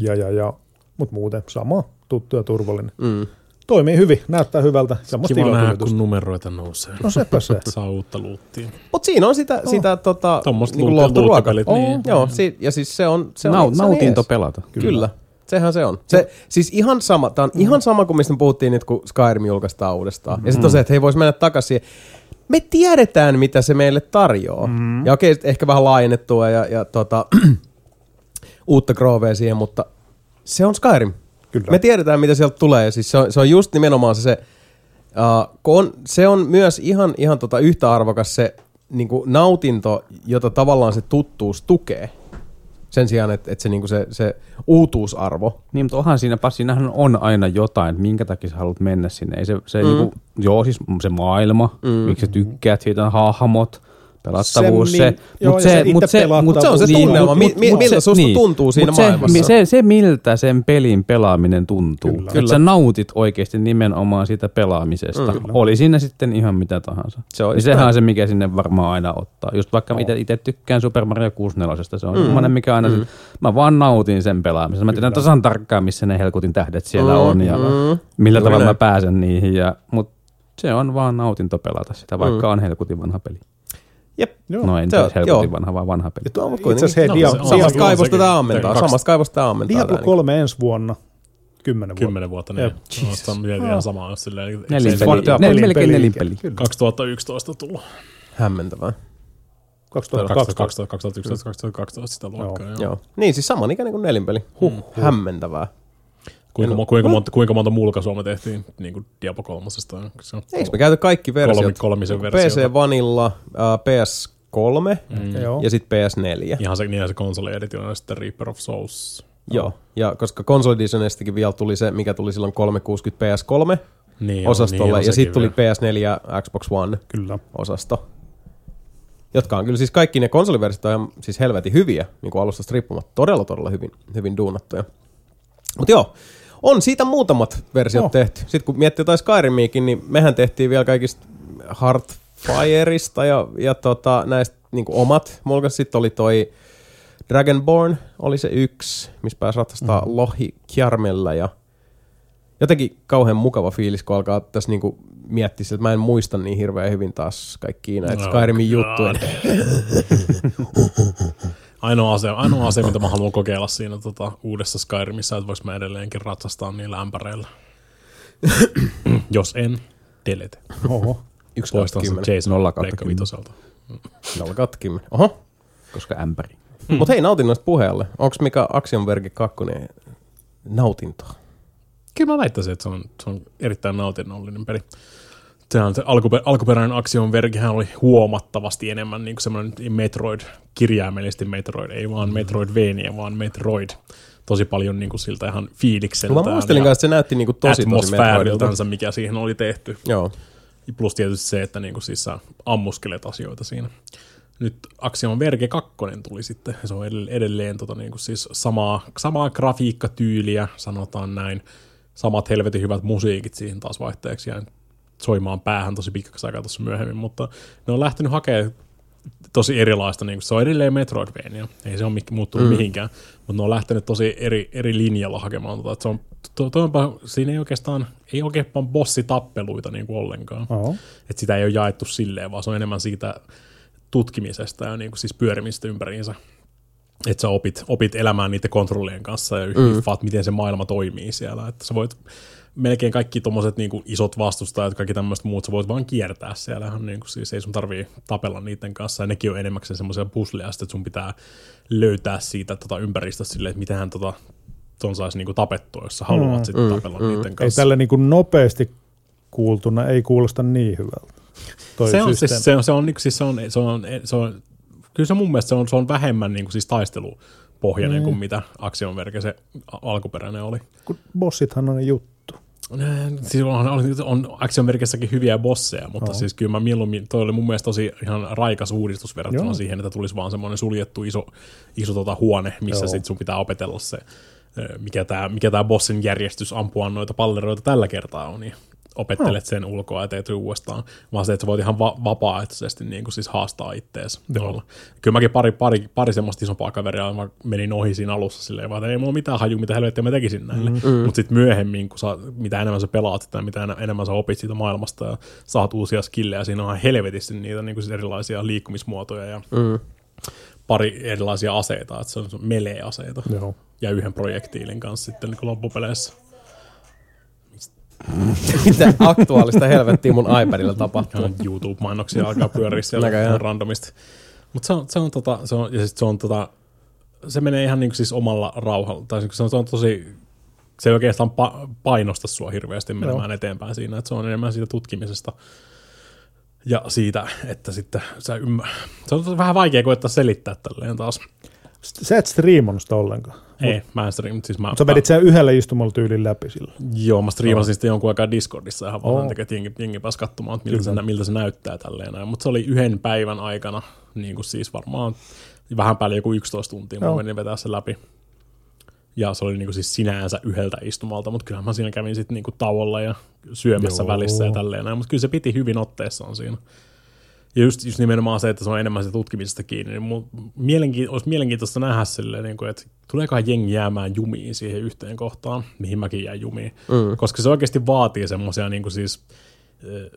Ja, ja, ja. Mutta muuten sama, tuttu ja turvallinen.
Mm.
Toimii hyvin, näyttää hyvältä. Semmoista
Kiva nähdä, kun numeroita nousee.
No sepä se.
Saa uutta luuttia.
Mutta siinä on sitä, oh. sitä tota,
Tommosta
niinku
luut-
lohturuokaa.
luuttipelit,
Oh,
niin.
Joo, si- ja siis se on, se on,
Nau,
se on
nautinto
jees.
pelata.
Kyllä. Kyllä. Sehän se on. Se, siis ihan sama, tää on mm. ihan sama kuin mistä me puhuttiin nyt, kun Skyrim julkaistaan uudestaan. Mm. Ja sitten on se, että hei, vois mennä takaisin. Me tiedetään, mitä se meille tarjoaa. Mm. Ja okei, ehkä vähän laajennettua ja, ja tota, uutta groovea siihen, mutta se on Skyrim.
Kyllä.
Me tiedetään, mitä sieltä tulee. Siis se, on, se on just nimenomaan se, se uh, on, se on myös ihan, ihan tota yhtä arvokas se niin nautinto, jota tavallaan se tuttuus tukee. Sen sijaan, että, että se, niin se, se uutuusarvo.
Niin, mutta onhan siinä, siinähän on aina jotain, että minkä takia sä haluat mennä sinne. Ei se, se mm. niinku, joo, siis se maailma, mm. miksi sä tykkäät siitä, hahmot, Pelattavuus
Se
se,
mi- joo,
mut
ja se
mut se, mut
se on se
niin,
tunnelma, mi- mi- miltä susta tuntuu siinä
mut se,
maailmassa.
Se, se, miltä sen pelin pelaaminen tuntuu.
Kyllä.
Että
Kyllä.
sä nautit oikeasti nimenomaan siitä pelaamisesta.
Mm.
Oli siinä sitten ihan mitä tahansa.
Se on
niin sehän on se, mikä sinne varmaan aina ottaa. Just vaikka itse itse tykkään Super Mario 64, se on mm. semmoinen, mikä aina, mm. mä vaan nautin sen pelaamisesta. Mä tiedän tasan tarkkaan, missä ne helkutin tähdet siellä
Mm,
on ja
mm.
millä tavalla mä pääsen niihin. Ja, mut se on vaan nautinto pelata sitä, vaikka on helkutin vanha peli.
Jep.
Joo.
No en
Se on-
edes helkutin
joo.
vanha, vaan vanha peli.
Ja tuo on
Itse asiassa hei,
No,
Dia-
se on-
samasta kaivosta tämä ammentaa. Samasta kaivosta tämä ammentaa.
Diablo
tää,
3 ensi vuonna. Kymmenen vuotta.
Kymmenen vuotta, niin
Jep.
no, mietin ihan samaa, jos silleen, eikö se
Nelin
se
peli,
Diablo
nel,
nelin
melkein
peli.
nelin peli.
Kyllä.
2011 tullut.
niin Hämmentävää.
2012.
2012, 2011, 2012 sitä luokkaa. Joo.
Joo. Niin, siis samanikäinen kuin nelinpeli. Huh, hämmentävää.
Kuinka, mo- kuinka, monta, kuinka monta mulkaisua me tehtiin niin kuin Diablo 3? Se on
Eikö me käyty kaikki versiot?
kolmi, kolmisen versiota.
PC Vanilla, äh, PS3
Mm.
Ja sitten PS4.
Ihan se, niin se konsoli-editio ja sitten Reaper of Souls.
Joo, ja koska Console Editionistakin vielä tuli se, mikä tuli silloin 360 PS3
Niin,
osastolle,
niin
ja sitten tuli
vielä.
PS4 ja Xbox One
Kyllä.
osasto. Jotka on kyllä siis kaikki ne konsoliversiot on siis helvetin hyviä, niin kuin alustasta riippumatta. Todella, todella hyvin, hyvin duunattuja. Mutta joo, on siitä muutamat versiot
Oh.
oh. tehty. Sitten kun miettii jotain Skyrimiäkin, niin mehän tehtiin vielä kaikista Heartfireista ja, ja tota, näistä niin omat. Mulla sitten oli toi Dragonborn, oli se yksi, missä pääsi ratsastaa mm. lohi Kjarmella ja jotenkin kauhean mukava fiilis, kun alkaa tässä niinku miettiä, sitä, että mä en muista niin hirveän hyvin taas kaikkia näitä
Oh
Skyrimin juttuja.
Ainoa asia, ainoa asia, mitä mä haluan kokeilla siinä tota, uudessa Skyrimissä, että vois mä edelleenkin ratsastaa niillä ämpäreillä. Jos en, delete.
Oho.
Yksi
Poistan sen Jason Pleikka vitoselta.
Nolla kautta kymmenen. Oho.
Koska ämpäri.
Hmm. Mutta hei, nautinnoista puheelle. Onko mikä Axiom Verge 2 nautintoa?
Kyllä mä väittäisin, että se on, se on erittäin nautinnollinen peli. Sehän se alkuper, alkuperäinen Axiom Vergehän oli huomattavasti enemmän niin kuin semmoinen Metroid, kirjaimellisesti Metroid, ei vaan Metroidvania, vaan Metroid. Tosi paljon niin kuin siltä ihan fiilikseltään.
No mä muistelin kanssa, että se näytti niinku tosi tosi Metroidilta.
mikä siihen oli tehty.
Joo.
Plus tietysti se, että niinku siis sä ammuskelet asioita siinä. Nyt Axiom Verge 2 tuli sitten, se on edelleen, edelleen tota niinku siis samaa, samaa grafiikkatyyliä, sanotaan näin. Samat helvetin hyvät musiikit siihen taas vaihteeksi, ja soimaan päähän tosi pitkäksi aikaa tuossa myöhemmin, mutta ne on lähtenyt hakemaan tosi erilaista, niin se on edelleen Metroidvania, ei se ole muuttunut mm. mihinkään, mutta ne on lähtenyt tosi eri, eri linjalla hakemaan tota, että se on, to, to, onpa, siinä ei oikeastaan, ei oikeastaan bossitappeluita niin kuin ollenkaan,
Oho.
että sitä ei ole jaettu silleen, vaan se on enemmän siitä tutkimisesta ja niin kuin siis pyörimistä ympäriinsä. Että sä opit, opit elämään niiden kontrollien kanssa ja mm. miten se maailma toimii siellä. Että sä voit melkein kaikki tommoset niinku isot vastustajat, kaikki tämmöiset muut, sä voit vaan kiertää siellä. Niinku, siis ei sun tarvii tapella niiden kanssa. Ja nekin on enimmäkseen semmoisia pusleja, että sun pitää löytää siitä tota ympäristöstä silleen, että mitenhän tota, ton saisi niinku tapettua, jos sä haluat mm, sitten tapella mm, niiden
Ei
kanssa.
tälle niin kuin nopeasti kuultuna ei kuulosta niin hyvältä. Toi
se on, siis, se on, se on, niinku, siis se on, se on, se on, kyllä se mun mielestä se on, se on vähemmän niinku, siis taistelupohjainen mm. kuin mitä Axiom Verge se alkuperäinen oli.
Kun bossithan on juttu.
Siis on, on, on Axiom Vergessäkin hyviä bosseja, mutta siis kyllä mä mieluummin, toi oli mun mielestä tosi ihan raikas uudistus verrattuna
Joo.
siihen, että tulisi vaan semmoinen suljettu iso, iso tota huone, missä
Joo.
sit sun pitää opetella se, mikä tämä mikä tää bossin järjestys ampua noita palleroita tällä kertaa on, niin opettelet sen ulkoa ja teet uudestaan, vaan se, että sä voit ihan va- vapaaehtoisesti niin kuin siis haastaa ittees. Kyllä mäkin pari, pari, pari semmoista isompaa kaveria mä menin ohi siinä alussa silleen, vaan että ei mulla ole mitään haju, mitä helvettiä mä tekisin näille. Mm. Mutta sitten myöhemmin, kun sä, mitä enemmän sä pelaat sitä, mitä enemmän sä opit siitä maailmasta ja saat uusia skillejä, siinä on ihan helvetisti niitä niin kuin siis erilaisia liikkumismuotoja ja
Mm.
pari erilaisia aseita, että se on melee-aseita
Joo.
ja yhden projektiilin kanssa sitten niin loppupeleissä.
Mitä aktuaalista helvettiä mun iPadilla tapahtuu?
Ihan YouTube-mainoksia alkaa pyöriä siellä
Näköjään.
ihan randomisti. Mutta se on, se on, tota, se on, ja sit se on tota, se menee ihan niinku siis omalla rauhalla, tai se on, se on tosi, se ei oikeastaan pa- painosta sua hirveästi menemään
Joo.
eteenpäin siinä, että se on enemmän siitä tutkimisesta ja siitä, että sitten sä ymmär... Se on vähän vaikea koettaa selittää tälleen taas.
Sä et striimannut sitä ollenkaan.
Ei, mä en stream, siis mä,
Sä vedit sen yhdellä istumalla tyylin läpi sillä.
Joo, mä striimasin sitten jonkun aikaa Discordissa ihan vaan että jengi, jengi pääsi katsomaan, että miltä se, miltä se näyttää tälleen. Mutta se oli yhden päivän aikana, niin kuin siis varmaan vähän päälle joku 11 tuntia, mä
Joo.
menin vetää sen läpi. Ja se oli niin kuin siis sinänsä yhdeltä istumalta, mutta kyllähän mä siinä kävin sitten niin tauolla ja syömässä
Joo.
välissä ja tälleen. Mutta kyllä se piti hyvin otteessaan siinä. Ja just, just nimenomaan se, että se on enemmän se tutkimisesta kiinni, niin mun mielenki- olisi mielenkiintoista nähdä silleen, niin kuin, että tuleekohan jengi jäämään jumiin siihen yhteen kohtaan, mihin mäkin jäin jumiin. Mm. Koska se oikeasti vaatii semmoisia niin kuin siis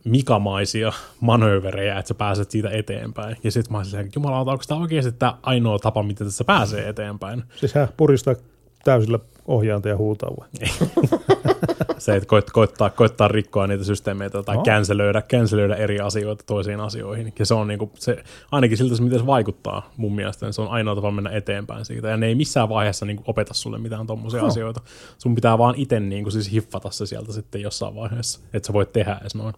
mikamaisia manööverejä, että sä pääset siitä eteenpäin. Ja sitten mä olin silleen, että jumalauta, onko tämä oikeasti tämä ainoa tapa, miten tässä pääsee eteenpäin?
Siis hän puristaa täysillä ohjaanta ja huutaa vai?
Se, että koit, koittaa, koittaa rikkoa niitä systeemeitä tai
No.
cancelöidä, cancelöidä eri asioita toisiin asioihin. Ja se on niinku, se, ainakin siltä, miten se vaikuttaa mun mielestä, niin se on ainoa tapa mennä eteenpäin siitä. Ja ne ei missään vaiheessa niinku opeta sulle mitään tommosia
No.
asioita. Sun pitää vaan itse niinku siis hiffata se sieltä sitten jossain vaiheessa, että sä voit tehdä edes noin.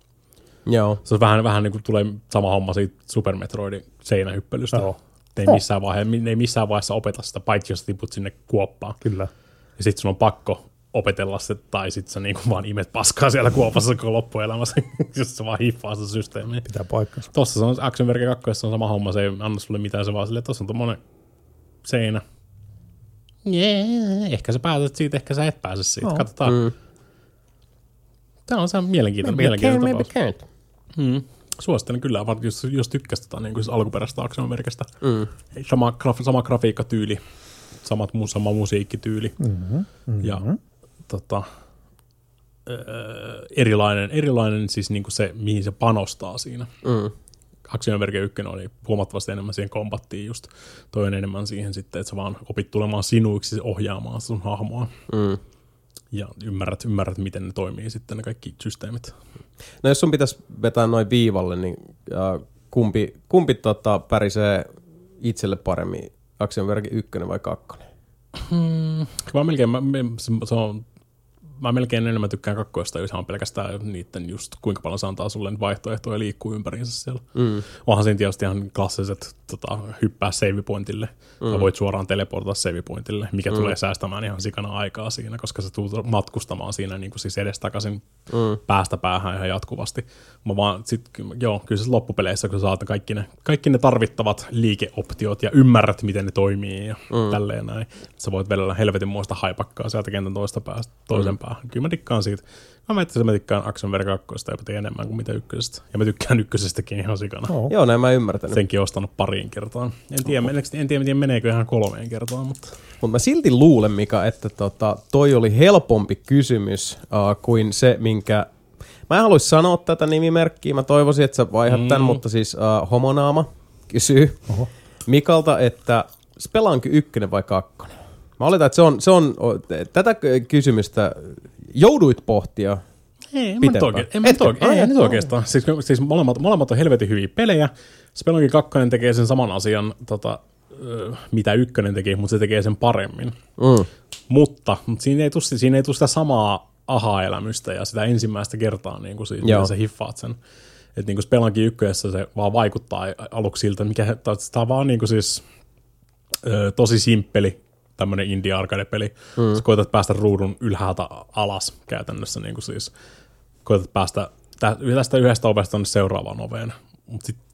Joo.
Se on vähän, vähän niin kuin tulee sama homma siitä Super Metroidin seinähyppelystä.
Joo.
Ne ei, missään vaiheessa, ne ei missään vaiheessa opeta sitä, paitsi jos tiput sinne kuoppaan.
Kyllä.
Ja sit sun on pakko opetella se, tai sit sä niinku vaan imet paskaa siellä kuopassa koko loppuelämässä, jos sä vaan hiffaa sitä systeemiä.
Pitää paikkansa.
Tossa se on Action Verge 2, se on sama homma, se ei anna sulle mitään, se vaan silleen, tossa on tommonen seinä. Yeah, ehkä sä pääset siitä, ehkä sä et pääse siitä,
Joo.
katsotaan. Mm. Tämä on se mielenkiintoinen, mielenkiintoinen tapaus.
can't.
Mm. Suosittelen kyllä, vaan jos, jos tykkäsit tota, niin siis alkuperäisestä Action Vergestä.
Mm.
Sama, graf, sama grafiikkatyyli, samat, sama musiikkityyli
Mm-hmm. Mm-hmm.
ja tota, erilainen, erilainen siis niinku se, mihin se panostaa siinä.
Mm.
Action Verge 1 oli huomattavasti enemmän siihen kombattiin just. Toi on enemmän siihen sitten, että sä vaan opit tulemaan sinuiksi ohjaamaan sun hahmoa.
Mm.
Ja ymmärrät, ymmärrät, miten ne toimii sitten ne kaikki systeemit.
No jos sun pitäisi vetää noin viivalle, niin äh, kumpi, kumpi tota, pärisee itselle paremmin, Action Verge 1 vai 2?
Mä melkein, mä, mä- se, se on, mä melkein enemmän tykkään kakkoista, on pelkästään niiden just kuinka paljon se antaa sulle vaihtoehtoja liikkuu ympäriinsä siellä.
Mm.
Onhan siinä tietysti ihan klassiset tota, hyppää save pointille, mm. tai voit suoraan teleportaa save pointille, mikä mm. tulee säästämään ihan sikana aikaa siinä, koska se tulet matkustamaan siinä niin kuin siis edestakaisin mm. päästä päähän ihan jatkuvasti. Mä vaan, sit, joo, kyllä se loppupeleissä, kun sä saat kaikki ne, kaikki ne tarvittavat liikeoptiot ja ymmärrät, miten ne toimii ja mm. tälleen näin, sä voit vedellä helvetin muista haipakkaa sieltä kentän toista päästä toisen mm. Päähän. Kyllä mä dikkaan siitä. Mä mietin, että mä tykkään Action Verge 2 jopa enemmän kuin mitä ykkösestä. Ja mä tykkään ykkösestäkin ihan sikana.
Oh.
Joo, näin mä ymmärtänyt.
Senkin ostanut pariin kertaan. En tiedä, en, en tiedä, miten meneekö ihan kolmeen kertaan, mutta
Mutta mä silti luulen, Mika, että tota, toi oli helpompi kysymys uh, kuin se, minkä... Mä en haluaisi sanoa tätä nimimerkkiä, mä toivoisin, että sä vaihdat mm. tämän, mutta siis uh, homonaama kysyy
Oho.
Mikalta, että spelaanko ykkönen vai kakkonen? Mä oletan, että se on, se on tätä kysymystä jouduit pohtia.
ei, en mä nyt oikein, en mä nyt
Etkö?
oikein, ei, nyt oikeastaan. Siis, siis molemmat, molemmat on helvetin hyviä pelejä. Spelunkin kakkonen tekee sen saman asian, tota, mitä ykkönen teki, mutta se tekee sen paremmin.
Mm.
Mutta, mutta siinä, ei tule, siinä ei tule sitä samaa aha-elämystä ja sitä ensimmäistä kertaa, niin kuin siitä, sä hiffaat sen. Että niin kuin Spelankin ykkössä se vaan vaikuttaa aluksi siltä, mikä tämä on vaan niin kuin siis tosi simppeli tämmöinen indie arcade-peli. Mm. Sä koetat päästä ruudun ylhäältä alas käytännössä, niin kuin siis koetat päästä tä- tästä yhdestä ovesta tonne seuraavaan oveen. Mutta sitten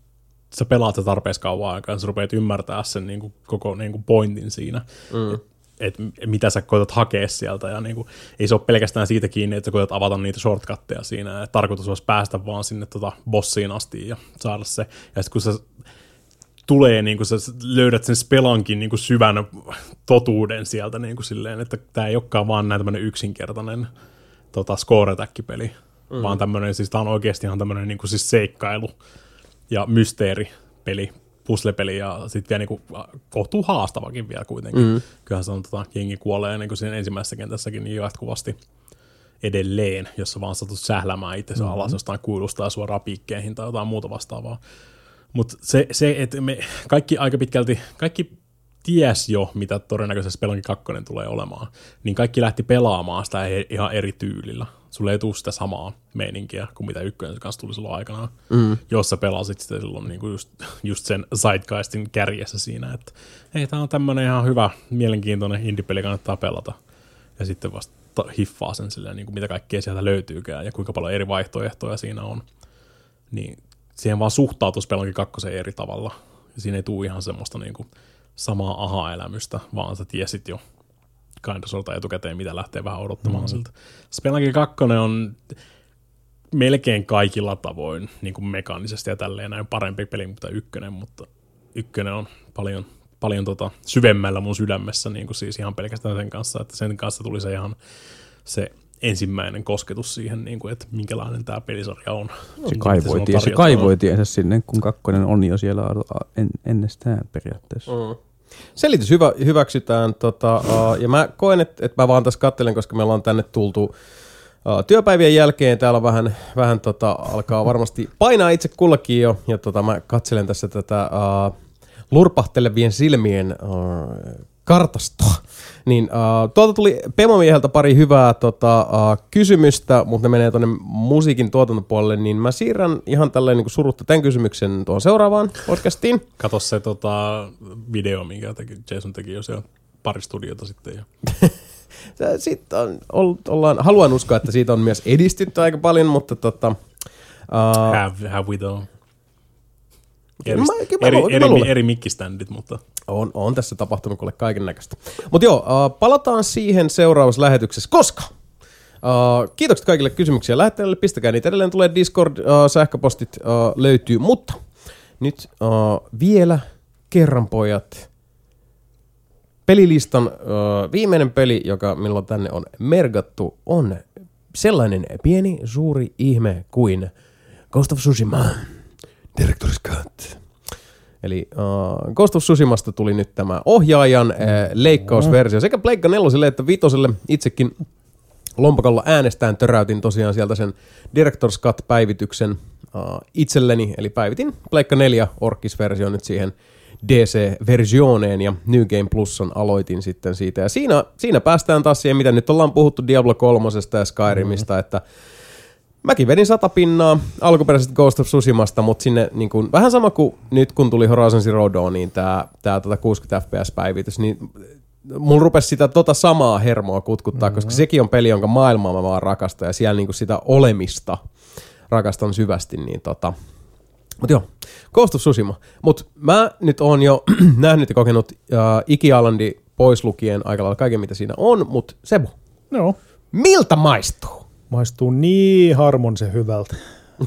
sä pelaat se tarpeeksi kauan aikaa, ja sä rupeat ymmärtää sen niin kuin, koko niin kuin pointin siinä. Mm. Että et mitä sä koetat hakea sieltä. Ja niin kuin, ei se ole pelkästään siitä kiinni, että sä koetat avata niitä shortcutteja siinä. Et tarkoitus olisi päästä vaan sinne tota bossiin asti ja saada se. Ja sitten kun sä tulee, niin kuin sä löydät sen spelankin niin kuin syvän totuuden sieltä niin kuin silleen, että tämä ei olekaan vaan näin tämmöinen yksinkertainen tota, score-peli, mm. vaan tämmöinen, siis tämä on oikeasti ihan tämmöinen niin kuin siis seikkailu ja mysteeripeli, puzzlepeli ja sitten vielä niin kuin, kohtuu haastavakin vielä kuitenkin. Mm. Kyllähän se on, tota, jengi kuolee niin kuin siinä ensimmäisessä kentässäkin niin jatkuvasti edelleen, jos sä vaan satut sählämään itse mm-hmm. alas jostain kuilusta ja suoraan piikkeihin tai jotain muuta vastaavaa. Mutta se, se että me kaikki aika pitkälti, kaikki ties jo, mitä todennäköisesti Spelunky 2 tulee olemaan, niin kaikki lähti pelaamaan sitä ihan eri tyylillä. Sulle ei tule sitä samaa meininkiä kuin mitä ykkönen kanssa tuli silloin aikanaan, mm. jos sä pelasit sitä silloin niin kuin just, just sen Zeitgeistin kärjessä siinä, että hei, tää on tämmönen ihan hyvä, mielenkiintoinen indie-peli, kannattaa pelata. Ja sitten vasta ta- hiffaa sen silleen, niin kuin mitä kaikkea sieltä löytyykään ja kuinka paljon eri vaihtoehtoja siinä on. Niin siihen vaan suhtautuu Spelunky 2 eri tavalla. Ja siinä ei tule ihan semmoista niin kuin samaa aha-elämystä, vaan sä tiesit jo kind of etukäteen, mitä lähtee vähän odottamaan mm. siltä. Spelunky 2 on melkein kaikilla tavoin niin kuin mekaanisesti ja tälleen näin parempi peli kuin ykkönen, mutta ykkönen on paljon, paljon tota syvemmällä mun sydämessä niin kuin siis ihan pelkästään sen kanssa, että sen kanssa tuli se ihan se ensimmäinen kosketus siihen, niin kuin, että minkälainen tämä pelisarja on.
Se kaivoi, se kaivoi tiensä sinne, kun kakkonen on jo siellä en, ennestään periaatteessa. Mm.
Selitys hyvä, hyväksytään, tota, uh, ja mä koen, että, että mä vaan tässä kattelen, koska me ollaan tänne tultu uh, työpäivien jälkeen, täällä vähän, vähän tota, alkaa varmasti painaa itse kullakin jo, ja tota, mä katselen tässä tätä uh, lurpahtelevien silmien uh, kartastoa. Niin, uh, tuolta tuli Pemomieheltä pari hyvää tota, uh, kysymystä, mutta ne menee tuonne musiikin tuotantopuolelle, niin mä siirrän ihan tälleen niin surutta tämän kysymyksen tuohon seuraavaan podcastiin.
Kato se tota, video, minkä teki, Jason teki jo siellä pari studiota sitten. Jo.
Sitten on, ollaan, haluan uskoa, että siitä on myös edistytty aika paljon, mutta tota,
uh, have, have we though? Eri,
mä, mä,
eri, eri,
luulen.
eri mikkiständit, mutta...
On, on tässä tapahtunut kuule kaiken näköistä. Mutta joo, uh, palataan siihen seuraavassa lähetyksessä, koska uh, kiitokset kaikille kysymyksiä lähettäjille, pistäkää niitä edelleen, tulee Discord, uh, sähköpostit uh, löytyy, mutta nyt uh, vielä kerran pojat, pelilistan uh, viimeinen peli, joka milloin tänne on mergattu, on sellainen pieni suuri ihme kuin Ghost of Tsushima. Director's Cut. Eli uh, Ghost of Tsushimasta tuli nyt tämä ohjaajan uh, leikkausversio sekä Pleikka neloselle että vitoselle. Itsekin lompakolla äänestään töräytin tosiaan sieltä sen Director's Cut-päivityksen uh, itselleni, eli päivitin Pleikka 4 Orkis-versio nyt siihen DC-versioneen ja New Game Pluson aloitin sitten siitä. Ja siinä, siinä päästään taas siihen, mitä nyt ollaan puhuttu Diablo 3 ja Skyrimista, mm-hmm. että Mäkin vedin sata pinnaa alkuperäisestä Ghost of Tsushimasta, mutta sinne niin kuin, vähän sama kuin nyt kun tuli Horizon Zero Dawniin tämä tää, tota 60 FPS-päivitys, niin mulla rupesi sitä tota samaa hermoa kutkuttaa, mm-hmm. koska sekin on peli, jonka maailmaa mä vaan rakastan ja siellä niin kuin sitä olemista rakastan syvästi, niin tota, mutta joo, Ghost of Tsushima. Mutta mä nyt oon jo nähnyt ja kokenut uh, Iki-Alandi pois lukien aika lailla kaiken, mitä siinä on, mutta Sebu,
No,
miltä maistuu?
Maistuu niin harmonisen hyvältä.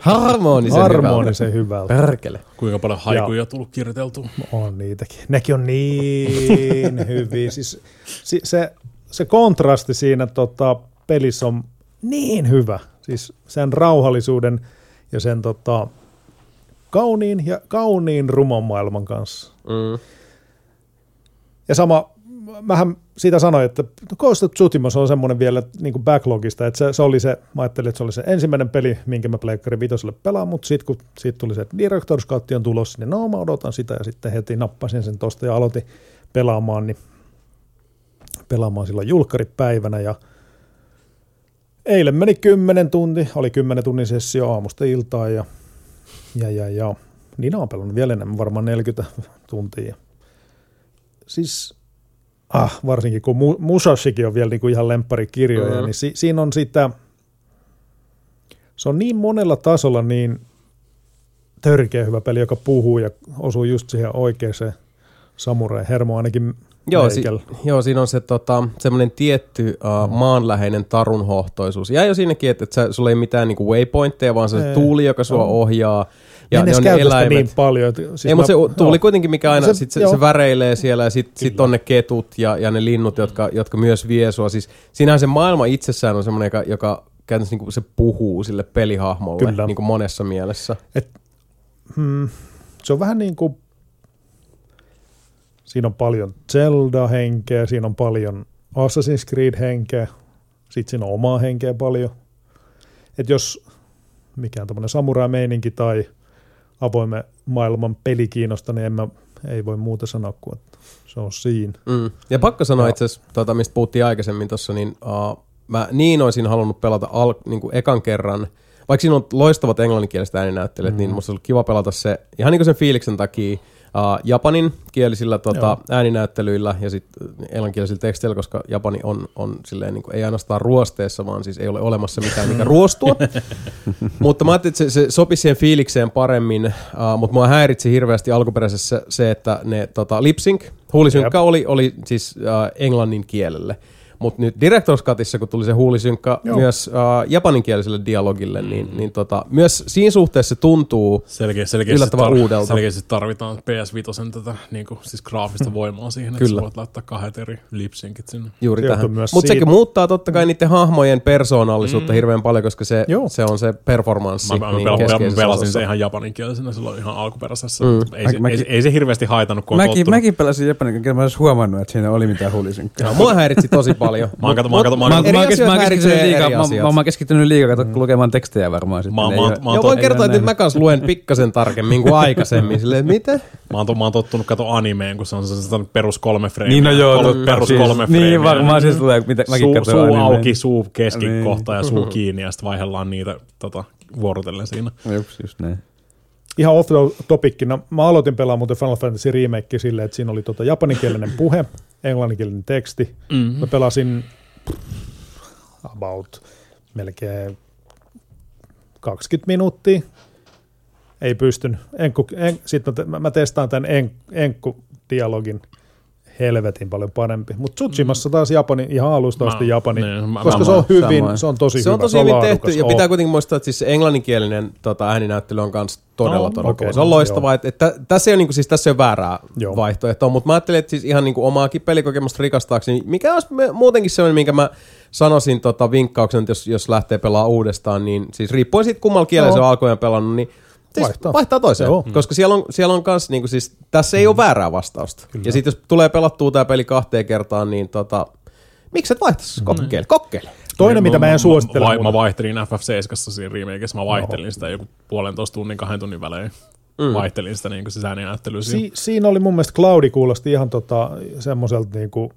Harmonisen,
Harmonisen hyvältä.
Perkele.
Kuinka paljon haikuja tullut kirjoiteltu?
On niitäkin. Nekin on niin hyviä. Siis, si, se, se kontrasti siinä tota, pelissä on niin hyvä. Siis sen rauhallisuuden ja sen tota, kauniin ja kauniin rumon maailman kanssa.
Mm.
Ja sama, mähän siitä sanoin, että Ghost of Tsushima on semmoinen vielä niin kuin backlogista, että se, se, oli se, mä ajattelin, että se oli se ensimmäinen peli, minkä mä Pleikkari vitoselle pelaan, mutta sitten kun siitä tuli se, että Director's Cut on tulossa, niin no mä odotan sitä ja sitten heti nappasin sen tosta ja aloitin pelaamaan, niin pelaamaan silloin julkkaripäivänä ja eilen meni 10 tunti, oli 10 tunnin sessio aamusta iltaan ja, ja, ja, ja niin on pelannut vielä enemmän, varmaan 40 tuntia. Siis ah, varsinkin kun Mu- Musashikin on vielä niinku ihan lempparikirjoja,
Mhm.
mm. niin si- siinä on sitä, se on niin monella tasolla niin törkeä hyvä peli, joka puhuu ja osuu just siihen oikeaan samurai hermo ainakin
Joo, si- joo, siinä on se tota, semmoinen tietty uh, maanläheinen tarunhohtoisuus. Ja jo siinäkin, että, että sä, sulla ei mitään niinku waypointteja, vaan se
Ei.
tuuli, joka sua
Joo.
ohjaa.
Ja
ne on ne
sitä
eläimet.
niin paljon. Että, siis
Ei, mutta se
mä-
tuuli
joo.
kuitenkin, mikä aina,
Se-
sit se,
joo.
se väreilee siellä ja sitten sit on ne ketut ja, ja ne linnut, jotka, jotka myös vie sua. Siis siinähän se maailma itsessään on semmoinen, joka, joka käytännössä niin se puhuu sille pelihahmolle
Kyllä.
niin kuin monessa mielessä.
Hmm, se on vähän niin kuin, siinä on paljon Zelda-henkeä, siinä on paljon Assassin's Creed-henkeä, sitten siinä on omaa henkeä paljon. Että jos mikään tämmöinen samurai-meininki tai avoimen maailman peli kiinnostaa, niin en mä ei voi muuta sanoa kuin, että se on siinä.
Mm. Ja pakko sanoa
Joo.
itse asiassa, tota, mistä puhuttiin aikaisemmin tuossa, niin uh, mä niin olisin halunnut pelata al, niin kuin ekan kerran, vaikka siinä on loistavat englanninkieliset ääninäyttelijät, mm. niin musta olisi kiva pelata se ihan niin kuin sen fiiliksen takia uh, japanin kielisillä tota, ääninäyttelyillä ja sitten englanninkielisillä teksteillä, koska japani on, on silleen niin kuin, ei ainoastaan ruosteessa, vaan siis ei ole olemassa mitään, mikä ruostua. mutta mä ajattelin, että se, se sopisi siihen fiilikseen paremmin, uh, mutta mua häiritsi hirveästi alkuperäisessä se, että ne tota, lip sync, huulisynkkä oli, oli siis uh, englannin kielelle. Mutta nyt Director's Cutissa, kun tuli se huulisynkkä
Joo.
myös uh, japaninkieliselle dialogille, niin, niin tota, myös siinä suhteessa se tuntuu
Selkeä, selkeästi,
Yllättävän uudelta.
selkeästi tarvitaan PS5 tätä niin kuin, siis graafista voimaa siihen, että
Kyllä.
sä voit laittaa kahdet eri lipsinkit sinne.
juuri
Se
tähän. Mutta sekin muuttaa totta kai niiden hahmojen persoonallisuutta mm. hirveän paljon, koska se,
Joo.
se on se performanssi
Mä, mä,
niin
mä, pelasin
osassa.
se ihan japaninkielisenä silloin ihan alkuperäisessä.
Mm.
Mm. Ei, se,
Mäkin-
ei, ei, se hirveästi haitannut, kun on
Mäkin,
tottunut.
mäkin pelasin japanin kielellä, mä en edes huomannut, että siinä oli mitään huulisynkää.
Joo, mua häiritsi tosi paljon.
Mä oon kato- mä oon kato- mä oon
Mä,
kato-
mä, mä, mä, keskittynyt liikaa, mä, mä, mä, keskittynyt liikaa kato, lukemaan tekstejä varmaan. Sit,
Mä mä mä tot-
voin kertoa, että mä kans luen pikkasen tarkemmin kuin aikaisemmin. Silleen, mitä?
Mä oon, to- mä oon tottunut kato animeen, kun se on se, se perus kolme freimiä.
Niin no joo,
Kolme,
totta.
perus
Siis-
kolme freimiä.
Niin varmaan siis tulee, mitä mäkin
Suu,
katson
suu auki, suu keskikohta
Niin.
ja suu kiinni ja sitten vaihdellaan niitä tota, vuorotellen siinä.
Jups, just näin.
Ihan off the topickina, mä aloitin pelaamaan muuten Final Fantasy remake silleen, että siinä oli tota japaninkielinen puhe, englanninkielinen teksti.
Mm.
Mä pelasin about melkein 20 minuuttia. Ei pystynyt. Enkku, en, sitten mä, te- mä, mä testaan tämän en, enkku-dialogin helvetin paljon parempi. Mutta Tsushimassa taas Japani, ihan alusta asti
Mä-
Japani,
niin, mä-
koska
mä-
se on hyvin,
samoin.
se on tosi
Se on
hyvä,
tosi hyvin tehty, ja pitää kuitenkin muistaa, että siis se englanninkielinen tota, ääninäyttely on myös todella,
No,
todella kova. Se on loistavaa, että, että tässä ei ole, niin kuin, siis tässä ei ole väärää
Joo.
vaihtoehtoa, mutta mä ajattelin, että siis ihan niin kuin omaakin pelikokemusta rikastaakseni, mikä olisi me- muutenkin sellainen, minkä mä sanoisin tota, vinkkauksen, että jos, jos lähtee pelaamaan uudestaan, niin siis riippuen siitä kummalla kielellä
Joo.
se on alkujen pelannut, niin
Vaihtaa.
vaihtaa toiseen,
Joo.
koska siellä on, siellä on kans, niinku siis, tässä ei ole väärää vastausta. Ja sitten jos tulee pelattua tämä peli kahteen kertaan, niin tota, miksi et vaihtaisi? Kokeile, kokeile.
Toinen, mitä mä en suosittele.
Mä, mä, vaihtelin FF7 siinä remakeissa, mä vaihtelin sitä joku puolentoista tunnin, kahden tunnin välein. Mm. Vaihtelin sitä niin siis ääninäyttelyä siinä.
Si- siinä oli mun mielestä Cloudi kuulosti ihan tota, semmoiselta niinku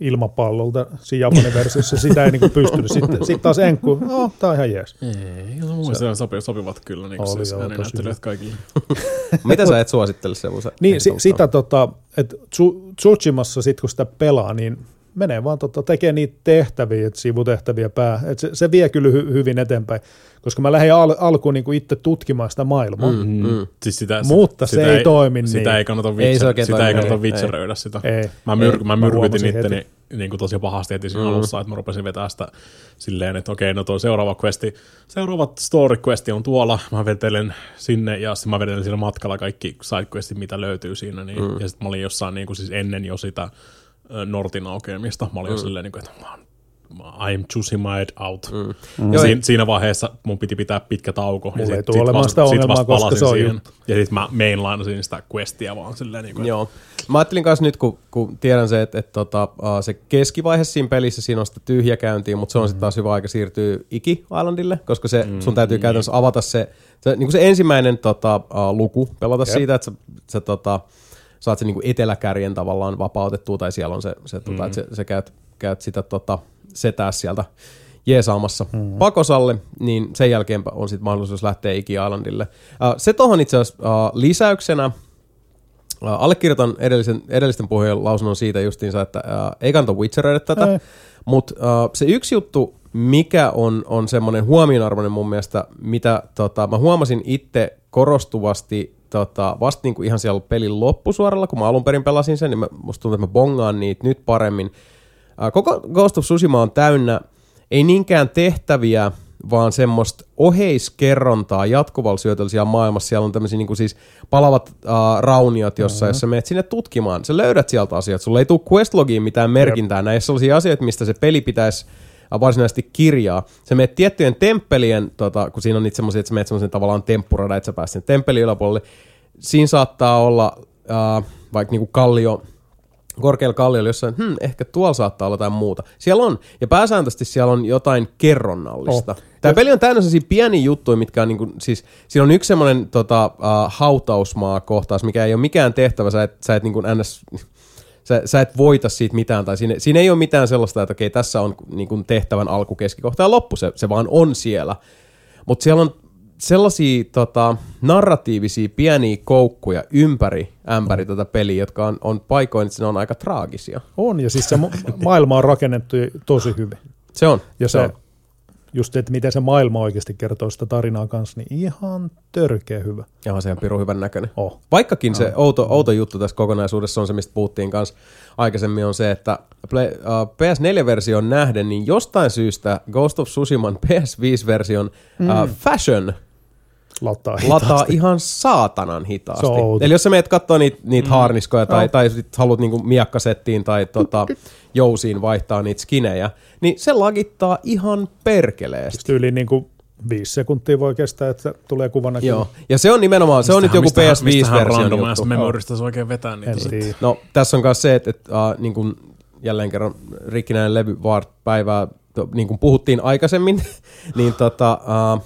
ilmapallolta siinä Japanin versiossa. Sitä ei niinku pystynyt. Sitten sit taas Enkku, no, tää on ihan jees.
Ei, mun mielestä ne sopivat, sopivat kyllä niin
Oli
siis
joo, tosi
ääninäyttelijät kaikille.
Mitä sä et suosittele se usein?
Niin, si- sitä tota, että Tsu- Tsushimassa sit kun sitä pelaa, niin menee vaan tota, tekee niitä tehtäviä, et sivutehtäviä pää. Et se, se vie kyllä hy- hyvin eteenpäin, koska mä lähdin al- alkuun niinku itse tutkimaan sitä maailmaa. Mm.
Mm.
Siis sitä,
Mutta se
sitä
ei toimi
Sitä
niin.
ei kannata,
Ei se
witcher,
oikein
sitä ei kannata
ei,
witcheröidä sitä.
Ei.
Mä, myr,
Ei,
mä
mä
myrkytin itteni niin kuin tosi pahasti heti siinä mm. alussa, että mä rupesin vetää sitä silleen, että okei, no tuo seuraava questi, seuraava story questi on tuolla, mä vetelen sinne ja sitten mä vetelen siinä matkalla kaikki side questit, mitä löytyy siinä, niin, mm. ja sitten mä olin jossain niin kuin siis ennen jo sitä Nortin aukeamista, mä olin mm. silleen, niin kuin, että mä oon I'm choosing my head out. Mm. Ja
Joo,
siinä, siinä vaiheessa mun piti pitää pitkä tauko.
Mulla
ja
ei
sit,
tule
sit
olemaan
vasta,
sitä
sit
ongelmaa,
vasta
koska se on
siihen.
juttu.
Ja sitten mä mainlinasin sitä questia vaan silleen, niin kuin,
Joo. Mä ajattelin kanssa nyt, kun, kun tiedän se, että, että tota, se keskivaihe siinä pelissä, siinä on sitä tyhjäkäyntiä, mutta se on sitten taas hyvä aika siirtyä Iki Islandille, koska se, sun täytyy käytännössä avata se, se, niin kuin se ensimmäinen tota, luku, pelata
Jep.
siitä, että sä, sä tota, saat sen niin kuin eteläkärjen tavallaan vapautettua, tai siellä on se, se, tota, että se, se käyt, käyt sitä tota, setää sieltä jeesaamassa mm-hmm. pakosalle, niin sen jälkeen on sitten mahdollisuus lähteä Iki Islandille. Uh, se tohon itse asiassa uh, lisäyksenä, uh, allekirjoitan edellisen, edellisten puhujien lausunnon siitä justiinsa, että uh, ei kannata witcheröidä tätä,
Ei.
mutta uh, se yksi juttu, mikä on, on semmoinen huomionarvoinen mun mielestä, mitä tota, mä huomasin itse korostuvasti tota, vasta niinku ihan siellä pelin loppusuoralla, kun mä alun perin pelasin sen, niin mä, musta tuntuu, että mä bongaan niitä nyt paremmin. Koko Ghost of Tsushima on täynnä ei niinkään tehtäviä, vaan semmoista oheiskerrontaa jatkuvalla syötöllä siellä maailmassa. Siellä on tämmöisiä niin siis palavat uh, rauniot, jossa mm-hmm. jos sä menet sinne tutkimaan, sä löydät sieltä asiat. Sulla ei tule questlogiin mitään merkintää. Näissä sellaisia asioita, mistä se peli pitäisi varsinaisesti kirjaa. Sä menet tiettyjen temppelien, tota, kun siinä on niitä semmoisia, että sä menet semmoisen tavallaan temppurada, että sä pääset sen temppelin yläpuolelle. Siinä saattaa olla uh, vaikka niinku kallio korkealla kalliolla jossain, hmm, ehkä tuolla saattaa olla jotain muuta. Siellä on, ja pääsääntöisesti siellä on jotain kerronnallista.
Oh.
Tämä peli on täynnä sellaisia pieniä juttuja, mitkä on niinku, siis, siinä on yksi semmoinen tota, uh, hautausmaa-kohtaus, mikä ei ole mikään tehtävä, sä et, sä et niinku ns, sä, sä et voita siitä mitään, tai siinä, siinä ei ole mitään sellaista, että okei, tässä on niinku tehtävän alku, keskikohta ja loppu, se, se vaan on siellä. Mutta siellä on sellaisia tota, narratiivisia pieniä koukkuja ympäri ämpäri tätä peliä, jotka on, on paikoin, että ne on aika traagisia.
On, ja siis se ma- maailma on rakennettu tosi hyvin.
Se on.
Ja se,
on.
Just että miten se maailma oikeasti kertoo sitä tarinaa kanssa, niin ihan törkeä hyvä.
Ja on se ihan pirun hyvän näköinen.
Oh.
Vaikkakin se outo, outo juttu tässä kokonaisuudessa on se, mistä puhuttiin kanssa aikaisemmin, on se, että Play, uh, PS4-version nähden, niin jostain syystä Ghost of Tsushiman PS5-version mm. uh, fashion
Lataa
lataa ihan saatanan hitaasti.
On outo.
Eli jos sä meet katsoa niitä, niitä mm. haarniskoja tai,
Joo.
tai sit haluat niinku miakkasettiin tai tota, jousiin vaihtaa niitä skinejä, niin se lagittaa ihan perkeleesti.
Yli niin kuin viisi sekuntia voi kestää, että tulee kuva näkyy.
Joo, ja se on nimenomaan, se on nyt joku
Mistähän- mistähän
PS5-version
Random
juttu.
Ass Memorista se oikein vetää niitä.
No tässä on myös se, että, että uh, niin kuin jälleen kerran rikkinäinen levy päivää, to, niin kuin puhuttiin aikaisemmin, niin tota, uh,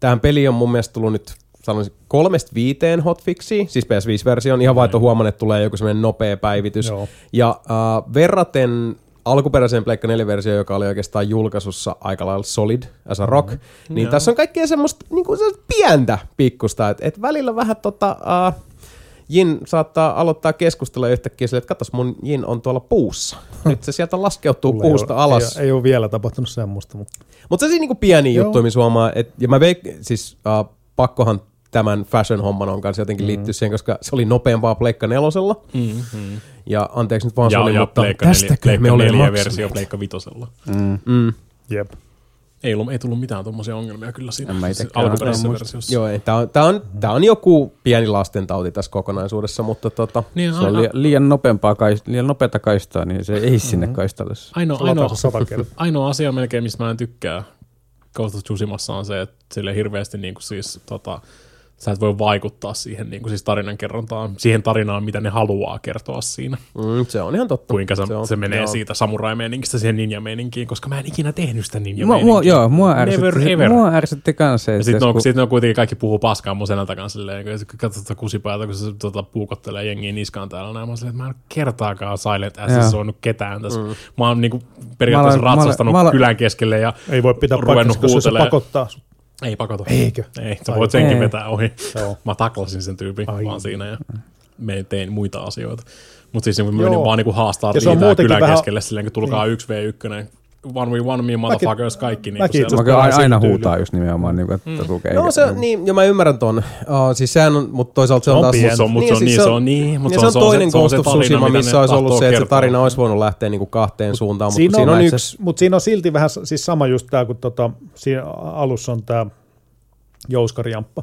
tähän peliin on mun mielestä tullut nyt sanoisin kolmesta viiteen hotfixiin, siis PS5-version, ihan vaan, että on huomannut, että tulee joku semmoinen nopea päivitys.
Joo.
Ja uh, verraten alkuperäiseen Pleikka 4-versioon, joka oli oikeastaan julkaisussa aika lailla solid as a rock, mm-hmm. niin
Joo.
tässä on kaikkea semmoista niin kuin sellaista pientä pikkusta, että et välillä vähän tota, uh, Jin saattaa aloittaa keskustella yhtäkkiä sille, että katos mun Jin on tuolla puussa. Nyt se sieltä laskeutuu
Mulla ei
puusta
ole-
alas.
Ei, ei ole vielä tapahtunut semmoista, mutta
Mutta se niinku pieniä
Joo.
juttuja, missä huomaa, et, ja mä veik, siis uh, pakkohan tämän fashion-homman on kanssa jotenkin
Mm-hmm.
liittyä siihen, koska se oli nopeampaa Pleikka nelosella.
Mm-hmm.
Ja anteeksi nyt vaan
Ja,
Sony,
ja
mutta
Pleikka 4,
tästäkö
Pleikka
me olemme
4
maksaneet?
versio Pleikka vitosella.
Mm.
jep.
Ei, ollut, ei tullut mitään tuommoisia ongelmia kyllä siinä
En mä
siis alkuperäisessä versiossa.
Joo, ei, tää on, tää, on, tää on joku pieni lastentauti tässä kokonaisuudessa, mutta tota,
Niin,
Se on
aina,
liian, liian, nopeampaa kaist, liian nopeata kaistaa, niin se ei sinne kaistalle.
ainoa, ainoa, ainoa asia melkein, mistä mä en tykkää Ghost of Tsushimassa on se, että sille hirveästi niin kuin siis, tota, sä et voi vaikuttaa siihen niin kuin siis tarinan kerrontaan, siihen tarinaan, mitä ne haluaa kertoa siinä.
mm, se on ihan totta.
Kuinka se,
se, on,
se menee
joo.
siitä samurai-meeningistä siihen ninja-meeninkiin, koska mä en ikinä tehnyt sitä ninja
Mua, mua, joo, mua
Never
ärsytti,
ever.
mua ärsytti kanssa se,
Ja sitten on,
kun-
sit ne on kuitenkin kaikki puhuu paskaa mun selän takan silleen, kun katsot sitä kusipäätä, kun se tota, puukottelee jengiä niskaan täällä näin. Mä oon silleen, että mä en ole kertaakaan Silent. Assissa soinut ketään tässä. Mm. Mä oon niinku
Mä
periaatteessa
mä aloin-
ratsastanut
mä aloin-
kylän keskelle ja
Ei voi pitää
Ruvennut
paikkansa, koska se pakottaa sut.
Ei pakota.
Eikö?
Ei, sä voit senkin
Ei.
vetää ohi.
Joo.
Mä taklasin sen tyypin
Ai.
vaan siinä ja me tein muita asioita. Mutta siis mä
Joo.
menin vaan niinku haastaa
Ja muutenkin
kylän
vähän-
keskelle silleen, kun tulkaa 1v1, one v one me motherfuckers, kaikki niinku
mäkin itse
Mä
pelaan
aina
sillä
huutaa just nimenomaan, niin kuin, että tukee.
No se, niin, ja mä ymmärrän ton. Uh, siis sehän on, mutta toisaalta se on,
on
taas...
pieni.
Se on, mut se on niin, se on niin,
ja
se on,
se on toinen Ghost of Tsushima, missä olisi ollut se, että se tarina olisi voinut lähteä niinku kahteen suuntaan, mutta
Siinä,
siinä,
on, yksi, mutta siinä on silti vähän siis sama just tämä, kun tota, siinä alussa on tämä jouskarijamppa.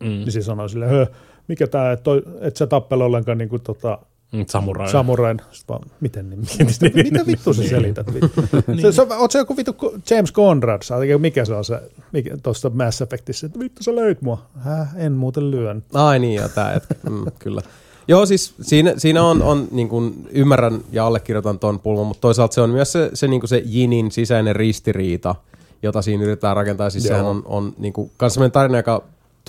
Mm.
Niin se sanoo silleen, "Hö, mikä tämä, että et sä tappele ollenkaan niin kuin, tota,
Mm, Samurai.
samurain. Vaan, miten niin? Mitä, mitä vittu sä selität? vittu? se, se, oot se joku vittu James Conrad, saa- mikä se on se, mikä, tuossa Mass Effectissä, että vittu sä löit mua. Häh, en muuten lyön.
Ai niin, ja tää, et, mm, kyllä. Joo, siis siinä, siinä on, on niin kuin, ymmärrän ja allekirjoitan ton pulman, mutta toisaalta se on myös se, se, niin kuin se Jinin sisäinen ristiriita, jota siinä yritetään rakentaa. Siis
Joo.
sehän on, on niin kuin, kans sellainen tarina, joka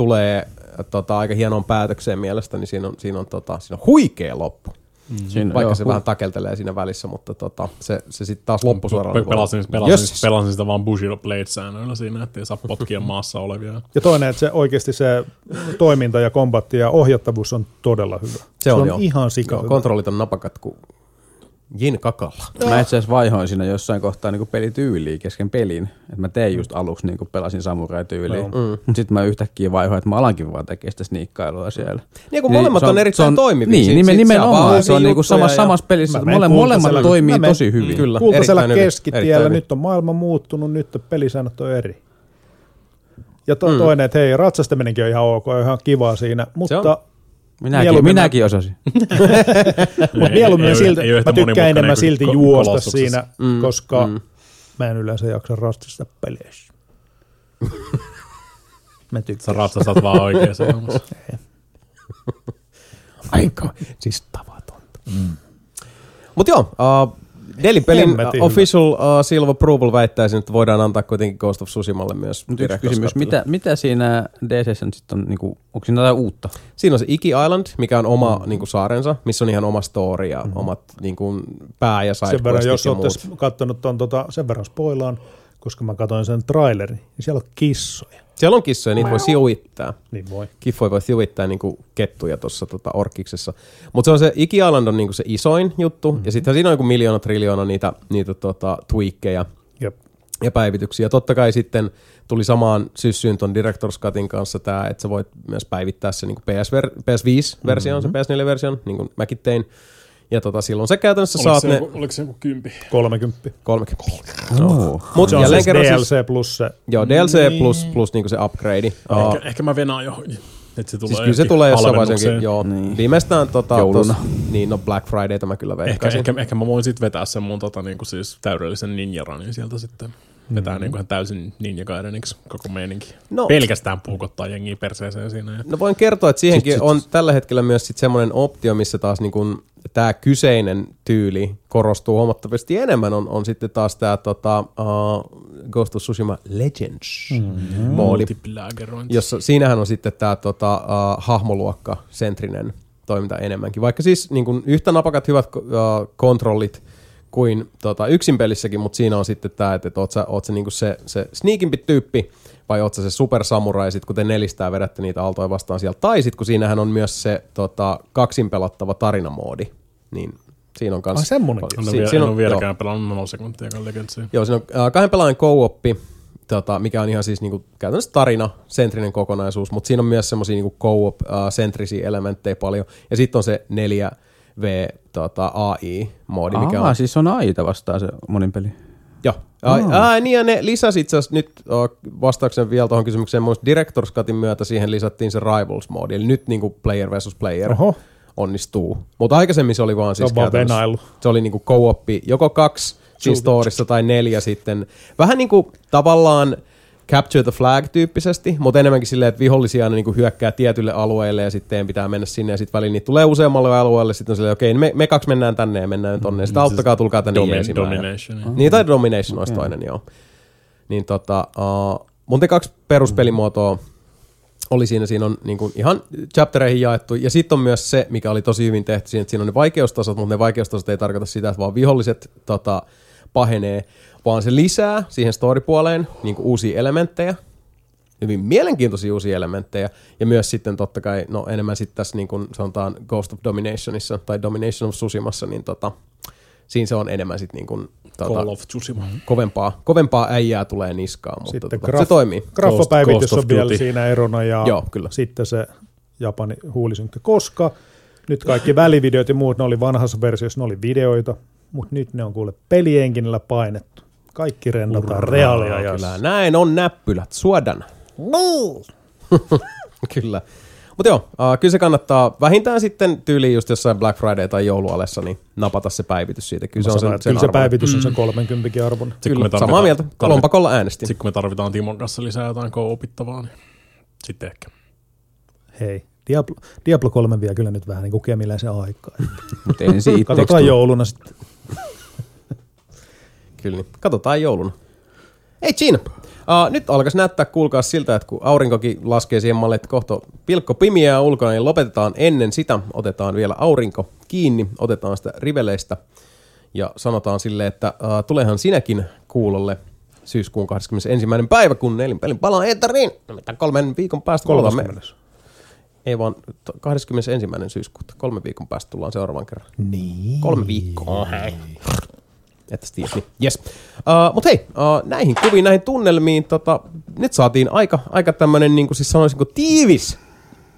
tulee tota, aika hienoon päätökseen mielestäni. Niin siinä on, siinä on, tota, siinä on huikea loppu,
Siinä,
vaikka
joo,
se
hu-
vähän takeltelee siinä välissä, mutta tota, se, se sitten taas loppusuoralla.
Pe- Pelasin, pelasin,
Jösses.
pelasin sitä vaan Bushido Blade-säännöillä siinä, ettei saa potkia maassa olevia.
Ja toinen, että se oikeasti se toiminta ja kombatti ja ohjattavuus on todella hyvä.
Se on,
on
joo.
ihan sika
Joo, kontrollit on napakat kuin Jin kakalla.
Mä itse asiassa vaihoin siinä jossain kohtaa niin pelityyliä kesken pelin. Et mä tein just aluksi niin pelasin samurai-tyyliä.
Mm.
Mutta sitten mä yhtäkkiä vaihoin, että mä alankin vaan tekemään sitä sniikkailua siellä.
Niin kun molemmat
se
on erittäin toimivia.
Niin,
Sit-
nimen,
sit
nimenomaan. Se on niinku
juttuja
samassa,
ja-
samassa pelissä. Mole, molemmat
kultasella-
toimii
mä menen-
tosi hyvin.
Kyllä.
Kultaisella
erittäin hyvin,
keskitiellä,
erittäin
nyt on maailma muuttunut, nyt pelisäännöt on eri. Ja to,
Mm.
toinen, että hei, ratsastaminenkin on ihan ok, ihan kivaa siinä, mutta
Minäkin,
Mieluummin mä-
minäkin osasin.
Mut
Ei-
mieluummin
ei-
silti,
ei
mä tykkään enemmän silti juosta siinä,
Mm,
koska
mm.
mä en yleensä jaksa ratsastaa peleissä. mä
Sä
tykkään.
ratsastat vaan oikeassa ilmassa.
Aika siis tavatonta. Mutta joo, uh, Delipelin
Hemmetin hyvä.
official uh, seal of approval väittäisin, että voidaan antaa kuitenkin Ghost of Tsushimalle myös
Mutta yksi kysymys, mitä, mitä siinä DCssä nyt sitten on, niinku, onko siinä jotain uutta?
Siinä on se Iki Island, mikä on oma mm. niinku, saarensa, missä on ihan oma story ja mm. omat niinku, pää- ja
Sen verran,
sidequestit
jos olette
muut.
katsonut ton, tota, sen verran spoilaan, koska mä katsoin sen trailerin, niin siellä on kissoja.
Siellä on kissoja, niitä voi siuittaa.
Niin voi.
Kiffoi voi siuittaa niinku kettuja tuossa tota Orkiksessa. Mutta se on se Iki Island on niinku se isoin juttu, mm-hmm. ja sitten siinä on niinku miljoona triljoona niitä, niitä tota, tweakkeja
Jep.
ja päivityksiä. Totta kai sitten tuli samaan syssyyn ton Director's Cutin kanssa tämä, että sä voit myös päivittää se PS PS5-version, mm-hmm. se PS4-version, niin kuin mäkin tein. Ja tota, silloin sä käytännössä
Oliko
saat
se,
ne
joku, oliko se joku kympi?
30.
30.
Oh.
Mutta
Se on
jälleen
siis
kerran
DLC
siis,
plus se.
joo, DLC plus, plus niinku se upgrade. Uh,
Ehkä, ehkä mä venaan johonkin. Että se tulee
Siis kyllä se tulee jossain vaiheessa, joo.
Niin.
Niin. Viimeistään tota,
Jouluna.
tos, niin no Black Fridayta mä kyllä
Ehkä,
veikkaisin.
ehkä, ehkä mä voin sitten vetää sen mun tota, niinku siis täydellisen ninja runin sieltä sitten. Vetää mm-hmm. ihan täysin ninja Gaideniksi koko meininki.
No.
Pelkästään puukottaa jengiä perseeseen siinä. Ja...
No voin kertoa, että siihenkin
Sit- sit-
on tällä hetkellä myös sit semmoinen optio, missä taas niin kun tämä kyseinen tyyli korostuu huomattavasti enemmän, on, on sitten taas tämä tota, uh, Ghost of Tsushima Legends mm-hmm. moodi, jossa siinähän on sitten tämä tota, uh, hahmoluokka sentrinen toiminta enemmänkin. Vaikka siis niin kun yhtä napakat hyvät uh, kontrollit kuin tota, yksin pelissäkin, mutta siinä on sitten tämä, että, oot sä, oot sä niinku se, se sneakimpi tyyppi vai oot sä se super samurai, sit kun te nelistää vedätte niitä aaltoja vastaan siellä. Tai sitten kun siinähän on myös se tota, kaksin pelattava tarinamoodi, niin siinä on kanssa...
Ai semmonenkin.
En ole,
Si-
vielä,
siinä
en
on-
ole vieläkään pelannut nanosekuntia Legendsia.
Joo, siinä on äh, kahden pelaajan co-oppi, tota, mikä on ihan siis niinku, käytännössä tarina, sentrinen kokonaisuus, mutta siinä on myös semmoisia niinku co-op-sentrisiä elementtejä paljon. Ja sitten on se 4V tota, AI-moodi, mikä
Aa,
on...
siis on aita vastaan se monin peli.
Joo. Ai, aa, niin ja ne lisäsi itse asiassa nyt vastauksen vielä tuohon kysymykseen, mun mielestä Director's Cutin myötä siihen lisättiin se Rivals-moodi, eli nyt niinku player versus player
Oho.
onnistuu. Mutta aikaisemmin se oli vaan
Se on
siis
vaan
käytännössä-
venailu.
Se oli niinku co-oppi, joko kaksi siinä storissa tai neljä sitten. Vähän niinku tavallaan capture the flag tyyppisesti, mutta enemmänkin silleen, että vihollisia aina niinku hyökkää tietylle alueelle ja sitten teidän pitää mennä sinne ja sitten väliin niitä tulee useammalle alueelle. Sitten on silleen, okei, me, me kaksi mennään tänne ja mennään tonne. Ja sitten auttakaa, tulkaa tänne
Domi-
jeesimään. Ja-
Domination. ja-
niin, tai Domination olisi toinen, joo. Niin tota, uh, mun te kaksi peruspelimuotoa oli siinä, siinä on niin kuin ihan chaptereihin jaettu, ja sitten on myös se, mikä oli tosi hyvin tehty siinä, että siinä on ne vaikeustasot, mutta ne vaikeustasot ei tarkoita sitä, että vaan viholliset tota, pahenee, vaan se lisää siihen storypuoleen niin kuin uusia elementtejä, hyvin mielenkiintoisia uusia elementtejä, ja myös sitten totta kai, no enemmän sitten tässä niin kuin sanotaan Ghost of Dominationissa, tai Domination of Tsushimassa, niin tota, siinä se on enemmän sitten niin kuin,
Call
tota,
of Tsushima.
kovempaa, kovempaa äijää tulee niskaan, mutta
Sitten
tota,
graf-
se toimii.
Graffapäivitys
Ghost
on vielä
Duty.
siinä erona ja
Joo, kyllä.
sitten se Japani huulisynkkä, koska nyt kaikki välivideot ja muut, ne oli vanhassa versiossa, ne oli videoita, mutta nyt ne on kuule pelienkinillä painettu. Kaikki rendataan reaaliajassa.
Kyllä, näin on näppylät, suodan. kyllä. Mutta joo, uh, kyllä se kannattaa vähintään sitten tyyliin just jossain Black Friday tai joulualessa, niin napata se päivitys siitä. Kyllä se on
Sanoin,
sen, sen
kyllä se päivitys on sen 30 arvon.
Sitten kun
Kyllä, samaa mieltä. Lompakolla äänestin.
Sitten kun me tarvitaan Timon kanssa lisää jotain co-opittavaa, niin sitten ehkä.
Hei, Diablo, Diablo 3 vie kyllä nyt vähän niin kuin kemiläisen aikaa.
Mutta ensin itse.
Katsotaan jouluna sitten.
Kyllä, niin. katsotaan jouluna. Ei siinä. Uh, nyt alkaisi näyttää kuulkaa siltä, että kun aurinkokin laskee siihen malle, että kohta pilkko pimiää ulkona, niin lopetetaan ennen sitä. Otetaan vielä aurinko kiinni, otetaan sitä riveleistä ja sanotaan sille, että uh, tulehan sinäkin kuulolle syyskuun 21. päivä, kun nelinpelin palaa eeteriin. Nimittäin kolmen viikon päästä kuullaan me.
30.
Ei vaan t- 21. syyskuuta. Kolme viikon päästä tullaan seuraavan kerran.
Niin.
Kolme viikkoa. Hei. Että tiedä. Niin. Yes. Uh, Mutta hei, uh, näihin kuviin, näihin tunnelmiin, tota, nyt saatiin aika, aika tämmönen, niin kuin siis sanoisinko, tiivis,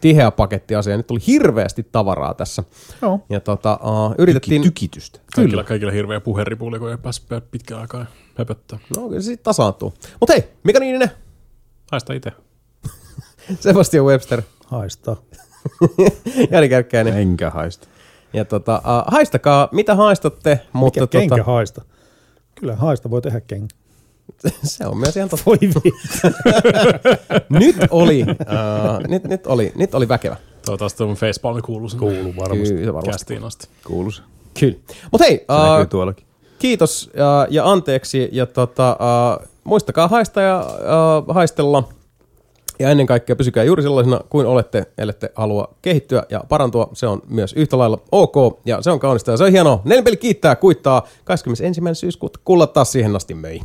tiheä paketti asia. Nyt tuli hirveästi tavaraa tässä.
Joo.
Ja tota, uh, yritettiin...
Tykitystä.
Kaikilla, kaikilla hirveä puheripuli, kun ei päässyt pitkään aikaa höpöttää.
No kyllä se sitten tasaantuu. Mutta hei, mikä niinen?
Haista itse.
Sebastian Webster,
Haista.
Jari Kärkkäinen.
Enkä haista.
Ja tota, uh, haistakaa, mitä haistatte, mutta
Mikä kenkä
tota,
haista? Kyllä haista voi tehdä kenkä.
se on myös ihan totta.
Voi
nyt oli, uh, nyt, nyt oli, nyt oli väkevä.
Toivottavasti mun facepalmi kuuluu sinne.
Kuuluu varmasti.
Kyllä, varmasti.
Kästiin asti.
Kuulus.
Kyllä. Mutta hei, uh,
tuollakin.
kiitos ja, ja anteeksi ja tota, uh, muistakaa haista ja uh, haistella. Ja ennen kaikkea pysykää juuri sellaisena kuin olette, ellette halua kehittyä ja parantua. Se on myös yhtä lailla ok ja se on kaunista ja se on hienoa. Nelinpeli kiittää, kuittaa 21. syyskuuta. Kuulla taas siihen asti möi.